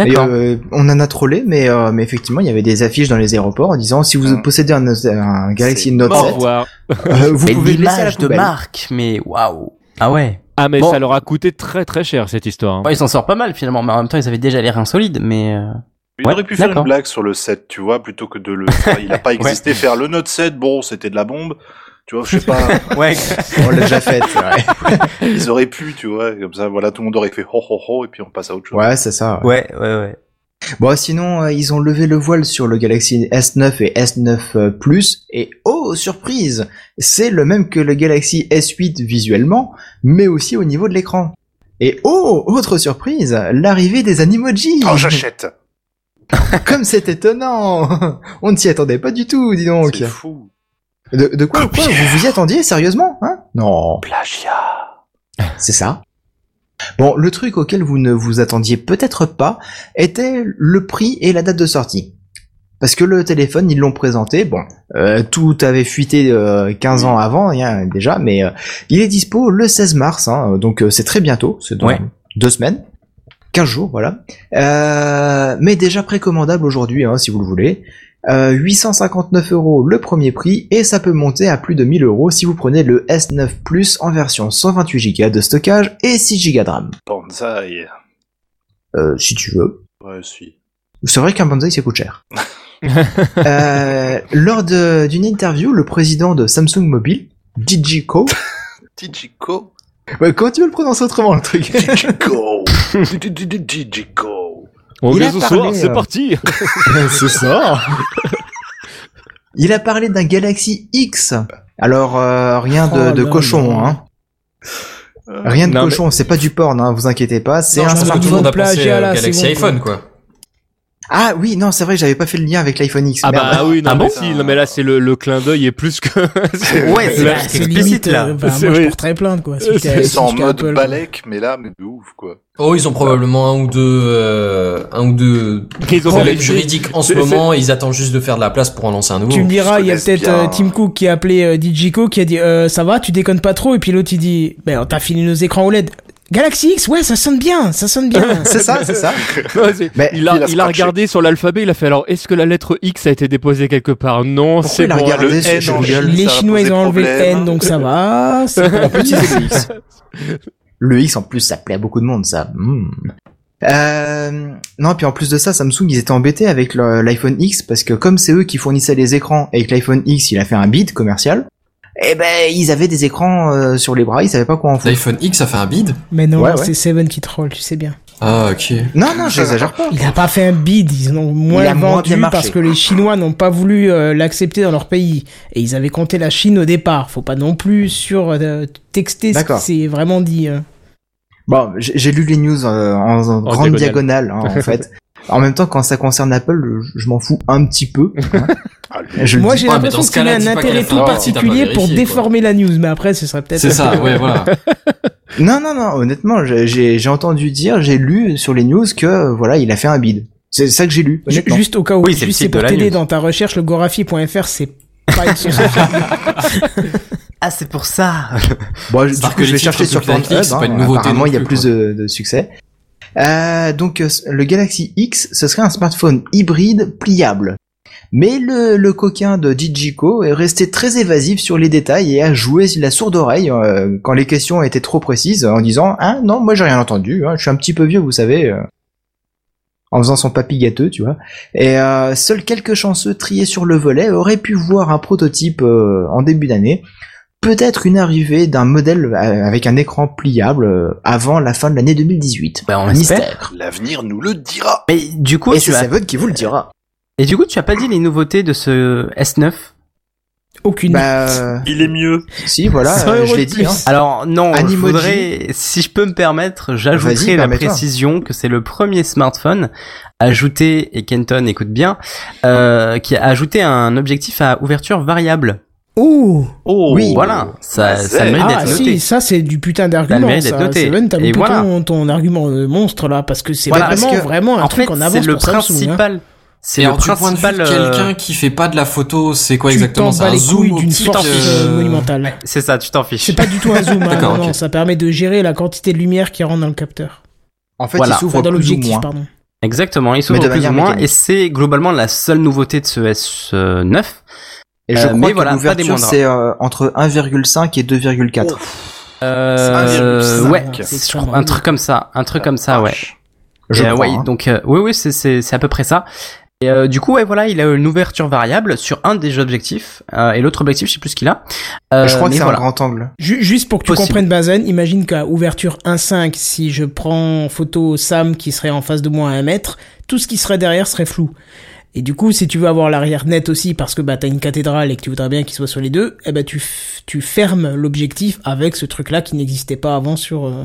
Et, euh, on en a trollé, mais, euh, mais effectivement, il y avait des affiches dans les aéroports en disant si vous
Hum.
possédez un, un Galaxy Note
mort.
Au
7,
revoir.
euh, vous
Mais
pouvez le laisser à la
l'image de marque, mais waouh. Ah ouais.
Ah mais
Bon.
ça leur a coûté très très cher cette histoire. hein.
Ouais, il s'en sort pas mal finalement, mais en même temps, ils avaient déjà l'air insolides, mais. euh,
Il
Ouais,
aurait pu faire une blague sur le 7, tu vois, plutôt que de le. il a pas existé. Faire le Note 7, bon, c'était de la bombe. Tu vois, je sais pas.
Ouais.
On l'a déjà fait, c'est vrai.
ils auraient pu, tu vois, comme ça, voilà, tout le monde aurait fait ho ho ho, et puis on passe à autre chose.
Ouais, c'est ça.
ouais, ouais, ouais.
Bon, sinon, euh, ils ont levé le voile sur le Galaxy S9 et S9 euh, Plus, et oh, surprise C'est le même que le Galaxy S8 visuellement, mais aussi au niveau de l'écran. Et oh, autre surprise, l'arrivée des animojis
Oh, j'achète.
Comme c'est étonnant On ne s'y attendait pas du tout, dis donc
C'est fou.
De, de quoi, quoi Vous vous y attendiez sérieusement hein? Non,
Plagiat.
c'est ça. Bon, le truc auquel vous ne vous attendiez peut-être pas était le prix et la date de sortie. Parce que le téléphone, ils l'ont présenté, bon, euh, tout avait fuité euh, 15 ans avant hein, déjà, mais euh, il est dispo le 16 mars, hein, donc euh, c'est très bientôt, c'est dans
Ouais.
deux semaines, 15 jours, voilà. Euh, mais déjà précommandable aujourd'hui, hein, si vous le voulez. Euh, 859 euros le premier prix et ça peut monter à plus de 1000 euros si vous prenez le S9 Plus en version 128 Go de stockage et 6 Go de RAM.
Banzai.
Euh, si tu veux.
Ouais, si.
C'est vrai qu'un bonsaï ça coûte cher. Euh, lors d'une interview, le président de Samsung Mobile, DJ ouais, comment tu veux le prononcer autrement le truc?
Tijiko. Tijiko.
On
Il a
ce
parlé,
soir, c'est
euh,
parti.
C'est ça. Il a parlé d'un Galaxy X. Alors euh, rien de,
Oh
de cochon, hein. Rien de
Non,
cochon, c'est pas du porn, hein, vous inquiétez pas. C'est un
que tout le
smartphone.
monde a pensé
plagiat,
euh,
là,
Galaxy
bon,
iPhone, quoi.
Ah oui, non, c'est vrai, j'avais pas fait le lien avec l'iPhone X.
Ah
merde.
bah oui, non
Ah
mais
bon
si, non mais là c'est le, le clin d'œil est plus que.
Ouais, c'est
Là,
là,
C'est
explicite là.
bah, moi je porterais plainte quoi.
C'est
en mode
Apple.
balèque, mais là, mais de ouf, quoi.
Oh, ils ont probablement un ou deux, euh, un ou deux
Ils ont
problèmes
fait-
juridiques en ce moment. Ils attendent juste de faire de la place pour en lancer un nouveau.
Tu me diras, il y a peut-être euh, Tim Cook qui a appelé euh, Digico qui a dit euh, ça va, tu déconnes pas trop et puis l'autre il dit ben on t'a fini nos écrans OLED. Galaxy X, ouais, ça sonne bien, ça sonne bien.
c'est ça, c'est ça. Mais
il a,
il a
il a
scratché.
regardé sur l'alphabet, il a fait alors est-ce que la lettre X a été déposée quelque part? Non, c'est bon.
regardé
le
ce-
N
je
en
rigole.
Les Chinois ils ont enlevé le. N donc ça va. c'est-
On peut utiliser le X. Le X en plus, ça plaît à beaucoup de monde, ça. Hmm. Euh, non, puis en plus de ça, Samsung ils étaient embêtés avec l'iPhone X parce que comme c'est eux qui fournissaient les écrans et que l'iPhone X il a fait un bid commercial, eh ben ils avaient des écrans euh, sur les bras, ils savaient pas quoi en foutre.
L'iPhone X a fait un bid
Mais non,
Ouais, ouais.
c'est Seven qui troll, tu sais bien.
Ah, ok.
Non, non, j'exagère pas.
Il a pas fait un bid, ils en ont moins
a moins
vendu
bien marché.
parce que les Chinois n'ont pas voulu euh, l'accepter dans leur pays et ils avaient compté la Chine au départ. Faut pas non plus sur euh, texter ce qui s'est vraiment dit. hein.
Bon, j'ai j'ai lu les news euh, en, en grande
diagonale.
diagonale, hein, en fait. En même temps, quand ça concerne Apple, je, m'en fous un petit peu. hein.
Ah.
Je
Moi j'ai l'impression
mais dans ce
qu'il y a
cas-là,
un intérêt tout particulier pour déformer la news, mais après ce serait peut-être.
C'est ça, ouais, voilà.
Non, non, non, honnêtement, j'ai- j'ai j'ai entendu dire, j'ai lu sur les news que, voilà, il a fait un bid. C'est ça que j'ai lu.
Juste au cas où,
Oui, c'est
pour t'aider dans ta recherche, le gorafi.fr c'est pas une source.
Ah, c'est pour ça.
Bon, du coup,
que
je vais chercher sur Pornhub.
c'est
hein,
pas une nouveauté
Apparemment, il y a
plus,
plus de, de succès. Euh, donc, euh, le Galaxy X, ce serait un smartphone hybride pliable. Mais le, le coquin de Digico est resté très évasif sur les détails et a joué la sourde oreille euh, quand les questions étaient trop précises en disant « Ah non, moi j'ai rien entendu, hein, je suis un petit peu vieux, vous savez. En faisant son papy gâteux, tu vois. Et euh, seuls quelques chanceux triés sur le volet auraient pu voir un prototype en début d'année peut-être une arrivée d'un modèle euh, avec un écran pliable euh, avant la fin de l'année 2018.
Bah, on espère.
L'avenir nous le dira.
Mais du coup,
Et c'est
as...
Qui vous le dira.
Et du coup, tu as pas dit les nouveautés de ce S9
Aucune.
Bah, euh,
Il est mieux.
si, voilà,
100
euh,
euros
je l'ai
de
dit.
plus.
Hein.
Alors non, je
Animoji.
voudrais, si je peux me permettre, j'ajouterai la précision que c'est le premier smartphone ajouté, et Kenton écoute bien, euh, qui a ajouté un objectif à ouverture variable.
Oh
Oh,
Oui,
Voilà, ça, ça le mérite
Ah
d'être
si,
noté.
ça c'est du putain
Ça le
d'argument.
mérite d'être
Ça,
noté.
Seven, t'as
voilà.
ton, ton argument de monstre là, parce que c'est
Voilà,
vraiment,
que,
vraiment un
en
truc
fait,
en
c'est
avance
le
pour Samsung. hein.
principal. C'est le
du point de vue
principal.
de
euh,
quelqu'un qui fait pas de la photo, c'est quoi
Tu
exactement C'est un
les
zoom
d'une force
euh,
euh, monumentale.
C'est ça, tu t'en fiches.
C'est pas du tout un zoom, hein,
D'accord,
non, ça permet de gérer la quantité de lumière qui rentre dans le capteur.
En fait,
Voilà.
il s'ouvre
Enfin, dans
plus ou
l'objectif,
moins.
pardon.
Exactement, il s'ouvre
de
plus ou moins, et c'est globalement la seule nouveauté de ce S9.
Et je
Euh,
crois
mais
que
voilà,
l'ouverture c'est euh, entre 1,5 et 2,4.
Euh, ouais, je crois- un truc comme ça, un truc comme ça, ouais.
Je
Et, euh,
crois,
ouais,
hein.
donc euh, oui, oui, c'est c'est c'est à peu près ça. Et euh, du coup, ouais, voilà, il a une ouverture variable sur un des objectifs euh, et l'autre objectif, je sais plus ce qu'il a. Euh,
je crois que c'est
voilà.
un grand angle.
Ju- Juste pour que tu
Possible.
comprennes Bazen, imagine qu'à ouverture 1.5, si je prends en photo Sam qui serait en face de moi à un mètre, tout ce qui serait derrière serait flou. Et du coup, si tu veux avoir l'arrière net aussi, parce que bah t'as une cathédrale et que tu voudrais bien qu'il soit sur les deux, eh ben tu f- tu fermes l'objectif avec ce truc-là qui n'existait pas avant sur. euh,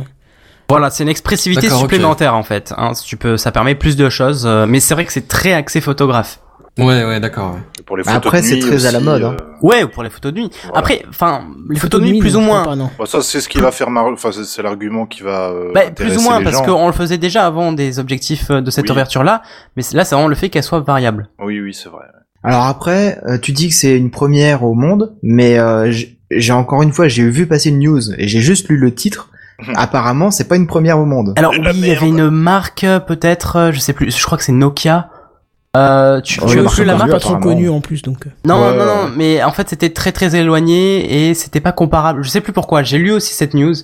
Voilà, c'est une expressivité supplémentaire en fait. Hein, tu peux, ça permet plus de choses, euh, mais c'est vrai que c'est très axé photographe.
Ouais, ouais, d'accord. ouais.
Pour les
Bah,
photos
après,
de
c'est très à la mode, hein.
euh,
Ouais, ou pour les photos de nuit.
Voilà.
Après, enfin, les photos de nuit plus ou moins.
crois pas, non.
bah, ça, c'est ce qui va faire mar... Enfin, c'est- l'argument qui va. euh,
Bah, plus ou moins
les
parce qu'on le faisait déjà avant des objectifs euh, de cette
Oui.
ouverture là, mais là c'est vraiment le fait qu'elle soit variable.
Oui, oui, c'est vrai.
Alors après, euh, tu dis que c'est une première au monde, mais euh, j'ai j'ai encore une fois, j'ai vu passer une news et j'ai juste lu le titre. Apparemment, c'est pas une première au monde.
Alors oui, il y avait une marque euh, peut-être, je sais plus, je crois que c'est Nokia. Euh, tu, tu
oui,
as plus
c'est
la
pas
marque
pas trop
apparemment.
connu en plus donc.
Non,
Ouais,
non, non,
ouais.
mais en fait c'était très très éloigné et c'était pas comparable. Je sais plus pourquoi. J'ai lu aussi cette news. Je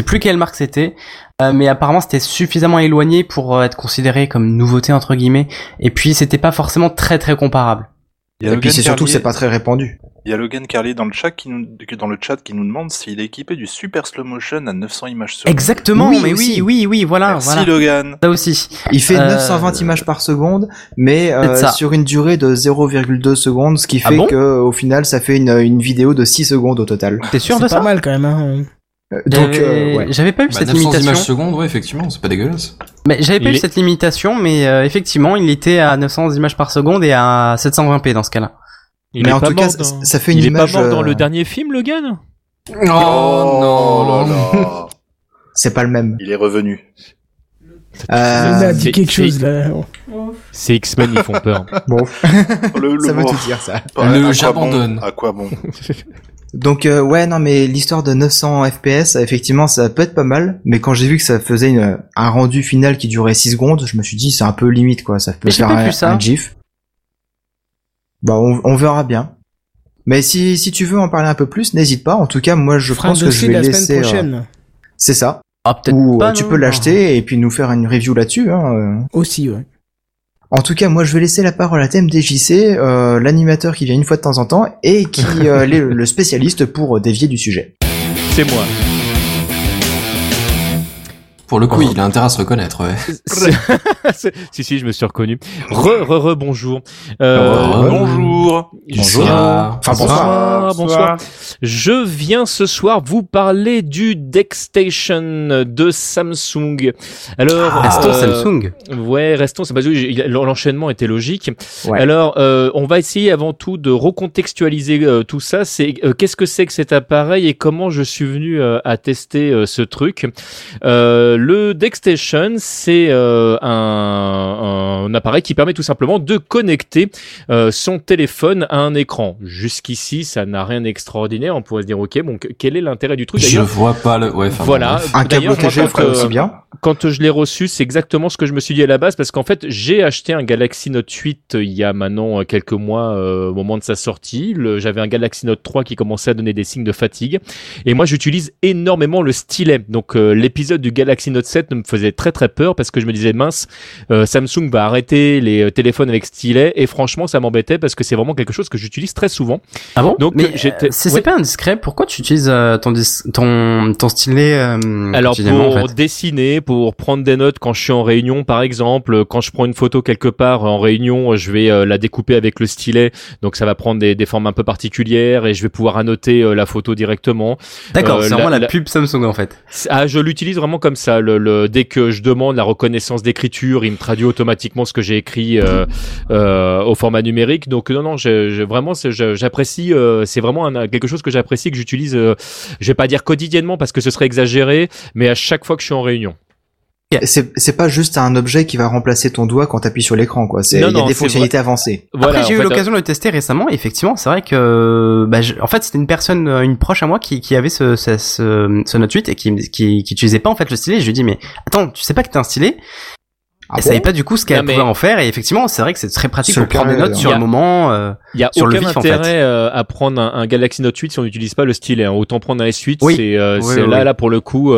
sais plus quelle marque c'était, euh, mais apparemment c'était suffisamment éloigné pour euh, être considéré comme nouveauté entre guillemets. Et puis c'était pas forcément très très comparable.
Et puis c'est surtout c'est pas très répandu.
Il y a Logan Carlier dans le chat qui nous, dans le chat qui nous demande s'il est équipé du super slow motion à 900 images secondes.
Exactement,
Oui,
mais
aussi.
oui, oui, oui, voilà,
Merci
voilà.
Logan.
Ça aussi.
Il fait
Euh,
920 images par seconde, mais euh, sur une durée de 0,2 secondes, ce qui
Ah
fait
bon
que au final, ça fait une, une vidéo de 6 secondes au total.
T'es sûr
C'est
de
pas
ça
mal quand même. Hein.
Euh, donc,
J'avais-
euh, ouais.
j'avais pas eu
Bah,
cette
900
limitation.
images secondes, ouais, effectivement, c'est pas dégueulasse.
Mais j'avais pas
Il
eu cette limitation, mais euh, effectivement, il était à 900 images par seconde et à 720p dans ce cas-là.
Il
Mais
est
en
pas
tout cas,
mort
ça,
dans-
ça fait une
Il est
image.
pas mort dans
euh,
le dernier film, le gars non
Oh, non
là là.
C'est pas le même.
Il est revenu.
Il a
Euh,
dit
c'est-
quelque chose là.
Ces X-Men, ils font peur.
bon,
Le, le
ça veut tout dire ça.
Le j'abandonne.
À quoi bon
Donc euh, ouais non mais l'histoire de 900 FPS effectivement ça peut être pas mal mais quand j'ai vu que ça faisait une- un rendu final qui durait 6 secondes je me suis dit c'est un peu limite quoi ça peut
Mais
faire un,
ça.
un gif. Bah on, on verra bien. Mais si, si tu veux en parler un peu plus n'hésite pas en tout cas moi je pense que je vais
la
laisser euh, c'est ça
Ah, peut-être
ou
pas.
euh, tu
non.
peux l'acheter et puis nous faire une review là-dessus hein, euh.
Aussi, ouais.
En tout cas, moi, je vais laisser la parole à TMDJC, euh, l'animateur qui vient une fois de temps en temps et qui euh, est le le spécialiste pour euh, dévier du sujet.
C'est moi.
Pour le coup, il a intérêt à se reconnaître, ouais.
Si, si, je me suis reconnu. Re, re, re, bonjour. Euh,
Re,
Bonjour.
je
Bonjour.
viens-
Enfin, bonsoir.
Bonsoir, bonsoir. Je viens ce soir vous parler du DeckStation de Samsung. Alors,
Restons
euh,
Samsung.
Ouais, restons. C'est l'enchaînement était logique.
Ouais.
Alors, euh, on va essayer avant tout de recontextualiser euh, tout ça. C'est euh, qu'est-ce que c'est que cet appareil et comment je suis venu euh, à tester euh, ce truc? Euh, le DeckStation, c'est euh, un, un appareil qui permet tout simplement de connecter euh, son téléphone à un écran. Jusqu'ici, ça n'a rien d'extraordinaire. On pourrait se dire, ok, bon, que- quel est l'intérêt du truc
Je vois pas le, ouais, enfin,
Voilà.
Un câble
quand,
ferait
euh,
aussi bien.
Quand je l'ai reçu, c'est exactement ce que je me suis dit à la base parce qu'en fait, j'ai acheté un Galaxy Note 8 euh, il y a maintenant euh, quelques mois euh, au moment de sa sortie. J'avais un Galaxy Note 3 qui commençait à donner des signes de fatigue. Et moi, j'utilise énormément le stylet. Donc, euh, l'épisode du Galaxy Note 7 me faisait très très peur parce que je me disais, mince, euh, Samsung va arrêter les euh, téléphones avec stylet. Et franchement, ça m'embêtait parce que c'est vraiment quelque chose que j'utilise très souvent.
Ah bon?
Donc,
c'est
ouais.
pas indiscret. Pourquoi tu utilises euh, ton, ton ton stylet euh,
Alors pour
en fait?
dessiner, pour prendre des notes quand je suis en réunion par exemple, quand je prends une photo quelque part en réunion, je vais euh, la découper avec le stylet, donc ça va prendre des, des formes un peu particulières et je vais pouvoir annoter euh, la photo directement.
D'accord,
euh,
c'est vraiment la,
la-
pub Samsung en fait.
Ah, je l'utilise vraiment comme ça. Le, le- dès que je demande la reconnaissance d'écriture, il me traduit automatiquement ce que j'ai écrit euh, euh, au format numérique. Donc non, non, je, je- vraiment, j'apprécie. euh, c'est vraiment un- quelque chose que j'apprécie que j'utilise. euh, je vais pas dire quotidiennement parce que ce serait exagéré, mais à chaque fois que je suis en réunion.
C'est c'est pas juste un objet qui va remplacer ton doigt quand t'appuies sur l'écran quoi. C'est il y a
non,
des fonctionnalités avancées.
Voilà,
Après, j'ai eu
euh,
l'occasion de le tester récemment. et Effectivement, c'est vrai que, bah, je- en fait, c'était une personne, euh, une proche à moi qui, qui avait ce, ce, ce, ce Note 8 et qui, qui, qui utilisait pas en fait le stylet. Je lui ai dit, mais attends, tu sais pas que t'as un stylet?
Ah
Elle
bon?
savait pas du coup ce qu'elle
mais-
pouvait en faire. Et effectivement, c'est vrai que c'est très pratique pour prendre des notes
euh,
sur
y a-
le moment. euh,
Il y a
sur le
aucun
vif, en fait.
intérêt euh, à prendre un, un Galaxy Note 8 si on n'utilise pas le stylet. hein. Autant prendre un S8.
Oui.
C'est euh,
Oui,
c'est
oui,
là
oui.
là pour le coup.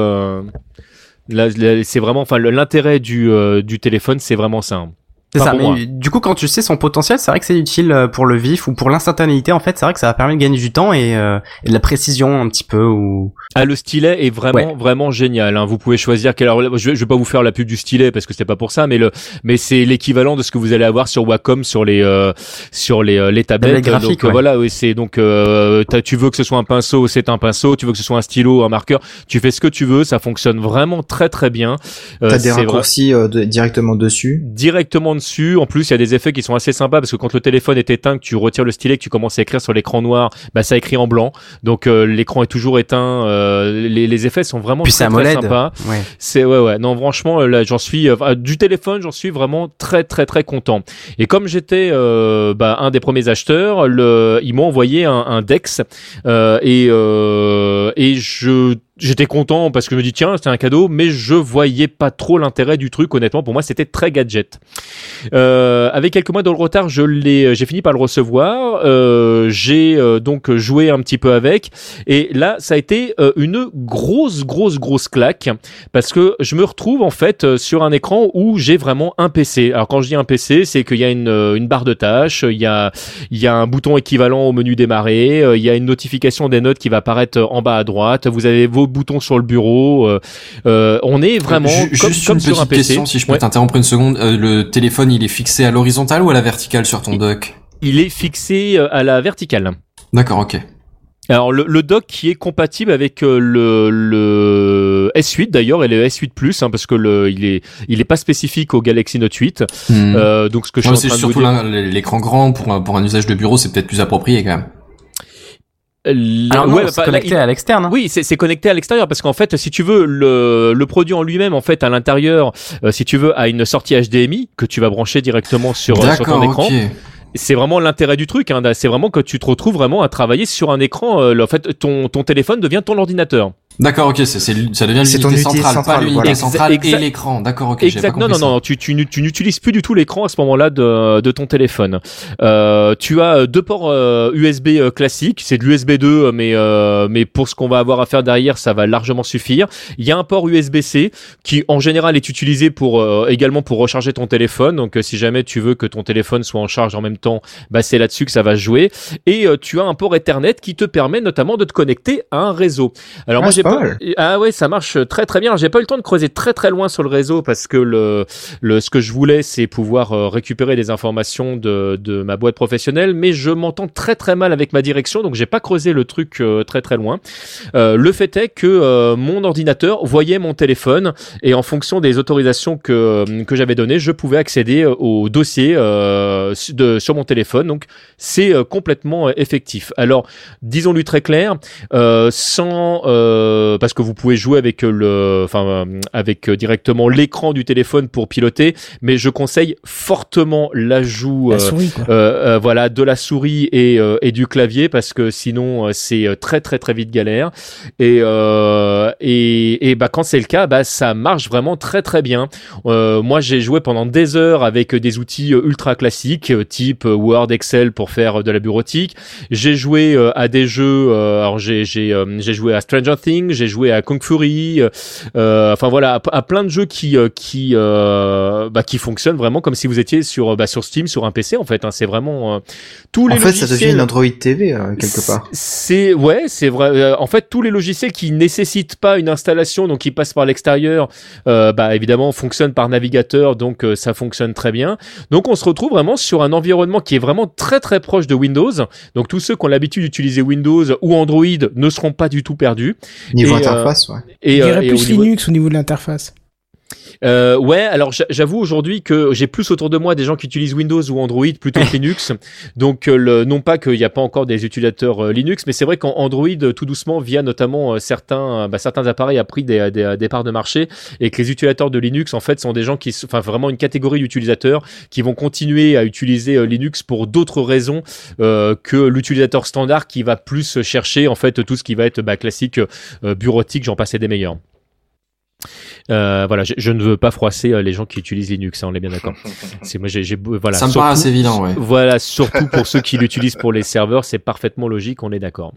Là, c'est vraiment, enfin, l'intérêt du euh, du téléphone, c'est vraiment ça. hein.
C'est ça, mais
moi.
du coup, quand tu sais son potentiel, c'est vrai que c'est utile euh, pour le vif ou pour l'instantanéité. En fait, c'est vrai que ça va permettre de gagner du temps et, euh, et de la précision un petit peu. Ou
Ah, le stylet est vraiment,
Ouais.
vraiment génial. Hein. Vous pouvez choisir quel. alors, je, vais, je vais pas vous faire la pub du stylet parce que c'est pas pour ça, mais le, mais c'est l'équivalent de ce que vous allez avoir sur Wacom sur les, euh, sur les, euh, les tablettes.
Tablette graphique,
donc euh,
ouais.
voilà, oui, c'est donc, euh, tu veux que ce soit un pinceau, c'est un pinceau. Tu veux que ce soit un stylo, un marqueur. Tu fais ce que tu veux. Ça fonctionne vraiment très très bien. Euh,
T'as des
vrai-
raccourcis euh, de- directement dessus?
directement dessus. En plus, il y a des effets qui sont assez sympas parce que quand le téléphone est éteint, que tu retires le stylet, que tu commences à écrire sur l'écran noir, bah ça écrit en blanc. Donc euh, l'écran est toujours éteint. euh, les, les effets sont vraiment
puis
très, très sympas.
Ouais.
C'est ouais ouais. Non franchement euh, là j'en suis euh, du téléphone j'en suis vraiment très très très content. Et comme j'étais euh, bah, un des premiers acheteurs, le ils m'ont envoyé un, un Dex euh, et euh, et je J'étais content parce que je me dis tiens c'est un cadeau mais je voyais pas trop l'intérêt du truc honnêtement pour moi c'était très gadget. Euh, avec quelques mois dans le retard je l'ai j'ai fini par le recevoir euh, j'ai euh, donc joué un petit peu avec et là ça a été euh, une grosse grosse grosse claque parce que je me retrouve en fait euh, sur un écran où j'ai vraiment un PC. Alors quand je dis un PC, c'est qu'il y a une, euh, une barre de tâches, il y a il y a un bouton équivalent au menu démarrer, euh, il y a une notification des notes qui va apparaître euh, en bas à droite, vous avez vos boutons sur le bureau. euh, euh, on est vraiment comme,
Juste
comme
une
sur un
petite
PC.
question, si je peux
Ouais.
t'interrompre une seconde. Euh, le téléphone, il est fixé à l'horizontale ou à la verticale sur ton dock?
Il est fixé à la verticale.
D'accord, ok.
Alors le, le dock qui est compatible avec le, le S8 d'ailleurs et le S8 Plus hein, parce que le il est il est pas spécifique au Galaxy Note 8.
Hmm.
Euh, donc ce que je
Ouais,
suis en
c'est
train de vous dire.
l'écran grand pour un, pour un usage de bureau, c'est peut-être plus approprié quand même.
Euh,
Alors non,
ouais,
c'est
bah,
connecté
il-
à l'externe. hein.
Oui, c'est connecté à l'extérieur parce qu'en fait, si tu veux, le, le produit en lui-même, en fait, à l'intérieur, euh, si tu veux, a une sortie HDMI que tu vas brancher directement sur, euh, sur ton écran. C'est vraiment l'intérêt du truc. Hein, c'est vraiment que tu te retrouves vraiment à travailler sur un écran. euh, le- en fait, ton, ton téléphone devient ton ordinateur.
D'accord, ok, c'est, c'est, ça devient
C'est ton
l'unité
unité
centrale, pas
centrale,
l'unité
voilà.
centrale et l'écran. D'accord, ok,
exact.
pas
Non, non,
ça.
non. Tu, tu, tu n'utilises plus du tout l'écran à ce moment-là de, de ton téléphone. Euh, tu as euh, deux ports euh, USB euh, classiques. C'est de l'USB 2, mais euh, mais pour ce qu'on va avoir à faire derrière, ça va largement suffire. Il y a un port USB-C qui, en général, est utilisé pour euh, également pour recharger ton téléphone. Donc, euh, si jamais tu veux que ton téléphone soit en charge en même temps, bah c'est là-dessus que ça va jouer. Et euh, tu as un port Ethernet qui te permet notamment de te connecter à un réseau. Alors
Ah,
moi j'ai pas
mal.
ah ouais ça marche très très bien. J'ai pas eu le temps de creuser très très loin sur le réseau parce que le, le ce que je voulais c'est pouvoir euh, récupérer des informations de, de ma boîte professionnelle, mais je m'entends très très mal avec ma direction donc j'ai pas creusé le truc euh, très très loin. Euh, le fait est que euh, mon ordinateur voyait mon téléphone et en fonction des autorisations que que j'avais données, je pouvais accéder au dossier euh, de, sur mon téléphone. Donc c'est euh, complètement euh, effectif. Alors disons-lui très clair, euh, sans parce que vous pouvez jouer avec le, enfin avec directement l'écran du téléphone pour piloter, mais je conseille fortement l'ajout
La souris, quoi.
voilà de la souris et, et du clavier parce que sinon c'est très très très vite galère et et, et bah quand c'est le cas bah ça marche vraiment très très bien Euh, moi j'ai joué pendant des heures avec des outils ultra classiques euh, type euh, Word Excel pour faire euh, de la bureautique j'ai joué euh, à des jeux alors j'ai j'ai j'ai joué à Stranger Things j'ai joué à Kung Fury enfin voilà à, à plein de jeux qui qui bah, qui fonctionnent vraiment comme si vous étiez sur bah, sur Steam sur un PC en fait hein. c'est vraiment tous les
En fait, ça devient une Android TV euh, quelque part.
c'est ouais, c'est vrai. En fait, tous les logiciels qui nécessitent pas une installation, donc qui passent par l'extérieur, euh, bah évidemment fonctionnent par navigateur, donc euh, ça fonctionne très bien. Donc on se retrouve vraiment sur un environnement qui est vraiment très très proche de Windows. Donc tous ceux qui ont l'habitude d'utiliser Windows ou Android ne seront pas du tout perdus.
Niveau
Et, euh,
interface, ouais.
Et,
Je
euh,
dirais
et au
plus
niveau-
Linux au niveau de l'interface.
Euh, ouais, alors j'a- j'avoue aujourd'hui que j'ai plus autour de moi des gens qui utilisent Windows ou Android plutôt que Linux. Donc euh, le, non pas qu'il n'y a pas encore des utilisateurs euh, Linux, mais c'est vrai qu'en Android, euh, tout doucement, via notamment certains, bah, certains appareils a pris des, des, des parts de marché et que les utilisateurs de Linux en fait sont des gens qui, enfin vraiment une catégorie d'utilisateurs qui vont continuer à utiliser Linux pour d'autres raisons euh, que l'utilisateur standard qui va plus chercher en fait tout ce qui va être bah, classique, euh, bureautique, j'en passais des meilleurs. Euh, voilà, je, je ne veux pas froisser euh, les gens qui utilisent Linux, hein, on est bien d'accord. C'est moi, j'ai, j'ai- voilà.
Ça me
surtout-
paraît assez évident, ouais.
Voilà, surtout pour ceux qui l'utilisent pour les serveurs, c'est parfaitement logique, on est d'accord.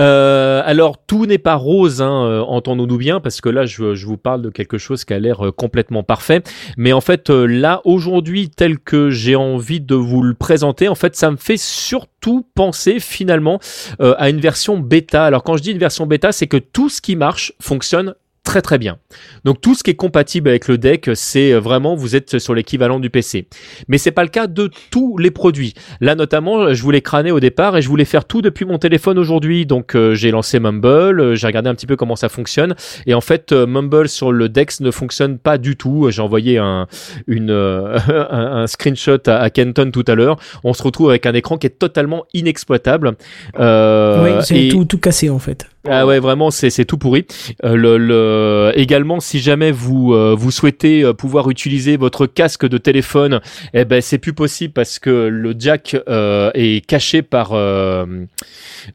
Euh, alors tout n'est pas rose, hein, euh, entendons-nous bien, parce que là je, je vous parle de quelque chose qui a l'air euh, complètement parfait. Mais en fait euh, là aujourd'hui tel que j'ai envie de vous le présenter, en fait ça me fait surtout penser finalement euh, à une version bêta. Alors quand je dis une version bêta, c'est que tout ce qui marche fonctionne très très bien. Donc tout ce qui est compatible avec le deck, c'est euh, vraiment vous êtes sur l'équivalent du PC. Mais c'est pas le cas de tous les produits. Là notamment, je voulais crâner au départ et je voulais faire tout depuis mon téléphone aujourd'hui. Donc euh, j'ai lancé Mumble, euh, j'ai regardé un petit peu comment ça fonctionne et en fait euh, Mumble sur le Dex ne fonctionne pas du tout. J'ai envoyé un une un, un screenshot à, à Kenton tout à l'heure. On se retrouve avec un écran qui est totalement inexploitable. Euh,
oui, c'est tout, tout cassé en fait.
Ah ouais, vraiment, c'est c'est tout pourri. Euh, le, le- également, si jamais vous euh, vous souhaitez euh, pouvoir utiliser votre casque de téléphone, eh ben c'est plus possible parce que le jack euh, est caché par euh,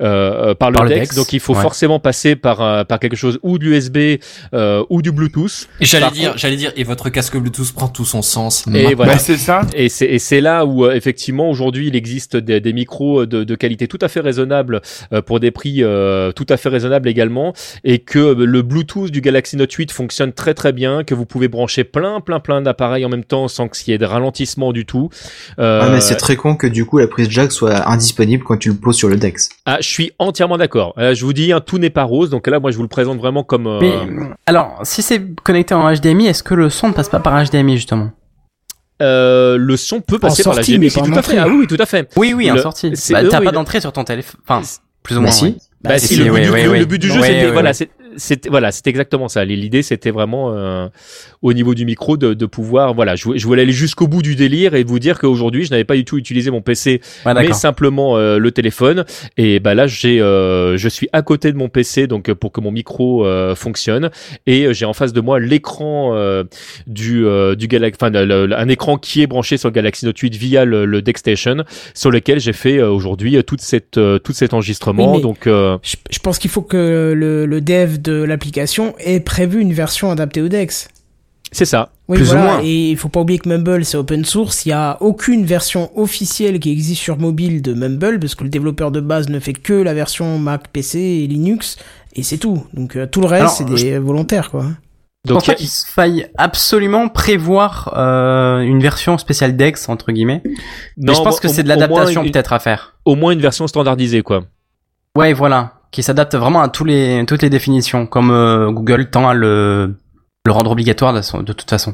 euh, par le,
Par le
Dex,
Dex,
donc il faut
ouais.
forcément passer par euh, par quelque chose ou de l'USB euh, ou du Bluetooth.
Et j'allais
Par
dire,
contre-
j'allais dire, et votre casque Bluetooth prend tout son sens.
Et voilà.
Bah, c'est ça.
Et c'est et c'est là où euh, effectivement aujourd'hui il existe des, des micros de, de qualité tout à fait raisonnable euh, pour des prix euh, tout à fait raisonnables également et que euh, le Bluetooth du Galaxy Note 8 fonctionne très très bien que vous pouvez brancher plein plein plein d'appareils en même temps sans qu'il y ait de ralentissement du tout. Euh,
Ah, mais c'est très con que du coup la prise jack soit indisponible quand tu le poses sur le Dex.
ah, je suis entièrement d'accord. Euh, je vous dis hein, tout n'est pas rose donc là moi je vous le présente vraiment comme euh,
Mais alors, si c'est connecté en HDMI, est-ce que le son ne passe pas par HDMI justement?
Euh, le son peut passer par la GMI,
mais pas en
tout à fait. Ah oui, oui, tout à fait.
Oui, oui, en
Le-
sortie. Bah, t'as
oui,
pas d'entrée sur ton téléphone. Enfin, Plus ou
Bah
moins.
si.
Bah,
si,
le, but du, jeu, c'était voilà, c'était voilà, c'était exactement ça. L'idée, c'était vraiment euh, au niveau du micro de, de pouvoir voilà, je, je voulais aller jusqu'au bout du délire et vous dire qu'aujourd'hui, je n'avais pas du tout utilisé mon PC,
Ouais,
mais simplement euh, le téléphone. Et bah là, j'ai, euh, je suis à côté de mon PC, donc euh, pour que mon micro euh, fonctionne, et euh, j'ai en face de moi l'écran euh, du euh, du Galaxy, enfin un écran qui est branché sur le Galaxy Note 8 via le, le DeckStation, sur lequel j'ai fait euh, aujourd'hui toute cette euh, tout cet enregistrement.
Oui,
Donc euh,
Je, je pense qu'il faut que le, le dev de l'application ait prévu une version adaptée au Dex.
c'est ça.
Oui,
Plus ou
voilà.
moins.
Et il faut pas oublier que Mumble, c'est open source. Il y a aucune version officielle qui existe sur mobile de Mumble, parce que le développeur de base ne fait que la version Mac, PC et Linux, et c'est tout. Donc euh, tout le reste, c'est des volontaires, quoi.
Je pense
Donc il
qu'il faille absolument prévoir euh, une version spéciale Dex entre guillemets. Mais je pense que c'est de l'adaptation peut-être à faire.
au moins une version standardisée quoi.
Ouais, voilà, qui s'adapte vraiment à tous les toutes les définitions, comme euh, Google tend à le le rendre obligatoire de, de toute façon.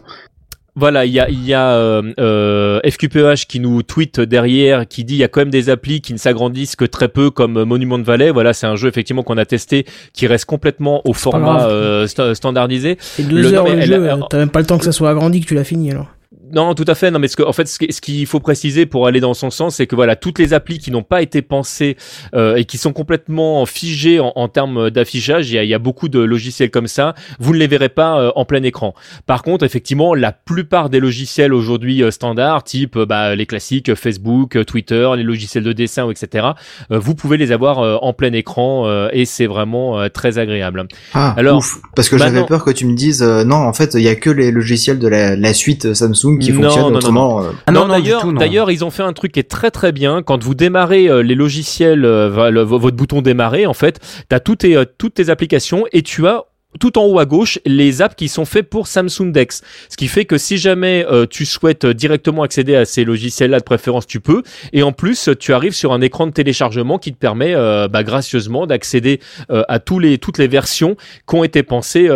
Voilà, il y a, il y a euh, euh, FQPH qui nous tweet derrière, qui dit il y a quand même des applis qui ne s'agrandissent que très peu, comme Monument Valley. Voilà, c'est un jeu effectivement qu'on a testé, qui reste complètement au format euh, sta- standardisé.
C'est deux
Le- non,
heures
mais
le
elle-
jeu,
elle-
t'as même pas le temps que ça soit agrandi que tu l'as fini, alors.
Non, tout à fait. Non, mais ce que, en fait, ce qui- ce qu'il faut préciser pour aller dans son sens, c'est que voilà, toutes les applis qui n'ont pas été pensées euh, et qui sont complètement figées en, en termes d'affichage, il y, a, il y a beaucoup de logiciels comme ça. Vous ne les verrez pas euh, en plein écran. Par contre, effectivement, la plupart des logiciels aujourd'hui euh, standards, type euh, bah, les classiques Facebook, Twitter, les logiciels de dessin, etc. euh, vous pouvez les avoir euh, en plein écran euh, et c'est vraiment euh, très agréable.
Ah,
Alors,
ouf. Parce que
bah
j'avais peur que tu me dises, euh, non, en fait, il y a que les logiciels de la, la suite Samsung qui
Non,
fonctionnent
non, non,
autrement. euh,
Ah non,
non,
non, du
d'ailleurs,
tout, non.
d'ailleurs, ils ont fait un truc qui est très très bien. Quand vous démarrez euh, les logiciels, euh, le- votre bouton démarrer, en fait, t'as toutes tes, euh, toutes tes applications et tu as tout en haut à gauche les apps qui sont faits pour Samsung Dex. Ce qui fait que si jamais euh, tu souhaites euh, directement accéder à ces logiciels-là de préférence, tu peux. Et en plus, tu arrives sur un écran de téléchargement qui te permet euh, bah, gracieusement d'accéder euh, à toutes les versions qui ont été pensées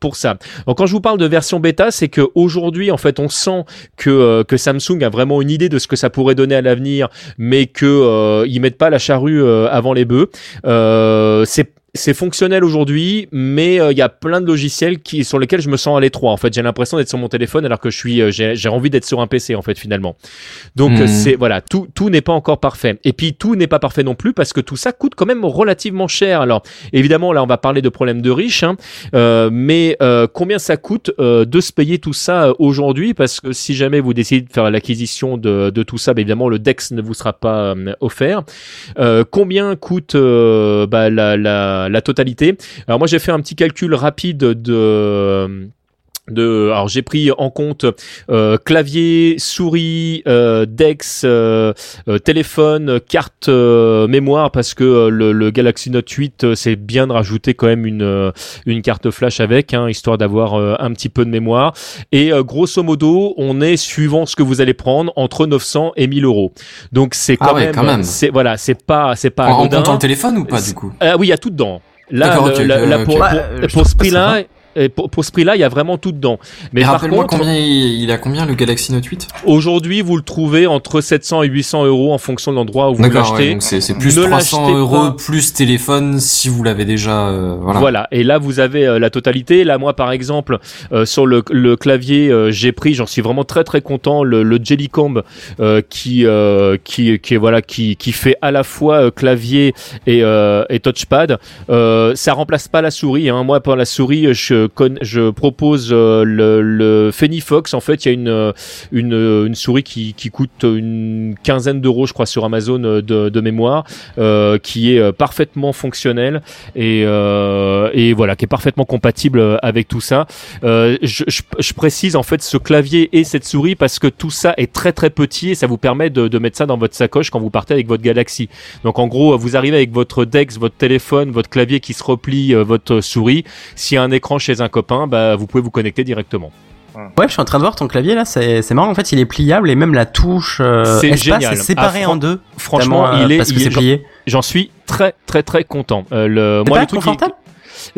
pour ça. Donc quand je vous parle de version bêta, c'est que aujourd'hui, en fait, on sent que, Samsung a vraiment une idée de ce que ça pourrait donner à l'avenir, mais que ils mettent pas la charrue avant les bœufs. C'est c'est fonctionnel aujourd'hui, mais euh, il y a plein de logiciels qui sur lesquels je me sens à l'étroit. En fait, j'ai l'impression d'être sur mon téléphone alors que je suis, euh, j'ai j'ai envie d'être sur un PC en fait finalement. Donc
Mhm.
euh, c'est voilà, tout tout n'est pas encore parfait. Et puis tout n'est pas parfait non plus parce que tout ça coûte quand même relativement cher. Alors évidemment là, on va parler de problèmes de riches, hein, euh, mais euh, combien ça coûte euh, de se payer tout ça aujourd'hui? Parce que si jamais vous décidez de faire l'acquisition de, de tout ça, bah, évidemment le Dex ne vous sera pas euh, offert. Euh, combien coûte euh, bah, la, la, la totalité. Alors moi j'ai fait un petit calcul rapide de de alors j'ai pris en compte euh, clavier, souris, euh, Dex, euh, euh, téléphone, carte euh, mémoire parce que euh, le, le Galaxy Note 8 euh, c'est bien de rajouter quand même une euh, une carte flash avec hein, histoire d'avoir euh, un petit peu de mémoire et euh, grosso modo on est suivant ce que vous allez prendre entre 900 et 1000 euros donc c'est quand,
Ah ouais,
même,
quand même.
c'est voilà c'est pas c'est pas
En, en comptant le téléphone ou pas du coup?
Ah oui, il y a tout dedans. Là,
D'accord,
le-
ok,
là,
ok,
là,
ok.
pour,
Ouais,
pour- ce prix-là, et pour, pour ce prix-là, il y a vraiment tout dedans. Mais
rappelle-moi combien il a combien le Galaxy Note 8
aujourd'hui, vous le trouvez entre 700 et 800 euros en fonction de l'endroit où vous l'achetez.
ouais, c'est plus
Ne
300
l'achetez
euros plus téléphone si vous l'avez déjà. euh, voilà.
Voilà. Et là, vous avez euh, la totalité. Là, moi, par exemple, euh, sur le, le clavier, j'ai pris, j'en suis vraiment très très content, le, le Jellycomb qui qui qui voilà qui qui fait à la fois clavier et et touchpad. Ça remplace pas la souris. Hein. Moi, pour la souris, je je propose euh, le, le. En fait, il y a une euh, une souris qui coûte une quinzaine d'euros, je crois, sur Amazon euh, de, mémoire, euh, qui est euh, parfaitement fonctionnelle et, euh, voilà, qui est parfaitement compatible euh, avec tout ça. Euh, je, précise en fait ce clavier et cette souris parce que tout ça est très très petit et ça vous permet de, mettre ça dans votre sacoche quand vous partez avec votre Galaxy. Donc en gros, vous arrivez avec votre Dex, votre téléphone, votre clavier qui se replie, euh, votre souris. S'il y a un écran chez un copain, bah, vous pouvez vous connecter directement.
Ouais, je suis en train de voir ton clavier là, c'est c'est marrant en fait, il est pliable et même la touche euh,
C'est
espace
génial.
est séparée
Ah,
en deux.
Franchement,
euh,
il est,
parce que
il est-
c'est plié.
J'en suis très très très content. Euh, le,
C'est
moi,
pas
le truc qui-
confortable?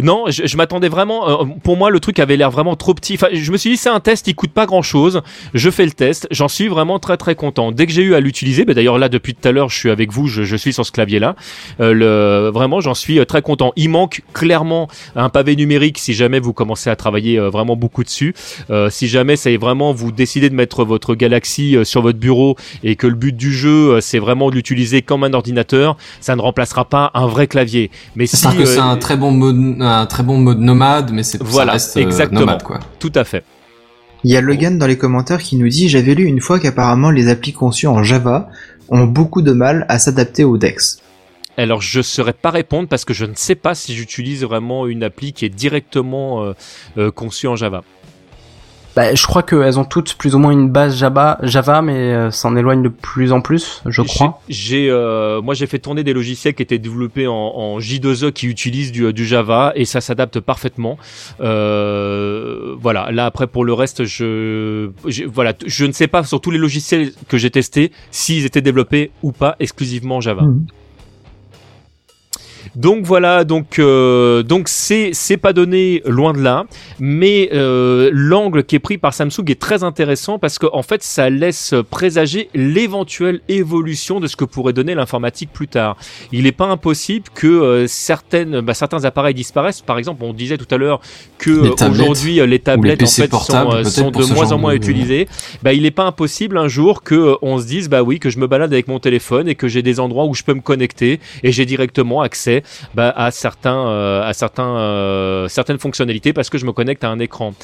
Non, je, je m'attendais vraiment. euh, pour moi, le truc avait l'air vraiment trop petit. Enfin, je me suis dit, c'est un test, il coûte pas grand chose. Je fais le test, j'en suis vraiment très très content. Dès que j'ai eu à l'utiliser, bah, d'ailleurs là depuis tout à l'heure, je suis avec vous, je, je suis sur ce clavier là. le, vraiment, j'en suis euh, très content. Il manque clairement un pavé numérique si jamais vous commencez à travailler euh, vraiment beaucoup dessus. Euh, si jamais ça est vraiment vous décidez de mettre votre Galaxy euh, sur votre bureau et que le but du jeu euh, c'est vraiment de l'utiliser comme un ordinateur, ça ne remplacera pas un vrai clavier. Mais si
c'est
euh,
un très bon mode, un très bon mode nomade, mais c'est
Voilà,
ça reste euh,
exactement.
nomade quoi.
tout à fait.
Il y a Logan dans les commentaires qui nous dit J'avais lu une fois qu'apparemment les applis conçues en Java ont beaucoup de mal à s'adapter au DeX.
Alors je saurais pas répondre parce que je ne sais pas si j'utilise vraiment une appli qui est directement euh, euh, conçue en Java.
Bah, je crois qu'elles ont toutes plus ou moins une base Java, Java mais euh, s'en éloigne de plus en plus, je crois.
J'ai, j'ai, euh, moi j'ai fait tourner des logiciels qui étaient développés en, en J2E qui utilisent du, du Java et ça s'adapte parfaitement. Euh, voilà. Là après pour le reste, je, je- voilà, je ne sais pas sur tous les logiciels que j'ai testés s'ils étaient développés ou pas exclusivement en Java.
Mhm.
Donc voilà, donc euh, donc c'est c'est pas donné loin de là, mais euh, l'angle qui est pris par Samsung est très intéressant parce que en fait ça laisse présager l'éventuelle évolution de ce que pourrait donner l'informatique plus tard. Il n'est pas impossible que euh, certaines bah, certains appareils disparaissent. Par exemple, on disait tout à l'heure que
Les tablettes
aujourd'hui euh, les tablettes en fait sont, euh, sont de moins en moins
de-
utilisées. Bah il n'est pas impossible un jour que on se dise bah oui que je me balade avec mon téléphone et que j'ai des endroits où je peux me connecter et j'ai directement accès bah, à certains euh, à certains euh, certaines fonctionnalités parce que je me connecte à un écran.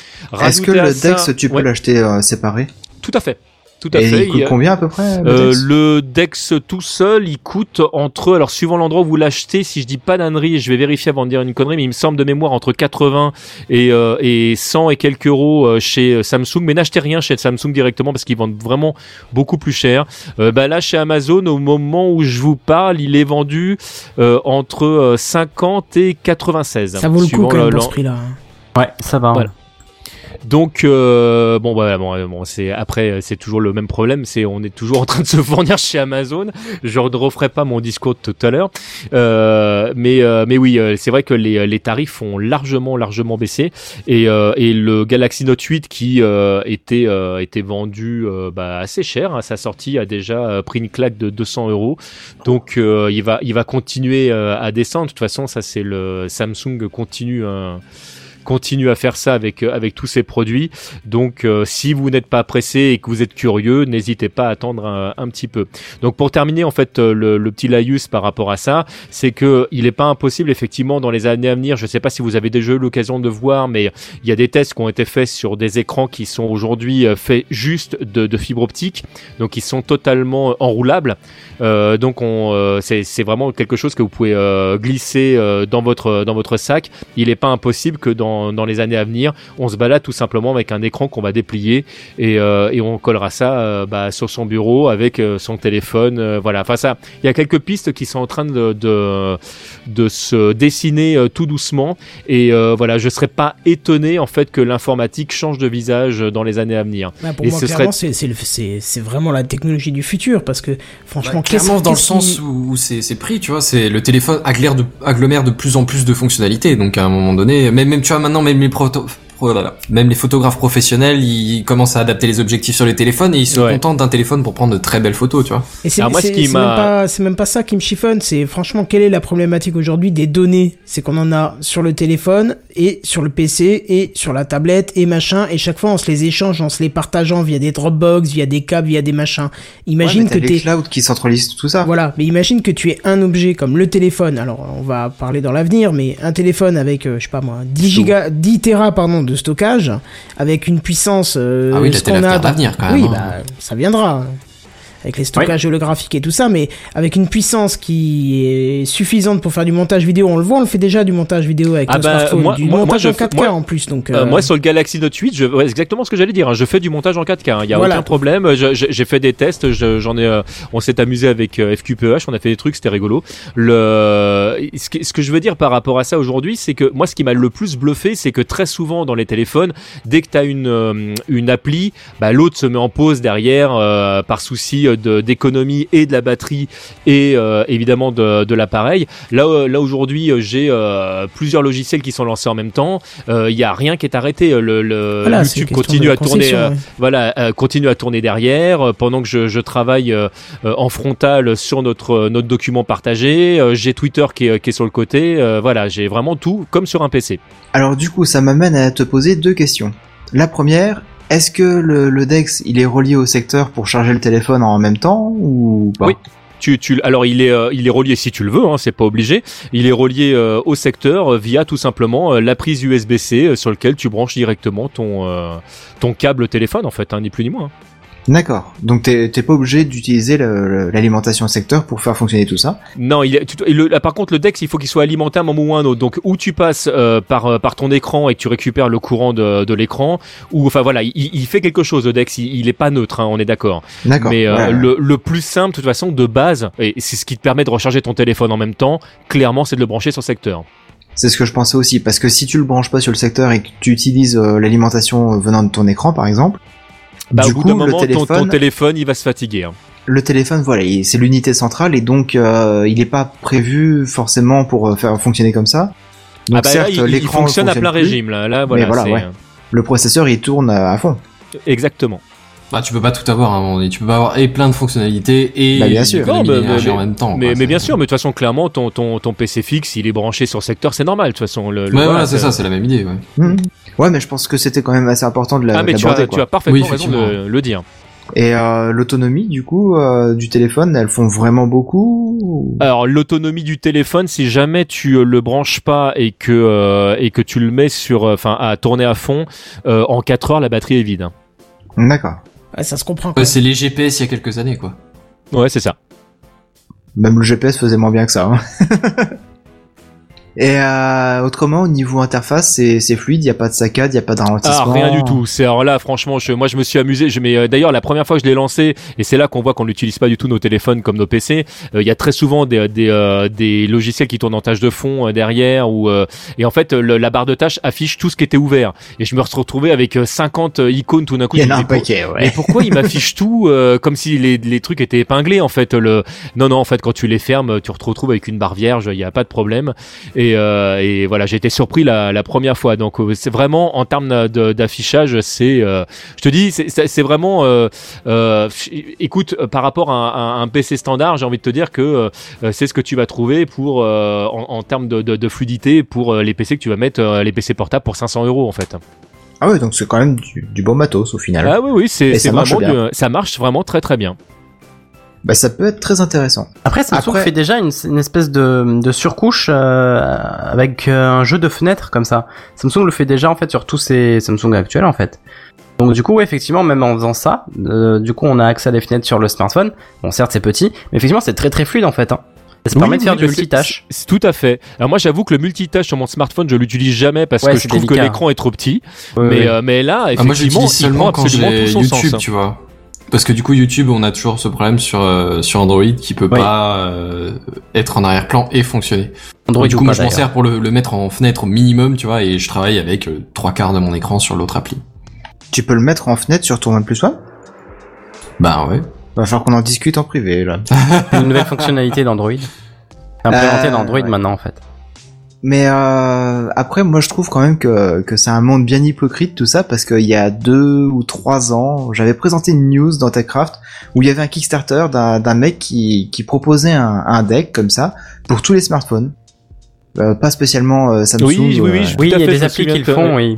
Est-ce que le
ça-
DeX, tu peux
Ouais,
l'acheter euh, séparé?
Tout à fait. Tout à
Et
fait.
il coûte
y a-
combien à peu près le
euh,
DeX
le Dex tout seul, il coûte entre, alors suivant l'endroit où vous l'achetez, si je dis pas d'ânerie, je vais vérifier avant de dire une connerie, mais il me semble de mémoire entre 80 et, euh, et 100 et quelques euros euh, chez Samsung. Mais n'achetez rien chez Samsung directement parce qu'ils vendent vraiment beaucoup plus cher. Euh, bah là, chez Amazon, au moment où je vous parle, il est vendu euh, entre euh, 50 et 96.
Ça vaut le coup quand même
le-
pour ce prix-là. hein.
Ouais, ça va.
Voilà. Donc euh, bon bah bon, euh, bon c'est après euh, c'est toujours le même problème c'est on est toujours en train de se fournir chez Amazon. Je ne referai pas mon discours de tout à l'heure. Euh, mais euh, mais oui euh, c'est vrai que les, les tarifs ont largement largement baissé. Et, et le Galaxy Note 8 qui était était vendu bah, assez cher à sa sortie a déjà pris une claque de 200 euros. Donc il va il va continuer à descendre. De toute façon ça c'est le Samsung continue hein, continue à faire ça avec euh, avec tous ses produits. Donc euh, si vous n'êtes pas pressé et que vous êtes curieux, n'hésitez pas à attendre un, petit peu. Donc pour terminer en fait euh, le, petit laïus par rapport à ça, c'est que il n'est pas impossible effectivement dans les années à venir, je sais pas si vous avez déjà eu l'occasion de voir mais il y a des tests qui ont été faits sur des écrans qui sont aujourd'hui faits juste de, fibre optique, donc ils sont totalement enroulables. Donc on c'est vraiment quelque chose que vous pouvez glisser dans votre dans votre sac. Il n'est pas impossible que dans dans les années à venir, on se balade tout simplement avec un écran qu'on va déplier et euh, et on collera ça euh, bah, sur son bureau avec euh, son téléphone. euh, voilà. Enfin ça, il y a quelques pistes qui sont en train de de, de se dessiner euh, tout doucement et euh, voilà, je serais pas étonné en fait que l'informatique change de visage dans les années à venir.
Bah, pour
Et
moi,
ce
clairement,
serait-
c'est vraiment la technologie du futur parce que franchement, qu'est-ce
Clairement, dans le sens
qui-
où, c'est pris, tu vois, c'est le téléphone agglomère de, agglomère de plus en plus de fonctionnalités. Donc à un moment donné, même, même tu vois maintenant, même les proto- pro- là, là, même les photographes professionnels, ils commencent à adapter les objectifs sur les téléphones et ils se
Ouais.
contentent d'un téléphone pour prendre de très belles photos, tu vois.
Et c'est
ce
même, pas- c'est même pas ça qui me chiffonne, c'est franchement quelle est la problématique aujourd'hui des données? C'est qu'on en a sur le téléphone et sur le PC et sur la tablette et machin, et chaque fois on se les échange en se les partageant via des Dropbox, via des câbles, via des machins. Imagine
Ouais, mais
que t'es...
clouds qui centralisent tout ça.
Voilà, mais imagine que tu es un objet comme le téléphone, alors on va parler dans l'avenir, mais un téléphone avec, euh, je sais pas moi, 10 giga, 10 Tera pardon, de stockage, avec une puissance... euh,
Ah oui, l'avenir
a
de l'avenir, quand
Oui,
même, hein.
bah, ça viendra avec les stockages holographiques et tout ça, mais avec une puissance qui est suffisante pour faire du montage vidéo, on le voit, on le fait déjà du montage vidéo avec
Ah
le
bah,
smartphone,
moi-
du
moi-
montage en
fais-
4K
moi-
en plus, donc...
Euh,
euh,
moi sur le Galaxy Note 8, je, ouais, exactement ce que j'allais dire. hein, je fais du montage en 4K. Il y a
Voilà.
aucun problème. J'ai fait des tests. je- J'en ai. euh, on s'est amusé avec euh, FQPH. On a fait des trucs. C'était rigolo. Le ce que, ce que je veux dire par rapport à ça aujourd'hui, c'est que moi, ce qui m'a le plus bluffé, c'est que très souvent dans les téléphones, dès que tu as une une appli, bah, l'autre se met en pause derrière par souci d'économie et de la batterie et euh, évidemment de, de l'appareil. Là, euh, là aujourd'hui, euh, j'ai euh, plusieurs logiciels qui sont lancés en même temps. Euh, Il y a rien qui est arrêté. Le, le
Voilà, c'est
YouTube continue à tourner. euh,
ouais.
voilà, euh, continue à tourner derrière pendant que je, je travaille en frontal sur notre notre document partagé. J'ai Twitter qui est, qui est sur le côté. Euh, voilà, j'ai vraiment tout comme sur un PC.
Alors du coup, ça m'amène à te poser deux questions. La première, est-ce que le, Dex, il est relié au secteur pour charger le téléphone en même temps ou pas?
Oui. Tu, tu, alors il est, euh, il est relié si tu le veux, hein, c'est pas obligé. Il est relié euh, au secteur euh, via tout simplement la prise USB-C sur lequel tu branches directement ton, ton câble téléphone en fait, hein, ni plus ni moins.
D'accord. Donc t'es pas obligé d'utiliser l'alimentation secteur pour faire fonctionner tout ça?
Non, il est, tu- le- là, par contre le Dex il faut qu'il soit alimenté à un moment ou à un autre. Donc où tu passes euh, par, euh, par ton écran et que tu récupères le courant de, de l'écran, ou enfin voilà, il, il fait quelque chose le Dex, il, il est pas neutre, hein, on est d'accord.
D'accord.
Mais euh,
ouais.
le, le plus simple de toute façon de base, et c'est ce qui te permet de recharger ton téléphone en même temps, clairement c'est de le brancher sur secteur.
C'est ce que je pensais aussi, parce que si tu le branches pas sur le secteur et que tu utilises euh, l'alimentation venant de ton écran, par exemple,
Bah,
du
au bout
coup,
d'un moment, ton-
téléphone,
ton, téléphone, il va se fatiguer. hein.
le téléphone, voilà, il- c'est l'unité centrale et donc euh, il est pas prévu forcément pour euh, faire fonctionner comme ça. Donc
ah bah
certes,
là, il- il,
l'écran
fonctionne à plein
plus,
régime là. Là, voilà,
mais voilà,
c'est-
ouais. Le processeur, il tourne à fond.
Exactement.
Bah, tu peux pas tout avoir à un moment donné. Tu peux pas avoir et plein de fonctionnalités et
Bah, bien sûr.
Non, mais,
en même temps.
mais,
quoi.
mais bien sûr, mais de toute façon, clairement, ton, ton, ton PC fixe, il est branché sur secteur, c'est normal. De toute façon, le, le-
Ouais, voilà, c'est ça, c'est la même idée, ouais.
Mhm. Ouais, mais je pense que c'était quand même assez important de la-
Ah, mais tu as,
quoi.
tu as parfaitement
Oui,
raison de le dire.
Et euh, l'autonomie, du coup, euh, du téléphone, elles font vraiment beaucoup ou-
Alors l'autonomie du téléphone, si jamais tu euh, le branches pas et que euh, et que tu le mets sur, enfin à tourner à fond, euh, en 4 heures la batterie est vide.
D'accord.
Ouais, ça se comprend.
C'est les GPS il y a quelques années, quoi.
Ouais, c'est ça.
Même le GPS faisait moins bien que ça. hein. Et euh, autrement, au niveau interface, c'est fluide, il y a pas de saccade, il y a pas de
Ah,
ralentissement.
rien du tout. C'est alors là, franchement, je, moi, je me suis amusé. Je, mais euh, d'ailleurs, la première fois que je l'ai lancé, et c'est là qu'on voit qu'on n'utilise pas du tout nos téléphones comme nos PC. euh, Il y a très souvent des des, euh, des logiciels qui tournent en tâche de fond euh, derrière, ou euh, et en fait, le- la barre de tâches affiche tout ce qui était ouvert. Et je me suis retrouvé avec euh, 50 icônes tout d'un coup.
Il y en a un paquet,
Mais
ouais.
pourquoi il m'affiche tout euh, comme si les, les trucs étaient épinglés en fait le non non en fait quand tu les fermes tu te retrouves avec une barre vierge il n'y a pas de problème et, euh, et voilà j'ai été surpris la, la première fois. Donc euh, c'est vraiment en termes d'affichage c'est euh, je te dis c'est- vraiment euh, écoute par rapport à un, PC standard j'ai envie de te dire que c'est ce que tu vas trouver pour en, en termes de, de, de fluidité pour les PC que tu vas mettre les PC portables pour 500 euros en fait.
Ah ouais, donc c'est quand même du, du bon matos au final.
ah oui oui c'est vraiment du- ça marche vraiment très très bien
Bah ça peut être très intéressant.
Après, Samsung
Après-
fait déjà une, une espèce de, de surcouche euh, avec euh, un jeu de fenêtres comme ça. Samsung le fait déjà en fait sur tous ses Samsung actuels en fait. Donc du coup, ouais, effectivement, même en faisant ça, euh, du coup, on a accès à des fenêtres sur le smartphone. Bon, certes, c'est petit, mais effectivement, c'est très très fluide en fait. Hein. Ça
Oui,
permet de faire du multitâche.
c'est- Tout à fait. Alors moi j'avoue que le multitâche sur mon smartphone je l'utilise jamais parce
Ouais,
que je trouve que
délicat.
l'écran est trop petit.
Ouais,
mais,
ouais.
euh, mais là
Ah, moi,
effectivement il prend
seulement quand
absolument tout
j'ai
son
YouTube,
sens.
tu vois. Parce que du coup, YouTube, on a toujours ce problème sur, euh, sur Android qui peut pas euh, être en arrière-plan et fonctionner.
Android
du
ou
coup, moi, je m'en sers pour le, le mettre en fenêtre au minimum, tu vois, et je travaille avec euh, trois quarts de mon écran sur l'autre appli.
Tu peux le mettre en fenêtre sur ton OnePlus One
Bah ouais.
Va falloir qu'on en discute en privé là.
une nouvelle fonctionnalité d'Android. Implémentée
Euh,
dans Android
ouais.
maintenant en fait.
Mais euh, après, moi je trouve quand même que, que c'est un monde bien hypocrite tout ça parce qu'il y a deux ou trois ans, j'avais présenté une news dans TechCraft où il y avait un Kickstarter d'un d'un mec qui, qui proposait un, un deck comme ça pour tous les smartphones. Euh, pas spécialement euh, Samsung.
Oui, oui, oui,
euh,
je-
Oui, il y a des applis
souviens
qui le
de-
font, oui.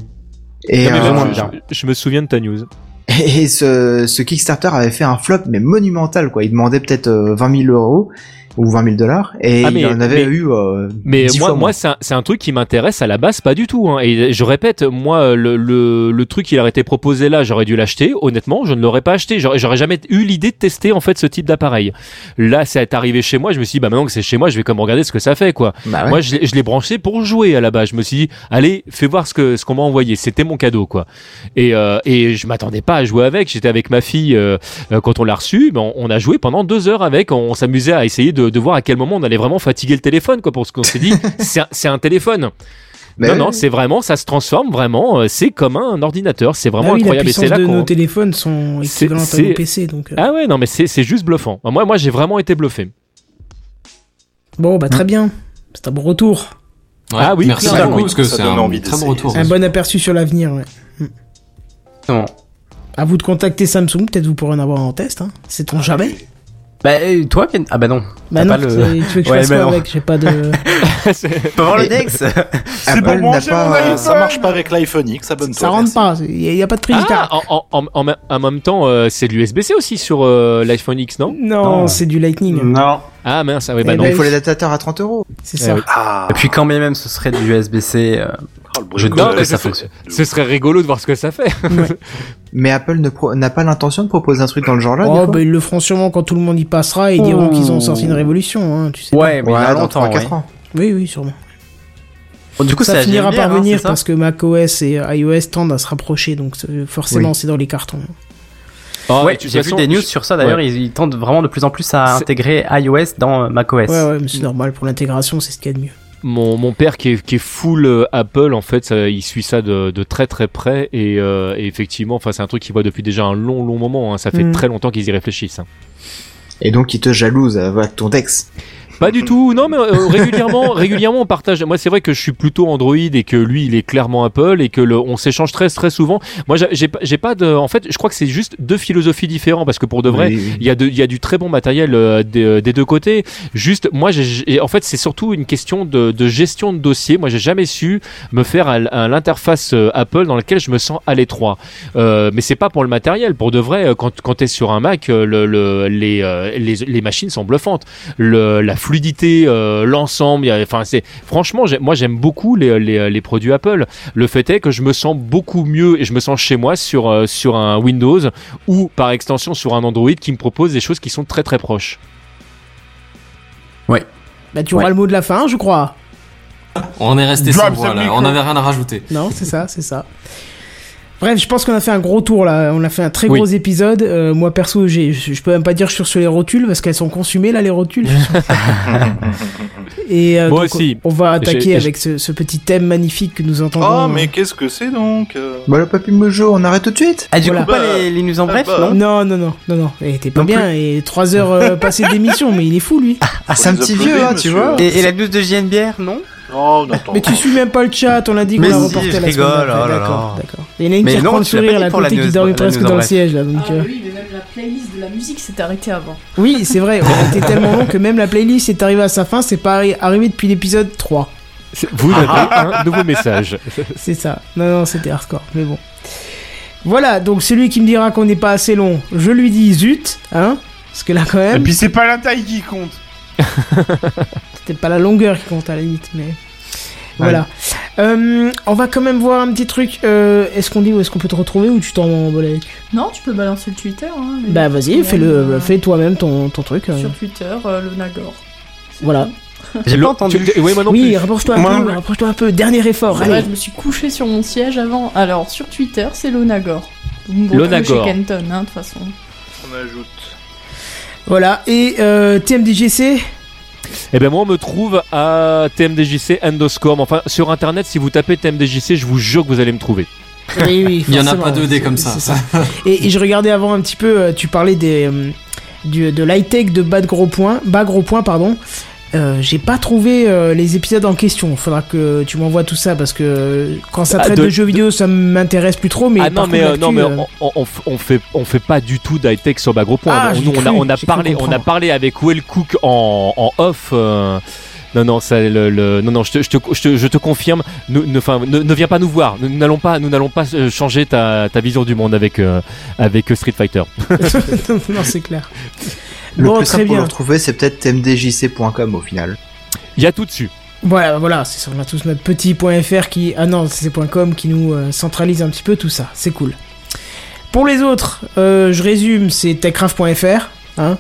Et,
Non,
euh,
vraiment, je, je- je me souviens de ta news.
Et ce, ce Kickstarter avait fait un flop mais monumental quoi. Il demandait peut-être euh, 20 000 euros ou 20 000 dollars et
Ah,
il
mais-
en avait
mais-
eu. Euh,
Mais
10
moi,
fois
moi c'est un, un truc qui m'intéresse à la base pas du tout. Hein. Et je répète, moi, le, le, le truc qui leur été proposé là, j'aurais dû l'acheter. Honnêtement, je ne l'aurais pas acheté. J'aurais, jamais eu l'idée de tester en fait ce type d'appareil. Là, c'est arrivé chez moi. Je me suis dit, bah maintenant que c'est chez moi, je vais comme regarder ce que ça fait, quoi.
Bah ouais.
Moi, je l'ai, je l'ai branché pour jouer à la base. Je me suis dit, allez, fais voir ce que ce qu'on m'a envoyé. C'était mon cadeau, quoi. Et euh, et je m'attendais pas à jouer avec. J'étais avec ma fille euh, euh, quand on l'a reçu. Ben, on, on a joué pendant deux heures avec. On, on s'amusait à essayer de, de voir à quel moment on allait vraiment fatiguer le téléphone, quoi. Pour ce qu'on s'est dit, c'est un, téléphone.
Mais
non, non, c'est vraiment, ça se transforme vraiment. euh, C'est comme un ordinateur. C'est vraiment
Ah oui,
incroyable.
La
Et
puissance
là
de nos téléphones sont
C'est-
équivalentes à nos PC. Donc, euh.
Ah ouais, non, mais c'est c'est juste bluffant. Moi, moi, j'ai vraiment été bluffé.
Bon, bah très bien. C'est un bon retour.
Ouais,
Ah oui,
merci beaucoup, parce que
Ça
c'est
donne
un
envie
très bon retour.
Un bon aperçu sur l'avenir, ouais.
Non.
À vous de contacter Samsung, peut-être vous pourrez en avoir en test, hein. C'est on jamais.
Bah, euh, toi, Ken... Ah bah non.
Bah non,
pas le-
c'est- tu veux que je
Ouais,
fasse
bah
quoi
non.
avec J'ai pas de.
Voir le Dex
C'est pour mon
pas-
iPhone.
Ça marche pas avec l'iPhone X, abonne-toi.
Ça rentre pas. Il y, a pas de prise
Ah, en, en, en, en même- en même temps, euh, c'est de l'USB-C aussi sur euh, l'iPhone X, non?
Non,
Non.
c'est du Lightning.
Non.
Ah mince, ah oui,
Eh
bah non.
ben,
Il faut l'adaptateur à 30 euros.
C'est
Eh
ça.
oui.
Ah,
Et puis quand bien même ce serait du USB-C, euh,
oh, le
je doute
Non,
que
mais
ça
ce,
fonctionne.
ce serait rigolo de voir ce que ça fait.
Mais Apple n'a pas l'intention de proposer un truc dans le genre-là.
Oh,
du coup
bah ils le feront sûrement quand tout le monde y passera et ils diront qu'ils ont sorti une révolution, hein, tu sais.
Ouais, mais il y a
Ouais, dans
longtemps,
3-4
ouais.
ans.
Oui, oui, sûrement.
Bon, du coup,
ça
c'est
finira par
hein,
venir
ça
parce que macOS et iOS tendent à se rapprocher, donc forcément c'est dans les cartons.
Ah,
ouais, j'ai vu des news
je-
sur ça d'ailleurs, ils, ils tentent vraiment de plus en plus à intégrer iOS dans euh, macOS.
Ouais, ouais, mais c'est normal pour l'intégration, c'est ce qu'il y a de mieux.
Mon, mon père qui est, qui est full euh, Apple, en fait, ça- il suit ça de, de très très près et, euh, et effectivement, enfin, c'est un truc qu'il voit depuis déjà un long long moment. hein. Ça fait
Mm.
très longtemps qu'ils y réfléchissent. hein.
Et donc il te jalouse avec ton Dex.
Pas du tout, non mais euh, régulièrement, régulièrement on partage. Moi c'est vrai que je suis plutôt Android et que lui il est clairement Apple et que le, on s'échange très très souvent. Moi j'ai- pas- j'ai pas de, en fait je crois que c'est juste deux philosophies différentes parce que pour de vrai
Oui, oui.
il y a de, il y a du très bon matériel euh, des, euh, des deux côtés. Juste moi en fait c'est surtout une question de, de gestion de dossier. Moi j'ai jamais su me faire à, l'interface Apple dans laquelle je me sens à l'étroit. Euh, mais c'est pas pour le matériel. Pour de vrai quand quand t'es sur un Mac le, le- les, les les machines sont bluffantes le, la fluidité, euh, l'ensemble. Enfin, c'est franchement, moi j'aime beaucoup les, les, les produits Apple. Le fait est que je me sens beaucoup mieux et je me sens chez moi sur euh, sur un Windows ou par extension sur un Android qui me propose des choses qui sont très très proches.
Bah tu auras
Ouais.
le mot de la fin, je crois.
On est resté sans voix là, on n'avait rien à rajouter.
Non, c'est ça, c'est ça. Bref, je pense qu'on a fait un gros tour là. On a fait un très
Oui.
gros épisode. Euh, moi perso, j'ai, je je peux même pas dire que je suis sur les rotules parce qu'elles sont consumées là les rotules. Et euh,
Moi
donc,
aussi.
on va attaquer
J'ai-
avec ce, ce petit thème magnifique que nous entendons.
Oh, mais qu'est-ce que c'est donc euh
Bah le papy mojo, on arrête tout de suite
Ah, du
Voilà.
coup, pas
Bah,
les, les news en
ah
bref,
bah.
non?
Non, non, non, non, non. Et t'es pas
Non
bien. Et 3 heures euh, passées d'émission, mais il est fou lui.
Ah, c'est un petit vieux, hein, tu vois
et, et la news de JNBR, non?
Oh.
Mais tu suis même pas le chat, on a dit qu'on
Mais
l'a reporté
je
la semaine
oh.
D'accord, d'accord. Il y en a une
Mais
qui
non,
reprend le sourire
la
côté qui dormait presque dans le siège là. Donc,
Ah
euh,
oui, mais même la playlist de la musique s'est arrêtée avant.
Oui, c'est vrai, on était tellement long que même la playlist est arrivée à sa fin, c'est pas arri- arrivé depuis l'épisode 3.
C'est- Vous avez un nouveau message.
C'est ça. Non, non, c'était hardcore, mais bon. Voilà, donc celui qui me dira qu'on n'est pas assez long, je lui dis zut, hein Parce que là, quand
Et
même,
puis c'est pas la taille qui compte.
c'était pas la longueur qui compte à la limite, mais. Voilà. Euh, on va quand même voir un petit truc. Euh, est-ce qu'on dit où est-ce qu'on peut te retrouver ou tu t'en avec
Non, tu peux balancer le Twitter. Hein, les-
Bah vas-y, fais-le,
euh,
fais toi-même ton, ton truc. euh.
Sur Twitter, euh, le Nagor.
Voilà.
J'ai
Le-
pas entendu.
tu- Oui, moi non
Oui, rapproche-toi
Moi
un
non
peu, rapproche-toi un peu. Dernier effort,
C'est vrai,
allez.
je me suis couché sur mon siège avant. Alors, sur Twitter, c'est Lonagor. Me
Lonagor.
chez Kenton, hein, de toute façon.
On ajoute.
Voilà, et euh, TMDGC
Eh ben moi on me trouve à TMDJC Endoscom. Enfin sur internet si vous tapez TMDJC je vous jure que vous allez me trouver.
Oui, oui,
Il y en a pas deux dés
c'est-
comme ça.
Et, et je regardais avant un petit peu, euh, tu parlais des, euh, du, de l'high-tech de bas de gros points, bas gros points, pardon. Euh, j'ai pas trouvé euh, les épisodes en question. Faudra que tu m'envoies tout ça parce que euh, quand ça
Ah,
traite
de-
de, jeux vidéo, ça m'intéresse plus trop. Mais
ah non mais euh, non on, on, fait on fait pas du tout d'high tech sur bas gros point.
Ah,
On-
j'ai
nous, on a on parlé on a parlé avec Well Cook en, en off. non non ça le, le- non non je te, je te, je te, je te confirme nous- ne, enfin, ne, ne viens pas nous voir nous n'allons pas nous n'allons pas changer ta, ta vision du monde avec euh, avec Street Fighter
non, c'est clair.
Le
Bon,
plus simple pour le retrouver, c'est peut-être tmdjc.com au final.
il y a tout dessus
Voilà, voilà, c'est. On a tous notre petit .fr qui, ah non, c'est .com qui nous euh, centralise un petit peu tout ça. C'est cool. Pour les autres, euh, je résume, c'est techcraft.fr. Hein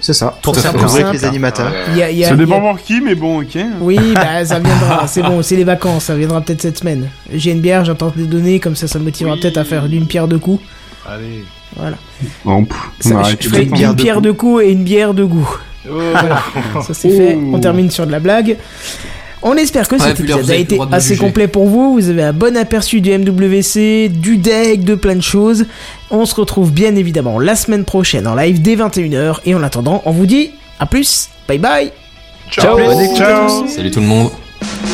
C'est ça.
Pour
ça, avec les animateurs.
Il y a, il y a-
Ça
il y a-
dépend pour qui, mais bon, ok.
Oui, bah ça viendra, c'est bon, c'est les vacances, ça viendra peut-être cette semaine. J'ai une bière, j'entends des données, comme ça ça me motivera peut-être à faire d'une pierre deux coups.
Allez.
Voilà.
Bon, pff,
Ça,
on
je
arrête.
ferai
une
une
bière
pierre,
de
coups et une bière de goût. Voilà. ça c'est fait, on termine sur de la blague. On espère que
Ouais,
cet épisode
vous
a été assez complet pour vous. Vous avez un bon aperçu du MWC, du deck, de plein de choses. On se retrouve bien évidemment la semaine prochaine en live dès 21h. Et en attendant, on vous dit à plus. Bye bye.
Ciao.
Salut tout le monde.
Ciao.